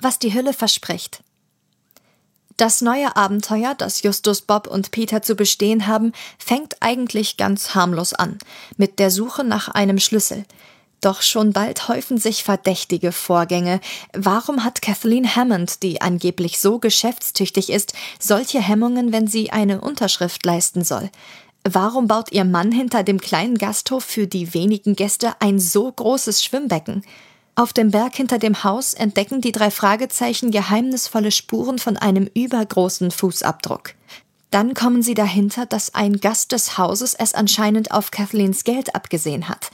Was die Hülle verspricht. Das neue Abenteuer, das Justus, Bob und Peter zu bestehen haben, fängt eigentlich ganz harmlos an, mit der Suche nach einem Schlüssel. Doch schon bald häufen sich verdächtige Vorgänge. Warum hat Kathleen Hammond, die angeblich so geschäftstüchtig ist, solche Hemmungen, wenn sie eine Unterschrift leisten soll? Warum baut ihr Mann hinter dem kleinen Gasthof für die wenigen Gäste ein so großes Schwimmbecken? Auf dem Berg hinter dem Haus entdecken die drei Fragezeichen geheimnisvolle Spuren von einem übergroßen Fußabdruck. Dann kommen sie dahinter, dass ein Gast des Hauses es anscheinend auf Kathleens Geld abgesehen hat.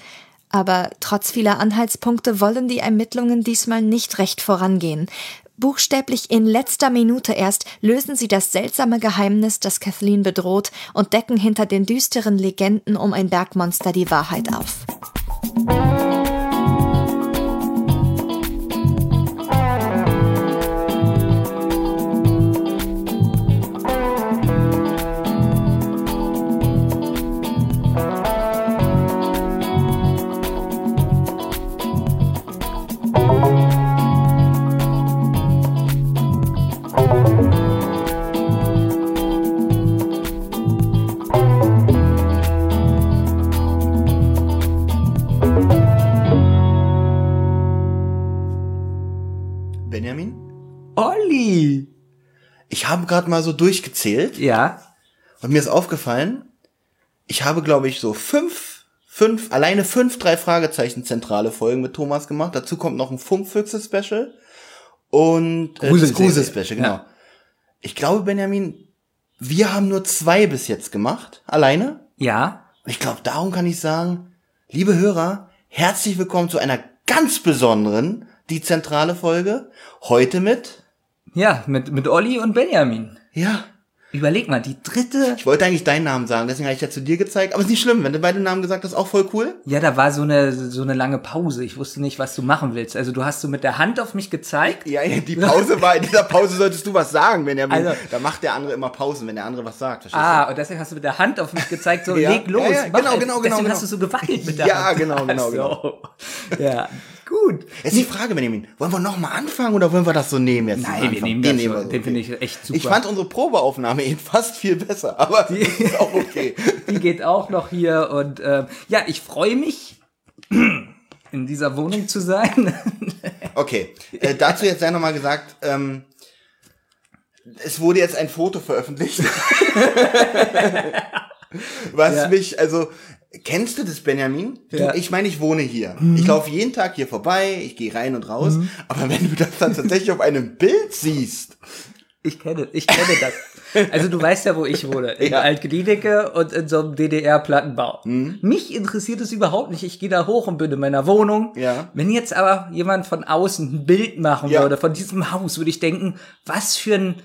Aber trotz vieler Anhaltspunkte wollen die Ermittlungen diesmal nicht recht vorangehen. Buchstäblich in letzter Minute erst lösen sie das seltsame Geheimnis, das Kathleen bedroht, und decken hinter den düsteren Legenden um ein Bergmonster die Wahrheit auf. Habe gerade mal so durchgezählt. Ja. Und mir ist aufgefallen, ich habe, glaube ich, so fünf, fünf, alleine fünf, drei Fragezeichen zentrale Folgen mit Thomas gemacht. Dazu kommt noch ein Funkfüchse-Special und äh, das Grusel-Special, genau. Ja. Ich glaube, Benjamin, wir haben nur zwei bis jetzt gemacht, alleine. Ja. Und ich glaube, darum kann ich sagen, liebe Hörer, herzlich willkommen zu einer ganz besonderen, die zentrale Folge. Heute mit ja, mit, mit Olli und Benjamin. Ja. Überleg mal, die dritte. Ich wollte eigentlich deinen Namen sagen, deswegen habe ich ja zu dir gezeigt. Aber ist nicht schlimm, wenn du beide Namen gesagt hast, auch voll cool. Ja, da war so eine so eine lange Pause. Ich wusste nicht, was du machen willst. Also du hast so mit der Hand auf mich gezeigt. Ja, die Pause war in dieser Pause solltest du was sagen, wenn er also, da macht der andere immer Pausen, wenn der andere was sagt. Ah, du? und deswegen hast du mit der Hand auf mich gezeigt, so ja. leg los. Ja, ja, genau, genau, genau. Deswegen genau. hast du so gewackelt mit der ja, Hand. Ja, genau, genau, genau. Ja, Gut. Jetzt ist die Frage, Benjamin, wollen wir noch mal anfangen oder wollen wir das so nehmen jetzt? Nein, wir nehmen den, nehmen den finde ich echt super. Ich fand unsere Probeaufnahme eben fast viel besser, aber die ist auch okay. die geht auch noch hier und äh, ja, ich freue mich in dieser Wohnung zu sein. okay, äh, dazu jetzt sei noch mal gesagt, ähm, es wurde jetzt ein Foto veröffentlicht. was ja. mich, also Kennst du das, Benjamin? Ja. ich meine, ich wohne hier. Mhm. Ich laufe jeden Tag hier vorbei, ich gehe rein und raus. Mhm. Aber wenn du das dann tatsächlich auf einem Bild siehst. Ich kenne, ich kenne das. Also du weißt ja, wo ich wohne. In ja. Altgedidecke und in so einem DDR-Plattenbau. Mhm. Mich interessiert es überhaupt nicht. Ich gehe da hoch und bin in meiner Wohnung. Ja. Wenn jetzt aber jemand von außen ein Bild machen ja. würde von diesem Haus, würde ich denken, was für ein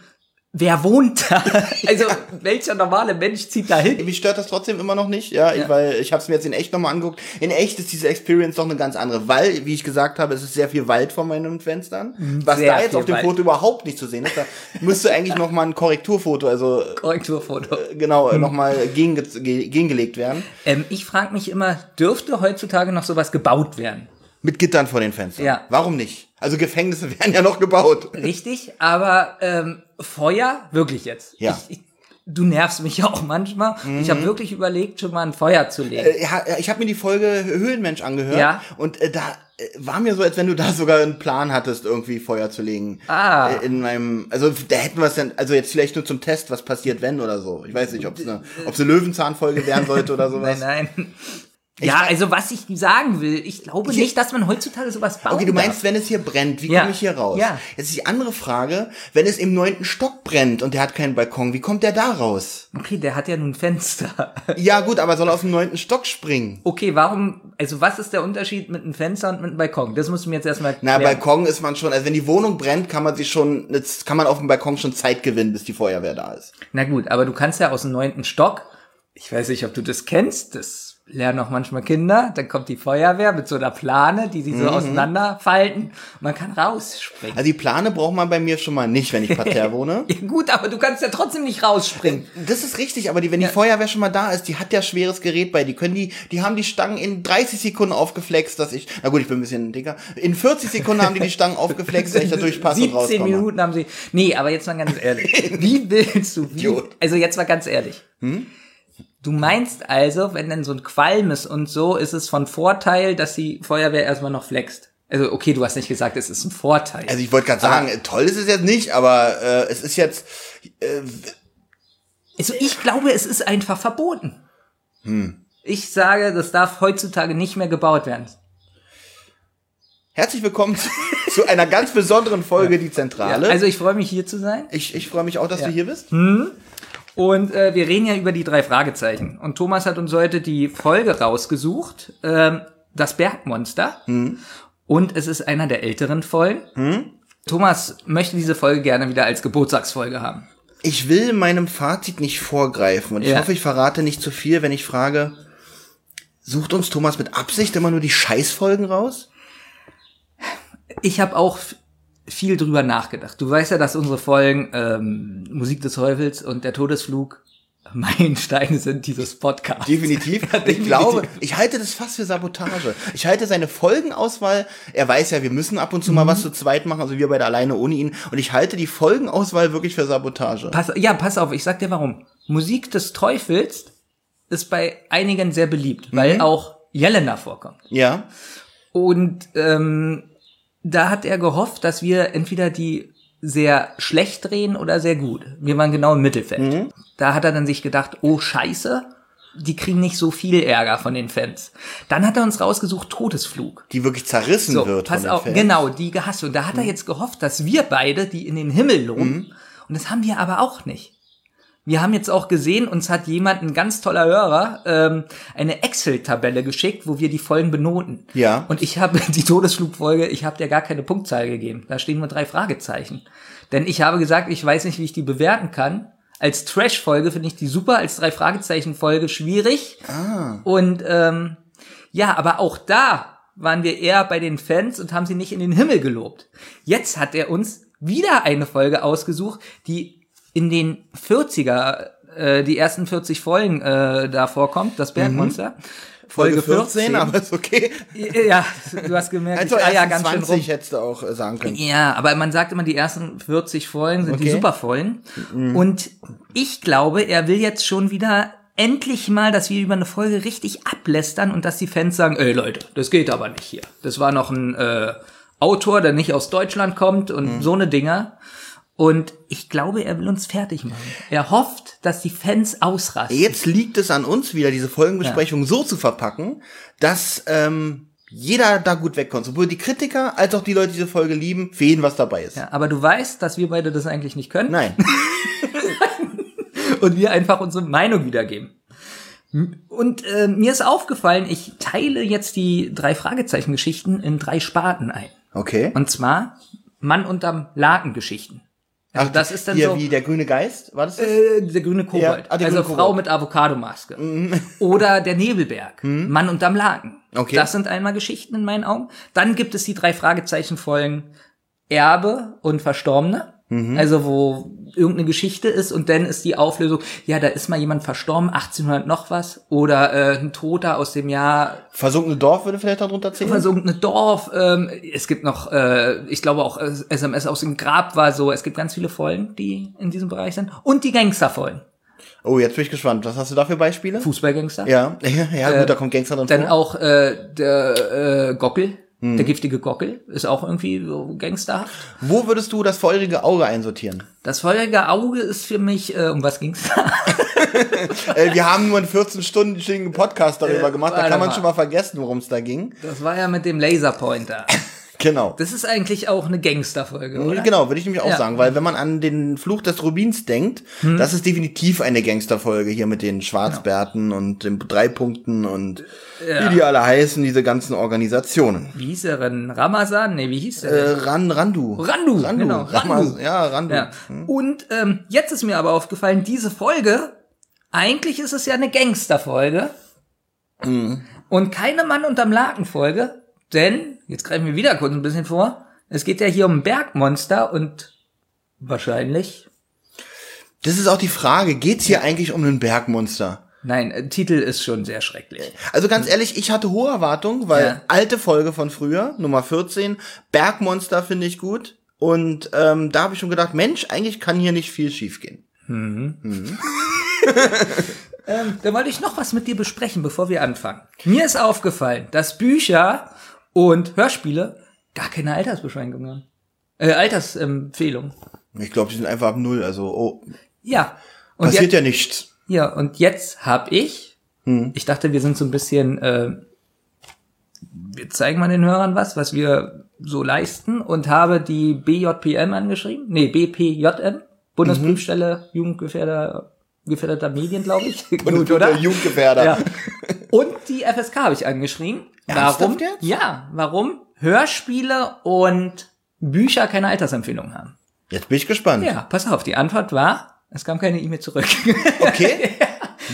Wer wohnt da? Also welcher normale Mensch zieht da hin? Mich stört das trotzdem immer noch nicht, ja, ja. Ich, weil ich habe es mir jetzt in echt nochmal angeguckt. In echt ist diese Experience doch eine ganz andere, weil, wie ich gesagt habe, es ist sehr viel Wald vor meinen Fenstern, mhm. was sehr da jetzt auf dem Wald. Foto überhaupt nicht zu sehen ist. Da müsste eigentlich nochmal ein Korrekturfoto, also Korrekturfoto, äh, genau, mhm. nochmal gegen, gegengelegt werden. Ähm, ich frage mich immer, dürfte heutzutage noch sowas gebaut werden? Mit Gittern vor den Fenstern. Ja. Warum nicht? Also Gefängnisse werden ja noch gebaut. Richtig, aber ähm, Feuer, wirklich jetzt. Ja. Ich, ich, du nervst mich ja auch manchmal. Mhm. Ich habe wirklich überlegt, schon mal ein Feuer zu legen. Äh, ja, ich habe mir die Folge Höhlenmensch angehört. Ja. Und äh, da äh, war mir so, als wenn du da sogar einen Plan hattest, irgendwie Feuer zu legen. Ah. Äh, in meinem, also da hätten wir es dann, also jetzt vielleicht nur zum Test, was passiert, wenn oder so. Ich weiß nicht, ob es eine, ob eine Löwenzahnfolge werden sollte oder sowas. Nein, nein. Ja, also was ich sagen will, ich glaube ich nicht, dass man heutzutage sowas baut. Okay, du meinst, darf. wenn es hier brennt, wie ja. komme ich hier raus? Ja. Jetzt ist die andere Frage, wenn es im neunten Stock brennt und der hat keinen Balkon, wie kommt der da raus? Okay, der hat ja nun ein Fenster. Ja gut, aber soll er auf den neunten Stock springen? Okay, warum, also was ist der Unterschied mit einem Fenster und mit einem Balkon? Das musst du mir jetzt erstmal Na, Balkon ist man schon, also wenn die Wohnung brennt, kann man sich schon, jetzt kann man auf dem Balkon schon Zeit gewinnen, bis die Feuerwehr da ist. Na gut, aber du kannst ja aus dem neunten Stock, ich weiß nicht, ob du das kennst, das lernen auch manchmal Kinder, dann kommt die Feuerwehr mit so einer Plane, die sie so auseinanderfalten und man kann rausspringen. Also die Plane braucht man bei mir schon mal nicht, wenn ich parterre wohne. Ja, gut, aber du kannst ja trotzdem nicht rausspringen. Das ist richtig, aber die, wenn die Feuerwehr schon mal da ist, die hat ja schweres Gerät bei, die können die, die haben die Stangen in 30 Sekunden aufgeflext, dass ich, na gut, ich bin ein bisschen dicker, in 40 Sekunden haben die die Stangen aufgeflext, dass ich da durchpasse und 17 rauskomme. Minuten haben sie. Nee, aber jetzt mal ganz ehrlich. Wie willst du, wie, also jetzt mal ganz ehrlich. Du meinst also, wenn dann so ein Qualm ist und so, ist es von Vorteil, dass die Feuerwehr erstmal noch flext. Also, okay, du hast nicht gesagt, es ist ein Vorteil. Also ich wollte gerade sagen, toll ist es jetzt nicht, aber äh, es ist jetzt, äh, Also ich glaube, es ist einfach verboten. Hm. Ich sage, das darf heutzutage nicht mehr gebaut werden. herzlich willkommen zu, einer ganz besonderen Folge, die Zentrale. Also ich freue mich hier zu sein. ich ich freue mich auch, dass du hier bist. Und äh, wir reden ja über die drei Fragezeichen. Und Thomas hat uns heute die Folge rausgesucht, ähm, das Bergmonster. Und es ist einer der älteren Folgen. Thomas möchte diese Folge gerne wieder als Geburtstagsfolge haben. Ich will meinem Fazit nicht vorgreifen und ich Ja. hoffe, ich verrate nicht zu viel, wenn ich frage, sucht uns Thomas mit Absicht immer nur die Scheißfolgen raus? Ich habe auch viel drüber nachgedacht. Du weißt ja, dass unsere Folgen ähm, Musik des Teufels und der Todesflug Meilensteine sind dieses Podcasts. Definitiv. Ja, Ich definitiv. glaube, ich halte das fast für Sabotage. Ich halte seine Folgenauswahl, er weiß ja, wir müssen ab und zu Mhm. mal was zu zweit machen, also wir beide alleine ohne ihn. Und ich halte die Folgenauswahl wirklich für Sabotage. Pass, ja, pass auf, ich sag dir warum. Musik des Teufels ist bei einigen sehr beliebt, weil auch Jelena vorkommt. Ja. Und ähm, da hat er gehofft, dass wir entweder die sehr schlecht drehen oder sehr gut. Wir waren genau im Mittelfeld. Da hat er dann sich gedacht, oh Scheiße, die kriegen nicht so viel Ärger von den Fans. Dann hat er uns rausgesucht, Todesflug. Die wirklich zerrissen So, wird pass von auf, Fans. genau, die gehasst. Und da hat er jetzt gehofft, dass wir beide die in den Himmel loben. Mhm. Und das haben wir aber auch nicht. Wir haben jetzt auch gesehen, uns hat jemand, ein ganz toller Hörer, ähm, eine Excel-Tabelle geschickt, wo wir die Folgen benoten. Ja. Und ich habe die Todesflugfolge, ich habe der gar keine Punktzahl gegeben. Da stehen nur drei Fragezeichen. Denn ich habe gesagt, ich weiß nicht, wie ich die bewerten kann. Als Trash-Folge finde ich die super, als drei Fragezeichen-Folge schwierig. Und ähm, ja, aber auch da waren wir eher bei den Fans und haben sie nicht in den Himmel gelobt. Jetzt hat er uns wieder eine Folge ausgesucht, die in den 40er, äh, die ersten 40 Folgen äh, da vorkommt, das Bergmonster. Folge 14, aber ist okay. Ja, du hast gemerkt, Also ich erst ganz schön 20 rum. hättest du auch äh, sagen können. Ja, aber man sagt immer, die ersten 40 Folgen sind die Okay. Superfolgen. Und ich glaube, er will jetzt schon wieder endlich mal, dass wir über eine Folge richtig ablästern und dass die Fans sagen, ey Leute, das geht aber nicht hier. Das war noch ein äh, Autor, der nicht aus Deutschland kommt und so eine Dinger. Und ich glaube, er will uns fertig machen. Er hofft, dass die Fans ausrasten. Jetzt liegt es an uns wieder, diese Folgenbesprechung so zu verpacken, dass ähm, jeder da gut wegkommt. Sowohl die Kritiker als auch die Leute, die diese Folge lieben, für jeden was dabei ist. Ja, aber du weißt, dass wir beide das eigentlich nicht können. Nein. und wir einfach unsere Meinung wiedergeben. Und äh, mir ist aufgefallen, ich teile jetzt die drei Fragezeichen-Geschichten in drei Sparten ein. Okay. Und zwar Mann unterm Laken-Geschichten. Also Ach, das ist dann hier so wie der grüne Geist, war das? das? äh, der grüne Kobold. Ja, ah, also grüne Frau Kobold. Mhm. mit Avocadomaske. Oder der Nebelberg. Mann unterm Laken. Okay. Das sind einmal Geschichten in meinen Augen. Dann gibt es die drei Fragezeichen-Folgen Erbe und Verstorbene. Mhm. Also wo irgendeine Geschichte ist und dann ist die Auflösung, ja, da ist mal jemand verstorben, 1800 noch was. Oder äh, ein Toter aus dem Jahr Versunkene Dorf würde vielleicht darunter zählen. versunkene Dorf. Ähm, es gibt noch, äh, ich glaube auch äh, SMS aus dem Grab war so. Es gibt ganz viele Folgen, die in diesem Bereich sind. Und die Gangsterfolgen. Oh, jetzt bin ich gespannt. Was hast du da für Beispiele? Fußballgangster. Ja, ja, ja gut, da kommt Gangster drin Dann vor. auch äh, der äh, Gockel, Hm. der giftige Gockel, ist auch irgendwie so gangsterhaft. Wo würdest du das feurige Auge einsortieren? Das feurige Auge ist für mich, äh, um was ging's da? äh, wir haben nur einen 14-stündigen Podcast darüber Äh, gemacht, da kann man mal. schon mal vergessen, worum es da ging. Das war ja mit dem Laserpointer. Genau. Das ist eigentlich auch eine Gangsterfolge, oder? Genau, würde ich nämlich auch Ja. sagen, weil wenn man an den Fluch des Rubins denkt, Hm. das ist definitiv eine Gangsterfolge hier mit den Schwarzbärten und den drei Punkten und wie die alle heißen, diese ganzen Organisationen. Wie hieß er denn? Ramazan? Nee, wie hieß der? Äh, Ran, Randu. Randu, Randu. genau, Ramaz- Randu. Ja, Randu. Ja. Und ähm, jetzt ist mir aber aufgefallen, diese Folge, eigentlich ist es ja eine Gangsterfolge, Und keine Mann unterm Laken-Folge, denn, jetzt greifen wir wieder kurz ein bisschen vor, es geht ja hier um ein Bergmonster und wahrscheinlich, Das ist auch die Frage, geht's hier eigentlich um ein Bergmonster? nein, äh, Titel ist schon sehr schrecklich. Also ganz ehrlich, ich hatte hohe Erwartungen, weil Ja. alte Folge von früher, Nummer 14, Bergmonster finde ich gut. Und ähm, da habe ich schon gedacht, Mensch, eigentlich kann hier nicht viel schiefgehen. Ähm, da wollte ich noch was mit dir besprechen, bevor wir anfangen. Mir ist aufgefallen, dass Bücher und Hörspiele gar keine Altersbeschränkung haben. Äh, Altersempfehlung. Ich glaube, die sind einfach ab null, also oh, Ja. Und passiert jetzt, ja nichts. ja, und jetzt hab ich, Hm. ich dachte, wir sind so ein bisschen, äh, wir zeigen mal den Hörern was, was wir so leisten und habe die BJPM angeschrieben. Nee, BPJM, Bundesprüfstelle Jugendgefährder, gefährdeter Medien, glaube ich. Gut, Der Jugendgefährder. Ja. Und die FSK habe ich angeschrieben. Ernsthaft Warum? jetzt? Ja, warum Hörspiele und Bücher keine Altersempfehlung haben. Jetzt bin ich gespannt. Ja, pass auf, die Antwort war, es kam keine E-Mail zurück. Okay.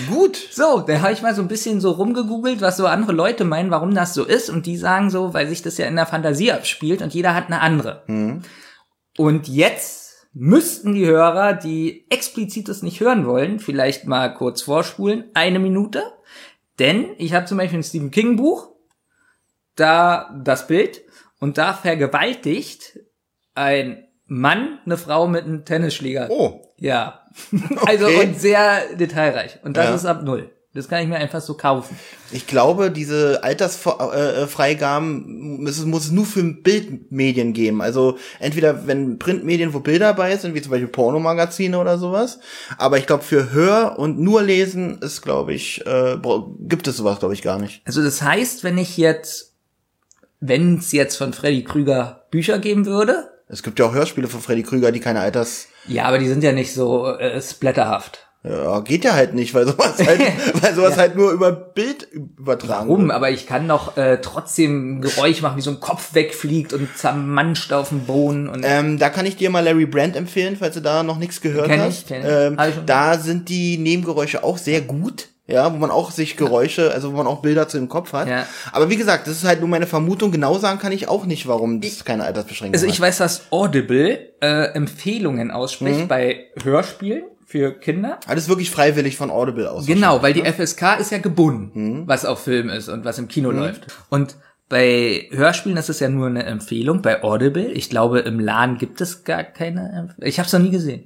Gut. so, da habe ich mal so ein bisschen so rumgegoogelt, was so andere Leute meinen, warum das so ist. Und die sagen so, weil sich das ja in der Fantasie abspielt und jeder hat eine andere. Und jetzt müssten die Hörer, die explizit das nicht hören wollen, vielleicht mal kurz vorspulen, eine Minute. Denn ich habe zum Beispiel ein Stephen King Buch, da das Bild und da vergewaltigt ein Mann eine Frau mit einem Tennisschläger. Oh. Ja. Also Okay. und sehr detailreich. Und das Ja. ist ab null. Das kann ich mir einfach so kaufen. Ich glaube, diese Altersfreigaben muss es, muss es nur für Bildmedien geben. Also entweder wenn Printmedien, wo Bilder bei sind, wie zum Beispiel Pornomagazine oder sowas. Aber ich glaube, für Hör und nur Lesen ist, glaube ich, äh, gibt es sowas, glaube ich, gar nicht. Also das heißt, wenn ich jetzt, wenn es jetzt von Freddy Krüger Bücher geben würde, Es gibt ja auch Hörspiele von Freddy Krüger, die keine Alters... ja, aber die sind ja nicht so äh, splatterhaft. Ja, geht ja halt nicht, weil sowas halt, weil sowas halt nur über Bild übertragen Warum? wird. Aber ich kann doch äh, trotzdem ein Geräusch machen, wie so ein Kopf wegfliegt und zermanscht auf dem Boden und Ähm, da kann ich dir mal Larry Brand empfehlen, falls du da noch nichts gehört Kenn ich, hast. kenn ich. Ähm, ich schon. da sind die Nebengeräusche auch sehr gut. Ja, wo man auch sich Geräusche, also wo man auch Bilder zu dem Kopf hat. Ja. Aber wie gesagt, das ist halt nur meine Vermutung. Genau sagen kann ich auch nicht, warum das keine Altersbeschränkung Also ich hat. weiß, dass Audible äh, Empfehlungen ausspricht Mhm. bei Hörspielen für Kinder. Alles wirklich freiwillig von Audible aus. Genau, weil die FSK ist ja gebunden, Mhm. was auf Film ist und was im Kino läuft. Und bei Hörspielen ist es ja nur eine Empfehlung, bei Audible. Ich glaube, im Laden gibt es gar keine Empfehlung. Ich habe es noch nie gesehen.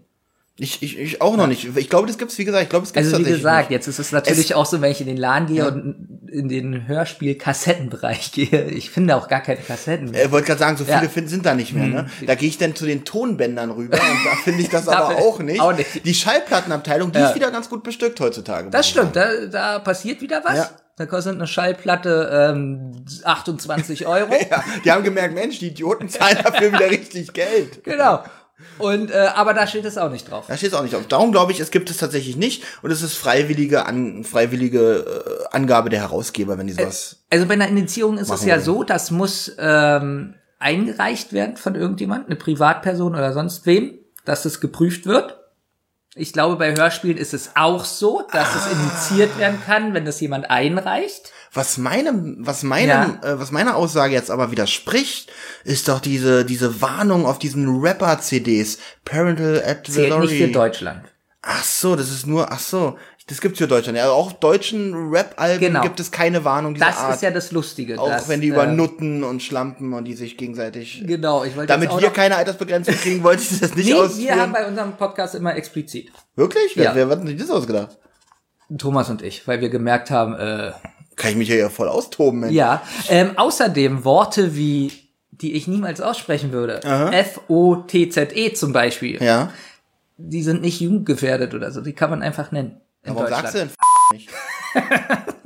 Ich, ich, ich auch noch nicht. Ich glaube, das gibt's, wie gesagt, ich glaube, es gibt's Also wie gesagt, nicht. jetzt ist es natürlich auch so, wenn ich in den Laden gehe und in den Hörspiel-Kassettenbereich gehe. Ich finde auch gar keine Kassetten. Ich wollte gerade sagen, so viele Ja. Sind da nicht mehr. Ne? Da gehe ich dann zu den Tonbändern rüber und da finde ich das aber auch nicht. auch nicht. Die Schallplattenabteilung, die Ja. ist wieder ganz gut bestückt heutzutage. Das stimmt, da, da passiert wieder was. Ja. Da kostet eine Schallplatte ähm, 28 Euro. Ja, die haben gemerkt, Mensch, die Idioten zahlen dafür wieder richtig Geld. Genau. Und äh, aber da steht es auch nicht drauf. Da steht es auch nicht auf. Darum glaube ich, es gibt es tatsächlich nicht und es ist freiwillige, an, freiwillige äh, Angabe der Herausgeber, wenn die sowas. Also bei einer Indizierung ist es ja wir. so, das muss ähm, eingereicht werden von irgendjemand, eine Privatperson oder sonst wem, dass es geprüft wird. Ich glaube, bei Hörspielen ist es auch so, dass Ah. es indiziert werden kann, wenn das jemand einreicht. Was meinem, was meinem, Ja. äh, was meiner Aussage jetzt aber widerspricht, ist doch diese diese Warnung auf diesen Rapper-CDs, Parental Zählt nicht für Advisory. Deutschland. Ach so, das ist nur, ach so, das gibt's für Deutschland. Ja, auch deutschen Rap-Alben Genau. gibt es keine Warnung dieser Das Art. ist ja das Lustige. auch dass, wenn die über äh, Nutten und Schlampen und die sich gegenseitig. Genau, ich wollte Damit wir keine Altersbegrenzung kriegen, wollte ich das nicht Nee, ausführen. wir haben bei unserem Podcast immer explizit. Wirklich? Wer, Ja. wer hat sich das ausgedacht? Thomas und ich, weil wir gemerkt haben, äh, Kann ich mich ja voll austoben, Mensch. Ja, ähm, außerdem Worte wie, die ich niemals aussprechen würde, F-O-T-Z-E zum Beispiel, Ja. die sind nicht jugendgefährdet oder so, die kann man einfach nennen. In Warum sagst du denn nicht?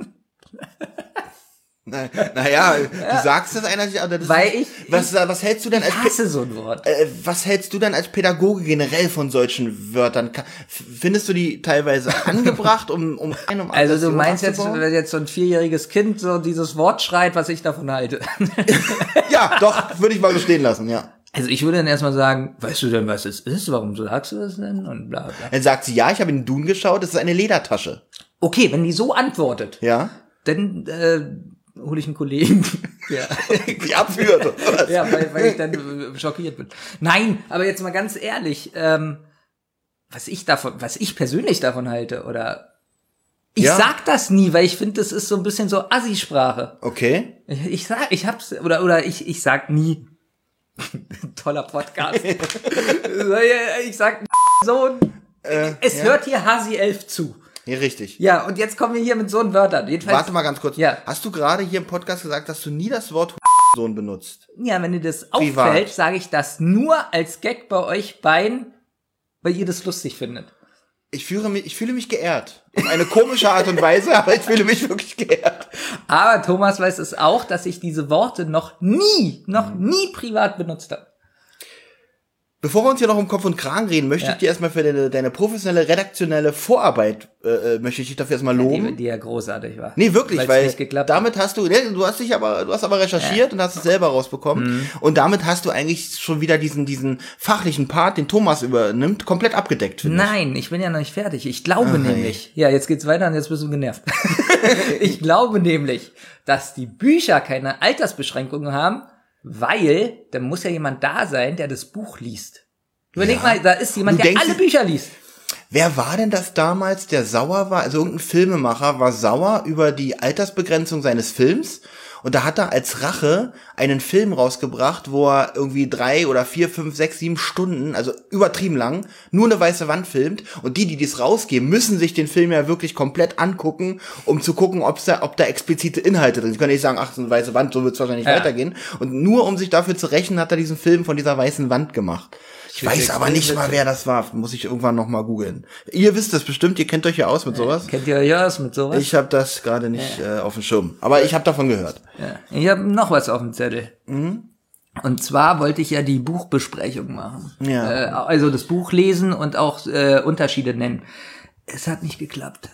Na- Naja, du sagst das einer, aber das Weil ist, ich- was, was hältst du denn als Ich hasse so ein Wort. äh, was hältst du denn als Pädagoge generell von solchen Wörtern? Findest du die teilweise angebracht, um um ein um Also du meinst jetzt, wenn jetzt so ein vierjähriges Kind so dieses Wort schreit, was ich davon halte. Ja, doch, würde ich mal so stehen lassen, ja. Also ich würde dann erstmal sagen, weißt du denn, was es ist? Warum sagst du das denn? Und bla bla. Dann sagt sie, ja, ich habe in den Dun geschaut, das ist eine Ledertasche. Okay, wenn die so antwortet, Ja? dann äh, hole ich einen Kollegen. ja. Die abführt. oder was? ja, weil, weil ich dann äh, schockiert bin. Nein, aber jetzt mal ganz ehrlich, ähm, was ich davon, was ich persönlich davon halte, oder ich Ja. sag das nie, weil ich finde, das ist so ein bisschen so Assi-Sprache. Okay. Ich, ich sag, ich hab's, oder, oder ich, ich sag nie. Toller Podcast. ich sag es Äh, ja. hört hier Hasi 11 zu. Ja, richtig. Ja, und jetzt kommen wir hier mit so einem Wörtern. Jedenfalls, Warte mal ganz kurz. Ja. Hast du gerade hier im Podcast gesagt, dass du nie das Wort Sohn benutzt? Ja, wenn dir das Privat. auffällt, sage ich das nur als Gag bei euch beiden, weil ihr das lustig findet. Ich fühle mich, ich fühle mich geehrt. Auf eine komische Art und Weise, aber ich fühle mich wirklich geehrt. Aber Thomas weiß es auch, dass ich diese Worte noch nie, noch nie privat benutzt habe. Bevor wir uns hier noch um Kopf und Kragen reden, möchte Ja. ich dir erstmal für deine, deine professionelle, redaktionelle Vorarbeit, äh, äh, möchte ich dich dafür erstmal Die, loben. die ja großartig war. Nee, wirklich, Weil's weil nicht geklappt hat. damit hast du, ne, du hast dich aber, du hast aber recherchiert und hast es selber rausbekommen. Mhm. Und damit hast du eigentlich schon wieder diesen, diesen fachlichen Part, den Thomas übernimmt, komplett abgedeckt, finde ich. Nein, ich bin ja noch nicht fertig. Ich glaube nämlich, ja, jetzt geht's weiter und jetzt bist du genervt. ich glaube nämlich, dass die Bücher keine Altersbeschränkungen haben, weil da muss ja jemand da sein, der das Buch liest. Überleg Ja. mal, da ist jemand, Du der alle Bücher liest. Wer war denn das damals, der sauer war? Also irgendein Filmemacher war sauer über die Altersbegrenzung seines Films. Und da hat er als Rache einen Film rausgebracht, wo er irgendwie drei oder vier, fünf, sechs, sieben Stunden, also übertrieben lang, nur eine weiße Wand filmt. Und die, die dies rausgeben, müssen sich den Film ja wirklich komplett angucken, um zu gucken, ob's da, ob da explizite Inhalte drin sind. Sie können nicht sagen, ach, so eine weiße Wand, so wird's wahrscheinlich Ja. weitergehen. Und nur um sich dafür zu rächen, hat er diesen Film von dieser weißen Wand gemacht. Ich weiß aber nicht mal, wer das war. Muss ich irgendwann noch mal googeln. Ihr wisst das bestimmt, ihr kennt euch ja aus mit sowas. Kennt ihr ja aus mit sowas? Ich habe das gerade nicht äh, auf dem Schirm. Aber ich habe davon gehört. Ja. Ich habe noch was auf dem Zettel. Mhm. Und zwar wollte ich ja die Buchbesprechung machen. Ja. Äh, also das Buch lesen und auch äh, Unterschiede nennen. Es hat nicht geklappt.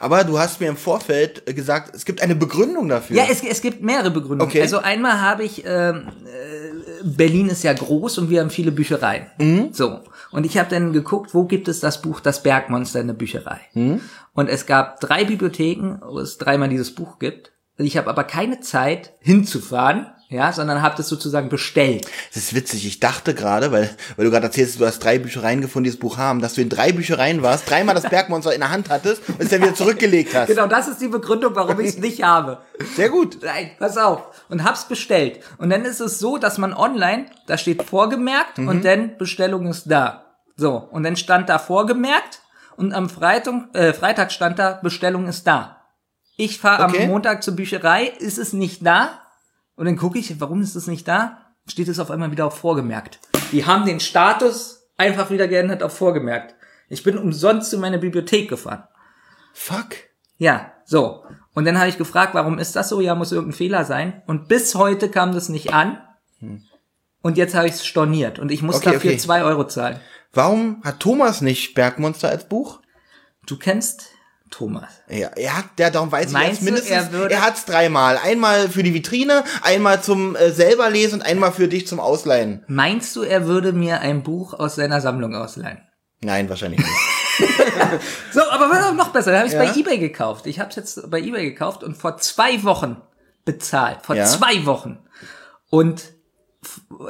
Aber du hast mir im Vorfeld äh, gesagt, es gibt eine Begründung dafür. Ja, es, es gibt mehrere Begründungen. Okay. Also einmal habe ich, ähm, äh, Berlin ist ja groß und wir haben viele Büchereien. Mhm. So. Und ich habe dann geguckt, wo gibt es das Buch Das Bergmonster in der Bücherei. Mhm. Und es gab drei Bibliotheken, wo es dreimal dieses Buch gibt. Ich habe aber keine Zeit hinzufahren, ja, sondern habe das sozusagen bestellt. Das ist witzig. Ich dachte gerade, weil, weil du gerade erzählst, du hast drei Büchereien gefunden, die das Buch haben, dass du in drei Büchereien warst, dreimal das Bergmonster in der Hand hattest und es dann wieder zurückgelegt hast. Genau, das ist die Begründung, warum ich es nicht habe. Sehr gut. Nein, pass auf. Und hab's bestellt. Und dann ist es so, dass man online, da steht vorgemerkt Mhm. und dann Bestellung ist da. So. Und dann stand da vorgemerkt und am Freitag, äh, Freitag stand da Bestellung ist da. Ich fahre Okay. am Montag zur Bücherei, ist es nicht da? Und dann gucke ich, warum ist es nicht da? Steht es auf einmal wieder auf vorgemerkt. Die haben den Status einfach wieder geändert auf vorgemerkt. Ich bin umsonst zu meiner Bibliothek gefahren. Fuck. Ja, so. Und dann habe ich gefragt, warum ist das so? Ja, muss irgendein Fehler sein. Und bis heute kam das nicht an. Und jetzt habe ich es storniert. Und ich muss Okay, dafür okay. zwei Euro zahlen. Warum hat Thomas nicht Bergmonster als Buch? Du kennst Thomas. Ja, er hat, der darum weiß ich Meinst jetzt du, mindestens, er würde- er hat's dreimal. Einmal für die Vitrine, einmal zum äh, selber lesen und einmal für dich zum Ausleihen. Meinst du, er würde mir ein Buch aus seiner Sammlung ausleihen? Nein, wahrscheinlich nicht. So, aber was auch noch besser, da habe ich Ja. bei eBay gekauft. Ich habe es jetzt bei eBay gekauft und vor zwei Wochen bezahlt. Vor Ja. zwei Wochen. Und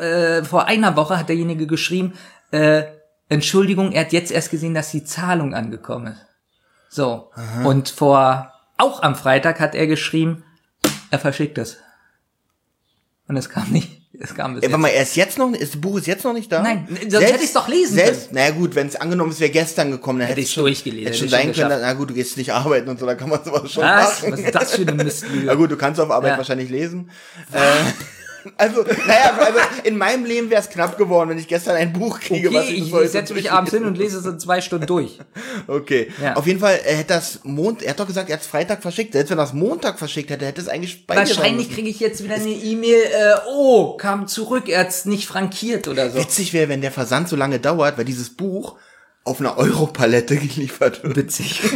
äh, vor einer Woche hat derjenige geschrieben, äh, Entschuldigung, er hat jetzt erst gesehen, dass die Zahlung angekommen ist. So. Und vor, auch am Freitag hat er geschrieben, er verschickt es. Und es kam nicht, es kam bis Ey, jetzt. warte mal, er ist jetzt noch, ist, das Buch ist jetzt noch nicht da? Nein, sonst hätte ich's doch lesen selbst, Naja gut, wenn es angenommen ist, wäre gestern gekommen, dann hätte ich's es schon, durchgelesen, hätte schon hätte ich sein schon können, na gut, du gehst nicht arbeiten und so, dann kann man sowas schon Was? machen. Was ist das für eine Mistlüge? Na gut, du kannst auf Arbeit Ja. wahrscheinlich lesen. Äh, also, naja, also in meinem Leben wäre es knapp geworden, wenn ich gestern ein Buch kriege, was Okay, ich, ich, heute ich setze mich abends hin und lese es in zwei Stunden durch. Okay. Ja. Auf jeden Fall, er hätte das Mond, er hat doch gesagt, er hat es Freitag verschickt. Selbst wenn er es Montag verschickt hätte, hätte es eigentlich bei Wahrscheinlich kriege ich jetzt wieder eine E-Mail, äh, oh, kam zurück, er hat's nicht frankiert oder so. Witzig wäre, wenn der Versand so lange dauert, weil dieses Buch auf einer Europalette geliefert wird. Witzig.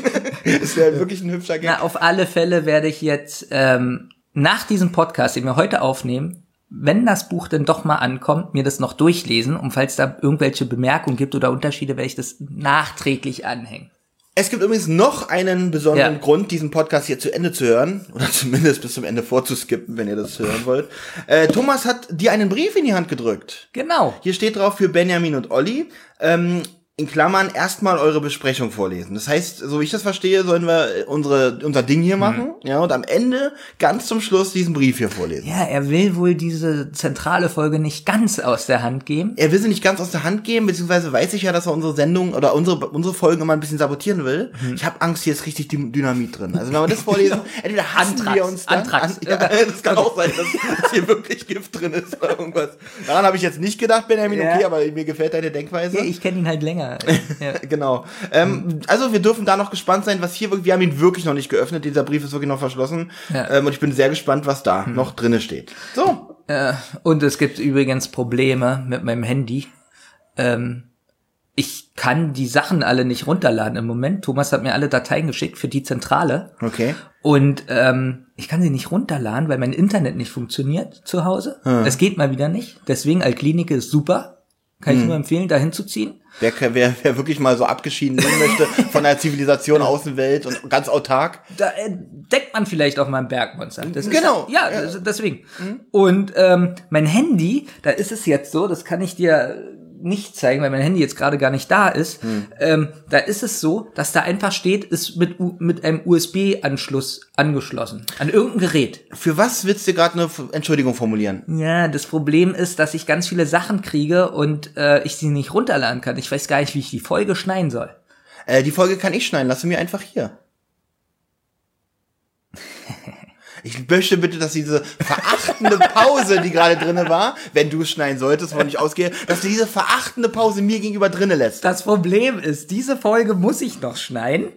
Das wäre wirklich ein hübscher Gag. Na, auf alle Fälle werde ich jetzt ähm, nach diesem Podcast, den wir heute aufnehmen, wenn das Buch denn doch mal ankommt, mir das noch durchlesen und falls da irgendwelche Bemerkungen gibt oder Unterschiede, werde ich das nachträglich anhängen. Es gibt übrigens noch einen besonderen Ja. Grund, diesen Podcast hier zu Ende zu hören. Oder zumindest bis zum Ende vorzuskippen, wenn ihr das hören wollt. Äh, Thomas hat dir einen Brief in die Hand gedrückt. Genau. Hier steht drauf für Benjamin und Olli. Ähm, in Klammern erstmal eure Besprechung vorlesen. Das heißt, so wie ich das verstehe, sollen wir äh, unsere, unser Ding hier machen. Ja, und am Ende, ganz zum Schluss, diesen Brief hier vorlesen. Ja, er will wohl diese zentrale Folge nicht ganz aus der Hand geben. Er will sie nicht ganz aus der Hand geben, beziehungsweise weiß ich ja, dass er unsere Sendung oder unsere, unsere Folgen immer ein bisschen sabotieren will. Mhm. Ich habe Angst, hier ist richtig Dy- Dynamit drin. Also wenn wir das vorlesen, entweder hassen Anthrax, wir uns dann. Anthrax. An, ja, das kann auch sein, dass, dass hier wirklich Gift drin ist oder irgendwas. Daran habe ich jetzt nicht gedacht, Benjamin, Ja. okay, aber mir gefällt deine Denkweise. Ja, ich kenne ihn halt länger. Ja. Genau. Ähm, also wir dürfen da noch gespannt sein, was hier wirklich, wir haben ihn wirklich noch nicht geöffnet, dieser Brief ist wirklich noch verschlossen. Ja. Ähm, und ich bin sehr gespannt, was da noch drinne steht. So. Äh, und es gibt übrigens Probleme mit meinem Handy. Ähm, ich kann die Sachen alle nicht runterladen im Moment. Thomas hat mir alle Dateien geschickt für die Zentrale. Okay. Und ähm, ich kann sie nicht runterladen, weil mein Internet nicht funktioniert zu Hause. Es geht mal wieder nicht. Deswegen Altklinike ist super. Kann ich nur empfehlen, dahin zu ziehen. Wer, wer, wer wirklich mal so abgeschieden leben möchte von der Zivilisation, Außenwelt und ganz autark. Da entdeckt man vielleicht auch mal ein Bergmonster. Das Genau. Ist, ja, das- deswegen. Und ähm, mein Handy, da ist es jetzt so, das kann ich dir nicht zeigen, weil mein Handy jetzt gerade gar nicht da ist. Ähm, da ist es so, dass da einfach steht, ist mit, U mit einem USB-Anschluss angeschlossen. An irgendein Gerät. Für was willst du gerade eine Entschuldigung formulieren? Ja, das Problem ist, dass ich ganz viele Sachen kriege und äh, ich sie nicht runterladen kann. Ich weiß gar nicht, wie ich die Folge schneiden soll. Äh, die Folge kann ich schneiden, lass sie mir einfach hier. Ich möchte bitte, dass diese verachtende Pause, die gerade drinne war, wenn du es schneiden solltest, wovon ich ausgehe, dass du diese verachtende Pause mir gegenüber drinne lässt. Das Problem ist, diese Folge muss ich noch schneiden,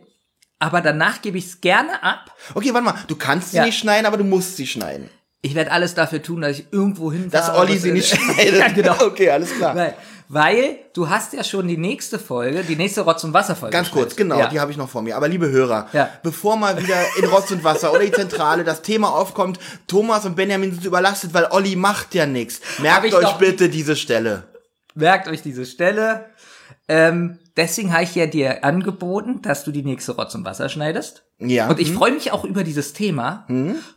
aber danach gebe ich es gerne ab. Okay, warte mal, du kannst sie Ja. nicht schneiden, aber du musst sie schneiden. Ich werde alles dafür tun, dass ich irgendwo hinfahre. Dass Olli sie nicht schneidet. ja, genau. Okay, alles klar. Weil, weil du hast ja schon die nächste Folge, die nächste Rotz- und Wasserfolge. Ganz kurz, genau, Ja. die habe ich noch vor mir. Aber liebe Hörer, Ja. bevor mal wieder in Rotz und Wasser oder die Zentrale das Thema aufkommt, Thomas und Benjamin sind überlastet, weil Olli macht ja nichts. Merkt euch bitte diese Stelle. Merkt euch diese Stelle. Ähm, deswegen habe ich ja dir angeboten, dass du die nächste Rotz und Wasser schneidest. Ja. Und ich freue mich auch über dieses Thema.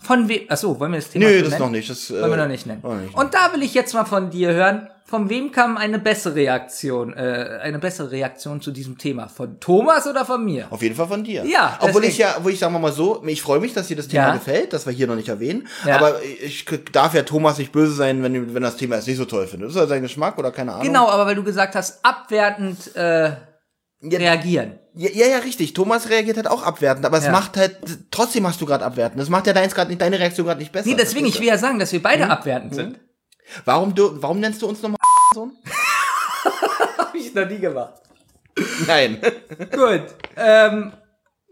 Von wem? Achso, wollen wir das Thema Nö, das nennen? noch nicht. Das, Wollen wir äh, noch nicht nennen. nicht. Und da will ich jetzt mal von dir hören, von wem kam eine bessere Reaktion, äh, eine bessere Reaktion zu diesem Thema? Von Thomas oder von mir? Auf jeden Fall von dir. Ja, Obwohl deswegen. ich ja, wo ich sagen wir mal so, ich freue mich, dass dir das Thema Ja. gefällt, das wir hier noch nicht erwähnen. Ja. Aber ich darf ja Thomas nicht böse sein, wenn, wenn das Thema jetzt nicht so toll findet. Das ist ja sein Geschmack oder keine Ahnung. Genau, aber weil du gesagt hast, abwertend äh, Ja, reagieren. Ja, ja, ja, richtig. Thomas reagiert halt auch abwertend, aber es Ja. macht halt, trotzdem hast du gerade abwertend. Das macht ja deins gerade nicht, deine Reaktion gerade nicht besser. Nee, deswegen, ich will ja sagen, dass wir Hm? beide abwertend sind. Warum du, warum nennst du uns nochmal Sohn? Hab ich noch nie gemacht. Nein. Gut. Ähm,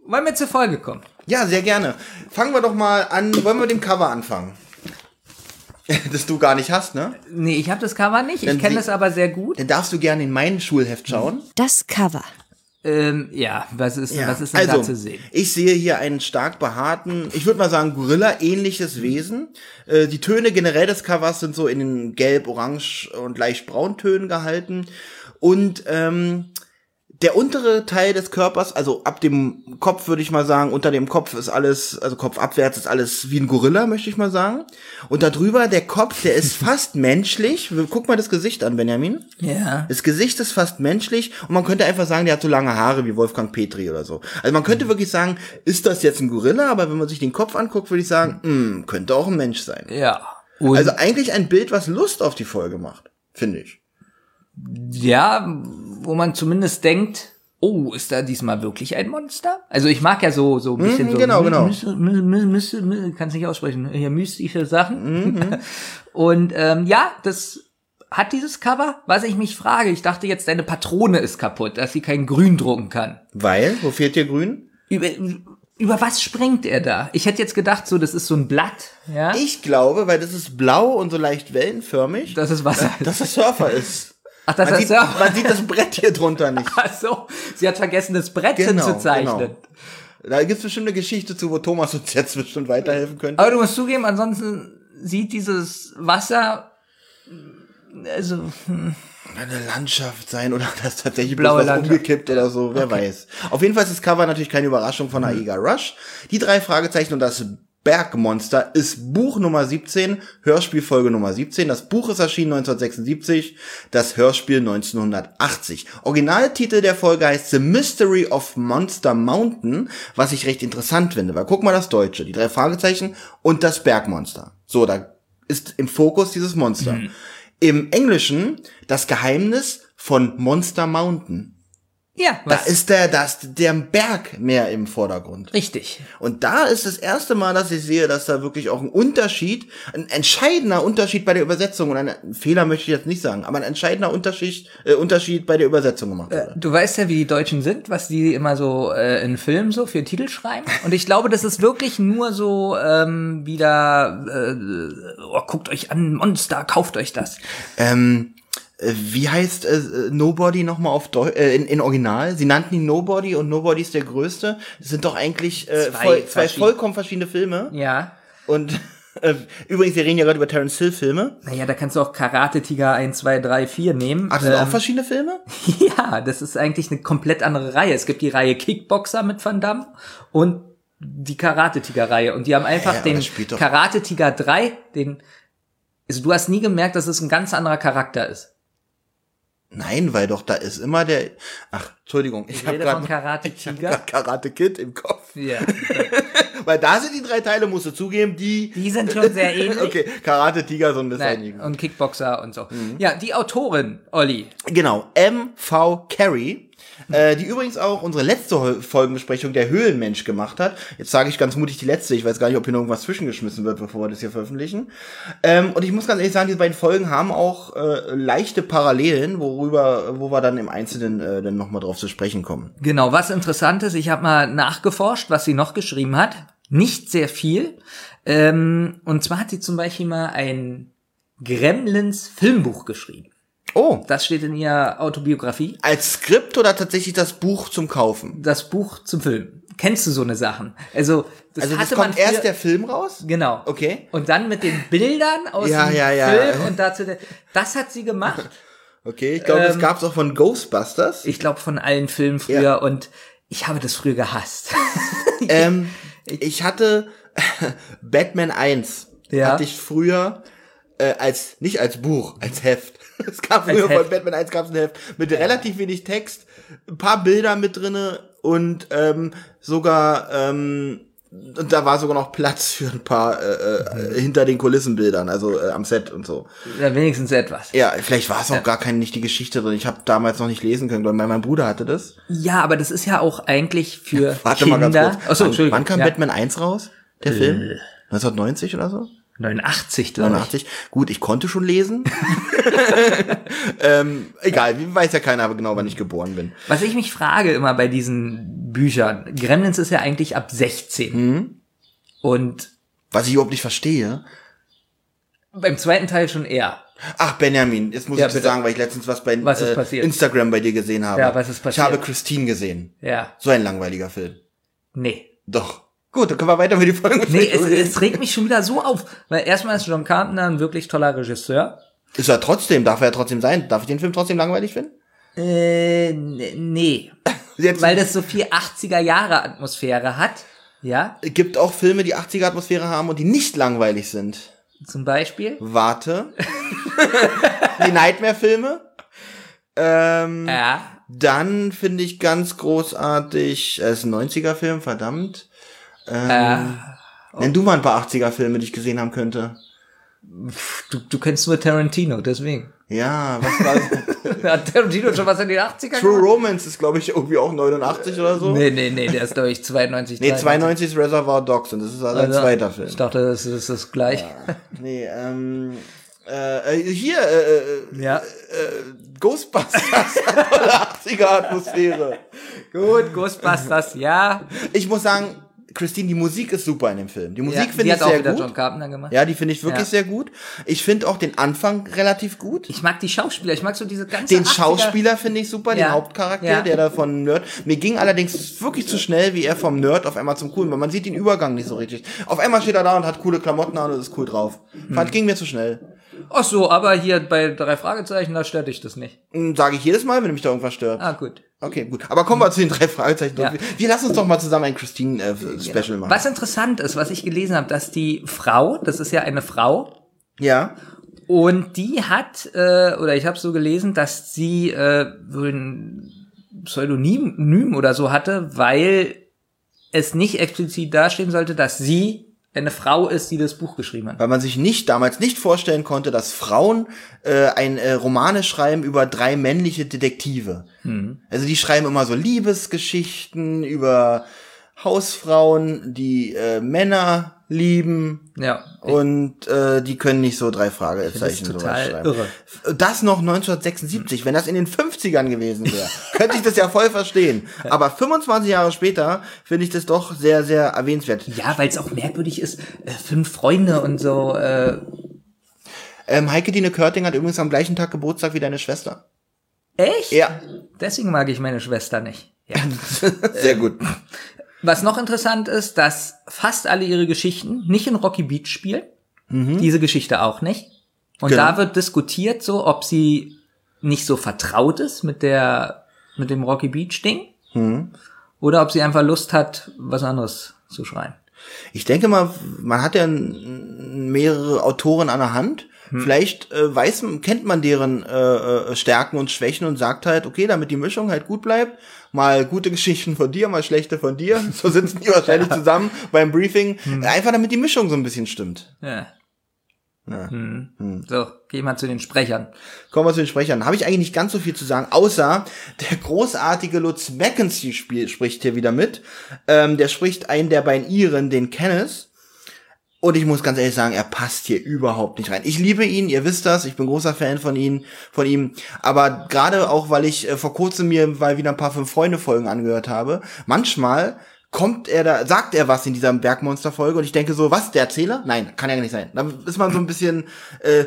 wollen wir zur Folge kommen? Ja, sehr gerne. Fangen wir doch mal an, wollen wir mit dem Cover anfangen? das du gar nicht hast, ne? Nee, ich habe das Cover nicht. Wenn Ich kenne das aber sehr gut. Dann darfst du gerne in mein Schulheft schauen. Das Cover. Ähm, ja, was ist, was ist denn also, da zu sehen? ich sehe hier einen stark behaarten, ich würde mal sagen Gorilla-ähnliches Wesen. Äh, die Töne generell des Covers sind so in den gelb, orange und leicht brauntönen gehalten. Und ähm, der untere Teil des Körpers, also ab dem Kopf würde ich mal sagen, unter dem Kopf ist alles, also Kopf abwärts ist alles wie ein Gorilla, möchte ich mal sagen. Und darüber der Kopf, der ist fast menschlich. Guck mal das Gesicht an, Benjamin. Ja. Das Gesicht ist fast menschlich und man könnte einfach sagen, der hat so lange Haare wie Wolfgang Petri oder so. Also man könnte wirklich sagen, ist das jetzt ein Gorilla? Aber wenn man sich den Kopf anguckt, würde ich sagen, hm, könnte auch ein Mensch sein. Ja. Und Also eigentlich ein Bild, was Lust auf die Folge macht, finde ich. ja, wo man zumindest denkt, oh, ist da diesmal wirklich ein Monster? Also ich mag ja so so ein bisschen Mhm, so genau, genau. my- my- my- my- kann's nicht aussprechen, hier mystische Sachen. Mhm. Und ähm, ja, das hat dieses Cover, was ich mich frage. Ich dachte jetzt, deine Patrone ist kaputt, dass sie kein Grün drucken kann. Weil, wo fehlt dir grün? Über, über was springt er da? Ich hätte jetzt gedacht, so das ist so ein Blatt, ja. Ich glaube, weil das ist blau und so leicht wellenförmig, das ist Wasser. dass das Surfer ist. Ach, das Man ist sieht, ja. man sieht das Brett hier drunter nicht. Ach so, sie hat vergessen, das Brett Genau, hinzuzeichnen. genau. Da gibt's bestimmt eine Geschichte zu, wo Thomas uns jetzt bestimmt weiterhelfen könnte. Aber du musst zugeben, ansonsten sieht dieses Wasser, also, hm, eine Landschaft sein oder das tatsächlich Blaue bloß was Landschaft. umgekippt oder so, wer weiß. Auf jeden Fall ist das Cover natürlich keine Überraschung von Aiga Rush. Die drei Fragezeichen und das Bergmonster ist Buch Nummer 17, Hörspielfolge Nummer 17. Das Buch ist erschienen 1976, das Hörspiel 1980. Originaltitel der Folge heißt The Mystery of Monster Mountain, was ich recht interessant finde, weil guck mal das Deutsche, die drei Fragezeichen und das Bergmonster. So, da ist im Fokus dieses Monster. Im Englischen das Geheimnis von Monster Mountain. Ja, Da was? ist der, das, der Berg mehr im Vordergrund. richtig. Und da ist das erste Mal, dass ich sehe, dass da wirklich auch ein Unterschied, ein entscheidender Unterschied bei der Übersetzung, und ein Fehler möchte ich jetzt nicht sagen, aber ein entscheidender Unterschied, äh, Unterschied bei der Übersetzung gemacht wurde. Du weißt ja, wie die Deutschen sind, was die immer so äh, in Filmen so für Titel schreiben. Und ich glaube, das ist wirklich nur so ähm, wieder, äh, oh, guckt euch an, Monster, kauft euch das. Ähm, äh, wie heißt äh, äh, Nobody nochmal auf Deu äh, in, in Original? Sie nannten ihn Nobody und Nobody ist der Größte. Das sind doch eigentlich äh, Zwei voll, zwei vollkommen verschiedene Filme. Ja. Und äh, übrigens, wir reden ja gerade über Terence Hill Filme. Naja, da kannst du auch Karate Tiger 1, 2, 3, 4 nehmen. Ach, das sind Ähm, auch verschiedene Filme? Ja, das ist eigentlich eine komplett andere Reihe. Es gibt die Reihe Kickboxer mit Van Damme und die Karate-Tiger-Reihe. Und die haben einfach aber den doch- Karate-Tiger 3, den, also du hast nie gemerkt, dass es ein ganz anderer Charakter ist. Nein, weil doch da ist immer der. Ach, Entschuldigung, ich, Ich habe rede gerade von Karate hab Tiger. grad Karate Kid im Kopf. Ja. Weil da sind die drei Teile, musst du zugeben, die. Die sind schon sehr ähnlich. okay, Karate Tiger so ein bisschen. Nein, und Kickboxer und so. Ja, die Autorin, Olli. Genau, M.V. Carey, äh, die übrigens auch unsere letzte Folgenbesprechung der Höhlenmensch gemacht hat. Jetzt sage ich ganz mutig die letzte, ich weiß gar nicht, ob hier noch irgendwas zwischengeschmissen wird, bevor wir das hier veröffentlichen. Ähm, und ich muss ganz ehrlich sagen, diese beiden Folgen haben auch äh, leichte Parallelen, worüber, wo wir dann im Einzelnen äh, dann nochmal drauf zu sprechen kommen. Genau, was interessant ist, ich habe mal nachgeforscht, was sie noch geschrieben hat. Nicht sehr viel. Ähm, und zwar hat sie zum Beispiel mal ein Gremlins Filmbuch geschrieben. Oh, Das steht in ihrer Autobiografie. als Skript oder tatsächlich das Buch zum Kaufen? Das Buch zum Film. Kennst du so eine Sachen? Also, das Also das kommt erst der Film raus? Genau. Okay. Und dann mit den Bildern aus Ja, dem ja, ja. Film und dazu, der- das hat sie gemacht. Okay, ich glaube, das Ähm, gab's auch von Ghostbusters. Ich glaube von allen Filmen früher Ja. und ich habe das früher gehasst. Ähm, ich hatte Batman 1. Ja. Hatte ich früher äh, als, nicht als Buch, als Heft. Es gab früher von Batman 1 gab's ein Heft mit relativ wenig Text, ein paar Bilder mit drinne und ähm, sogar ähm, und da war sogar noch Platz für ein paar äh, äh, hinter den Kulissenbildern, also äh, am Set und so. Ja, wenigstens etwas. Ja, vielleicht war es auch gar keine nicht die Geschichte drin. Ich habe damals noch nicht lesen können, weil mein, mein Bruder hatte das. Ja, aber das ist ja auch eigentlich für Warte Kinder. mal ganz kurz. Achso, wann, Entschuldigung. wann kam ja. Batman 1 raus? Der Film? 1990 oder so? 89, glaube ich. 89. Gut, ich konnte schon lesen. ähm, egal, weiß ja keiner aber genau, wann ich geboren bin. Was ich mich frage immer bei diesen Büchern, Gremlins ist ja eigentlich ab 16. Mhm. Und Was ich überhaupt nicht verstehe. beim zweiten Teil schon eher. Ach, Benjamin, jetzt muss Ja, ich dir bitte. sagen, weil ich letztens was bei Was ist äh, passiert? Instagram bei dir gesehen habe. Ja, was ist passiert? Ich habe Christine gesehen. Ja. So ein langweiliger Film. Nee. Doch. Gut, dann können wir weiter mit die Folge Nee, es, es regt mich schon wieder so auf. Weil erstmal ist John Carpenter ein wirklich toller Regisseur. Ist er trotzdem, darf er ja trotzdem sein. Darf ich den Film trotzdem langweilig finden? Äh, n- nee. Weil das so viel 80er Jahre Atmosphäre hat. Ja, gibt auch Filme, die 80er Atmosphäre haben und die nicht langweilig sind. zum Beispiel. Warte. die Nightmare-Filme. Ähm, Ja. Dann finde ich ganz großartig, es ist ein 90er-Film, verdammt. Ähm, Äh, Nenn du mal ein paar 80er-Filme, die ich gesehen haben könnte. du, du kennst nur Tarantino, deswegen. Ja, was war das? Hat Tarantino schon was in den 80er True gemacht? Romance ist, glaube ich, irgendwie auch 89 oder so. Nee, nee, nee, der ist, glaube ich, 92. Nee, 92 ist Reservoir Dogs und das ist also ein Also, zweiter Film. Ich dachte, das ist das gleich. Nee, ähm, äh, äh, hier, äh, äh, Ja. Ghostbusters, tolle 80er Atmosphäre. Gut, Ghostbusters, ja. Ich muss sagen, Christine, die Musik ist super in dem Film. Die ja Musik die finde ich hat auch sehr wieder gut. John Carpenter gemacht. Ja, die finde ich wirklich Ja. sehr gut. Ich finde auch den Anfang relativ gut. Ich mag die Schauspieler, ich mag so diese ganze Den 80er Schauspieler finde ich super, den Ja. Hauptcharakter, Ja. der da von Nerd. Mir ging allerdings wirklich zu schnell, wie er vom Nerd auf einmal zum Coolen, weil man sieht den Übergang nicht so richtig. Auf einmal steht er da und hat coole Klamotten an und ist cool drauf. Hm. Fand, ging mir zu schnell. Ach so, aber hier bei drei Fragezeichen, da stört dich das nicht. Sage ich jedes Mal, wenn mich da irgendwas stört. Ah, gut. Okay, gut. Aber kommen wir zu den drei Fragezeichen. Ja. Wir lassen uns doch mal zusammen ein Christine-Special machen. Was interessant ist, was ich gelesen habe, dass die Frau, das ist ja eine Frau, Ja. und die hat, äh, oder ich habe so gelesen, dass sie äh, wohl ein Pseudonym oder so hatte, weil es nicht explizit dastehen sollte, dass sie eine Frau ist, die das Buch geschrieben hat. Weil man sich nicht damals nicht vorstellen konnte, dass Frauen äh, ein äh, Romane schreiben über drei männliche Detektive. Also die schreiben immer so Liebesgeschichten über Hausfrauen, die äh, Männer lieben Ja. und äh, die können nicht so drei Das Fragezeichen sowas schreiben. irre. Das noch 1976, wenn das in den 50ern gewesen wäre, könnte ich das ja voll verstehen. Aber 25 Jahre später finde ich das doch sehr, sehr erwähnenswert. Ja, weil es auch merkwürdig ist, äh, fünf Freunde und so. Äh, Ähm, Heike Dine Körting hat übrigens am gleichen Tag Geburtstag wie deine Schwester. echt? Ja, Deswegen mag ich meine Schwester nicht. Ja. sehr gut. Was noch interessant ist, dass fast alle ihre Geschichten nicht in Rocky Beach spielen. Diese Geschichte auch nicht. Und Genau. da wird diskutiert so, ob sie nicht so vertraut ist mit der, mit dem Rocky Beach Ding. Oder ob sie einfach Lust hat, was anderes zu schreiben. Ich denke mal, man hat ja mehrere Autoren an der Hand. Vielleicht äh, weiß, kennt man deren äh, äh, Stärken und Schwächen und sagt halt, okay, damit die Mischung halt gut bleibt, mal gute Geschichten von dir, mal schlechte von dir. So sitzen die wahrscheinlich zusammen beim Briefing. Einfach damit die Mischung so ein bisschen stimmt. Ja. Ja. Hm. So, geh mal zu den Sprechern. Kommen wir zu den Sprechern. Habe ich eigentlich nicht ganz so viel zu sagen, außer der großartige Lutz Mackenzie spricht hier wieder mit. Ähm, der spricht einen der beiden Iren, den Kenneth. Und ich muss ganz ehrlich sagen, er passt hier überhaupt nicht rein. Ich liebe ihn, ihr wisst das, ich bin großer Fan von ihm, von ihm. Aber gerade auch, weil ich äh, vor kurzem mir mal wieder ein paar fünf Freunde Folgen angehört habe, manchmal kommt er da, sagt er was in dieser Bergmonster-Folge und ich denke so, was, der Erzähler? Nein, kann ja nicht sein. Da ist man so ein bisschen, äh,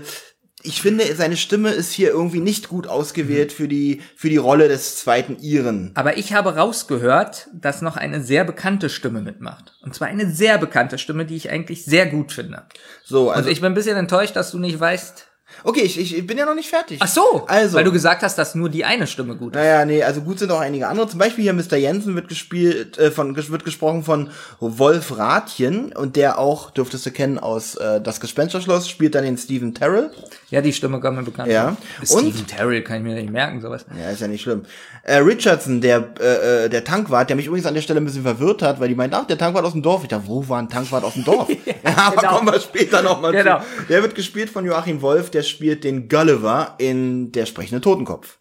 ich finde, seine Stimme ist hier irgendwie nicht gut ausgewählt für die, für die Rolle des zweiten Iren. Aber ich habe rausgehört, dass noch eine sehr bekannte Stimme mitmacht. Und zwar eine sehr bekannte Stimme, die ich eigentlich sehr gut finde. So, Also also, ich bin ein bisschen enttäuscht, dass du nicht weißt. Okay, ich, ich, bin ja noch nicht fertig. Ach so, Also. weil du gesagt hast, dass nur die eine Stimme gut ist. Naja, nee, also gut sind auch einige andere. Zum Beispiel hier Mr. Jensen wird gespielt, äh, von, wird gesprochen von Wolf Rathjen und der auch, dürftest du kennen aus äh, Das Gespensterschloss, spielt dann den Stephen Terrell. Ja, die Stimme kommt mir bekannt Ja. vor. Und- Stephen Terrell kann ich mir nicht merken, sowas. Ja, ist ja nicht schlimm. Äh, Richardson, der, äh, äh, der Tankwart, der mich übrigens an der Stelle ein bisschen verwirrt hat, weil die meint, ach, der Tankwart aus dem Dorf. Ich dachte, wo war ein Tankwart aus dem Dorf? ja, aber genau. kommen wir später nochmal Genau. zu. Der wird gespielt von Joachim Wolf, der spielt den Gulliver in Der sprechende Totenkopf.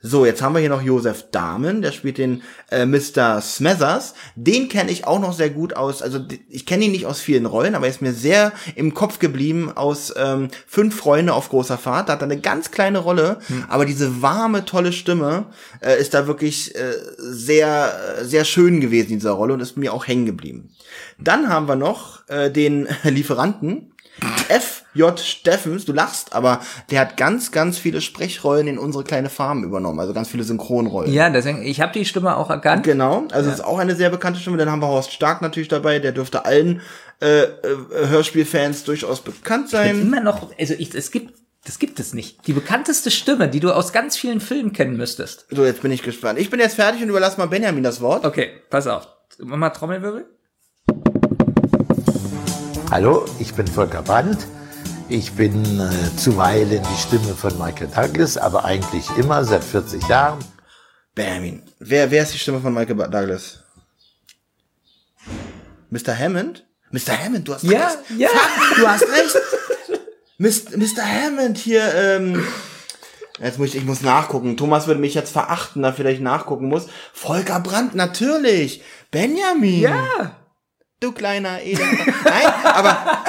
So, jetzt haben wir hier noch Josef Dahmen, der spielt den äh, Mr. Smethers. Den kenne ich auch noch sehr gut aus, also ich kenne ihn nicht aus vielen Rollen, aber er ist mir sehr im Kopf geblieben aus ähm, Fünf Freunde auf großer Fahrt. Da hat er eine ganz kleine Rolle, aber diese warme, tolle Stimme äh, ist da wirklich äh, sehr, sehr schön gewesen in dieser Rolle und ist mir auch hängen geblieben. Dann haben wir noch äh, den Lieferanten, F.J. Steffens, du lachst, aber der hat ganz, ganz viele Sprechrollen in unsere kleine Farm übernommen, also ganz viele Synchronrollen. Ja, deswegen, ich habe die Stimme auch erkannt. Genau, also ist auch eine sehr bekannte Stimme. Dann haben wir Horst Stark natürlich dabei, der dürfte allen äh, äh, Hörspielfans durchaus bekannt sein. Immer noch, also ich, es gibt, das gibt es nicht. Die bekannteste Stimme, die du aus ganz vielen Filmen kennen müsstest. So, jetzt bin ich gespannt. Ich bin jetzt fertig und überlasse mal Benjamin das Wort. Okay, pass auf. Mach mal Trommelwirbel. Hallo, ich bin Volker Brandt. Ich bin äh, zuweilen die Stimme von Michael Douglas, aber eigentlich immer seit 40 Jahren. Benjamin. Wer, wer ist die Stimme von Michael Douglas? Mr. Hammond? Mr. Hammond, du hast Ja, recht. ja. Fuck, du hast recht. Mr. Hammond hier, ähm, jetzt muss ich, ich muss nachgucken. Thomas würde mich jetzt verachten, da vielleicht nachgucken muss. Volker Brandt, natürlich. Benjamin. Ja. Du kleiner Elend. Nein, aber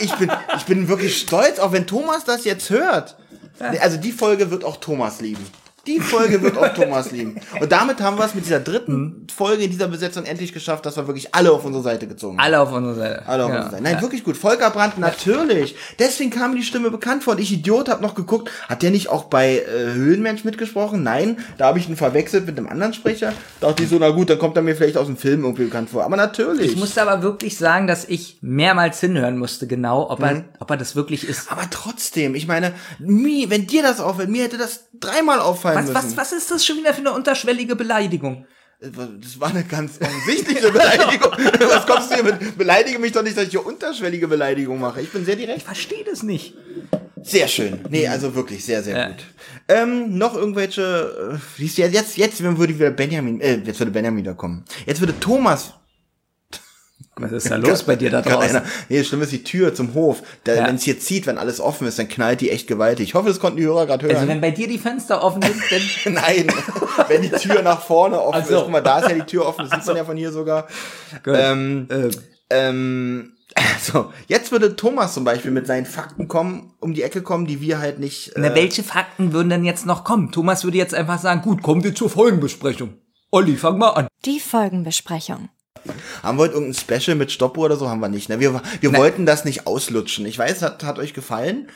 ich bin, ich bin wirklich stolz, auch wenn Thomas das jetzt hört. Also die Folge wird auch Thomas lieben. Die Folge wird auch Thomas lieben. Und damit haben wir es mit dieser dritten Hm. Folge in dieser Besetzung endlich geschafft, dass wir wirklich alle auf unsere Seite gezogen haben. Alle auf unserer Seite. Alle auf Ja. unsere Seite. Nein, wirklich gut. Volker Brandt, natürlich. Deswegen kam mir die Stimme bekannt vor. Und ich Idiot hab noch geguckt, hat der nicht auch bei äh, Höhlenmensch mitgesprochen? Nein, da habe ich ihn verwechselt mit einem anderen Sprecher. Dachte ich so, na gut, dann kommt er mir vielleicht aus dem Film irgendwie bekannt vor. Aber natürlich. Ich musste aber wirklich sagen, dass ich mehrmals hinhören musste, genau, ob Mhm. er, ob er das wirklich ist. aber trotzdem, ich meine, mir, wenn dir das auffällt, mir hätte das dreimal auffallen Was, müssen. was, was ist das schon wieder für eine unterschwellige Beleidigung? Das war eine ganz offensichtliche Beleidigung. Was kommst du hier mit? Beleidige mich doch nicht, dass ich hier unterschwellige Beleidigung mache. Ich bin sehr direkt. Ich verstehe das nicht. Sehr schön. Nee, also wirklich sehr, sehr Ja. gut. Ähm, noch irgendwelche, äh, du, jetzt, jetzt würde wieder Benjamin, äh, jetzt würde Benjamin wieder kommen. Jetzt würde Thomas. Was ist da los bei dir da draußen? nee, das Schlimme ist die Tür zum Hof. Ja. Wenn es hier zieht, wenn alles offen ist, dann knallt die echt gewaltig. Ich hoffe, das konnten die Hörer gerade hören. Also wenn bei dir die Fenster offen sind, dann Nein, wenn die Tür nach vorne offen Ach so. ist. Guck mal, da ist ja die Tür offen. Das sieht man ja von hier sogar. Gut. Ähm, ähm, so, jetzt würde Thomas zum Beispiel mit seinen Fakten kommen, um die Ecke kommen, die wir halt nicht. Na, welche Fakten würden denn jetzt noch kommen? Thomas würde jetzt einfach sagen, gut, kommen wir zur Folgenbesprechung. Olli, fang mal an. Die Folgenbesprechung. Haben wir heute irgendein Special mit Stoppuhr oder so? Haben wir nicht. Ne? Wir, wir wollten das nicht auslutschen. Ich weiß, hat, hat euch gefallen.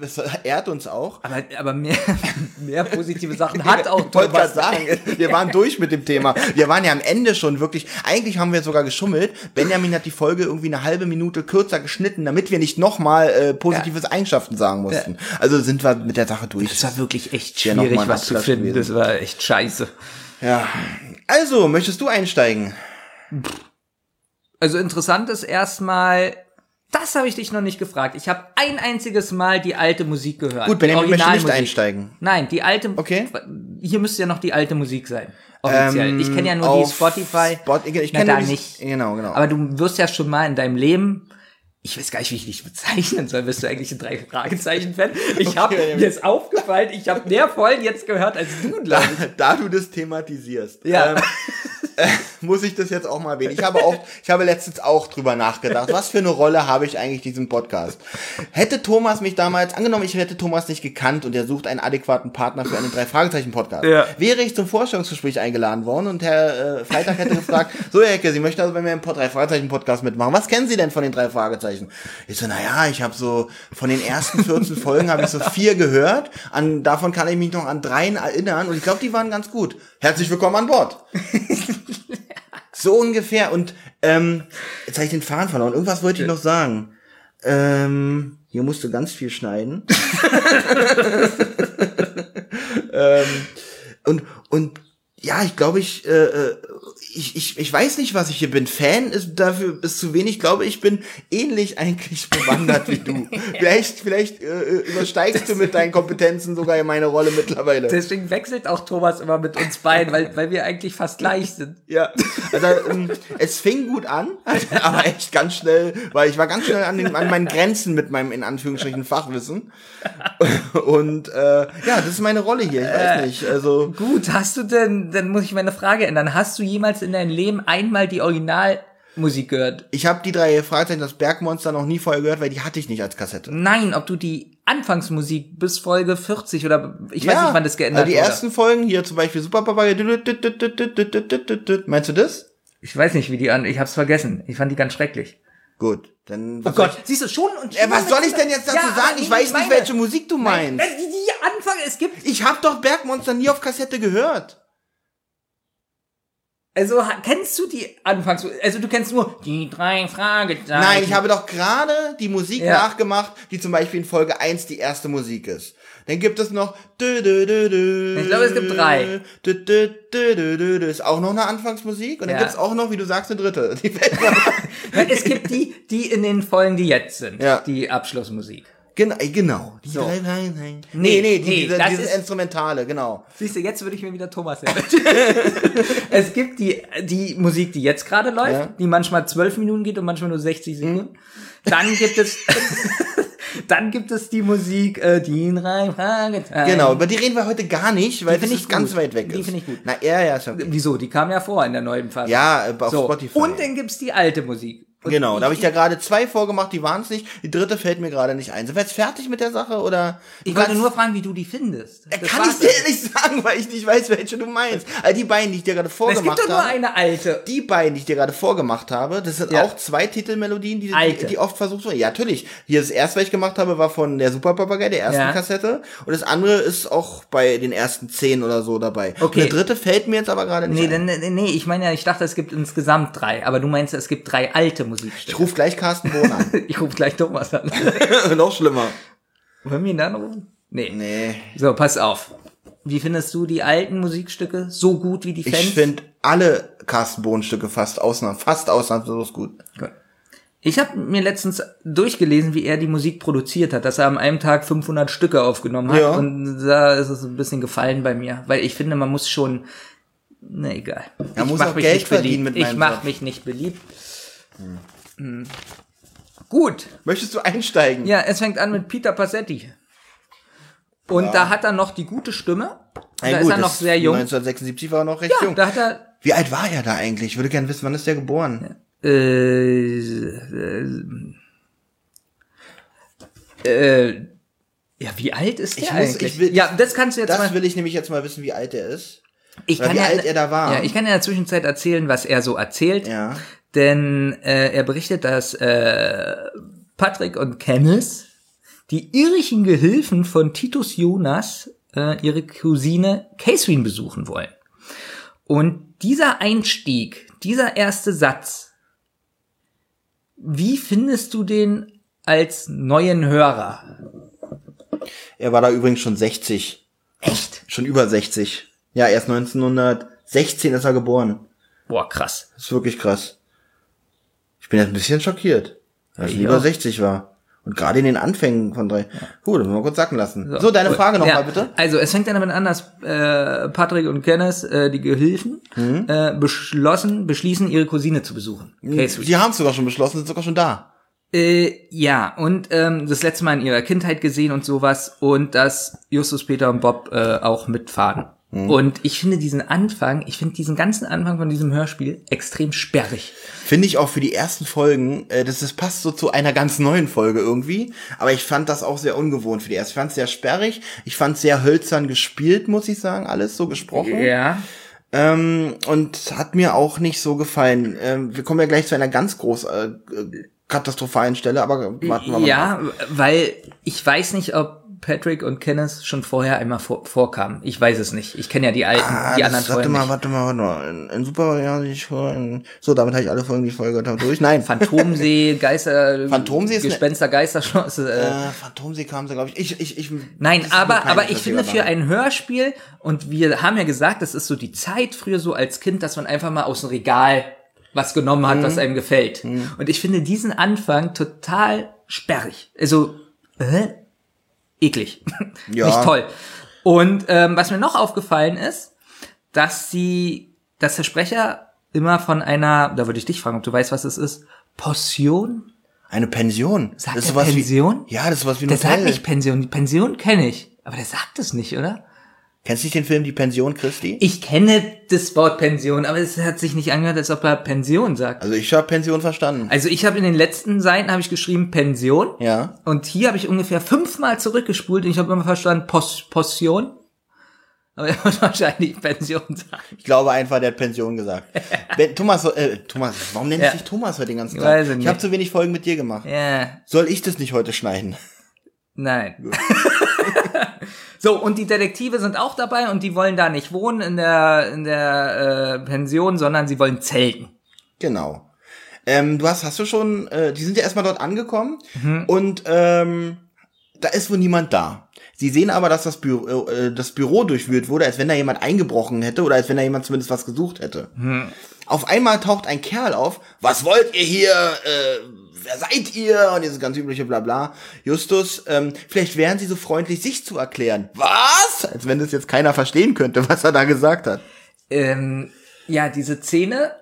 Es ehrt uns auch. Aber, aber mehr, mehr positive Sachen hat auch Ich wollte gerade Thomas. sagen, wir waren durch mit dem Thema. Wir waren ja am Ende schon wirklich, eigentlich haben wir sogar geschummelt. Benjamin hat die Folge irgendwie eine halbe Minute kürzer geschnitten, damit wir nicht nochmal äh, positives Eigenschaften sagen mussten. Also sind wir mit der Sache durch. Das war wirklich echt Ja, schwierig, was zu finden. gewesen. Das war echt scheiße. Ja. Also, möchtest du einsteigen? Also interessant ist erstmal, das habe ich dich noch nicht gefragt. Ich habe ein einziges Mal die alte Musik gehört. Gut, Benjamin möchte nicht einsteigen. Nein, die alte. Okay. Hier müsste ja noch die alte Musik sein. Offiziell. ich kenne ja nur die Ähm, Spotify. Spot- ich Na, kenne da nicht. genau, genau. Aber du wirst ja schon mal in deinem Leben. Ich weiß gar nicht, wie ich dich bezeichnen soll. Bist du eigentlich ein drei Fragezeichen Fan? Ich habe Okay. mir ist aufgefallen, ich habe mehr Folgen jetzt gehört als du, glaube ich. da du das thematisierst, Ja. ähm, äh, muss ich das jetzt auch mal erwähnen. Ich habe auch, ich habe letztens auch drüber nachgedacht, was für eine Rolle habe ich eigentlich in diesem Podcast? Hätte Thomas mich damals, angenommen, ich hätte Thomas nicht gekannt und er sucht einen adäquaten Partner für einen Drei-Fragezeichen-Podcast, Ja. wäre ich zum Vorstellungsgespräch eingeladen worden und Herr äh, Freitag hätte gefragt, so Herr Ecke, Sie möchten also bei mir im Drei-Fragezeichen-Podcast mitmachen. Was kennen Sie denn von den drei Fragezeichen? Ich so, naja, ich habe so, von den ersten 14 Folgen habe ich so vier gehört, an, davon kann ich mich noch an dreien erinnern und ich glaube, die waren ganz gut. Herzlich willkommen an Bord. So ungefähr. Und ähm, jetzt habe ich den Faden verloren. Irgendwas wollte ich noch sagen. Ähm, hier musst du ganz viel schneiden. ähm, und und ja, ich glaube, ich, äh, äh, ich, ich, ich weiß nicht, was ich hier bin. Fan ist dafür ist zu wenig. Ich glaube, ich bin ähnlich eigentlich bewandert wie du. Vielleicht, vielleicht äh, übersteigst du mit deinen Kompetenzen sogar in meine Rolle mittlerweile. Deswegen wechselt auch Thomas immer mit uns beiden, weil, weil wir eigentlich fast gleich sind. Ja, also ähm, es fing gut an, aber echt ganz schnell, weil ich war ganz schnell an, den, an meinen Grenzen mit meinem in Anführungsstrichen Fachwissen. Und äh, ja, das ist meine Rolle hier. Ich weiß nicht. Also Gut, hast du denn, dann muss ich meine Frage ändern. Hast du jemals in deinem Leben einmal die Originalmusik gehört? ich habe die drei Fragezeichen, das Bergmonster noch nie vorher gehört, weil die hatte ich nicht als Kassette. Nein, ob du die Anfangsmusik bis Folge 40 oder ich weiß nicht, wann das geändert also die wurde. ersten Folgen hier zum Beispiel Super Papagei. Meinst du das? Ich weiß nicht, wie die an. Ich hab's vergessen. Ich fand die ganz schrecklich. Gut, dann. Oh Gott, siehst du schon und äh, was soll ich denn jetzt dazu Ja, sagen? Ich weiß nicht, meine- welche Musik du Nein, meinst. Die, die Anfang, es gibt. Ich habe doch Bergmonster nie auf Kassette gehört. Also kennst du die Anfangs. Also du kennst nur die drei Fragezeichen. Nein, ich habe doch gerade die Musik Ja. nachgemacht, die zum Beispiel in Folge 1 die erste Musik ist. Dann gibt es noch. dü, dü, dü, dü, Ich glaube, es gibt drei. dü, dü, dü, dü, dü, dü, Ist auch noch eine Anfangsmusik. Und dann Ja. gibt's auch noch, wie du sagst, eine dritte. Die es gibt die, die in den Folgen, die jetzt sind. Ja. Die Abschlussmusik. Genau, äh, genau. Die So. drei, drei, drei. Nee, Nee, die, nee, diese, das dieses ist- Instrumentale, genau. Siehst du, jetzt würde ich mir wieder Thomas nennen. es gibt die, die Musik, die jetzt gerade läuft, Ja. die manchmal zwölf Minuten geht und manchmal nur 60 Sekunden. Dann gibt es, dann gibt es die Musik, äh, die drei Fragezeichen. Genau, über die reden wir heute gar nicht, weil Die das ich ganz weit weg Die ist. find ich gut. Na, ja, ja, ist okay. Wieso? Die kam ja vor in der neuen Phase. Ja, äh, auf so. Spotify. Und dann gibt's die alte Musik. Und Genau, da habe ich ja gerade zwei vorgemacht, die waren es nicht. Die dritte fällt mir gerade nicht ein. Sind wir jetzt fertig mit der Sache oder? Ich wollte nur fragen, wie du die findest. Äh, Das Kann ich dir nicht sagen, weil ich nicht weiß, welche du meinst. Also die beiden, die ich dir gerade Es vorgemacht gibt doch nur habe. eine alte. Die beiden, die ich dir gerade vorgemacht habe, das sind Ja. auch zwei Titelmelodien, die, die, die oft versucht wurden. Ja, natürlich. Hier das erste, was ich gemacht habe, war von der Super Papagei, der ersten Ja. Kassette. Und das andere ist auch bei den ersten zehn oder so dabei. Okay. Und der dritte fällt mir jetzt aber gerade nicht Nee, ein. denn, nee, ich meine ja, ich dachte, es gibt insgesamt drei, aber du meinst, es gibt drei alte Ich Musikstücke. rufe gleich Carsten Bohn an. Ich rufe gleich Thomas an. Noch schlimmer. Wollen wir ihn dann rufen? Nee. Nee. So, pass auf. Wie findest du die alten Musikstücke so gut wie die Fans? Ich finde alle Carsten Bohn-Stücke fast ausnahms, fast ausnahmslos gut. Gut. Ich habe mir letztens durchgelesen, wie er die Musik produziert hat, dass er an einem Tag 500 Stücke aufgenommen hat Ja. und da ist es ein bisschen gefallen bei mir, weil ich finde, man muss schon, na egal. Er ich muss mach auch mich Geld nicht verdienen beliebt. mit Ich meinem mach Job. mich nicht beliebt. Hm. Gut. Möchtest du einsteigen? Ja, es fängt an mit Peter Passetti. Und da hat er noch die gute Stimme. Ja, da gut, ist er noch sehr jung. 1976 war er noch recht Ja, jung. da hat er Wie alt war er da eigentlich? Ich würde gerne wissen, wann ist der geboren? äh, äh, äh, ja, wie alt ist der Ich muss- eigentlich? ich will- ja, das kannst du jetzt Das mal. will ich nämlich jetzt mal wissen, wie alt er ist. Ich oder wie ja, alt er da war. Ja, ich kann ja in der Zwischenzeit erzählen, was er so erzählt. Ja. Denn äh, er berichtet, dass äh, Patrick und Kenneth, die irischen Gehilfen von Titus Jonas, äh, ihre Cousine Catherine besuchen wollen. Und dieser Einstieg, dieser erste Satz, wie findest du den als neuen Hörer? Er war da übrigens schon 60. Echt? Schon über 60. Ja, erst 1916 ist er geboren. Boah, krass. Das ist wirklich krass. Ich bin jetzt ein bisschen schockiert, dass er Ich über auch. 60 war. Und gerade in den Anfängen von drei. Gut, das müssen wir kurz sacken lassen. So, deine Cool. Frage nochmal Ja, bitte. Also es fängt dann damit an, dass äh, Patrick und Kenneth, äh, die Gehilfen, Mhm. äh, beschlossen, beschließen, ihre Cousine zu besuchen. Catherine. Die haben es sogar schon beschlossen, sind sogar schon da. Äh, ja, und ähm, das letzte Mal in ihrer Kindheit gesehen und sowas und dass Justus, Peter und Bob äh, auch mitfahren. Mhm. Und ich finde diesen Anfang, ich finde diesen ganzen Anfang von diesem Hörspiel extrem sperrig. Finde ich auch für die ersten Folgen, äh, das, das passt so zu einer ganz neuen Folge irgendwie. Aber ich fand das auch sehr ungewohnt für die erste. Ich fand es sehr sperrig. Ich fand es sehr hölzern gespielt, muss ich sagen, alles so gesprochen. Ja. Ähm, und hat mir auch nicht so gefallen. Ähm, wir kommen ja gleich zu einer ganz groß äh, katastrophalen Stelle, aber warten wir mal. Ja, weil ich weiß nicht, ob Patrick und Kenneth schon vorher einmal vor, vorkamen. Ich weiß es nicht. Ich kenne ja die alten, Ah, die anderen warte Folgen mal, nicht. warte mal, warte mal. In, in Super, ja, ich, in, so, damit habe ich alle Folgen, die Folge durch. Nein, Phantomsee, Geister, Phantomsee ist ne- Gespenster, Geisterschloss. Äh, äh, Phantomsee kam sie, glaube ich. Ich, ich, ich. Nein, aber, aber ich finde für ein Hörspiel, und wir haben ja gesagt, das ist so die Zeit früher so als Kind, dass man einfach mal aus dem Regal was genommen hat, Mhm. was einem gefällt. Und ich finde diesen Anfang total sperrig. Also, äh, eklig. Ja. Nicht toll. Und ähm, was mir noch aufgefallen ist, dass sie, dass der Sprecher immer von einer, da würde ich dich fragen, ob du weißt, was es ist, Portion? Eine Pension. Sagt das ist sowas Pension? Wie, ja, das ist sowas wie ein Der sagt Hotel. nicht Pension. Die Pension kenne ich. Aber der sagt es nicht, oder? Kennst du nicht den Film Die Pension Christi? Ich kenne das Wort Pension, aber es hat sich nicht angehört, als ob er Pension sagt. Also ich habe Pension verstanden. Also ich habe in den letzten Seiten habe ich geschrieben Pension. Ja. Und hier habe ich ungefähr fünfmal zurückgespult und ich habe immer verstanden Pos Possion. Aber er wird wahrscheinlich Pension sagen. Ich glaube einfach, der hat Pension gesagt. Ben, Thomas, äh, Thomas, warum nennst Ja. du dich Thomas heute den ganzen Ich Tag? weiß ich nicht. habe zu wenig Folgen mit dir gemacht. Ja, Soll ich das nicht heute schneiden? nein. so, und die Detektive sind auch dabei und die wollen da nicht wohnen in der, in der äh, Pension, sondern sie wollen zelten. Genau. Ähm, du hast, hast du schon, äh, die sind ja erstmal dort angekommen Mhm. und ähm, da ist wohl niemand da. Sie sehen aber, dass das Büro, äh, das Büro durchwühlt wurde, als wenn da jemand eingebrochen hätte oder als wenn da jemand zumindest was gesucht hätte. Mhm. Auf einmal taucht ein Kerl auf. Was wollt ihr hier? Äh, wer seid ihr? Und dieses ganz übliche Blabla. Justus, ähm, vielleicht wären Sie so freundlich, sich zu erklären. Was? Als wenn das jetzt keiner verstehen könnte, was er da gesagt hat. Ähm, ja, diese Szene,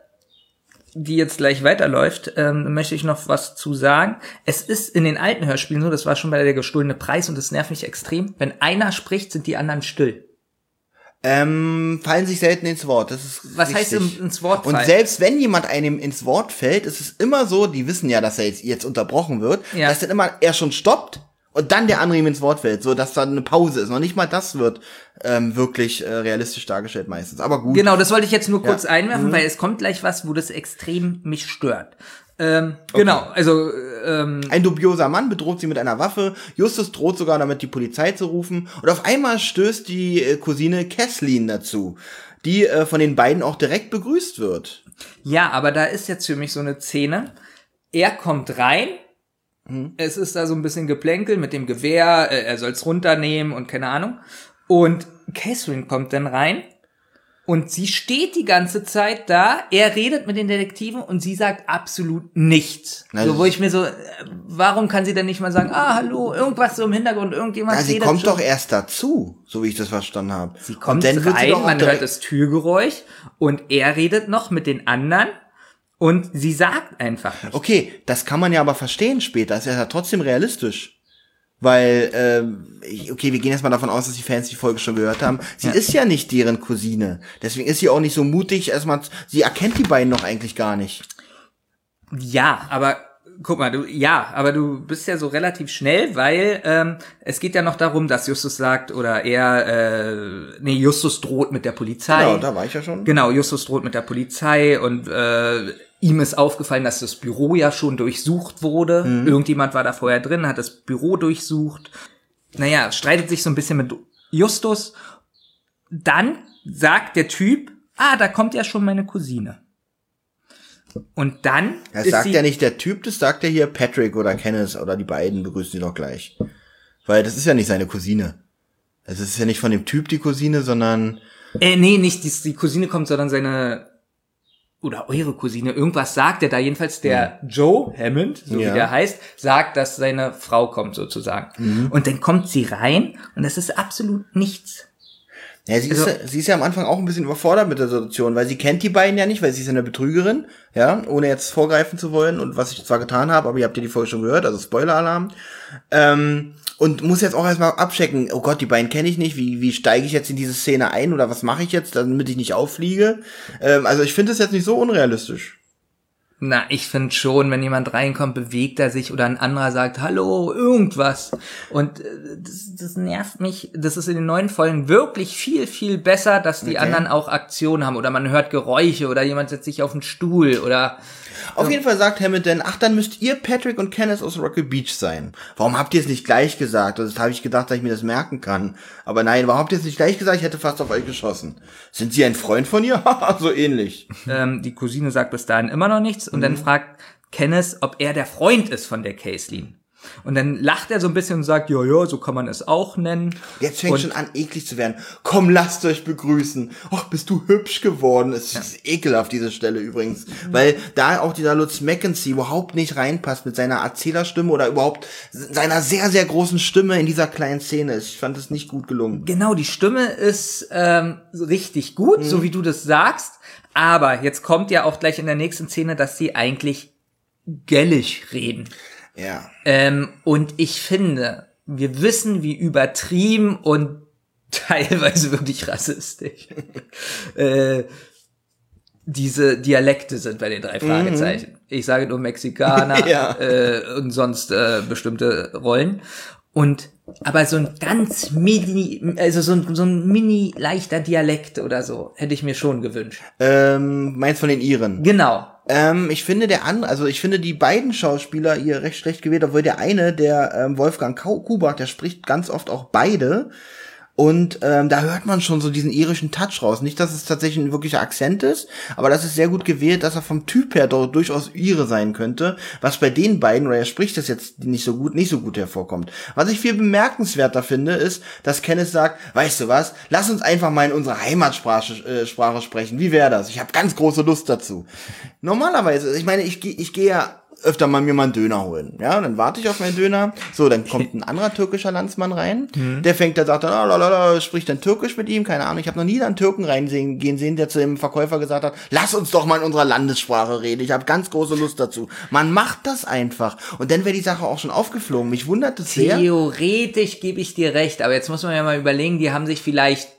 die jetzt gleich weiterläuft, ähm, möchte ich noch was zu sagen. Es ist in den alten Hörspielen so, das war schon bei der gestohlene Preis und das nervt mich extrem. Wenn einer spricht, sind die anderen still. Ähm, fallen sich selten ins Wort. Das ist Was heißt richtig. im- ins Wort Und fallen? selbst wenn jemand einem ins Wort fällt, ist es immer so, die wissen ja, dass er jetzt, jetzt unterbrochen wird, Ja. dass dann immer er schon stoppt und dann der andere ihm ins Wort fällt, so dass dann eine Pause ist. Noch nicht mal das wird ähm, wirklich äh, realistisch dargestellt meistens. Aber gut. Genau, das wollte ich jetzt nur kurz Ja. einwerfen, weil es kommt gleich was, wo das extrem mich stört. Ähm, Genau, also ähm, Ein dubioser Mann bedroht sie mit einer Waffe. Justus droht sogar damit, die Polizei zu rufen. Und auf einmal stößt die äh, Cousine Kathleen dazu, die äh, von den beiden auch direkt begrüßt wird. Ja, aber da ist jetzt für mich so eine Szene. Er kommt rein. Mhm. Es ist da so ein bisschen Geplänkel mit dem Gewehr. äh, Er soll es runternehmen und keine Ahnung. Und Catherine kommt dann rein. Und sie steht die ganze Zeit da. Er redet mit den Detektiven und sie sagt absolut nichts. Na, so, wo ich mir so, äh, warum kann sie denn nicht mal sagen, ah, hallo, irgendwas so im Hintergrund, irgendjemand Ja, sie kommt schon. doch erst dazu, so wie ich das verstanden habe. Sie kommt und dann sie rein, auch man hört das Türgeräusch und er redet noch mit den anderen und sie sagt einfach nichts. Okay, das kann man ja aber verstehen später. Das ist ja trotzdem realistisch. Weil, ich- okay, wir gehen jetzt mal davon aus, dass die Fans die Folge schon gehört haben. Sie ist ja nicht deren Cousine. Deswegen ist sie auch nicht so mutig. Erstmal, sie erkennt die beiden noch eigentlich gar nicht. Ja, aber guck mal, du ja, aber du bist ja so relativ schnell, weil ähm, es geht ja noch darum, dass Justus sagt oder er äh, nee, Justus droht mit der Polizei. Genau, da war ich ja schon. Genau, Justus droht mit der Polizei und äh, ihm ist aufgefallen, dass das Büro ja schon durchsucht wurde. Irgendjemand war da vorher drin, hat das Büro durchsucht. Naja, streitet sich so ein bisschen mit Justus. Dann sagt der Typ, ah, da kommt ja schon meine Cousine. Und dann Das ist sagt ja nicht der Typ, das sagt ja hier Patrick oder Kenneth oder die beiden begrüßen sie doch gleich. Weil das ist ja nicht seine Cousine. Also es ist ja nicht von dem Typ die Cousine, sondern Äh, nee, nicht die, die Cousine kommt, sondern seine oder eure Cousine, irgendwas sagt er da. Jedenfalls der Joe Hammond, so Ja. wie der heißt, sagt, dass seine Frau kommt sozusagen. Und dann kommt sie rein und das ist absolut nichts. Ja, sie, Also- ist, sie ist ja am Anfang auch ein bisschen überfordert mit der Situation, weil sie kennt die beiden ja nicht, weil sie ist ja eine Betrügerin, ja, ohne jetzt vorgreifen zu wollen und was ich zwar getan habe, aber ihr habt ja die Folge schon gehört, also Spoiler-Alarm. Ähm, und muss jetzt auch erstmal abchecken, oh Gott, die beiden kenne ich nicht, wie, wie steige ich jetzt in diese Szene ein oder was mache ich jetzt, damit ich nicht auffliege? Ähm, also ich finde es jetzt nicht so unrealistisch. Na, ich finde schon, wenn jemand reinkommt, bewegt er sich oder ein anderer sagt Hallo, irgendwas. Und äh, das, das nervt mich. Das ist in den neuen Folgen wirklich viel, viel besser, dass die Okay. anderen auch Aktionen haben oder man hört Geräusche oder jemand setzt sich auf den Stuhl oder Auf jeden Fall sagt Hamilton, ach, dann müsst ihr Patrick und Kenneth aus Rocket Beach sein. Warum habt ihr es nicht gleich gesagt? Das habe ich gedacht, dass ich mir das merken kann. Aber nein, warum habt ihr es nicht gleich gesagt? Ich hätte fast auf euch geschossen. Sind sie ein Freund von ihr? Haha, so ähnlich. ähm, die Cousine sagt bis dahin immer noch nichts und dann fragt Kenneth, ob er der Freund ist von der Caitlin. Und dann lacht er so ein bisschen und sagt, ja, ja, so kann man es auch nennen. Jetzt fängt und, schon an, eklig zu werden. Komm, lasst euch begrüßen. Ach, bist du hübsch geworden. Es ist ekelhaft, diese Stelle übrigens. Weil da auch dieser Lutz Mackenzie überhaupt nicht reinpasst mit seiner Erzählerstimme oder überhaupt seiner sehr, sehr großen Stimme in dieser kleinen Szene. Ich fand es nicht gut gelungen. Genau, die Stimme ist ähm, richtig gut, so wie du das sagst. Aber jetzt kommt ja auch gleich in der nächsten Szene, dass sie eigentlich gellig reden. Ja. Ähm, und ich finde, wir wissen, wie übertrieben und teilweise wirklich rassistisch äh, diese Dialekte sind bei den drei Fragezeichen. Ich sage nur Mexikaner Ja. äh, und sonst äh, bestimmte Rollen. Und aber so ein ganz mini, also so ein, so ein mini leichter Dialekt oder so, hätte ich mir schon gewünscht. Ähm, meinst von den Iren? Genau. Ähm, ich finde der andere, also ich finde die beiden Schauspieler ihr recht schlecht gewählt, obwohl der eine, der ähm, Wolfgang Kubach, der spricht ganz oft auch beide. Und ähm, da hört man schon so diesen irischen Touch raus. Nicht, dass es tatsächlich ein wirklicher Akzent ist, aber das ist sehr gut gewählt, dass er vom Typ her doch durchaus Ire sein könnte. Was bei den beiden, oder er spricht das jetzt nicht so gut, nicht so gut hervorkommt. Was ich viel bemerkenswerter finde, ist, dass Kenneth sagt, weißt du was, lass uns einfach mal in unserer Heimatsprache äh, Sprache sprechen. Wie wäre das? Ich habe ganz große Lust dazu. Normalerweise, ich meine, ich ich gehe ja öfter mal mir mal einen Döner holen. Ja, und dann warte ich auf meinen Döner. So, dann kommt ein anderer türkischer Landsmann rein. Der fängt, der sagt dann, ah, lalala, spricht dann türkisch mit ihm, keine Ahnung. Ich habe noch nie einen Türken reingehen gehen sehen, der zu dem Verkäufer gesagt hat, lass uns doch mal in unserer Landessprache reden. Ich habe ganz große Lust dazu. Man macht das einfach. Und dann wäre die Sache auch schon aufgeflogen. Mich wundert es sehr. Theoretisch gebe ich dir recht, aber jetzt muss man ja mal überlegen, die haben sich vielleicht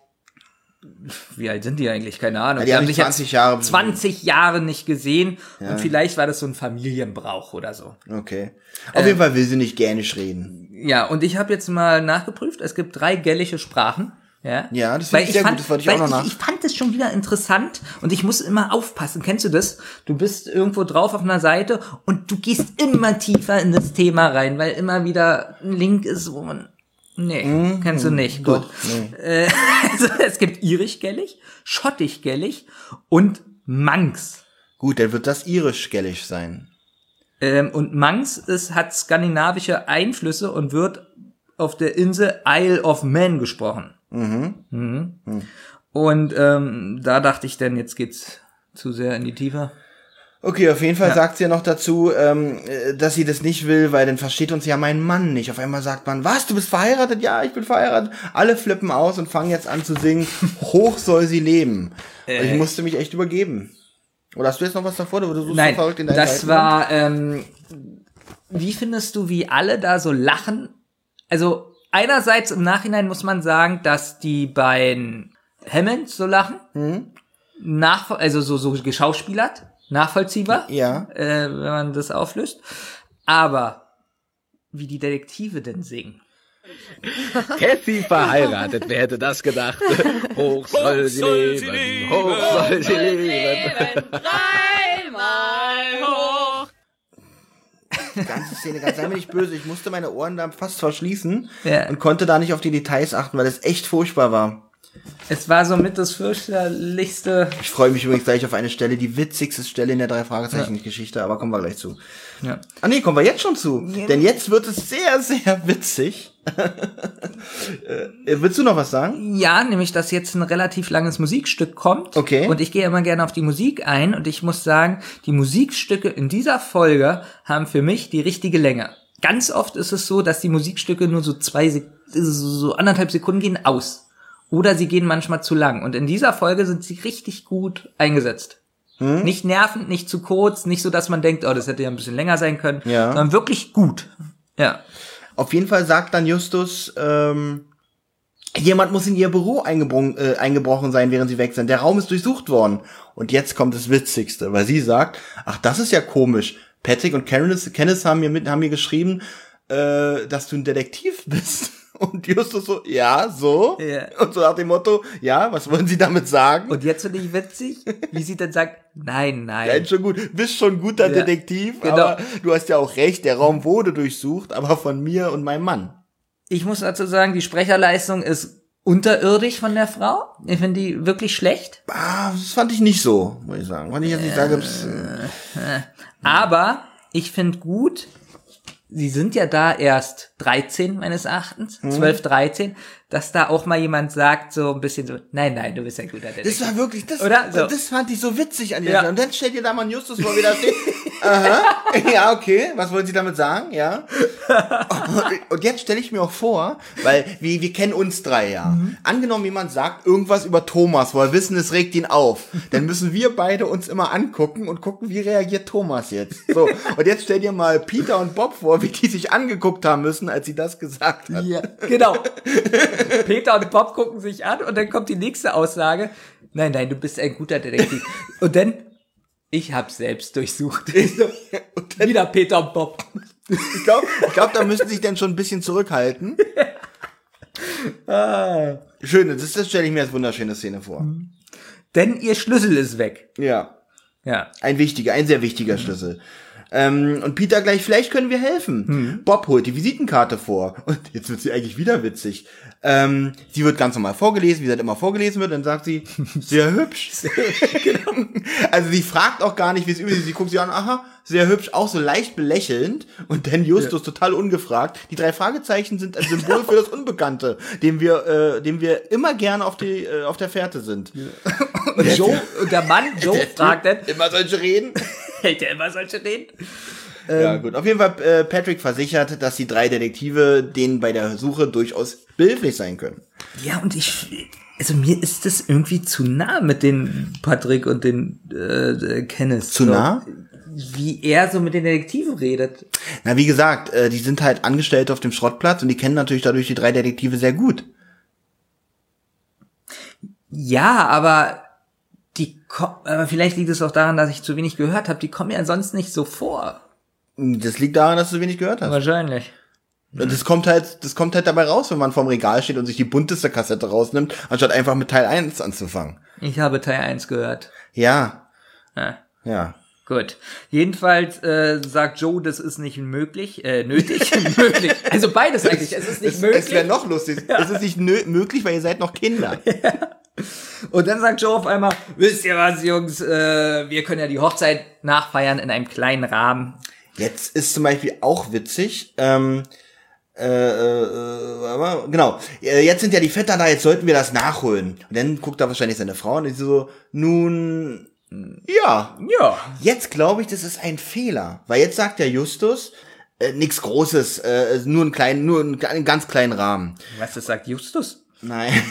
wie alt sind die eigentlich? Keine Ahnung. Ja, die haben sich sich 20 Jahre- 20 Jahre nicht gesehen und vielleicht war das so ein Familienbrauch oder so. Okay. Auf jeden Fall will sie nicht gänisch reden. Ja, und ich habe jetzt mal nachgeprüft, es gibt drei gälische Sprachen. Ja, Ja, das finde ich sehr gut, das wollte ich auch noch nach- Ich, ich fand das schon wieder interessant und ich muss immer aufpassen. Kennst du das? Du bist irgendwo drauf auf einer Seite und du gehst immer tiefer in das Thema rein, weil immer wieder ein Link ist, wo man Nee, kennst du nicht. Gut. Mhm. Doch, nee. Äh, also, es gibt irisch-gellig, schottisch-gellig und Manx. Gut, dann wird das irisch-gällisch sein. Ähm, und Manx ist, hat skandinavische Einflüsse und wird auf der Insel Isle of Man gesprochen. Mhm. Und ähm, da dachte ich dann, jetzt geht's zu sehr in die Tiefe. Okay, auf jeden Fall sagt sie ja noch dazu, ähm, äh, dass sie das nicht will, weil dann versteht uns ja mein Mann nicht. Auf einmal sagt man, was, du bist verheiratet? Ja, ich bin verheiratet. Alle flippen aus und fangen jetzt an zu singen, hoch soll sie leben. Und ich musste mich echt übergeben. Oder hast du jetzt noch was davor? Du suchst Nein, so verrückt in deinen das Seiten? war, ähm, wie findest du, wie alle da so lachen? Also einerseits im Nachhinein muss man sagen, dass die beiden Hammonds so lachen, Mhm. nach, also so, so geschauspielert, nachvollziehbar, Ja. äh, wenn man das auflöst. Aber wie die Detektive denn singen. Kathy verheiratet, wer hätte das gedacht? Hoch soll sie leben, hoch soll sie leben. Dreimal hoch. Die ganze Szene, ganz sei mir nicht böse, ich musste meine Ohren da fast verschließen Ja. und konnte da nicht auf die Details achten, weil es echt furchtbar war. Es war somit das fürchterlichste. Ich freue mich übrigens gleich auf eine Stelle, die witzigste Stelle in der drei Fragezeichen Geschichte, aber kommen wir gleich zu. Ja. Ah nee, kommen wir jetzt schon zu. Denn jetzt wird es sehr, sehr witzig. äh, willst du noch was sagen? Ja, nämlich, dass jetzt ein relativ langes Musikstück kommt. Okay. Und ich gehe immer gerne auf die Musik ein und ich muss sagen, die Musikstücke in dieser Folge haben für mich die richtige Länge. Ganz oft ist es so, dass die Musikstücke nur so zwei, Sek so anderthalb Sekunden gehen aus. Oder sie gehen manchmal zu lang. Und in dieser Folge sind sie richtig gut eingesetzt. Hm? Nicht nervend, nicht zu kurz, nicht so, dass man denkt, oh, das hätte ja ein bisschen länger sein können, Ja. sondern wirklich gut. Ja. Auf jeden Fall sagt dann Justus, ähm, jemand muss in ihr Büro eingebrochen, äh, eingebrochen sein, während sie weg sind. Der Raum ist durchsucht worden. Und jetzt kommt das Witzigste, weil sie sagt, ach, das ist ja komisch. Patrick und Kenneth, Kenneth haben mir mit, haben mir geschrieben, äh, dass du ein Detektiv bist. Und Justus so, ja, so. Ja. Und so nach dem Motto, ja, was wollen Sie damit sagen? Und jetzt finde ich witzig, wie sie dann sagt, nein, nein. Nein, schon gut. Bist schon guter Ja, Detektiv, genau. aber du hast ja auch recht, der Raum wurde durchsucht, aber von mir und meinem Mann. Ich muss dazu sagen, die Sprecherleistung ist unterirdisch von der Frau. Ich finde die wirklich schlecht. Ah, das fand ich nicht so, muss ich sagen. Fand ich jetzt nicht sagen, gibt's, Aber ich finde gut, sie sind ja da erst 13 meines Erachtens, Mhm. 12, 13, dass da auch mal jemand sagt, so ein bisschen so, nein, nein, du bist ein guter Das Detektiv. war wirklich, das, Oder? So. das fand ich so witzig an dir. Ja. Und dann stellt ihr da mal Justus vor, wie da steht. Aha, ja, okay, was wollen Sie damit sagen? Ja. Und jetzt stelle ich mir auch vor, weil wir, wir kennen uns drei ja. Mhm. Angenommen, jemand sagt irgendwas über Thomas, wo wir wissen, es regt ihn auf, dann müssen wir beide uns immer angucken und gucken, wie reagiert Thomas jetzt. So, und jetzt stell dir mal Peter und Bob vor, wie die sich angeguckt haben müssen, als sie das gesagt hat. Ja, genau. Peter und Bob gucken sich an und dann kommt die nächste Aussage. Nein, nein, du bist ein guter Detektiv. Und dann, ich hab's selbst durchsucht. Und dann Wieder Peter und Bob. Ich glaube, ich glaub, da müssen sich dann schon ein bisschen zurückhalten. Schön, das, das stelle ich mir als wunderschöne Szene vor. Denn ihr Schlüssel ist weg. Ja, Ja. ein wichtiger, ein sehr wichtiger Schlüssel. Ähm, und Peter gleich, vielleicht können wir helfen. Bob holt die Visitenkarte vor. Und jetzt wird sie eigentlich wieder witzig. Ähm, sie wird ganz normal vorgelesen, wie sie halt immer vorgelesen wird, dann sagt sie, sehr hübsch. genau. Also sie fragt auch gar nicht, wie es üblich ist. Sie guckt sie an, aha, sehr hübsch, auch so leicht belächelnd. Und dann Justus total ungefragt. Die drei Fragezeichen sind ein Symbol für das Unbekannte, dem wir, äh, dem wir immer gerne auf, die, äh, auf der Fährte sind. Und Joe, und der Mann, Joe, fragt dann, Immer solche Reden. hält er immer solche Reden? Ja, gut. Auf jeden Fall, äh, Patrick versichert, dass die drei Detektive denen bei der Suche durchaus behilflich sein können. Ja, und ich, also mir ist das irgendwie zu nah mit den Patrick und den äh, Kenneth. Zu so, nah? Wie er so mit den Detektiven redet. Na, wie gesagt, äh, die sind halt Angestellte auf dem Schrottplatz und die kennen natürlich dadurch die drei Detektive sehr gut. Ja, aber aber vielleicht liegt es auch daran, dass ich zu wenig gehört habe. Die kommen ja sonst nicht so vor. Das liegt daran, dass du wenig gehört hast. Wahrscheinlich. Und das kommt halt, das kommt halt dabei raus, wenn man vorm Regal steht und sich die bunteste Kassette rausnimmt, anstatt einfach mit Teil 1 anzufangen. Ich habe Teil 1 gehört. Ja, Ja. ja. Gut. Jedenfalls äh, sagt Joe, das ist nicht möglich, äh, nötig, möglich. Also beides eigentlich. Es ist nicht Es, möglich. es wäre noch lustig. Es ist nicht möglich, weil ihr seid noch Kinder. Und dann sagt Joe auf einmal, wisst ihr was, Jungs, äh, wir können ja die Hochzeit nachfeiern in einem kleinen Rahmen. Jetzt ist zum Beispiel auch witzig, ähm, äh, äh, aber- genau, Äh, jetzt sind ja die Vetter da, jetzt sollten wir das nachholen. Und dann guckt da wahrscheinlich seine Frau und ist so, nun, ja. Ja. Jetzt glaube ich, das ist ein Fehler, weil jetzt sagt der Justus, äh, nichts Großes, äh, nur einen kleinen, nur einen, einen ganz kleinen Rahmen. Was, das sagt Justus? Nein.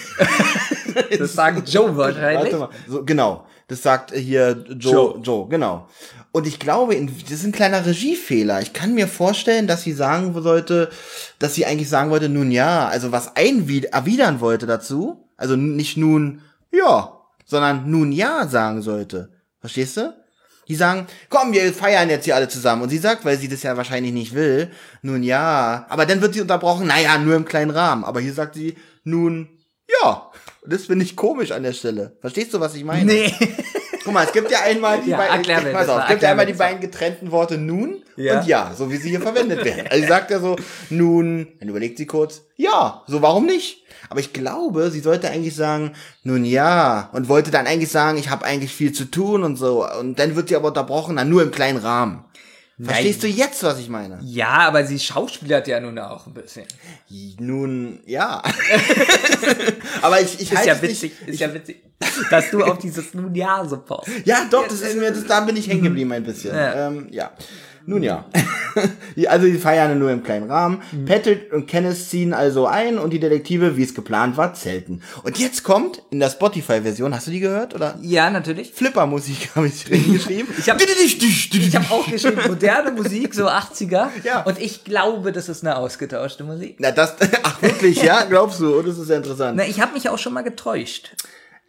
Das sagt Joe wahrscheinlich. Warte mal. So, genau. Das sagt hier Joe, Joe. Joe. genau. Und ich glaube, das ist ein kleiner Regiefehler. Ich kann mir vorstellen, dass sie sagen sollte, dass sie eigentlich sagen wollte, nun ja, also was erwidern wollte dazu. Also nicht nun ja, sondern nun ja sagen sollte. Verstehst du? Die sagen, komm, wir feiern jetzt hier alle zusammen. Und sie sagt, weil sie das ja wahrscheinlich nicht will, nun ja. Aber dann wird sie unterbrochen, naja, nur im kleinen Rahmen. Aber hier sagt sie, nun ja. Das finde ich komisch an der Stelle. Verstehst du, was ich meine? Nee. Guck mal, es gibt ja einmal die Ja, beiden, erklär pass auf, es gibt ja einmal die beiden getrennten Worte nun Ja. und ja, so wie sie hier verwendet werden. Also sie sagt ja so, nun, dann überlegt sie kurz, ja, so warum nicht? Aber ich glaube, sie sollte eigentlich sagen, nun ja, und wollte dann eigentlich sagen, ich habe eigentlich viel zu tun und so. Und dann wird sie aber unterbrochen, dann nur im kleinen Rahmen. Verstehst du jetzt, was ich meine? Ja, aber sie schauspielert ja nun auch ein bisschen. Nun, ja. aber ich, ich Ist halte ja es nicht- witzig, ist ja witzig, dass du auf dieses nun ja so passt. Ja, doch, das ist mir, das, da bin ich hängen geblieben ein bisschen. Ja. Ähm, ja. Nun ja. Also die feiern nur im kleinen Rahmen. Patrick und Kenneth ziehen also ein und die Detektive, wie es geplant war, zelten. Und jetzt kommt in der Spotify-Version, hast du die gehört? Oder? Ja, natürlich. Flipper-Musik habe ich reingeschrieben. Ich hab- Ich habe auch geschrieben, moderne Musik, so 80er. Ja. Und ich glaube, das ist eine ausgetauschte Musik. Na, das, ach wirklich, ja? Glaubst du? Oh, das ist ja interessant. Na, ich habe mich auch schon mal getäuscht.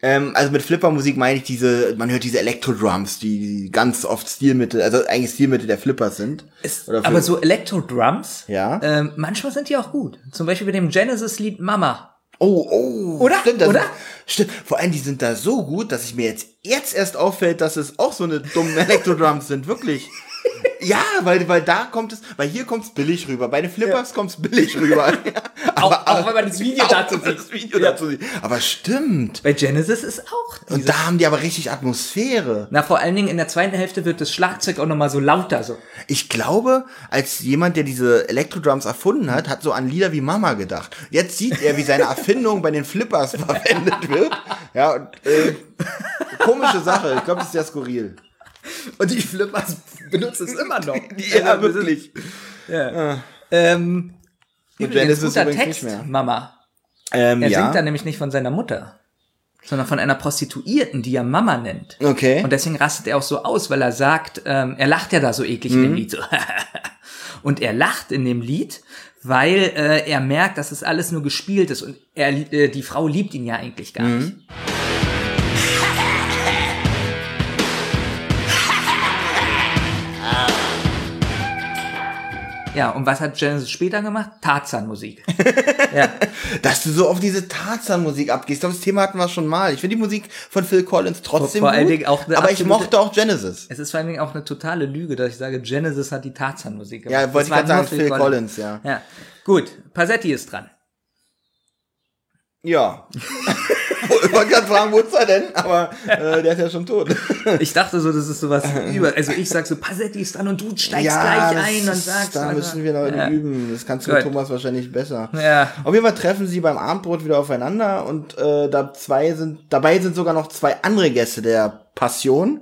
Ähm, also mit Flipper-Musik meine ich diese, man hört diese Elektro-Drums, die ganz oft Stilmittel, also eigentlich Stilmittel der Flippers sind. Oder aber so Elektro-Drums, Ja. ähm, manchmal sind die auch gut. Zum Beispiel mit dem Genesis-Lied Mama. Oh, oh. Oder? Stimmt, das Oder? Stimmt. Vor allem, die sind da so gut, dass ich mir jetzt, jetzt erst auffällt, dass es auch so eine dummen Elektrodrums sind. Wirklich. Ja, weil, weil da kommt es, weil hier kommt es billig rüber. Bei den Flippers kommt es billig rüber. Auch, auch wenn man das Video dazu sieht. das Video dazu sieht. Aber stimmt. Bei Genesis ist auch Und da haben die aber richtig Atmosphäre. Na, vor allen Dingen in der zweiten Hälfte wird das Schlagzeug auch nochmal so lauter. So. Ich glaube, als jemand, der diese Elektrodrums erfunden hat, hat so an Lieder wie Mama gedacht. Jetzt sieht er, wie seine Erfindung bei den Flippers verwendet wird. Ja, und, äh, komische Sache. Ich glaube, das ist sehr skurril. Und die Flippers benutzen es immer noch. Ja, Also, das ist- wirklich. Ja. Ähm, Und Genesis guter übrigens Text, nicht mehr. Mama. Ähm, Er ja. singt da nämlich nicht von seiner Mutter, sondern von einer Prostituierten, die er Mama nennt. Okay. Und deswegen rastet er auch so aus, weil er sagt, ähm, er lacht ja da so eklig in dem Lied. So. und er lacht in dem Lied, weil äh, er merkt, dass es alles nur gespielt ist und er, äh, die Frau liebt ihn ja eigentlich gar nicht. Ja, und was hat Genesis später gemacht? Tarzan-Musik. ja. Dass du so auf diese Tarzan-Musik abgehst. Ich glaube, das Thema hatten wir schon mal. Ich finde die Musik von Phil Collins trotzdem Vor gut. allen Dingen auch aber ich absolute- mochte auch Genesis. Es ist vor allen Dingen auch eine totale Lüge, dass ich sage, Genesis hat die Tarzan-Musik gemacht. Ja, wollte ich gerade sagen, Phil Collins, ja. Ja, gut. Passetti ist dran. Ja. ich wollte gerade fragen, wo ist er denn? Aber äh, der ist ja schon tot. Ich dachte so, das ist sowas über. Also ich sag so, Passetti ist dran und du steigst gleich das ein und sagst. Da müssen wir noch ja. üben. Das kannst du Gut. Thomas wahrscheinlich besser. Ja. Auf jeden Fall treffen sie beim Abendbrot wieder aufeinander und äh, da zwei sind, dabei sind sogar noch zwei andere Gäste der Passion.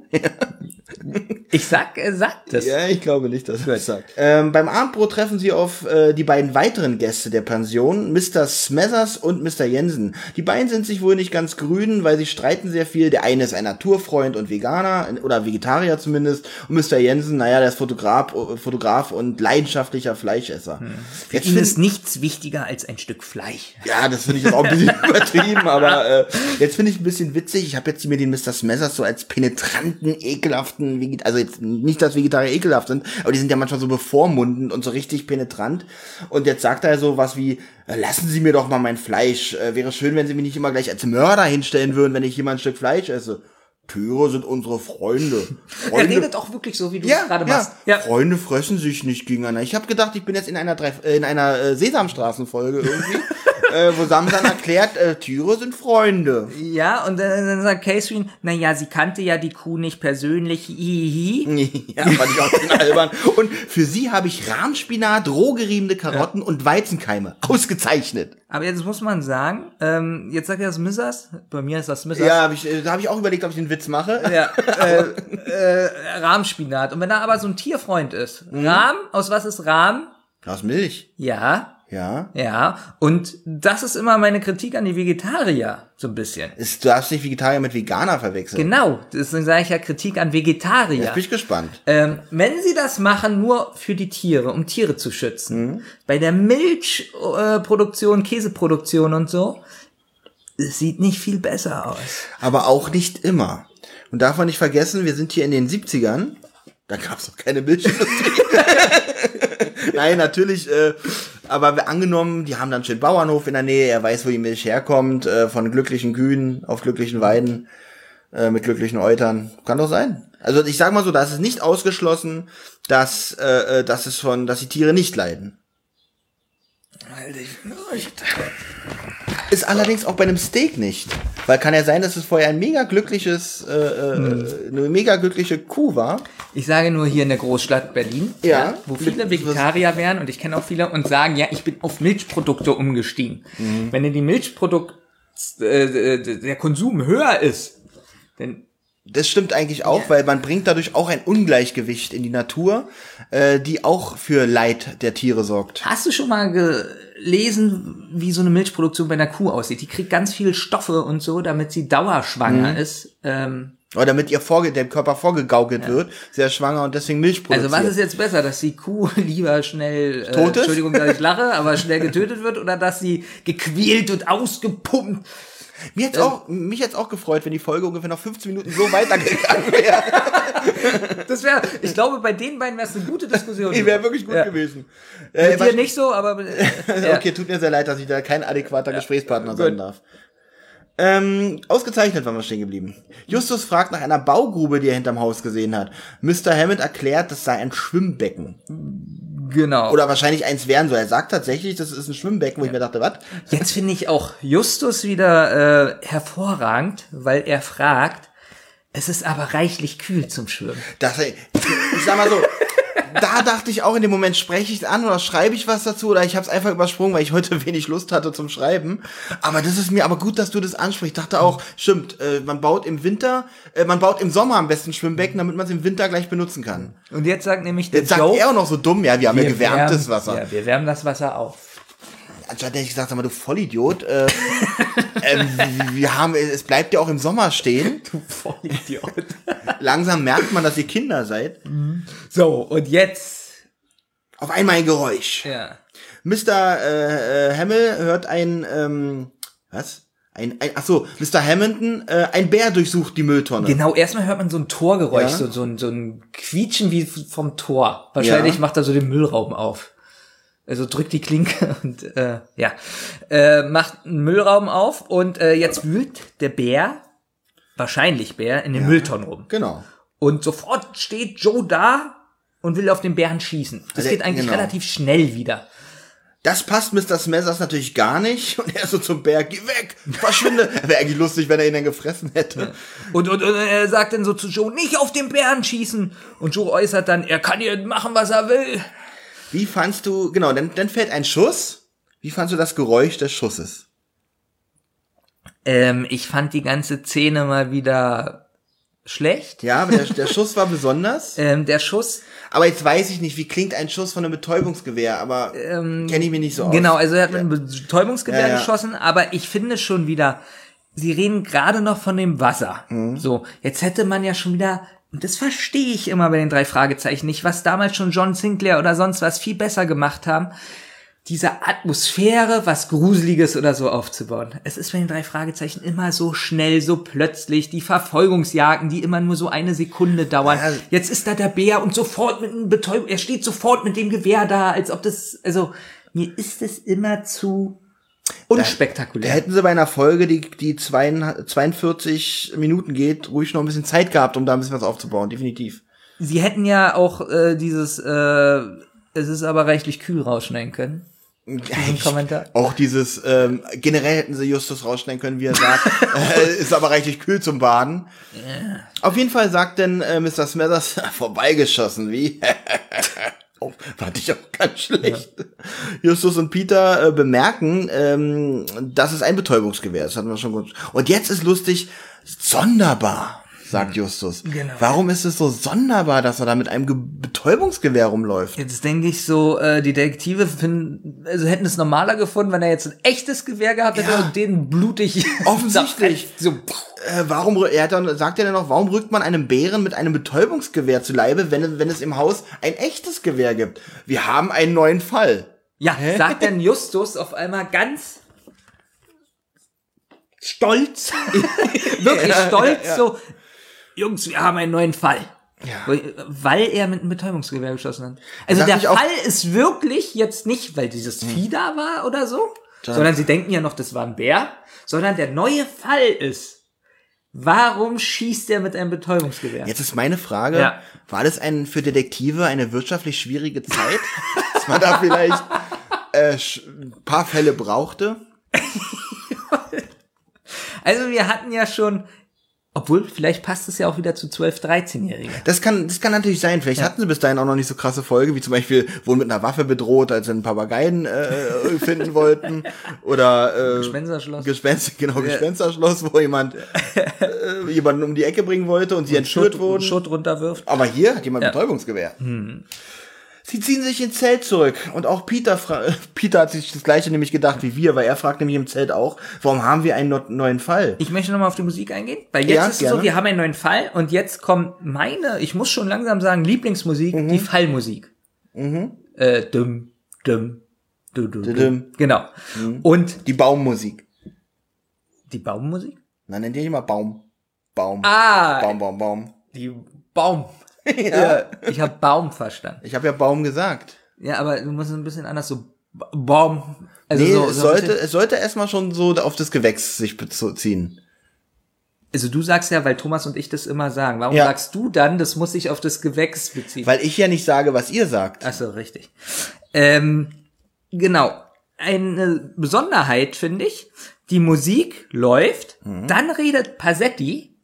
Ich sag, er sagt es. Ja, ich glaube nicht, dass er das sagt. Ähm, beim Abendbrot treffen sie auf äh, die beiden weiteren Gäste der Pension, Mr. Smethers und Mr. Jensen. Die beiden sind sich wohl nicht ganz grün, weil sie streiten sehr viel. Der eine ist ein Naturfreund und Veganer oder Vegetarier zumindest. Und Mr. Jensen, naja, der ist Fotograf, Fotograf und leidenschaftlicher Fleischesser. Hm. Für Jetzt ihn ist nichts wichtiger als ein Stück Fleisch. ja, das finde ich auch ein bisschen übertrieben, aber äh, jetzt finde ich ein bisschen witzig. Ich habe jetzt mir den Mr. Smethers so als penetranten, ekelhaften, Veget also jetzt nicht, dass Vegetarier ekelhaft sind, aber die sind ja manchmal so bevormundend und so richtig penetrant. Und jetzt sagt er so was wie, äh, lassen Sie mir doch mal mein Fleisch. Äh, wäre schön, wenn Sie mich nicht immer gleich als Mörder hinstellen würden, wenn ich mal ein Stück Fleisch esse. Tiere sind unsere Freunde. Er Freunde redet auch wirklich so, wie du ja, es gerade machst. Ja. Freunde fressen sich nicht gegeneinander. Ich habe gedacht, ich bin jetzt in einer drei, äh, in einer äh, Sesamstraßenfolge irgendwie, äh, wo Samsan erklärt, äh, Tiere sind Freunde. Ja, und dann, dann sagt Catherine, na ja, sie kannte ja die Kuh nicht persönlich. Hihi. ja, fand ich auch bisschen albern. Und für sie habe ich Rahmspinat, rohgeriebene Karotten und Weizenkeime. Ausgezeichnet. Aber jetzt muss man sagen, ähm, jetzt sagt er das Missers. Bei mir ist das Missers. Ja, hab ich, äh, da habe ich auch überlegt, ob ich den Witz mache. Ja, äh, äh, Rahmspinat. Und wenn er aber so ein Tierfreund ist. Rahm, aus was ist Rahm? Aus Milch. Ja, Ja. ja. Und das ist immer meine Kritik an die Vegetarier, so ein bisschen. Ist, du darfst nicht Vegetarier mit Veganer verwechseln. Genau, deswegen sage ich ja Kritik an Vegetarier. Jetzt bin ich gespannt. Ähm, wenn sie das machen, nur für die Tiere, um Tiere zu schützen, bei der Milchproduktion, äh, Produktion, Käseproduktion und so, es sieht nicht viel besser aus. Aber auch nicht immer. Und darf man nicht vergessen, wir sind hier in den 70ern. Da gab es noch keine Milchindustrie. Nein, natürlich, äh, aber angenommen, die haben dann schön Bauernhof in der Nähe, er weiß, wo die Milch herkommt, äh, von glücklichen Kühen auf glücklichen Weiden, äh, mit glücklichen Eutern. Kann doch sein. Also ich sag mal so, da ist es nicht ausgeschlossen, dass, äh, äh, dass es von, dass die Tiere nicht leiden. Ist allerdings auch bei einem Steak nicht. Weil kann ja sein, dass es vorher ein mega glückliches, äh, äh, eine mega glückliche Kuh war. Ich sage nur hier in der Großstadt Berlin, Ja. wo viele Vegetarier wären und ich kenne auch viele und sagen, ja, ich bin auf Milchprodukte umgestiegen. Wenn denn die Milchprodukt, äh, äh, der Konsum höher ist, dann Das stimmt eigentlich auch, weil man bringt dadurch auch ein Ungleichgewicht in die Natur, äh, die auch für Leid der Tiere sorgt. Hast du schon mal gelesen, wie so eine Milchproduktion bei einer Kuh aussieht? Die kriegt ganz viele Stoffe und so, damit sie dauerschwanger ist. Ähm, Oder damit ihr vorge dem Körper vorgegaukelt wird, sehr schwanger und deswegen Milch produziert. also was ist jetzt besser, dass die Kuh lieber schnell, äh? Entschuldigung, dass ich lache, aber schnell getötet wird oder dass sie gequält und ausgepumpt? Mir jetzt auch, mich jetzt auch gefreut, wenn die Folge ungefähr noch 15 Minuten so weitergegangen wäre. Das wäre, ich glaube, bei den beiden wäre es eine gute Diskussion. Die wäre wirklich gut Ja. gewesen. Mit Äh, dir nicht so, aber äh, ja. Okay, tut mir sehr leid, dass ich da kein adäquater Gesprächspartner sein darf. Ähm, ausgezeichnet waren wir stehen geblieben. Justus fragt nach einer Baugrube, die er hinterm Haus gesehen hat. Mr. Hammond erklärt, das sei ein Schwimmbecken. Genau. Oder wahrscheinlich eins werden soll. Er sagt tatsächlich, das ist ein Schwimmbecken, wo ich mir dachte, was? Jetzt finde ich auch Justus wieder äh, hervorragend, weil er fragt, es ist aber reichlich kühl zum Schwimmen. Das, ich sag mal so, da dachte ich auch in dem Moment, spreche ich an oder schreibe ich was dazu oder ich habe es einfach übersprungen, weil ich heute wenig Lust hatte zum Schreiben. Aber das ist mir aber gut, dass du das ansprichst. Ich dachte auch, stimmt, äh, man baut im Winter, äh, man baut im Sommer am besten Schwimmbecken, damit man es im Winter gleich benutzen kann. Und jetzt sagt nämlich der Jetzt sagt Joe, er auch noch so dumm, ja, wir haben ja gewärmtes wärmen, Wasser. Ja, wir wärmen das Wasser auf. Anstatt hätte ich gesagt, sag mal, du Vollidiot, äh, ähm, wir haben, es bleibt ja auch im Sommer stehen. Du Vollidiot. Langsam merkt man, dass ihr Kinder seid. so, und jetzt. Auf einmal ein Geräusch. Ja. Mr. Äh, äh, Hamill hört ein, ähm, was? Ein, ein, ach so, Mr. Hamilton, äh, ein Bär durchsucht die Mülltonne. Genau, erstmal hört man so ein Torgeräusch, Ja. so, so, ein, so ein Quietschen wie vom Tor. Wahrscheinlich Ja. macht er so den Müllraum auf. Also drückt die Klinke und äh, ja, äh, macht einen Müllraum auf und äh, jetzt wühlt der Bär, wahrscheinlich Bär, in den Mülltonnen rum. Genau. Und sofort steht Joe da und will auf den Bären schießen. Das Also, geht eigentlich genau. relativ schnell wieder. Das passt Mr. Smethers natürlich gar nicht. Und er so zum Bär, geh weg, verschwinde. Wäre eigentlich lustig, wenn er ihn dann gefressen hätte. Und, und, und er sagt dann so zu Joe, nicht auf den Bären schießen. Und Joe äußert dann, er kann hier machen, was er will. Wie fandst du, genau, dann, dann fällt ein Schuss. Wie fandst du das Geräusch des Schusses? Ähm, ich fand die ganze Szene mal wieder schlecht. Ja, aber der, der Schuss war besonders. Ähm, der Schuss, Aber jetzt weiß ich nicht, wie klingt ein Schuss von einem Betäubungsgewehr, aber kenne ich mich nicht so aus. genau, also er hat mit einem Betäubungsgewehr Ja, ja. geschossen, aber ich finde schon wieder, sie reden gerade noch von dem Wasser. Mhm. So, jetzt hätte man ja schon wieder, und das verstehe ich immer bei den drei Fragezeichen nicht, was damals schon John Sinclair oder sonst was viel besser gemacht haben, diese Atmosphäre, was Gruseliges oder so aufzubauen. Es ist bei den drei Fragezeichen immer so schnell, so plötzlich, die Verfolgungsjagden, die immer nur so eine Sekunde dauern. Ja. Jetzt ist da der Bär und sofort mit einem Betäubung, er steht sofort mit dem Gewehr da, als ob das, also, mir ist es immer zu Da unspektakulär. hätten sie bei einer Folge, die, die zwei- 42 Minuten geht, ruhig noch ein bisschen Zeit gehabt, um da ein bisschen was aufzubauen, definitiv. Sie hätten ja auch äh, dieses, äh, es ist aber reichlich kühl rausschneiden können. Diesen Kommentar. Auch dieses, ähm, generell hätten sie Justus rausschneiden können, wie er sagt, äh, ist aber reichlich kühl zum Baden. Auf jeden Fall sagt denn äh, Mr. Smathers, vorbeigeschossen, wie? oh, fand ich auch ganz schlecht. Justus und Peter äh, bemerken, ähm, dass es ein Betäubungsgewehr ist, hatten wir schon gut. Und jetzt ist lustig, sonderbar, sagt Justus. Genau. Warum ist es so sonderbar, dass er da mit einem Ge Betäubungsgewehr rumläuft? Jetzt denke ich so, äh, die Detektive finden, also hätten es normaler gefunden, wenn er jetzt ein echtes Gewehr gehabt hätte Ja. und den blutig Offensichtlich. so, Äh, warum, er hat dann, sagt er dann noch, warum rückt man einem Bären mit einem Betäubungsgewehr zu Leibe, wenn, wenn es im Haus ein echtes Gewehr gibt? Wir haben einen neuen Fall. Ja, sagt dann Justus auf einmal ganz stolz, wirklich stolz, so, Jungs, wir haben einen neuen Fall. Ja. Weil er mit einem Betäubungsgewehr geschossen hat. Also Sag der Fall ist wirklich jetzt nicht, weil dieses Vieh da war oder so, sondern sie denken ja noch, das war ein Bär, sondern der neue Fall ist, warum schießt er mit einem Betäubungsgewehr? Jetzt ist meine Frage, Ja. war das ein, für Detektive eine wirtschaftlich schwierige Zeit? dass man da vielleicht äh, ein paar Fälle brauchte? Also wir hatten ja schon, obwohl vielleicht passt es ja auch wieder zu 12-, 13-Jährigen. Das kann, das kann natürlich sein. Vielleicht hatten sie bis dahin auch noch nicht so krasse Folge, wie zum Beispiel wurden mit einer Waffe bedroht, als sie einen Papageien äh, finden wollten. Oder äh, Gespensterschloss. Gespenster, genau, Gespensterschloss, wo jemand äh, jemanden um die Ecke bringen wollte und sie entführt Schutt, wurden. Schutt runterwirft. Aber hier hat jemand Ja. Hm. Sie ziehen sich ins Zelt zurück und auch Peter, fra- Peter hat sich das gleiche nämlich gedacht wie wir, weil er fragt nämlich im Zelt auch, warum haben wir einen neuen Fall? Ich möchte nochmal auf die Musik eingehen, weil jetzt Ja, ist es so, wir haben einen neuen Fall und jetzt kommt meine, ich muss schon langsam sagen, Lieblingsmusik, Mhm. die Fallmusik. Äh, dum, dum, du, du, Dum. dum. Genau. Und Die Baummusik. die Baummusik? Na, nennt ihr immer Baum. Baum. Ah, Baum, Baum, Baum. die Baum. ja. Ich habe Baum verstanden. Ich habe ja Baum gesagt. Ja, aber du musst es ein bisschen anders so Ba- Baum. Also nee, so, es, so ein sollte, es sollte erstmal schon so auf das Gewächs sich beziehen. also du sagst ja, weil Thomas und ich das immer sagen. Warum Ja. sagst du dann, das muss sich auf das Gewächs beziehen? Weil ich ja nicht sage, was ihr sagt. Ach so, richtig. Ähm, genau. Eine Besonderheit finde ich, die Musik läuft, dann redet Pasetti.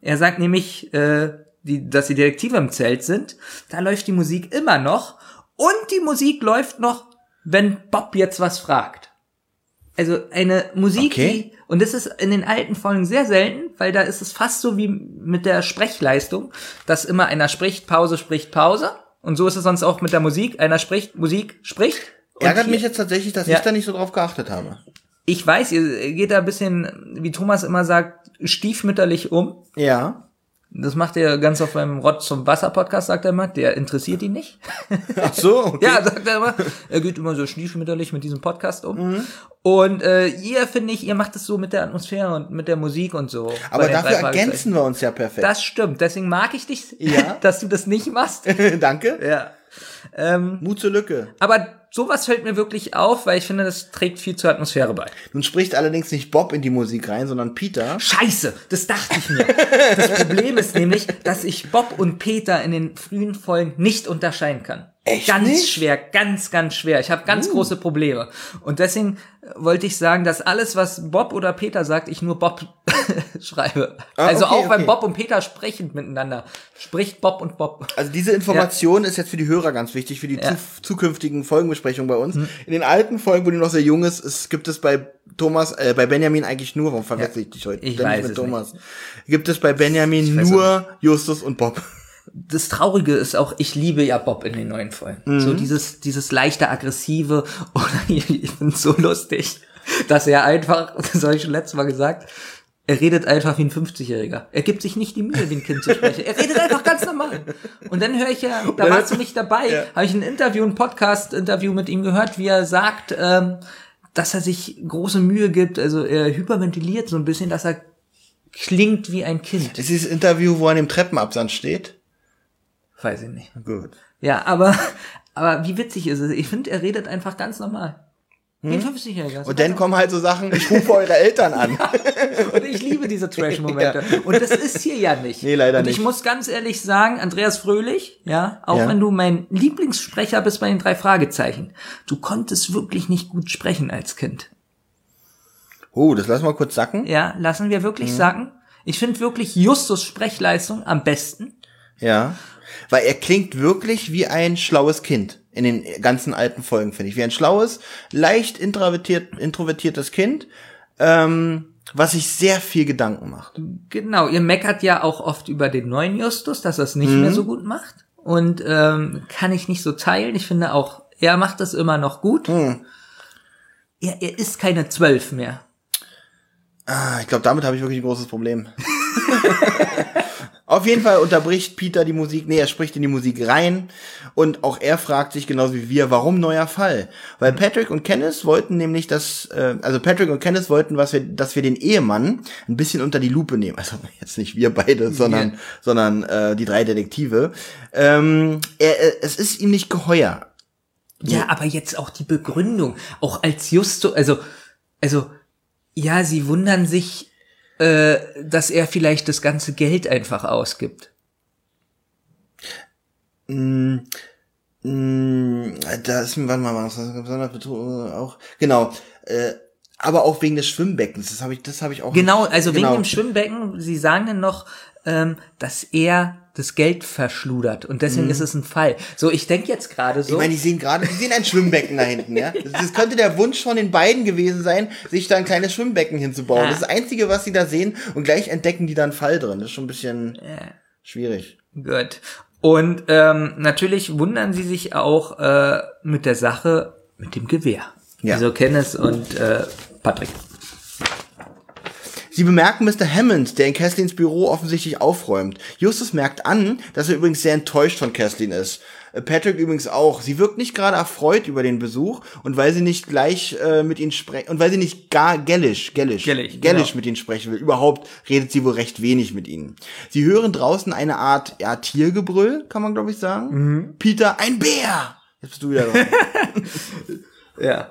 Er sagt nämlich, äh, die, dass die Detektive im Zelt sind. Da läuft die Musik immer noch. Und die Musik läuft noch, wenn Bob jetzt was fragt. Also eine Musik, Okay. die, und das ist in den alten Folgen sehr selten, weil da ist es fast so wie mit der Sprechleistung, dass immer einer spricht, Pause, spricht, Pause. Und so ist es sonst auch mit der Musik. Einer spricht, Musik spricht. Ärgert hier- mich jetzt tatsächlich, dass Ja. ich da nicht so drauf geachtet habe. Ich weiß, ihr geht da ein bisschen, wie Thomas immer sagt, stiefmütterlich um. Ja. Das macht er ganz auf beim Rott zum Wasser Podcast, sagt er immer. Der interessiert ihn nicht. Ach so, okay. Ja, sagt er immer. Er geht immer so stiefmütterlich mit diesem Podcast um. Mhm. Und äh, ihr, finde ich, ihr macht es so mit der Atmosphäre und mit der Musik und so. Aber dafür ergänzen wir uns ja perfekt. Das stimmt. Deswegen mag ich dich, Ja. dass du das nicht machst. Danke. Ja. Ähm, Mut zur Lücke. aber sowas fällt mir wirklich auf, weil ich finde, das trägt viel zur Atmosphäre bei. Nun spricht allerdings nicht Bob in die Musik rein, sondern Peter. Scheiße, das dachte ich mir. Das Problem ist nämlich, dass ich Bob und Peter in den frühen Folgen nicht unterscheiden kann. Echt ganz nicht? schwer, ganz, ganz schwer. Ich habe ganz große Probleme. Und deswegen äh, wollte ich sagen, dass alles, was Bob oder Peter sagt, ich nur Bob schreibe. Ah, also okay, auch wenn okay. Bob und Peter sprechen miteinander, spricht Bob und Bob. Also diese Information ist jetzt für die Hörer ganz wichtig, für die Ja. Zu, zukünftigen Folgenbesprechungen bei uns. In den alten Folgen, wo die noch sehr jung ist, es gibt es bei Thomas, äh, bei Benjamin eigentlich nur, warum verwechsel ich dich heute? Ich Ständig weiß es Thomas. Gibt es bei Benjamin nur Justus und Bob. Das Traurige ist auch, ich liebe ja Bob in den neuen Folgen. Mhm. So dieses, dieses leichte aggressive oder ich finde so lustig, dass er einfach, das habe ich schon letztes Mal gesagt, er redet einfach wie ein 50-Jähriger. Er gibt sich nicht die Mühe, wie ein Kind zu sprechen. Er redet einfach ganz normal. Und dann höre ich ja, da warst du nicht dabei, habe ich ein Interview, ein Podcast-Interview mit ihm gehört, wie er sagt, ähm, dass er sich große Mühe gibt, also er hyperventiliert so ein bisschen, dass er klingt wie ein Kind. Ist dieses Interview, wo er an dem Treppenabsatz steht. Weiß ich nicht. Gut. Ja, aber, aber wie witzig ist es? Ich finde, er redet einfach ganz normal. Wie ein 50-Jähriger. Hm? Und dann kommen halt so Sachen, ich rufe eure Eltern an. Und ich liebe diese Trash-Momente. Und das ist hier ja nicht. Nee, leider Und ich nicht. muss ganz ehrlich sagen, Andreas Fröhlich, ja, auch Ja. wenn du mein Lieblingssprecher bist bei den drei Fragezeichen, du konntest wirklich nicht gut sprechen als Kind. Oh, das lassen wir kurz sacken. Ja, lassen wir Mhm. wirklich sagen. Ich finde wirklich Justus Sprechleistung am besten. Ja. Weil er klingt wirklich wie ein schlaues Kind. In den ganzen alten Folgen, finde ich. Wie ein schlaues, leicht introvertiert, introvertiertes Kind, ähm, was sich sehr viel Gedanken macht. Genau, ihr meckert ja auch oft über den neuen Justus, dass er es nicht mehr so gut macht. Und ähm, kann ich nicht so teilen. Ich finde auch, er macht das immer noch gut. Er, er ist keine zwölf mehr. Ah, ich glaube, damit habe ich wirklich ein großes Problem. Auf jeden Fall unterbricht Peter die Musik, nee, er spricht in die Musik rein und auch er fragt sich genauso wie wir, warum neuer Fall? Weil Patrick und Kenneth wollten nämlich das, äh, also Patrick und Kenneth wollten, was wir, dass wir den Ehemann ein bisschen unter die Lupe nehmen. Also jetzt nicht wir beide, sondern, Ja. sondern äh, die drei Detektive. Ähm, er, äh, es ist ihm nicht geheuer. Ja, aber jetzt auch die Begründung, auch als Justo, also, also, ja, sie wundern sich, äh, dass er vielleicht das ganze Geld einfach ausgibt. Mm, Da ist, warte mal, was besonders auch, genau, äh, aber auch wegen des Schwimmbeckens, das habe ich, das habe ich auch. Genau, nicht- also genau. wegen dem Schwimmbecken, sie sagen dann noch, ähm, dass er das Geld verschludert und deswegen ist es ein Fall. So, ich denke jetzt gerade so. Ich meine, die sehen gerade, die sehen ein Schwimmbecken da hinten, ja. Das, das könnte der Wunsch von den beiden gewesen sein, sich da ein kleines Schwimmbecken hinzubauen. Ja. Das ist das Einzige, was sie da sehen und gleich entdecken die da einen Fall drin. Das ist schon ein bisschen schwierig. Gut. Und ähm, natürlich wundern sie sich auch äh, mit der Sache mit dem Gewehr. Ja. Also Kenneth und äh, Patrick. Sie bemerken Mr. Hammond, der in Kathleens Büro offensichtlich aufräumt. Justus merkt an, dass er übrigens sehr enttäuscht von Kathleen ist. Äh, Patrick übrigens auch. Sie wirkt nicht gerade erfreut über den Besuch und weil sie nicht gleich äh, mit ihnen sprechen und weil sie nicht gar gellisch, gellisch, Gellisch, gellisch genau. mit ihnen sprechen will. Überhaupt redet sie wohl recht wenig mit ihnen. Sie hören draußen eine Art ja, Tiergebrüll, kann man glaube ich sagen. Mhm. Peter, ein Bär. Jetzt bist du wieder dran. Ja.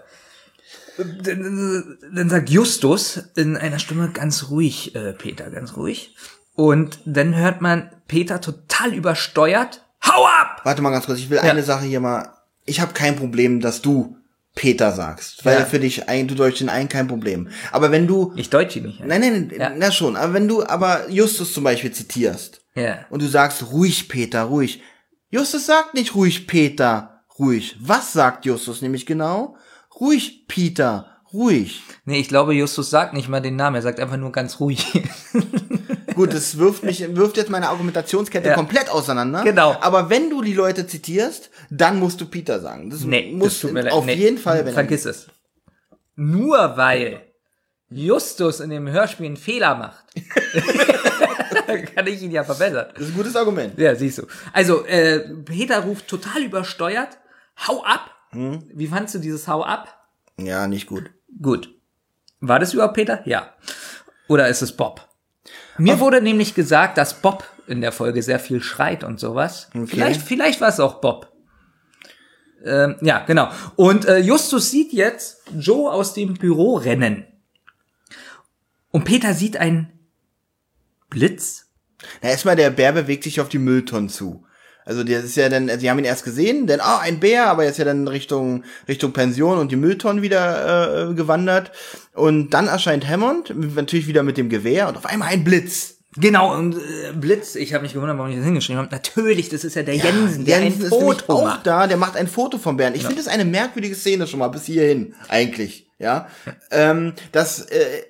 Dann, sagt Justus in einer Stimme ganz ruhig, äh, Peter, ganz ruhig. Und dann hört man Peter total übersteuert. Hau ab! Warte mal ganz kurz, ich will eine Sache hier mal. Ich habe kein Problem, dass du Peter sagst, weil Ja. für dich ein, du deutsch den einen kein Problem. Aber wenn du Ich deutsche ihn nicht. Nein, nein, Ja. na schon, aber wenn du aber Justus zum Beispiel zitierst Ja. und du sagst ruhig Peter, ruhig. Justus sagt nicht ruhig Peter, ruhig. Was sagt Justus nämlich genau? Ruhig Peter, ruhig. Nee, ich glaube, Justus sagt nicht mal den Namen, er sagt einfach nur ganz ruhig. Gut, das wirft mich, wirft jetzt meine Argumentationskette Ja. komplett auseinander. Genau. Aber wenn du die Leute zitierst, dann musst du Peter sagen. Das Nee, muss das tut mir leid. auf Nee, jeden Fall, wenn Vergiss es. Nur weil Justus in dem Hörspiel einen Fehler macht, kann ich ihn ja verbessern. Das ist ein gutes Argument. Ja, siehst du. Also, äh, Peter ruft total übersteuert, hau ab. Hm? Wie fandst du dieses Hau ab? Ja, nicht gut. Gut. War das überhaupt Peter? Ja. Oder ist es Bob? Mir wurde nämlich gesagt, dass Bob in der Folge sehr viel schreit und sowas. Vielleicht, vielleicht war es auch Bob. Ähm, ja, genau. Und äh, Justus sieht jetzt Joe aus dem Büro rennen. Und Peter sieht einen Blitz. Na, erstmal der Bär bewegt sich auf die Mülltonnen zu. Also der ist ja dann, sie haben ihn erst gesehen, denn ah, ein Bär, aber er ist ja dann Richtung Richtung Pension und die Mülltonnen wieder äh, gewandert. Und dann erscheint Hammond, natürlich wieder mit dem Gewehr und auf einmal ein Blitz. Genau, und äh, Blitz, ich habe mich gewundert, warum ich das hingeschrieben habe. Natürlich, das ist ja der Jensen, der Jensen ein Foto auch macht. da, der macht ein Foto vom Bären. Ich finde das eine merkwürdige Szene schon mal bis hierhin, eigentlich. Ja, ähm, dass äh,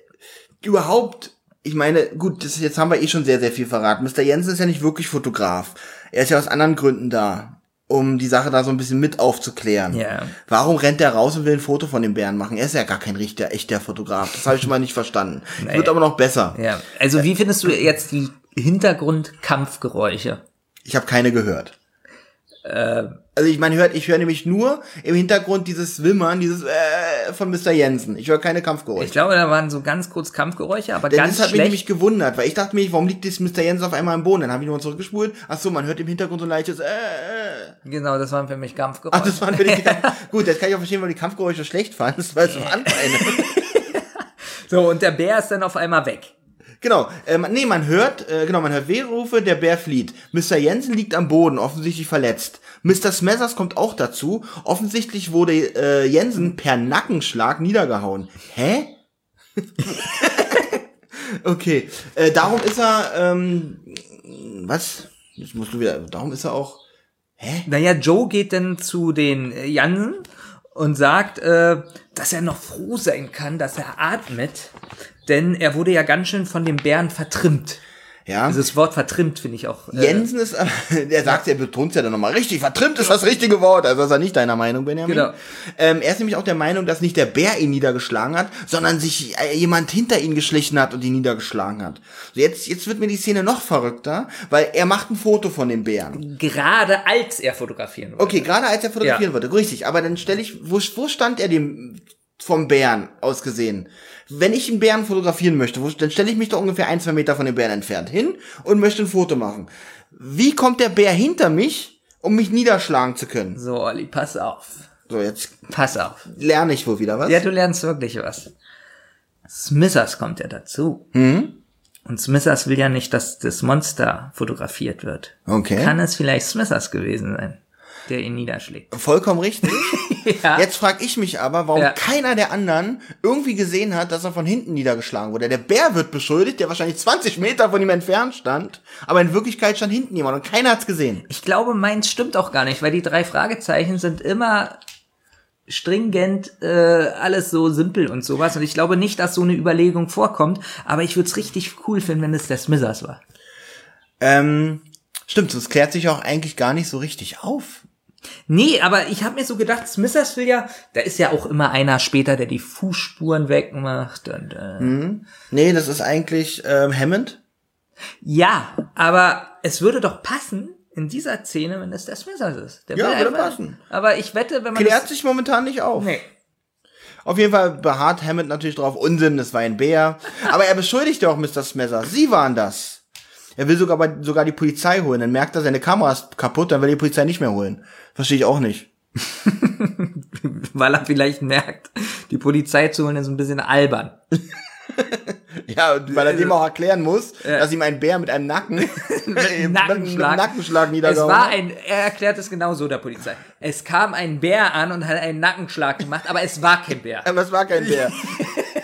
überhaupt, ich meine, gut, das, jetzt haben wir eh schon sehr, sehr viel verraten. Mr. Jensen ist ja nicht wirklich Fotograf. Er ist ja aus anderen Gründen da, um die Sache da so ein bisschen mit aufzuklären. Ja. Warum rennt er raus und will ein Foto von dem Bären machen? Er ist ja gar kein richtiger, echter Fotograf. Das habe ich schon mal nicht verstanden. Wird aber noch besser. Ja, also wie findest du jetzt die Hintergrundkampfgeräusche? Ich habe keine gehört. Also ich meine, hört, ich höre nämlich nur im Hintergrund dieses Wimmern, dieses äh, von Mr. Jensen. Ich höre keine Kampfgeräusche. Ich glaube, da waren so ganz kurz Kampfgeräusche, aber Denn ganz das hat mich nämlich gewundert, weil ich dachte mir, warum liegt dieses Mr. Jensen auf einmal im Boden? Dann habe ich nochmal zurückgespult. Ach so, man hört im Hintergrund so ein leichtes äh, äh. Genau, das waren für mich Kampfgeräusche. Ach, das waren die Kampf Gut, jetzt kann ich auch verstehen, weil die Kampfgeräusche schlecht fandest, weil es waren keine. so, und der Bär ist dann auf einmal weg. Genau, ähm, nee, man hört, äh, genau, man hört Weherufe, der Bär flieht. Mr. Jensen liegt am Boden, offensichtlich verletzt. Mr. Smethers kommt auch dazu. Offensichtlich wurde äh, Jensen per Nackenschlag niedergehauen. Hä? okay, äh, darum ist er, ähm, was? Jetzt musst du wieder, darum ist er auch, hä? Naja, Joe geht dann zu den äh, Jansen und sagt, äh, dass er noch froh sein kann, dass er atmet, denn er wurde ja ganz schön von dem Bären vertrimmt. Ja. Dieses Wort vertrimmt finde ich auch. Äh, Jensen ist, der sagt, er betont ja dann nochmal richtig, vertrimmt ist das richtige Wort, also ist er nicht deiner Meinung, Benjamin. Genau. Ähm, er ist nämlich auch der Meinung, dass nicht der Bär ihn niedergeschlagen hat, sondern sich äh, jemand hinter ihn geschlichen hat und ihn niedergeschlagen hat. So, jetzt, jetzt wird mir die Szene noch verrückter, weil er macht ein Foto von dem Bären. gerade als er fotografieren wollte. Okay, gerade als er fotografieren Ja. wollte, richtig, aber dann stelle ich, wo, wo stand er dem vom Bären aus gesehen? Wenn ich einen Bären fotografieren möchte, wo, dann stelle ich mich doch ungefähr ein, zwei Meter von dem Bären entfernt hin und möchte ein Foto machen. Wie kommt der Bär hinter mich, um mich niederschlagen zu können? So, Olli, pass auf. So, jetzt Pass auf. lerne ich wohl wieder was. Ja, du lernst wirklich was. Smithers kommt ja dazu. Mhm. Und Smithers will ja nicht, dass das Monster fotografiert wird. Okay. Kann es vielleicht Smithers gewesen sein, der ihn niederschlägt? Vollkommen richtig. Ja. Jetzt frage ich mich aber, warum Ja. keiner der anderen irgendwie gesehen hat, dass er von hinten niedergeschlagen wurde. Der Bär wird beschuldigt, der wahrscheinlich 20 Meter von ihm entfernt stand, aber in Wirklichkeit stand hinten jemand und keiner hat's gesehen. Ich glaube, meins stimmt auch gar nicht, weil die drei Fragezeichen sind immer stringent, äh, alles so simpel und sowas. Und ich glaube nicht, dass so eine Überlegung vorkommt, aber ich würde es richtig cool finden, wenn es der Smithers war. Ähm, stimmt, das klärt sich auch eigentlich gar nicht so richtig auf. Nee, aber ich habe mir so gedacht, Smithers will ja, da ist ja auch immer einer später, der die Fußspuren wegmacht und äh, Nee, das ist eigentlich ähm, Hammond. ja, aber es würde doch passen in dieser Szene, wenn es der Smithers ist. Der Ja, würde einfach- passen. Aber ich wette, wenn man Klärt sich momentan nicht auf. nee. Auf jeden Fall beharrt Hammond natürlich drauf, Unsinn, das war ein Bär. Aber er beschuldigt ja auch Mr. Smesser. Sie waren das. Er will sogar, bei, sogar die Polizei holen. Dann merkt er, seine Kamera ist kaputt, dann will er die Polizei nicht mehr holen. Verstehe ich auch nicht. weil er vielleicht merkt, die Polizei zu holen ist ein bisschen albern. Ja, weil er dem auch erklären muss, dass ihm ein Bär mit einem Nacken, mit einem Nackenschlag. Nackenschlag Es niedergehauen war hat. ein, er erklärt es genau so der Polizei. Es kam ein Bär an und hat einen Nackenschlag gemacht, aber es war kein Bär. Aber es war kein Bär.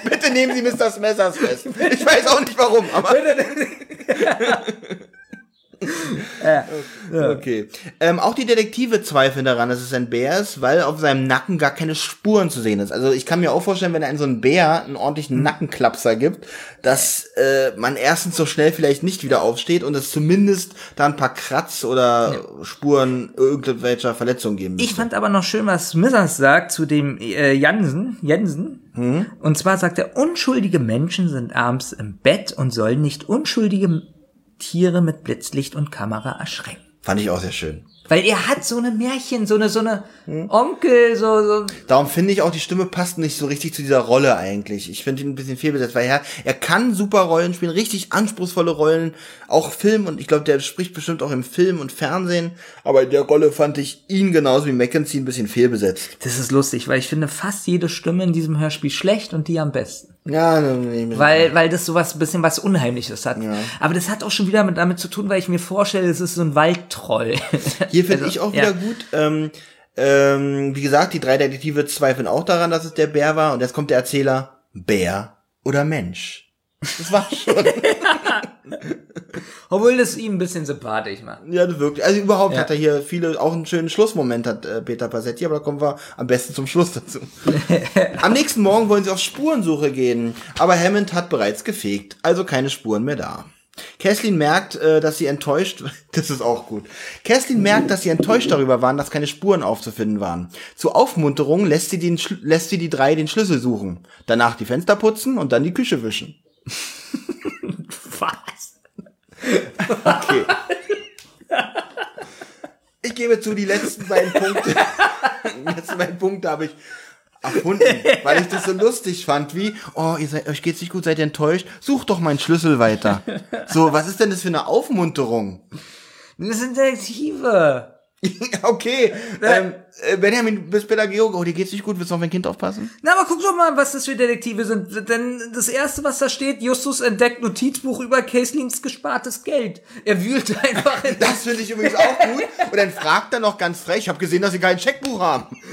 Bitte nehmen Sie Mr. Smessers fest. Ich weiß auch nicht warum, aber. Okay. Ähm, auch die Detektive zweifeln daran, dass es ein Bär ist, weil auf seinem Nacken gar keine Spuren zu sehen ist. Also ich kann mir auch vorstellen, wenn einem so ein Bär einen ordentlichen Nackenklapser gibt, dass äh, man erstens so schnell vielleicht nicht wieder aufsteht und es zumindest da ein paar Kratz oder Spuren irgendwelcher Verletzungen geben Ich fand aber noch schön, was Smithers sagt zu dem äh, Jansen, Jensen. Und zwar sagt er, unschuldige Menschen sind abends im Bett und sollen nicht unschuldige Tiere mit Blitzlicht und Kamera erschrecken. Fand ich auch sehr schön. Weil er hat so eine Märchen, so eine, so eine Hm? Onkel, so, so. Darum finde ich auch, die Stimme passt nicht so richtig zu dieser Rolle eigentlich. Ich finde ihn ein bisschen fehlbesetzt, weil er, er kann super Rollen spielen, richtig anspruchsvolle Rollen, auch Film und ich glaube, der spricht bestimmt auch im Film und Fernsehen, aber in der Rolle fand ich ihn genauso wie Mackenzie ein bisschen fehlbesetzt. Das ist lustig, weil ich finde fast jede Stimme in diesem Hörspiel schlecht und die am besten. Ja, nee, nee, Weil, weil das sowas, ein bisschen was Unheimliches hat. Ja. Aber das hat auch schon wieder mit, damit zu tun, weil ich mir vorstelle, es ist so ein Waldtroll. Hier finde Also, ich auch ja. wieder gut. Ähm, ähm, wie gesagt, die drei Detektive zweifeln auch daran, dass es der Bär war. Und jetzt kommt der Erzähler, Bär oder Mensch. Das war schon. Obwohl das ihn ein bisschen sympathisch macht. ja, das wirklich. Also überhaupt Ja. hat er hier viele, auch einen schönen Schlussmoment hat äh, Peter Passetti, aber da kommen wir am besten zum Schluss dazu. am nächsten Morgen wollen sie auf Spurensuche gehen, aber Hammond hat bereits gefegt, also keine Spuren mehr da. Kesslin merkt, äh, dass sie enttäuscht, das ist auch gut. Kesslin merkt, dass sie enttäuscht darüber waren, dass keine Spuren aufzufinden waren. Zur Aufmunterung lässt sie, den, lässt sie die drei den Schlüssel suchen. Danach die Fenster putzen und dann die Küche wischen. Okay. Ich gebe zu, die letzten beiden Punkte, die letzten beiden Punkte habe ich erfunden, weil ich das so lustig fand, wie, oh, ihr seid, euch geht's nicht gut, seid ihr enttäuscht? Sucht doch meinen Schlüssel weiter. So, was ist denn das für eine Aufmunterung? Das sind Detektive. okay, ähm, äh, Benjamin, du bist Pädagoge, oh, dir geht's nicht gut, willst du auf mein Kind aufpassen? Na, aber guck doch mal, was das für Detektive sind. Denn das erste, was da steht, Justus entdeckt Notizbuch über Caselins gespartes Geld. Er wühlt einfach in Das finde ich übrigens auch gut. Und dann fragt er noch ganz frech, ich habe gesehen, dass sie kein Scheckbuch haben.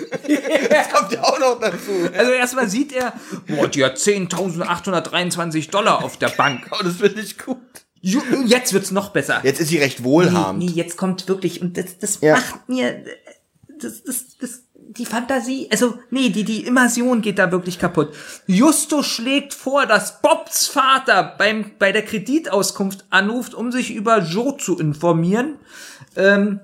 Das kommt ja auch noch dazu. Also erstmal sieht er, boah, die hat 10.823 Dollar auf der Bank. Oh, das finde ich gut. Jetzt wird's noch besser. Jetzt ist sie recht nee, wohlhabend. nee, jetzt kommt wirklich, und das, das Ja. macht mir, das, das, das, die Fantasie, also, nee, die, die Immersion geht da wirklich kaputt. Justus schlägt vor, dass Bobs Vater beim, bei der Kreditauskunft anruft, um sich über Joe zu informieren. Ähm,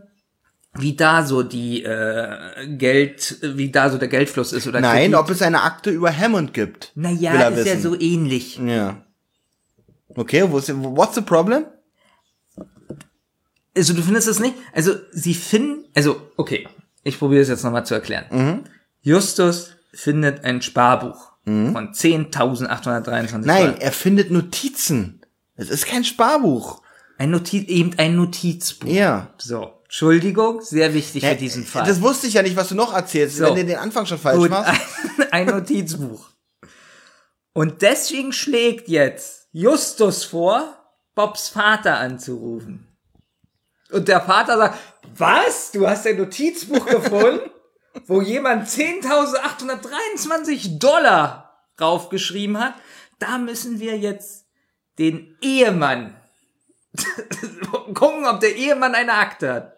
wie da so die äh, Geld, wie da so der Geldfluss ist oder Nein, Kredit. ob es eine Akte über Hammond gibt. Naja, ist ja wissen. so ähnlich. Ja. Okay, wo ist, what's the problem? Also du findest es nicht? Also sie finden, also okay, ich probiere es jetzt nochmal zu erklären. Mhm. Justus findet ein Sparbuch von 10.823 Nein, Dollar. er findet Notizen. Es ist kein Sparbuch. Ein Notiz, eben ein Notizbuch. Ja. So, Entschuldigung, sehr wichtig Hä, für diesen Fall. Das wusste ich ja nicht, was du noch erzählst, So. wenn du den Anfang schon falsch Gut, machst. ein, ein Notizbuch. Und deswegen schlägt jetzt Justus vor, Bobs Vater anzurufen. Und der Vater sagt, was? Du hast ein Notizbuch gefunden, wo jemand 10.823 Dollar draufgeschrieben hat? Da müssen wir jetzt den Ehemann gucken, ob der Ehemann eine Akte hat.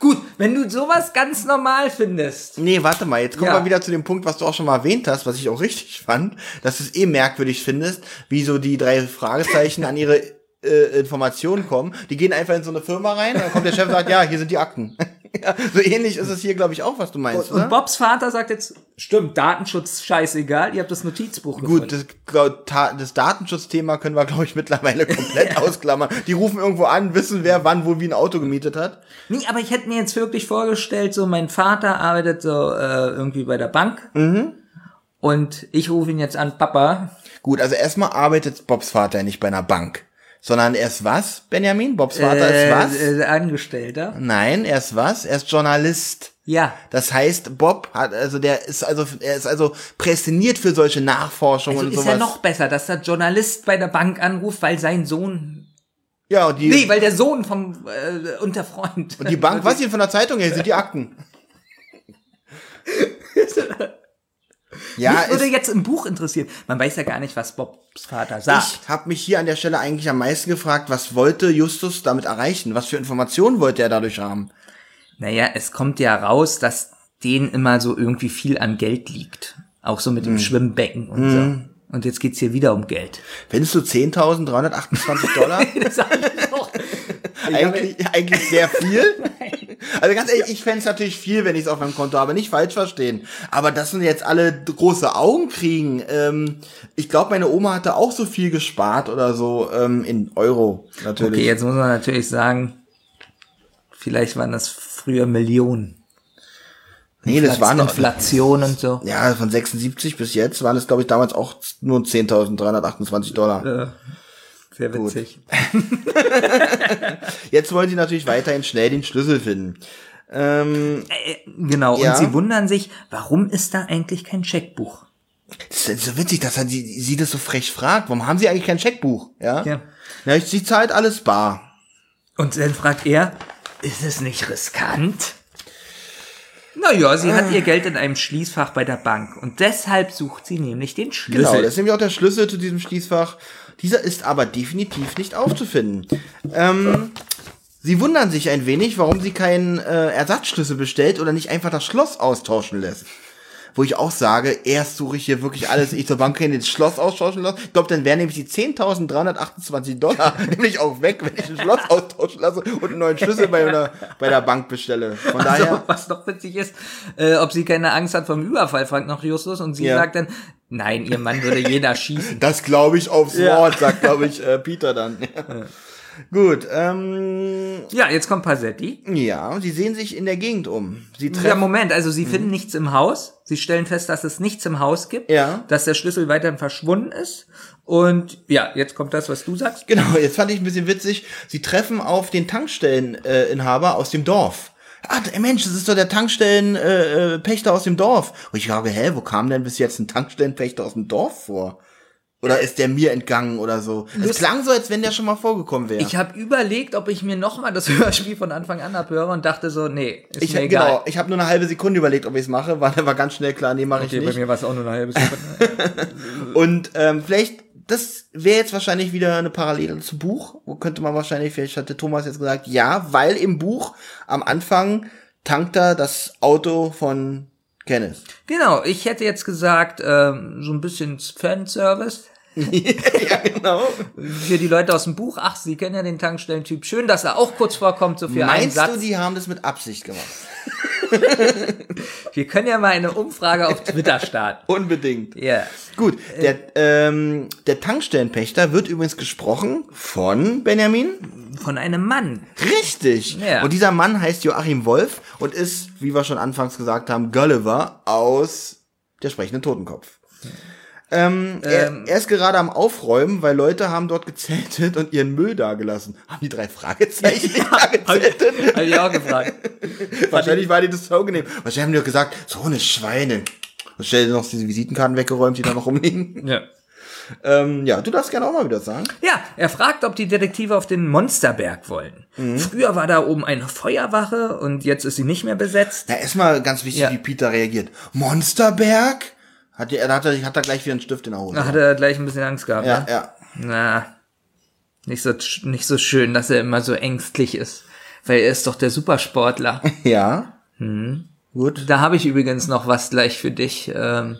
Gut, wenn du sowas ganz normal findest, Nee, warte mal, jetzt kommen Ja. wir wieder zu dem Punkt, was du auch schon mal erwähnt hast, was ich auch richtig fand, dass du es eh merkwürdig findest, wie so die drei Fragezeichen an ihre äh, Informationen kommen. Die gehen einfach in so eine Firma rein, dann kommt der Chef und sagt, ja, hier sind die Akten. ja, so ähnlich ist es hier, glaube ich, auch, was du meinst, Und oder? Bobs Vater sagt jetzt, stimmt, Datenschutz scheißegal, ihr habt das Notizbuch Gut, gefunden. das, glaub, ta- das Datenschutzthema können wir, glaube ich, mittlerweile komplett ausklammern. Die rufen irgendwo an, wissen, wer wann wo wie ein Auto gemietet hat. Nee, aber ich hätte mir jetzt wirklich vorgestellt, so mein Vater arbeitet so äh, irgendwie bei der Bank Mhm. und ich rufe ihn jetzt an, Papa. Gut, also erstmal arbeitet Bobs Vater nicht bei einer Bank, sondern er ist was, Benjamin? Bobs Vater ist was? Äh, Angestellter. Nein, er ist was? Er ist Journalist. Ja. Das heißt, Bob hat, also der ist also, er ist also prädestiniert für solche Nachforschungen Also und ist sowas. ja noch besser, dass der Journalist bei der Bank anruft, weil sein Sohn. ja, und die, Nee, weil der Sohn vom äh, und der Freund. und die Bank, was hier von der Zeitung her, sind die Akten. ja, Mich würde es, jetzt im Buch interessieren. Man weiß ja gar nicht, was Bobs Vater sagt. ich habe mich hier an der Stelle eigentlich am meisten gefragt, was wollte Justus damit erreichen? Was für Informationen wollte er dadurch haben? Naja, es kommt ja raus, dass denen immer so irgendwie viel an Geld liegt. Auch so mit Hm. dem Schwimmbecken und so. Und jetzt geht's hier wieder um Geld. Findest du 10.328 Dollar? Das alles noch. eigentlich, eigentlich sehr viel. Also ganz ehrlich, ich fänd's natürlich viel, wenn ich es auf meinem Konto habe. Nicht falsch verstehen. Aber dass wir jetzt alle große Augen kriegen, ähm, ich glaube, meine Oma hatte auch so viel gespart oder so, ähm, in Euro natürlich. Okay, jetzt muss man natürlich sagen, Vielleicht waren das früher Millionen. Nee, das war noch, Inflation und so. ja, von 76 bis jetzt waren es, glaube ich, damals auch nur 10.328 Dollar. Äh, sehr witzig. Jetzt wollen sie natürlich weiterhin schnell den Schlüssel finden. Ähm, Genau. Ja. Und sie wundern sich, warum ist da eigentlich kein Scheckbuch? das ist so witzig, dass er sie, sie das so frech fragt. Warum haben sie eigentlich kein Scheckbuch? Ja. Ja. ja sie zahlt alles bar. Und dann fragt er, ist es nicht riskant? Naja, sie hat ihr Geld in einem Schließfach bei der Bank und deshalb sucht sie nämlich den Schlüssel. Genau, das ist nämlich auch der Schlüssel zu diesem Schließfach. Dieser ist aber definitiv nicht aufzufinden. Ähm, sie wundern sich ein wenig, warum sie keinen äh, Ersatzschlüssel bestellt oder nicht einfach das Schloss austauschen lässt. Wo ich auch sage, erst suche ich hier wirklich alles, ich zur Bank gehen, das Schloss austauschen lasse. Ich glaube, dann wären nämlich die 10.328 Dollar nämlich auch weg, wenn ich ein Schloss austauschen lasse und einen neuen Schlüssel bei, einer, bei der Bank bestelle. Von Also, daher, was noch witzig ist, äh, ob sie keine Angst hat vom Überfall, fragt noch Justus und sie Ja. sagt dann, nein, ihr Mann würde jeder schießen. das glaube ich aufs Ja. Wort, sagt, glaube ich, äh, Peter dann. Gut, ähm, Ja, jetzt kommt Passetti. Ja, sie sehen sich in der Gegend um. Sie Ja, treffen. Moment, also sie finden nichts im Haus. Sie stellen fest, dass es nichts im Haus gibt. Ja. Dass der Schlüssel weiterhin verschwunden ist. Und ja, jetzt kommt das, was du sagst. Genau, jetzt fand ich ein bisschen witzig. Sie treffen auf den Tankstelleninhaber äh, Inhaber aus dem Dorf. Ah, Mensch, das ist doch der Tankstellenpächter äh, Pächter aus dem Dorf. Und ich frage, hä, wo kam denn bis jetzt ein Tankstellenpächter aus dem Dorf vor? Oder ist der mir entgangen oder so? Es klang so, als wenn der schon mal vorgekommen wäre. Ich habe überlegt, ob ich mir nochmal das Hörspiel von Anfang an abhöre und dachte so, nee, ist Ich, mir egal. genau, ich habe nur eine halbe Sekunde überlegt, ob ich es mache, weil war ganz schnell klar, nee, mache Okay, ich bei nicht. mir war es auch nur eine halbe Sekunde. Und ähm, vielleicht, das wäre jetzt wahrscheinlich wieder eine Parallele zu Buch. Wo könnte man wahrscheinlich, vielleicht hatte Thomas jetzt gesagt, ja, weil im Buch am Anfang tankt er das Auto von Kenneth. genau, ich hätte jetzt gesagt, ähm, so ein bisschen Fanservice. ja, genau. Für die Leute aus dem Buch, ach, sie kennen ja den Tankstellentyp. Schön, dass er auch kurz vorkommt, so einen Meinst Satz. du, die haben das mit Absicht gemacht? Wir können ja mal eine Umfrage auf Twitter starten. Unbedingt. Ja. Gut, der, ähm, der Tankstellenpächter wird übrigens gesprochen von Benjamin. Von einem Mann. Richtig. Ja. Und dieser Mann heißt Joachim Wolf und ist, wie wir schon anfangs gesagt haben, Gulliver aus der sprechenden Totenkopf. Ähm, er, er ist gerade am Aufräumen, weil Leute haben dort gezeltet und ihren Müll dagelassen. Haben die drei Fragezeichen nicht da gezeltet? Hab ich auch gefragt. Wahrscheinlich war die das so angenehm. Wahrscheinlich haben die doch gesagt, so eine Schweine. Und stell dir noch diese Visitenkarten weggeräumt, die da noch rumliegen. Ja. ähm, ja, du darfst gerne auch mal wieder sagen. Ja, er fragt, ob die Detektive auf den Monsterberg wollen. Früher war da oben eine Feuerwache und jetzt ist sie nicht mehr besetzt. Na, erstmal ganz wichtig, Ja. wie Peter reagiert. Monsterberg? Hat er, hat er, hat er gleich wieder einen Stift in der Hose. Da hat er gleich ein bisschen Angst gehabt. ja, ne? ja. Na, nicht so, nicht so schön, dass er immer so ängstlich ist. Weil er ist doch der Supersportler. Ja. Mhm. Gut. Da habe ich übrigens noch was gleich für dich. Ähm,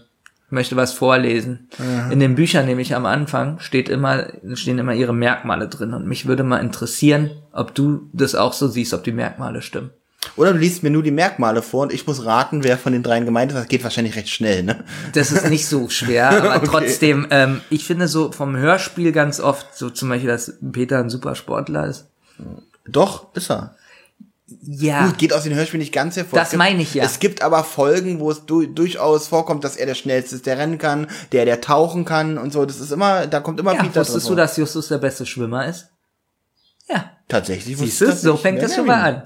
ich möchte was vorlesen. In den Büchern nämlich am Anfang steht immer, stehen immer ihre Merkmale drin. Und mich würde mal interessieren, ob du das auch so siehst, ob die Merkmale stimmen. Oder du liest mir nur die Merkmale vor und ich muss raten, wer von den dreien gemeint ist. Das geht wahrscheinlich recht schnell, ne? Das ist nicht so schwer, aber Okay. trotzdem, ähm, ich finde so vom Hörspiel ganz oft, so zum Beispiel, dass Peter ein Supersportler ist. Doch, ist er. Ja. Gut, geht aus den Hörspielen nicht ganz hervor. Das gibt- meine ich ja. Es gibt aber Folgen, wo es du durchaus vorkommt, dass er der Schnellste ist, der rennen kann, der, der tauchen kann und so. Das ist immer, da kommt immer ja Peter wusstest drin du, vor. dass Justus der beste Schwimmer ist? Ja. Tatsächlich Siehst du, so fängt das schon mal an.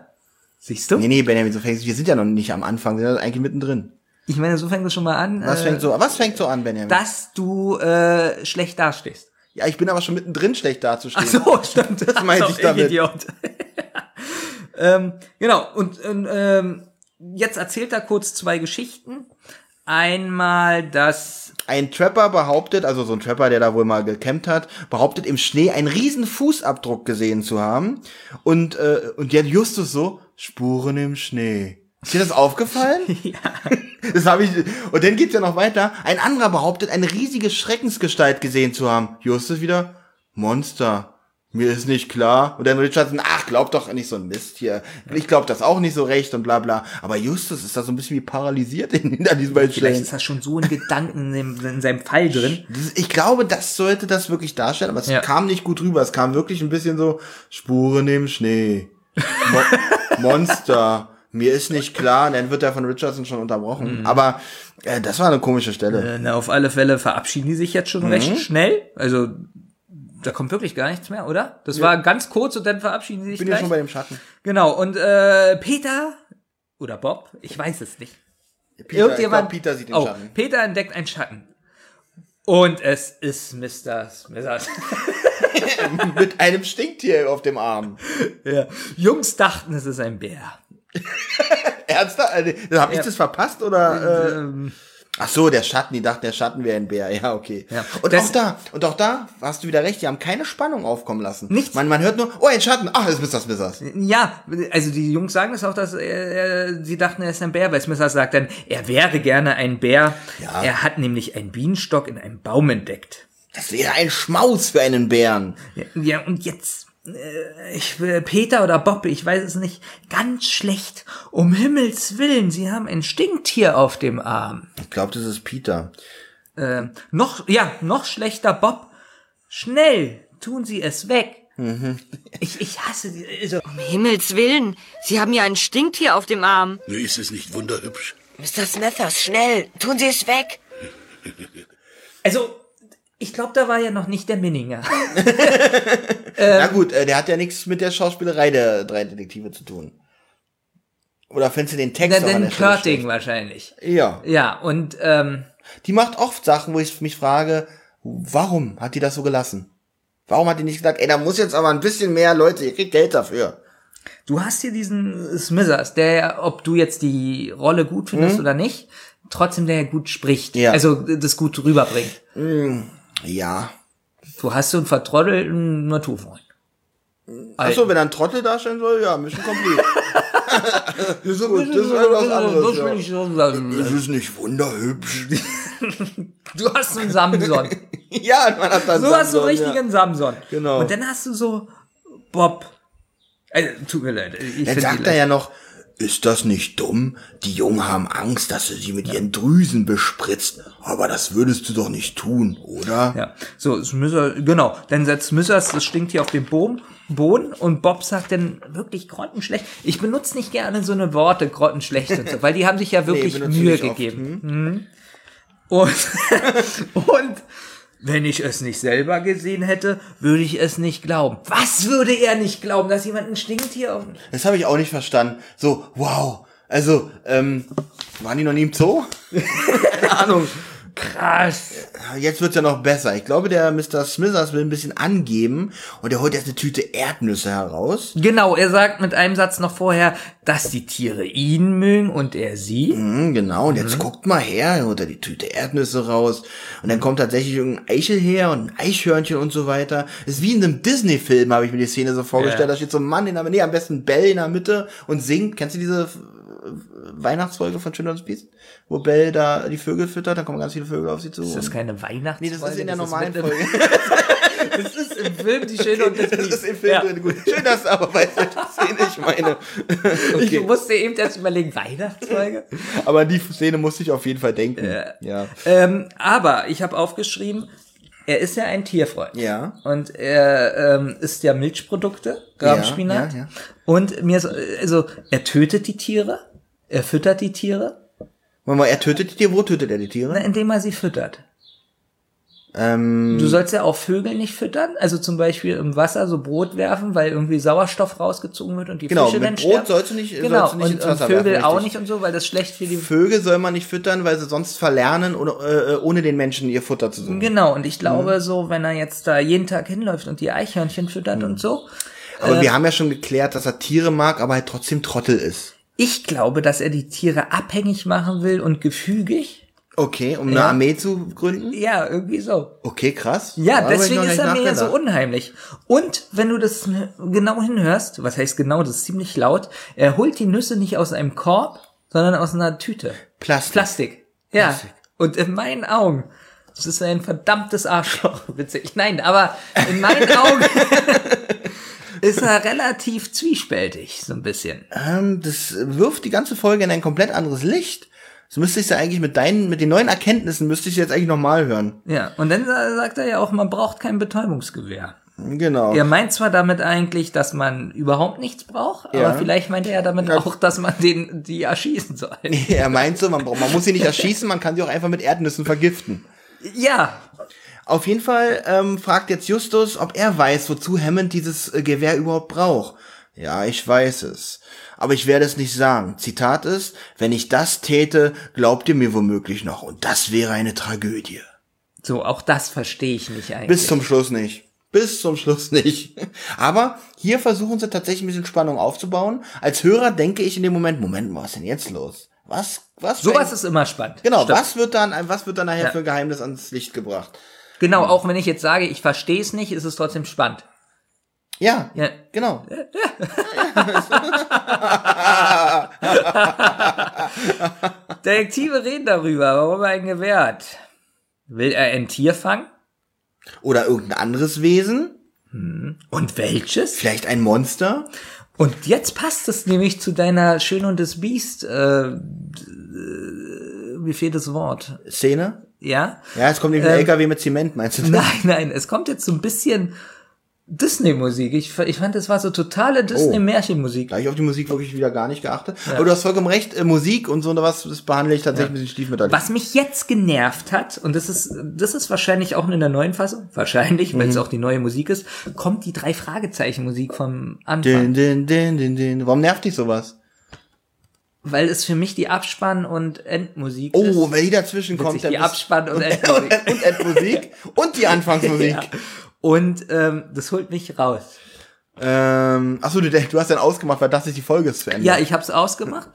Siehst du? Nee, nee, Benjamin, so fängt Wir sind ja noch nicht am Anfang, wir sind eigentlich mittendrin. Ich meine, so fängt das schon mal an, Was äh, fängt so, was fängt so an, Benjamin? dass du äh, schlecht dastehst. ja, ich bin aber schon mittendrin schlecht dazustehen. Ach so, stimmt. Das meinte ich damit. Idiot. ähm, genau, und ähm, ähm, jetzt erzählt er kurz zwei Geschichten. Einmal, dass Ein Trapper behauptet, also so ein Trapper, der da wohl mal gecampt hat, behauptet im Schnee einen riesen Fußabdruck gesehen zu haben. Und, äh, und der Justus so, Spuren im Schnee. Ist dir das aufgefallen? ja, Das habe ich. Und dann geht's ja noch weiter. Ein anderer behauptet, eine riesige Schreckensgestalt gesehen zu haben. Justus wieder, Monster. Mir ist nicht klar. Und dann Richard, ach, glaub doch nicht so ein Mist hier. Ich glaub das auch nicht so recht und bla bla. Aber Justus ist da so ein bisschen wie paralysiert in, an diesen beiden vielleicht ist das schon so in Gedanken in, seinem Fall drin. Ich glaube, das sollte das wirklich darstellen, aber es Ja. kam nicht gut rüber. Es kam wirklich ein bisschen so Spuren im Schnee. Mo Monster. Mir ist nicht klar, dann wird er von Richardson schon unterbrochen. Mhm. Aber äh, das war eine komische Stelle. Äh, na, auf alle Fälle verabschieden die sich jetzt schon recht schnell. Also da kommt wirklich gar nichts mehr, oder? Das war ganz kurz und dann verabschieden sie sich Ich bin ja schon bei dem Schatten. genau, und äh, Peter oder Bob, ich weiß es nicht. Peter, Irgendjemand, glaub, Peter sieht den oh, Schatten. Peter entdeckt einen Schatten. Und es ist Mr. Smithers. Mit einem Stinktier auf dem Arm. ja. Jungs dachten, es ist ein Bär. Ernsthaft? Also, Hab ich Ja. das verpasst oder? Äh, Ähm, ach so, der Schatten. Die dachten, der Schatten wäre ein Bär. Ja, okay. Ja. Und auch da, und auch da hast du wieder recht. Die haben keine Spannung aufkommen lassen. Nichts. Man, man hört nur, oh, ein Schatten. Ach, das ist Mr. Smithers. ja, also die Jungs sagen es auch, dass er, sie dachten, er ist ein Bär, weil Smithers sagt dann, er wäre gerne ein Bär. Ja. Er hat nämlich einen Bienenstock in einem Baum entdeckt. Das wäre ein Schmaus für einen Bären. Ja, Ja, und jetzt, äh, ich will Peter oder Bob, ich weiß es nicht, ganz schlecht. Um Himmels Willen, sie haben ein Stinktier auf dem Arm. Ich glaube, das ist Peter. Äh, noch, ja, noch schlechter, Bob. Schnell, tun Sie es weg. Ich, ich hasse die, also, Um Himmels Willen, Sie haben ja ein Stinktier auf dem Arm. Ist es nicht wunderhübsch? Mr. Smithers, schnell, tun Sie es weg. also, ich glaube, da war ja noch nicht der Minninger. Na gut, äh, der hat ja nichts mit der Schauspielerei der drei Detektive zu tun. Oder findest du den Text an den Körting wahrscheinlich. Ja. Ja, und, ähm, Die macht oft Sachen, wo ich mich frage, warum hat die das so gelassen? Warum hat die nicht gesagt, ey, da muss jetzt aber ein bisschen mehr Leute, ihr kriegt Geld dafür. Du hast hier diesen Smithers, der, ob du jetzt die Rolle gut findest oder nicht, trotzdem der gut spricht. Ja. Also das gut rüberbringt. Ja. Du hast so einen vertrottelten Naturfreund. Achso, wenn er ein Trottel darstellen soll, ja, Mission complete. das ist gut, das ist was anderes. Ja. ich so sagen. Das ist nicht wunderhübsch. Du hast so einen Samson. ja, man hat dann Du hast so Samson, einen richtigen Samson. Genau. Und dann hast du so Bob. Also, tut mir leid. Ich Dann sagt er ja noch, ist das nicht dumm? Die Jungen haben Angst, dass du sie mit ihren Drüsen bespritzt. Aber das würdest du doch nicht tun, oder? Ja, so, Smithers, genau. Dann setzt Smithers das Stinktier auf den Boden, Boden und Bob sagt dann wirklich grottenschlecht. Ich benutze nicht gerne so eine Worte, grottenschlecht und so, weil die haben sich ja wirklich benutze Mühe ich oft. gegeben. Mhm. Und, und wenn ich es nicht selber gesehen hätte, würde ich es nicht glauben. Was würde er nicht glauben, dass jemand ein Stinktier auf... Das habe ich auch nicht verstanden. So, wow. Also, ähm, waren die noch nie im Zoo? Keine Ahnung. Krass. Jetzt wird's ja noch besser. Ich glaube, der Mr. Smithers will ein bisschen angeben und er holt jetzt eine Tüte Erdnüsse heraus. Genau, er sagt mit einem Satz noch vorher, dass die Tiere ihn mögen und er sie. Hm, genau, und jetzt guckt mal her, er holt er die Tüte Erdnüsse raus und dann kommt tatsächlich irgendein Eichel her und ein Eichhörnchen und so weiter. ist wie in einem Disney-Film, habe ich mir die Szene so vorgestellt. Ja. Da steht so ein Mann in der Mitte, nee, am besten Bell in der Mitte und singt. Kennst du diese Weihnachtsfolge von das Biest? Wo Bell da die Vögel füttert, dann kommen ganz viele Vögel auf sie zu. Ist das keine Weihnachtsfolge? nee, das ist in der Das normalen Folge. Das ist im Film die Schöne und das Das Biest. ist im Film Ja. drin. Gut. Schön, dass du aber weißt, welche Szene ich meine. Ich musste eben erst überlegen, Weihnachtsfolge? Aber an die Szene musste ich auf jeden Fall denken. Ja. ähm, aber ich habe aufgeschrieben, er ist ja ein Tierfreund. Ja. Und er ähm, isst ja Milchprodukte, Grabenspinat. Ja, ja, ja. Und mir ist, also, er tötet die Tiere, er füttert die Tiere, Warte mal, er tötet die Tiere. Wo tötet er die Tiere? na, indem er sie füttert. Ähm, Du sollst ja auch Vögel nicht füttern, also zum Beispiel im Wasser so Brot werfen, weil irgendwie Sauerstoff rausgezogen wird und die Genau, Fische dann Brot sterben. sollst du nicht- genau, sollst du nicht und, ins und Wasser Vögel werfen, auch richtig. nicht und so, weil das schlecht für die Vögel soll man nicht füttern, weil sie sonst verlernen, oder, äh, ohne den Menschen ihr Futter zu suchen. Genau, und ich Mhm. glaube so, wenn er jetzt da jeden Tag hinläuft und die Eichhörnchen füttert Mhm. und so, Aber wir haben ja schon geklärt, dass er Tiere mag, aber halt trotzdem Trottel ist. Ich glaube, dass er die Tiere abhängig machen will und gefügig. Okay, um eine Ja. Armee zu gründen? Ja, irgendwie so. Okay, krass. Ja, Da hab ich deswegen ist er mir ja so unheimlich. Und wenn du das genau hinhörst, was heißt genau, das ist ziemlich laut, er holt die Nüsse nicht aus einem Korb, sondern aus einer Tüte. Plastik. Plastik. Ja. Und in meinen Augen, das ist ein verdammtes Arschloch, witzig. Nein, aber in meinen Augen ist er relativ zwiespältig, so ein bisschen. Ähm, das wirft die ganze Folge in ein komplett anderes Licht. Das müsste ich ja eigentlich mit deinen, mit den neuen Erkenntnissen müsste ich jetzt eigentlich nochmal hören. Ja, und dann sa- sagt er ja auch, man braucht kein Betäubungsgewehr. Genau. Er meint zwar damit eigentlich, dass man überhaupt nichts braucht, Ja. aber vielleicht meint er ja damit Ja. auch, dass man den, die erschießen soll. Er meint so, man, braucht- man muss sie nicht erschießen, man kann sie auch einfach mit Erdnüssen vergiften. Ja, Auf jeden Fall ähm, fragt jetzt Justus, ob er weiß, wozu Hammond dieses äh, Gewehr überhaupt braucht. Ja, ich weiß es. Aber ich werde es nicht sagen. Zitat ist, wenn ich das täte, glaubt ihr mir womöglich noch. Und das wäre eine Tragödie. so, auch das verstehe ich nicht eigentlich. Bis zum Schluss nicht. Bis zum Schluss nicht. Aber hier versuchen sie tatsächlich ein bisschen Spannung aufzubauen. Als Hörer denke ich in dem Moment, Moment was ist denn jetzt los? Was, was? Sowas ist immer spannend. Genau, Stimmt. was wird dann, was wird dann nachher Ja. für ein Geheimnis ans Licht gebracht? Genau, auch wenn ich jetzt sage, ich verstehe es nicht, ist es trotzdem spannend. Ja, Ja. genau. Detektive reden darüber, warum er ein Gewehr hat. Will er ein Tier fangen? Oder irgendein anderes Wesen? Und welches? Vielleicht ein Monster? Und jetzt passt es nämlich zu deiner Schön und das Biest, äh, äh, wie fehlt das Wort? Szene? Ja? Ja, es kommt nämlich ein Ähm, LKW mit Zement, meinst du? das? Nein, nein, es kommt jetzt so ein bisschen Disney-Musik. Ich, ich fand, das war so totale Disney-Märchenmusik. Da ich auf die Musik wirklich wieder gar nicht geachtet. Aber du hast vollkommen recht, äh, Musik und so was, das behandle ich tatsächlich ein bisschen stiefmütterlich. Was mich jetzt genervt hat, und das ist, das ist wahrscheinlich auch in der neuen Fassung, wahrscheinlich, weil es auch die neue Musik ist, kommt die drei Fragezeichen Musik vom Anfang. Din, din, din, din, din. Warum nervt dich sowas? Weil es für mich die Abspann- und Endmusik ist. Oh, wenn die dazwischen kommt, Witzig, die dann bist- Abspann- und und, Endmusik. und, Endmusik und die Anfangsmusik. Ja. Und ähm, das holt mich raus. Ähm, achso, du, du hast dann ausgemacht, weil das ist die Folge ist zu Ende. Ja, ich hab's ausgemacht.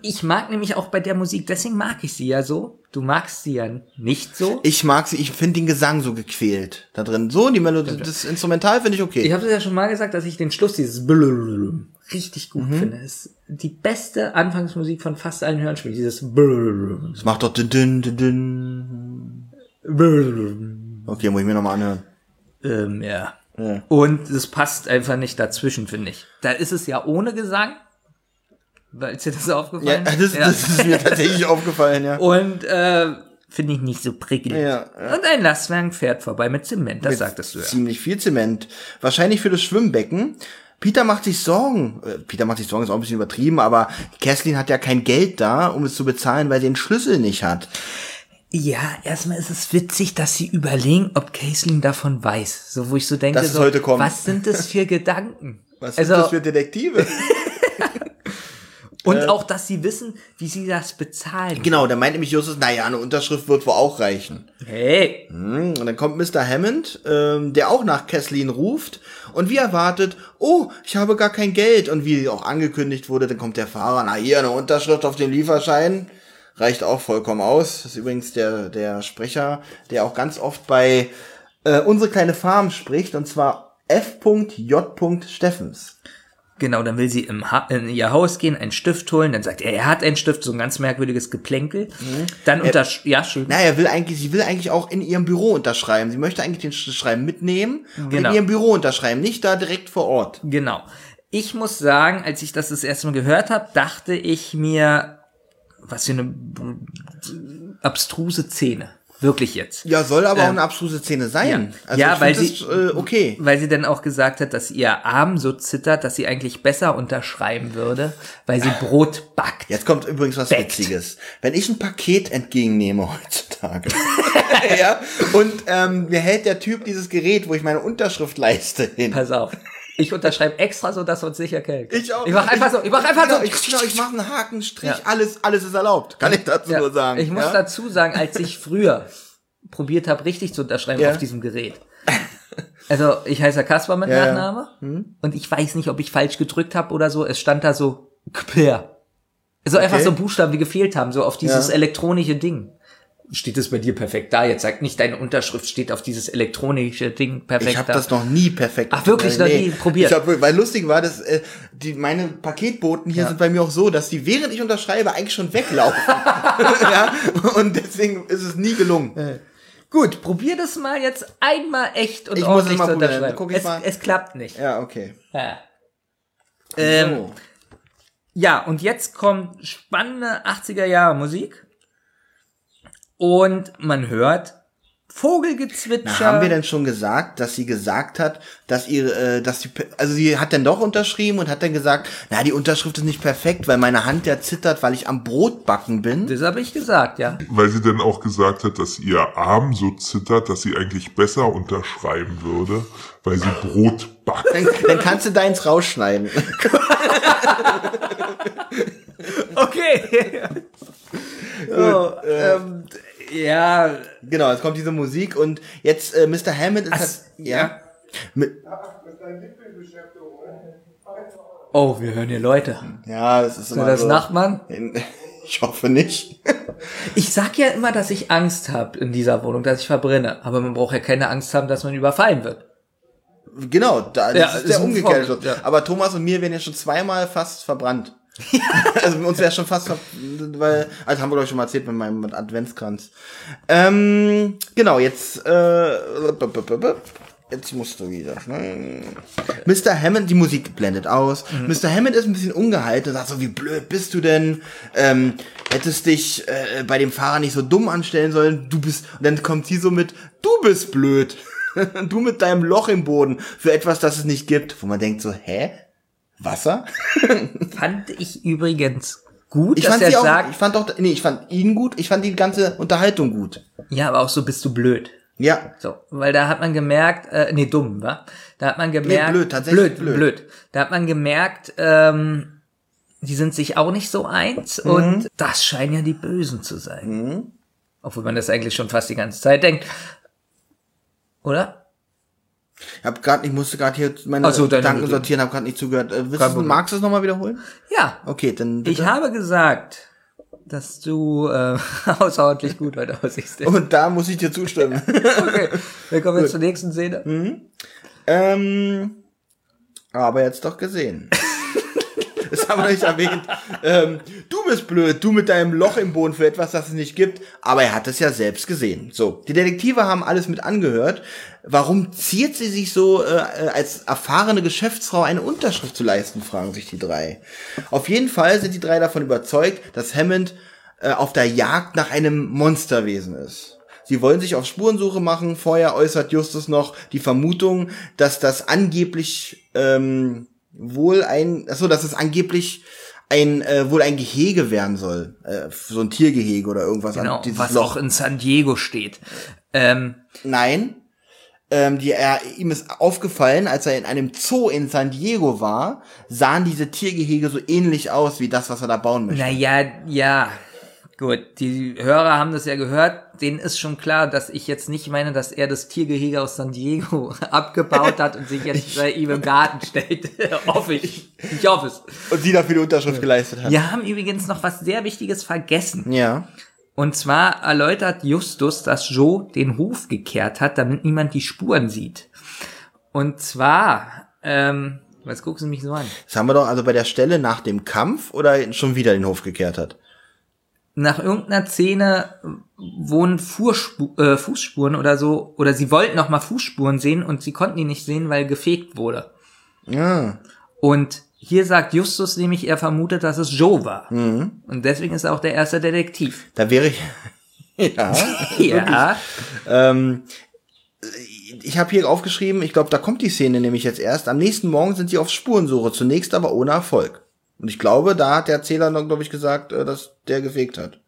Ich mag nämlich auch bei der Musik, deswegen mag ich sie ja so. Du magst sie ja nicht so. Ich mag sie, ich finde den Gesang so gequält da drin. So, die Melodie, das Instrumental finde ich okay. Ich habe ja schon mal gesagt, dass ich den Schluss dieses richtig gut Mhm. finde. Es ist die beste Anfangsmusik von fast allen Hörspielen. Dieses Blulululum. das macht doch din, din, din. Blulululum. Okay, muss ich mir nochmal anhören. Ähm, ja. Ja. Und es passt einfach nicht dazwischen, finde ich. Da ist es ja ohne Gesang. Weil ist dir das Ja, aufgefallen? das, das ist mir tatsächlich aufgefallen, ja. Und äh, finde ich nicht so prickelnd. Ja, ja. Und ein Lastwagen fährt vorbei mit Zement, das sagtest du ja. Ziemlich viel Zement. Wahrscheinlich für das Schwimmbecken. Peter macht sich Sorgen. Äh, Peter macht sich Sorgen, ist auch ein bisschen übertrieben, aber Kerstin hat ja kein Geld da, um es zu bezahlen, weil sie den Schlüssel nicht hat. Ja, erstmal ist es witzig, dass sie überlegen, ob Caitlin davon weiß. So, wo ich so denke, so, was sind das für Gedanken? Was also, sind das für Detektive? und auch, dass sie wissen, wie sie das bezahlen. genau, da meint nämlich Justus, naja, eine Unterschrift wird wohl auch reichen. Hey, Hm, Und dann kommt Mr. Hammond, ähm, der auch nach Kesslin ruft und wie erwartet, oh, ich habe gar kein Geld. Und wie auch angekündigt wurde, dann kommt der Fahrer, na hier, eine Unterschrift auf dem Lieferschein. Reicht auch vollkommen aus. Das ist übrigens der, der Sprecher, der auch ganz oft bei äh, Unsere kleine Farm spricht, und zwar F.J. Steffens. Genau, dann will sie im ha in ihr Haus gehen, einen Stift holen, dann sagt er, er hat einen Stift, so ein ganz merkwürdiges Geplänkel. Dann unter, ja, Entschuldigung. Na, er will eigentlich, sie will eigentlich auch in ihrem Büro unterschreiben. Sie möchte eigentlich den Sch- Schreiben mitnehmen und Genau. in ihrem Büro unterschreiben, nicht da direkt vor Ort. Genau. Ich muss sagen, als ich das das erste Mal gehört habe, dachte ich mir, was für eine abstruse Szene. Wirklich jetzt. Ja, soll aber auch eine abstruse Szene sein. ja. Ja, ich weil sie- das, äh, okay. Weil sie dann auch gesagt hat, dass ihr Arm so zittert, dass sie eigentlich besser unterschreiben würde, weil sie Brot backt. Jetzt kommt übrigens was Backt. Witziges. Wenn ich ein Paket entgegennehme heutzutage, ja, und ähm, mir hält der Typ dieses Gerät, wo ich meine Unterschrift leiste, hin. Pass auf. Ich unterschreibe extra so, dass wir uns sicher kennen. Ich auch. Ich mach einfach so, ich mach einfach genau, so. Ich, genau, ich mache einen Haken, Strich, Ja. alles, alles ist erlaubt. Kann ich dazu Ja, nur sagen. Ich muss ja? dazu sagen, als ich früher probiert habe, richtig zu unterschreiben auf diesem Gerät. Also ich heiße Kaspar mit. Nachname und ich weiß nicht, ob ich falsch gedrückt habe oder so. Es stand da so Kper. Also einfach Okay. so Buchstaben, die gefehlt haben, so auf dieses elektronische Ding. Steht es bei dir perfekt da? Jetzt sagt nicht, deine Unterschrift steht auf dieses elektronische Ding perfekt Ich habe da. das noch nie perfekt. Ach, wirklich? Noch nie probiert? Ich hab, weil lustig war, dass äh, die meine Paketboten hier sind bei mir auch so, dass die während ich unterschreibe eigentlich schon weglaufen. ja, und deswegen ist es nie gelungen. Gut, probier das mal jetzt einmal echt und Ich muss es mal zu unterschreiben. Guck ich es, mal. es klappt nicht. Ja, okay. Ja. Ähm, so. Ja, und jetzt kommt spannende 80er Jahre Musik. Und man hört Vogelgezwitscher. Na, haben wir denn schon gesagt, dass sie gesagt hat, dass ihre, äh, dass sie, also sie hat dann doch unterschrieben und hat dann gesagt, na, die Unterschrift ist nicht perfekt, weil meine Hand ja zittert, weil ich am Brotbacken bin. Das habe ich gesagt, ja. Weil sie dann auch gesagt hat, dass ihr Arm so zittert, dass sie eigentlich besser unterschreiben würde, weil sie Brot backt. Dann, dann kannst du deins rausschneiden. Okay. so, ähm, ja, genau, jetzt kommt diese Musik und jetzt äh, Mr. Hammond ist Ach, halt, ja. ja. Mit, Oh, wir hören hier Leute. ja, das ist Sind immer das so. Nachbarn? Ich hoffe nicht. Ich sag ja immer, dass ich Angst habe in dieser Wohnung, dass ich verbrenne. Aber man braucht ja keine Angst haben, dass man überfallen wird. Genau, da, das Ja, ist ist der umgekehrte ja. Aber Thomas und mir werden ja schon zweimal fast verbrannt. also uns wäre schon fast, weil, also haben wir ich schon mal erzählt mit meinem Adventskranz. Ähm, genau, jetzt, äh, jetzt musst du wieder. Ne? Mr. Hammond, die Musik blendet aus. Mr. Hammond ist ein bisschen ungehalten und sagt so, wie blöd bist du denn? Ähm, hättest dich äh, bei dem Fahrer nicht so dumm anstellen sollen. Du bist, und dann kommt sie so mit, du bist blöd. du mit deinem Loch im Boden für etwas, das es nicht gibt. Wo man denkt so, hä? Wasser? Fand ich übrigens gut, Ich dass fand er auch, sagt, ich fand doch, nee, ich fand ihn gut, ich fand die ganze Unterhaltung gut. ja, aber auch so bist du blöd. Ja. So, weil da hat man gemerkt, äh, nee, dumm, wa? Da hat man gemerkt, blöd, tatsächlich blöd, blöd. blöd. Da hat man gemerkt, ähm, die sind sich auch nicht so eins Mhm. und das scheinen ja die Bösen zu sein. Obwohl man das eigentlich schon fast die ganze Zeit denkt. Oder? Ich hab grad, ich musste gerade hier meine Ach so, deine Gedanken sortieren, hab gerade nicht zugehört. Äh, Problem. magst du es nochmal wiederholen? Ja. Okay, dann bitte. Ich habe gesagt, dass du äh, außerordentlich gut heute aussiehst. Und da muss ich dir zustimmen. Okay, wir kommen jetzt zur nächsten Szene. ähm, aber jetzt doch gesehen. Das haben wir nicht erwähnt. Ähm, du bist blöd, du mit deinem Loch im Boden für etwas, das es nicht gibt. Aber er hat es ja selbst gesehen. So, die Detektive haben alles mit angehört. Warum ziert sie sich so, äh, als erfahrene Geschäftsfrau eine Unterschrift zu leisten, fragen sich die drei. Auf jeden Fall sind die drei davon überzeugt, dass Hammond äh, auf der Jagd nach einem Monsterwesen ist. Sie wollen sich auf Spurensuche machen. Vorher äußert Justus noch die Vermutung, dass das angeblich ähm, wohl ein, achso, dass es angeblich ein äh, wohl ein Gehege werden soll, äh, so ein Tiergehege oder irgendwas Genau, an was Loch. auch in San Diego steht. Ähm, Nein, ähm, die, er, ihm ist aufgefallen, als er in einem Zoo in San Diego war, sahen diese Tiergehege so ähnlich aus wie das, was er da bauen möchte. naja, ja. Gut, die Hörer haben das ja gehört. Denen ist schon klar, dass ich jetzt nicht meine, dass er das Tiergehege aus San Diego abgebaut hat und sich jetzt bei ihm im Garten stellt. hoffe ich. Ich hoffe es. Und sie dafür die Unterschrift geleistet hat. Wir haben übrigens noch was sehr Wichtiges vergessen. Ja. Und zwar erläutert Justus, dass Joe den Hof gekehrt hat, damit niemand die Spuren sieht. Und zwar, ähm, was guckst du mich so an? Das haben wir doch also bei der Stelle nach dem Kampf oder schon wieder den Hof gekehrt hat. Nach irgendeiner Szene wohnen Fußspu äh, Fußspuren oder so, oder sie wollten noch mal Fußspuren sehen und sie konnten die nicht sehen, weil gefegt wurde. Ja. Und hier sagt Justus nämlich, er vermutet, dass es Joe war. Mhm. Und deswegen ist er auch der erste Detektiv. Da wäre ich. ja. Ja. Ähm, ich habe hier aufgeschrieben, ich glaube, da kommt die Szene nämlich jetzt erst. Am nächsten Morgen sind sie auf Spurensuche, zunächst aber ohne Erfolg. Und ich glaube, da hat der Erzähler noch, glaube ich, gesagt, äh, dass der gefegt hat.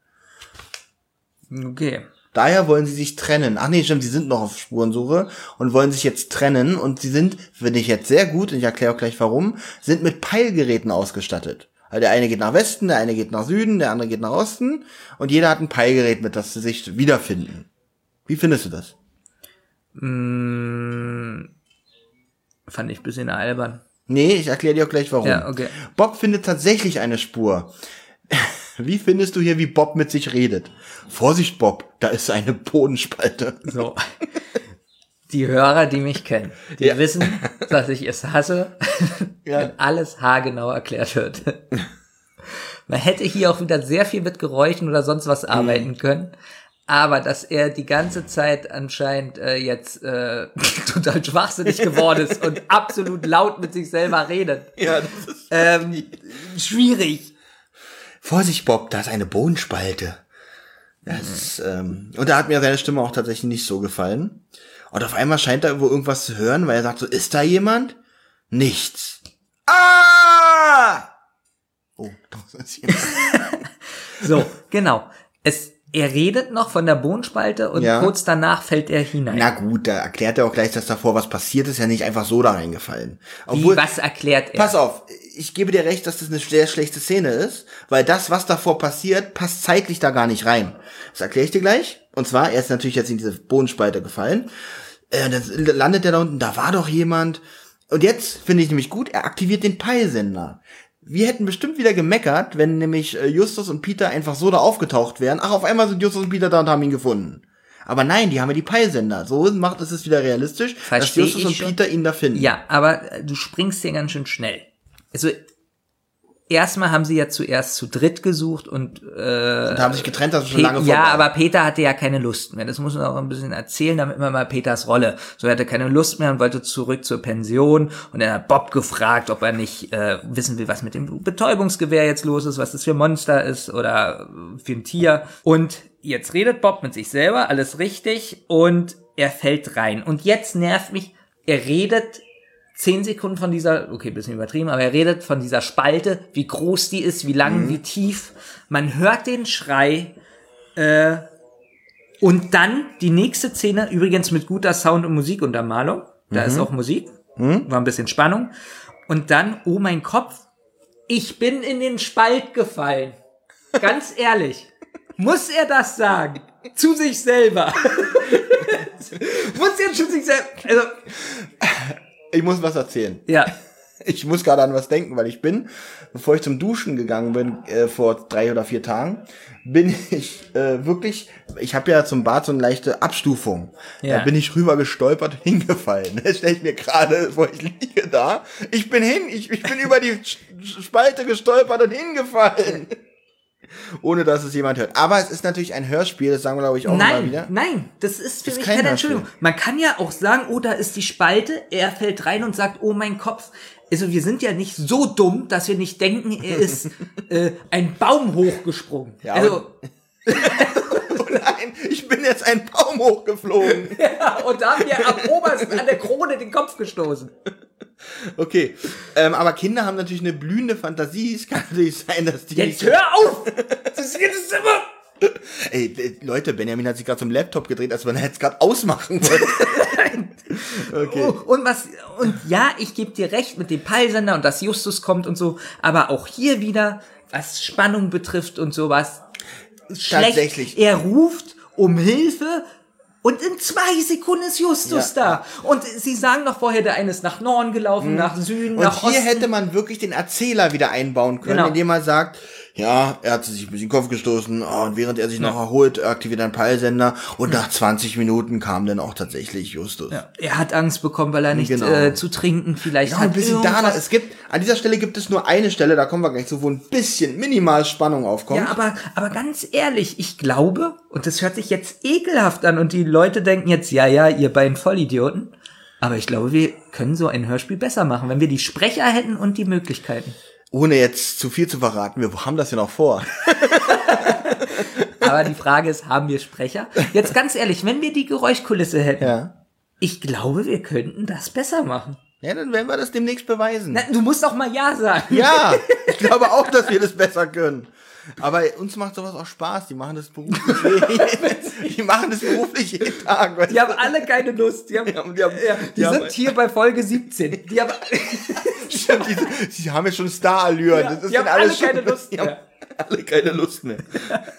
Okay. Daher wollen sie sich trennen. Ach nee, stimmt, sie sind noch auf Spurensuche und wollen sich jetzt trennen. Und sie sind, finde ich jetzt sehr gut, und ich erkläre auch gleich warum, sind mit Peilgeräten ausgestattet. Also der eine geht nach Westen, der eine geht nach Süden, der andere geht nach Osten. Und jeder hat ein Peilgerät, mit das sie sich wiederfinden. Wie findest du das? Mm, fand ich ein bisschen albern. Nee, ich erkläre dir auch gleich warum. Ja, okay. Bob findet tatsächlich eine Spur. Wie findest du hier, wie Bob mit sich redet? Vorsicht, Bob, da ist eine Bodenspalte. So. Die Hörer, die mich kennen, die Ja. wissen, dass ich es hasse, Ja. wenn alles haargenau erklärt wird. Man hätte hier auch wieder sehr viel mit Geräuschen oder sonst was arbeiten können. Aber dass er die ganze Zeit anscheinend äh, jetzt äh, total schwachsinnig geworden ist und absolut laut mit sich selber redet. Ja, das ist Ähm, schwierig. Vorsicht, Bob, da ist eine Bodenspalte. Das ist, ähm, und da hat mir seine Stimme auch tatsächlich nicht so gefallen. Und auf einmal scheint er irgendwo irgendwas zu hören, weil er sagt so, ist da jemand? Nichts. Ah! Oh, doch, ist jemand. So, genau. Es, er redet noch von der Bohnspalte und Ja. kurz danach fällt er hinein. Na gut, da erklärt er auch gleich, dass davor was passiert ist, ja nicht einfach so da reingefallen. Wie, was erklärt er? Pass auf, ich gebe dir recht, dass das eine sehr schlechte Szene ist, weil das, was davor passiert, passt zeitlich da gar nicht rein. Das erkläre ich dir gleich. Und zwar, er ist natürlich jetzt in diese Bodenspalte gefallen. Äh, dann landet er da unten, da war doch jemand. Und jetzt finde ich nämlich gut, er aktiviert den Peilsender. Wir hätten bestimmt wieder gemeckert, wenn nämlich äh, Justus und Peter einfach so da aufgetaucht wären. Ach, auf einmal sind Justus und Peter da und haben ihn gefunden. Aber nein, die haben ja die Peilsender. So macht es es wieder realistisch, Versteh dass Justus und. Peter ihn da finden. Ja, aber äh, du springst hier ganz schön schnell. Also erstmal haben sie ja zuerst zu dritt gesucht und äh, Und haben sich getrennt, das ist schon lange vorbei. ja, aber Peter hatte ja keine Lust mehr. Das muss man auch ein bisschen erzählen, damit man mal Peters Rolle. So er hatte keine Lust mehr und wollte zurück zur Pension. Und er hat Bob gefragt, ob er nicht äh, wissen will, was mit dem Betäubungsgewehr jetzt los ist, was das für ein Monster ist oder für ein Tier. Und jetzt redet Bob mit sich selber, alles richtig, und er fällt rein. Und jetzt nervt mich, er redet zehn Sekunden von dieser, okay, bisschen übertrieben, aber er redet von dieser Spalte, wie groß die ist, wie lang, wie tief. Man hört den Schrei, äh, und dann die nächste Szene, übrigens mit guter Sound- und Musikuntermalung. Da ist auch Musik, war ein bisschen Spannung. Und dann, oh mein Kopf, ich bin in den Spalt gefallen. Ganz ehrlich. Muss er das sagen? Zu sich selber. Muss er zu sich selber. Also, Ich muss was erzählen. ja. Ich muss gerade an was denken, weil ich bin, bevor ich zum Duschen gegangen bin, äh, vor drei oder vier Tagen, bin ich äh, wirklich, ich habe ja zum Bad so eine leichte Abstufung. Ja. Da bin ich rüber gestolpert und hingefallen. Das stelle ich mir gerade, wo ich liege da. Ich bin hin, ich, ich bin über die Spalte gestolpert und hingefallen. Ohne dass es jemand hört. Aber es ist natürlich ein Hörspiel, das sagen wir, glaube ich, auch immer Nein, wieder. nein, das ist für Ist mich kein keine. Entschuldigung. Man kann ja auch sagen, oh, da ist die Spalte, er fällt rein und sagt, oh mein Kopf. Also wir sind ja nicht so dumm, dass wir nicht denken, er ist äh, ein Baum hochgesprungen. Ja, also, Oh nein, ich bin jetzt einen Baum hochgeflogen. und da haben wir am obersten an der Krone den Kopf gestoßen. Okay, ähm, aber Kinder haben natürlich eine blühende Fantasie. Es kann natürlich sein, dass die Jetzt hör auf! Das ist jedes immer. Ey, äh, Leute, Benjamin hat sich gerade zum Laptop gedreht, als wenn er jetzt gerade ausmachen wollte. okay. Oh, und was, und ja, ich gebe dir recht mit dem Peilsender und dass Justus kommt und so, aber auch hier wieder, was Spannung betrifft und sowas, schlecht. Tatsächlich. Er ruft um Hilfe und in zwei Sekunden ist Justus Ja. da. Und sie sagen noch vorher, der eine ist nach Norden gelaufen, nach Süden, Mhm. Und nach hier Osten. hätte man wirklich den Erzähler wieder einbauen können, Genau. indem man sagt, ja, er hat sich ein bisschen den Kopf gestoßen oh, und während er sich noch erholt, aktiviert er einen Peilsender und nach 20 Minuten kam dann auch tatsächlich Justus. ja, er hat Angst bekommen, weil er nichts Genau. äh, zu trinken vielleicht Ja, hat. ein bisschen da, es gibt, an dieser Stelle gibt es nur eine Stelle, da kommen wir gleich zu, wo ein bisschen minimal Spannung aufkommt. Ja, aber, aber ganz ehrlich, ich glaube, und das hört sich jetzt ekelhaft an und die Leute denken jetzt, ja, ja, ihr beiden Vollidioten. Aber ich glaube, wir können so ein Hörspiel besser machen, wenn wir die Sprecher hätten und die Möglichkeiten. Ohne jetzt zu viel zu verraten, wir haben das ja noch vor. Aber die Frage ist, haben wir Sprecher? Jetzt ganz ehrlich, wenn wir die Geräuschkulisse hätten, Ja. ich glaube, wir könnten das besser machen. Ja, dann werden wir das demnächst beweisen. Na, du musst doch mal Ja sagen. Ja, ich glaube auch, dass wir das besser können. Aber uns macht sowas auch Spaß. Die machen das beruflich. die machen das beruflich jeden Tag. Die haben alle keine Lust. Die, haben, Ja, und die haben- ja, die die haben- sind hier bei Folge 17. Die haben, die, die haben jetzt schon Star-Allüren. Ja, das ist die haben alle alles schon- keine Lust die haben mehr. Alle keine Lust mehr.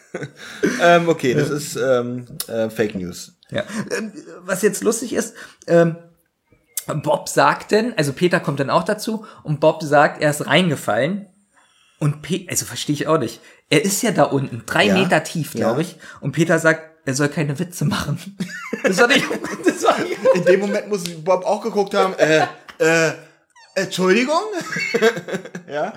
ähm, okay, das ist ähm, äh, Fake News. Ja. Ähm, Was jetzt lustig ist, ähm, Bob sagt denn, also Peter kommt dann auch dazu und Bob sagt, er ist reingefallen. Und Pe also verstehe ich auch nicht. Er ist ja da unten, drei Ja, Meter tief, glaube ja. ich. Und Peter sagt, er soll keine Witze machen. Das war nicht, das war nicht In dem Moment muss Bob auch geguckt haben, äh, äh, Entschuldigung? ja.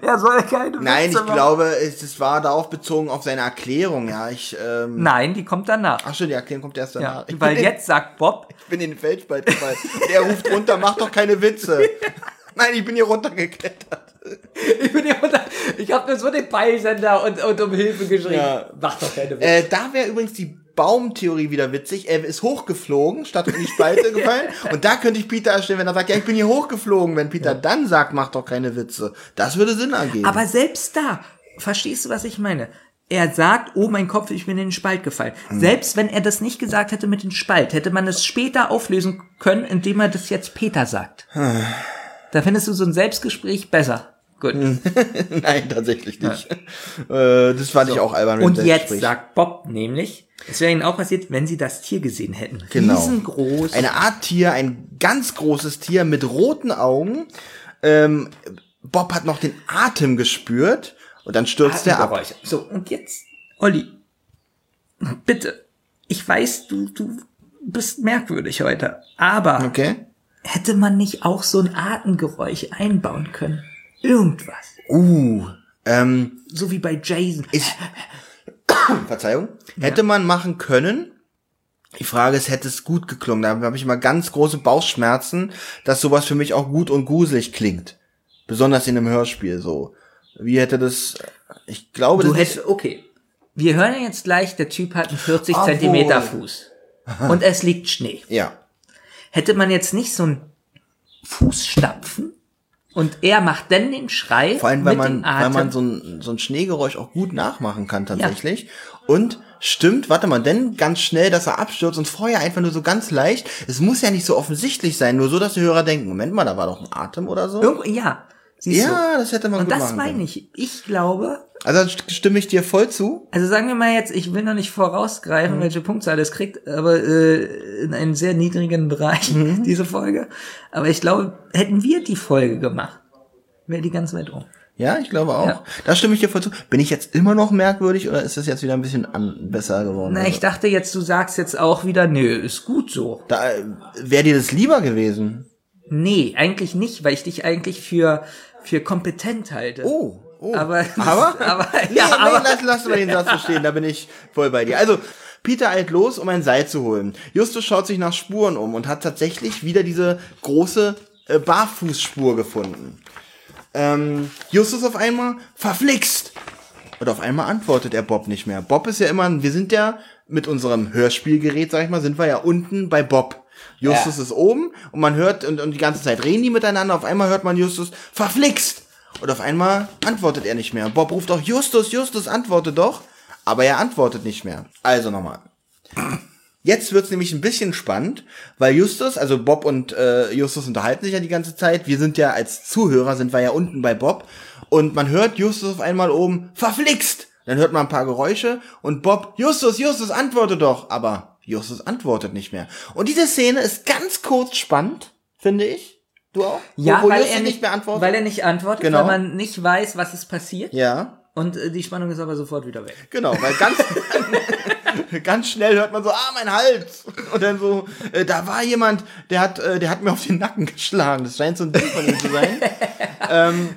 er soll keine Nein, Witze ich machen. glaube, es, es war darauf bezogen auf seine Erklärung, ja. Ich, ähm, Nein, die kommt danach. ach schon, die Erklärung kommt erst Ja, danach. Ich weil jetzt sagt Bob, In, ich bin in den Felsspalt gefallen. Und er ruft runter, mach doch keine Witze. Nein, ich bin hier runtergeklettert. ich bin hier unter, Ich habe nur so den Peilsender und, und um Hilfe geschrien. Ja. Mach doch keine Witze. Äh, da wäre übrigens die Baumtheorie wieder witzig. Er ist hochgeflogen, statt in die Spalte gefallen. Und da könnte ich Peter erstellen, wenn er sagt, ja, ich bin hier hochgeflogen. Wenn Peter dann sagt, mach doch keine Witze. Das würde Sinn ergeben. Aber selbst da, verstehst du, was ich meine? Er sagt, oh mein Kopf, ich bin in den Spalt gefallen. Selbst wenn er das nicht gesagt hätte mit dem Spalt, hätte man es später auflösen können, indem er das jetzt Peter sagt. Da findest du so ein Selbstgespräch besser. Gut. Nein, tatsächlich nicht. Äh, das fand ich auch albern. mit Und jetzt sagt Bob nämlich, es wäre ihnen auch passiert, wenn sie das Tier gesehen hätten. Genau. Riesengroß. Eine Art Tier, ein ganz großes Tier mit roten Augen. Ähm, Bob hat noch den Atem gespürt und dann stürzt er ab. So, und jetzt, Olli, bitte, ich weiß, du, du bist merkwürdig heute, aber Okay. Hätte man nicht auch so ein Atemgeräusch einbauen können? Irgendwas. Uh, ähm, So wie bei Jason. ist, Verzeihung, hätte man machen können. Die Frage ist, hätte es gut geklungen? Da habe ich immer ganz große Bauchschmerzen, dass sowas für mich auch gut und gruselig klingt. Besonders in einem Hörspiel so. Wie hätte das, ich glaube, Du das hättest, okay. Wir hören jetzt gleich, der Typ hat einen 40 Obwohl. Zentimeter Fuß. Und es liegt Schnee. ja. Hätte man jetzt nicht so einen Fußstapfen und er macht dann den Schrei Vor allem, weil mit man, weil man so ein, so ein Schneegeräusch auch gut nachmachen kann tatsächlich. Und stimmt, warte mal, denn ganz schnell, dass er abstürzt und vorher einfach nur so ganz leicht. Es muss ja nicht so offensichtlich sein, nur so, dass die Hörer denken, Moment mal, da war doch ein Atem oder so. Irgendwo, ja. Siehst ja, das hätte man du? Und gut das meine ich. Ich glaube, Also stimme ich dir voll zu. also sagen wir mal jetzt, ich will noch nicht Mhm. vorausgreifen, welche Punktzahl es kriegt, aber äh, in einem sehr niedrigen Bereich, Mhm. diese Folge. Aber ich glaube, hätten wir die Folge gemacht, wäre die ganz weit um. Ja, ich glaube auch. Ja. Da stimme ich dir voll zu. Bin ich jetzt immer noch merkwürdig oder ist das jetzt wieder ein bisschen an, besser geworden? Na, ich dachte jetzt, du sagst jetzt auch wieder, nö, ist gut so. da äh, wäre dir das lieber gewesen. Nee, eigentlich nicht, weil ich dich eigentlich für, für kompetent halte. Oh, oh. Aber, aber, aber, nee, ja, nee, aber, lass, lass mal den Satz so stehen, da bin ich voll bei dir. Also, Peter eilt los, um ein Seil zu holen. Justus schaut sich nach Spuren um und hat tatsächlich wieder diese große äh, Barfußspur gefunden. Ähm, Justus auf einmal verflixt. Und auf einmal antwortet er Bob nicht mehr. Bob ist ja immer, wir sind ja mit unserem Hörspielgerät, sag ich mal, sind wir ja unten bei Bob. Justus ist oben und man hört, und, und die ganze Zeit reden die miteinander, auf einmal hört man Justus verflixt. Und auf einmal antwortet er nicht mehr. Bob ruft auch Justus, Justus, antworte doch. Aber er antwortet nicht mehr. Also nochmal. Jetzt wird's nämlich ein bisschen spannend, weil Justus, also Bob und äh, Justus unterhalten sich ja die ganze Zeit. Wir sind ja als Zuhörer, sind wir ja unten bei Bob. Und man hört Justus auf einmal oben, verflixt! Dann hört man ein paar Geräusche und Bob, Justus, Justus, antworte doch! Aber Justus antwortet nicht mehr. Und diese Szene ist ganz kurz spannend, finde ich. Du auch? ja, wo, wo weil Justus er nicht, mehr antwortet? weil er nicht antwortet, Genau. weil man nicht weiß, was ist passiert. ja. Und äh, die Spannung ist aber sofort wieder weg. Genau, weil ganz, ganz schnell hört man so, ah, mein Hals. Und dann so, äh, da war jemand, der hat, äh, der hat mir auf den Nacken geschlagen. Das scheint so ein Ding von ihm zu sein.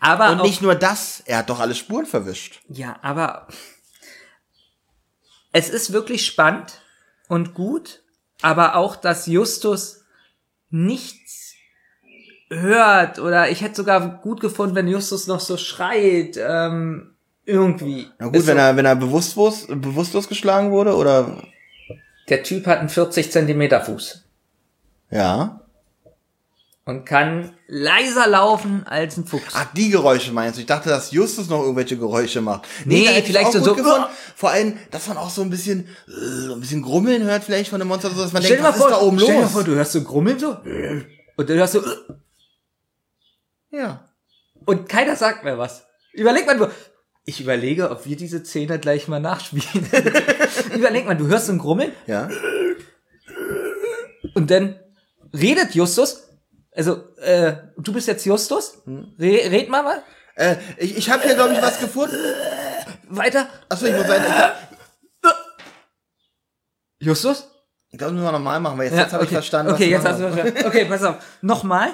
Aber Und nicht nur das, er hat doch alle Spuren verwischt. ja, aber es ist wirklich spannend und gut, aber auch, dass Justus nichts hört oder ich hätte sogar gut gefunden, wenn Justus noch so schreit, ähm, irgendwie. Na gut, Ist wenn so, er, wenn er bewusstlos, bewusstlos geschlagen wurde, oder, der Typ hat einen 40 Zentimeter Fuß ja. Und kann leiser laufen als ein Fuchs. Ach, die Geräusche meinst du? Ich dachte, dass Justus noch irgendwelche Geräusche macht. Nee, ich vielleicht so- so- gefunden. Vor allem, dass man auch so ein bisschen, äh, so ein bisschen Grummeln hört vielleicht von dem Monster, so dass man Stell denkt, dir was mal ist vor, da oben stell dir mal los? vor, du hörst so Grummeln so und dann hörst du ja. und keiner sagt mehr was. Überleg mal, du, ich überlege, ob wir diese Szene gleich mal nachspielen. Überleg mal, du hörst so ein Grummeln Ja. und dann redet Justus, also äh, du bist jetzt Justus, Re red mal mal Äh, ich, ich habe hier, glaube ich, was gefunden. weiter. Achso, ich muss ich glaub, Justus? Ich glaube, das müssen wir nochmal machen, weil jetzt, jetzt habe ich okay. verstanden. Okay, jetzt was hast du verstanden. Okay, pass auf. Nochmal.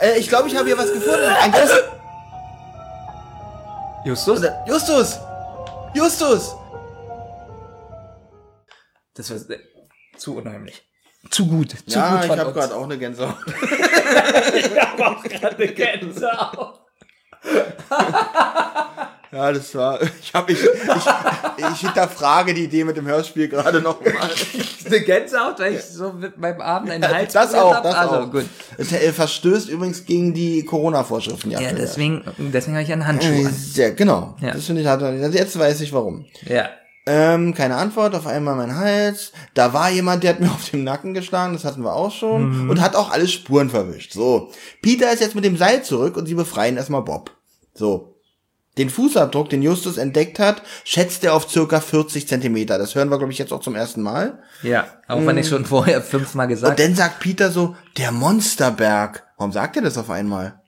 äh, Ich glaube, ich habe hier was gefunden. Ein Justus? Oder- Justus! Justus! Das war zu unheimlich. Zu gut. Zu ja, gut ich habe gerade auch eine Gänsehaut. gerade Gänsehaut. Ja, das war. Ich habe ich, ich, ich hinterfrage die Idee mit dem Hörspiel gerade noch mal. Eine Gänsehaut, weil ich so mit meinem Arm einen Hals Das auch, hab? das also, auch. gut. Es äh, verstößt übrigens gegen die Corona-Vorschriften. Ja, deswegen, deswegen habe ich einen Handschuh an. Ja, genau. Ja. Das finde ich, hat er- jetzt weiß ich warum. Ja. Ähm, keine Antwort, auf einmal mein Hals. Da war jemand, der hat mir auf dem Nacken geschlagen, das hatten wir auch schon. Und hat auch alle Spuren verwischt. So. Peter ist jetzt mit dem Seil zurück und sie befreien erstmal Bob. So. Den Fußabdruck, den Justus entdeckt hat, schätzt er auf circa 40 Zentimeter. Das hören wir, glaube ich, jetzt auch zum ersten Mal. Ja. Auch wenn ich schon vorher fünfmal Und gesagt dann sagt Peter so, der Monsterberg. Warum sagt er das auf einmal?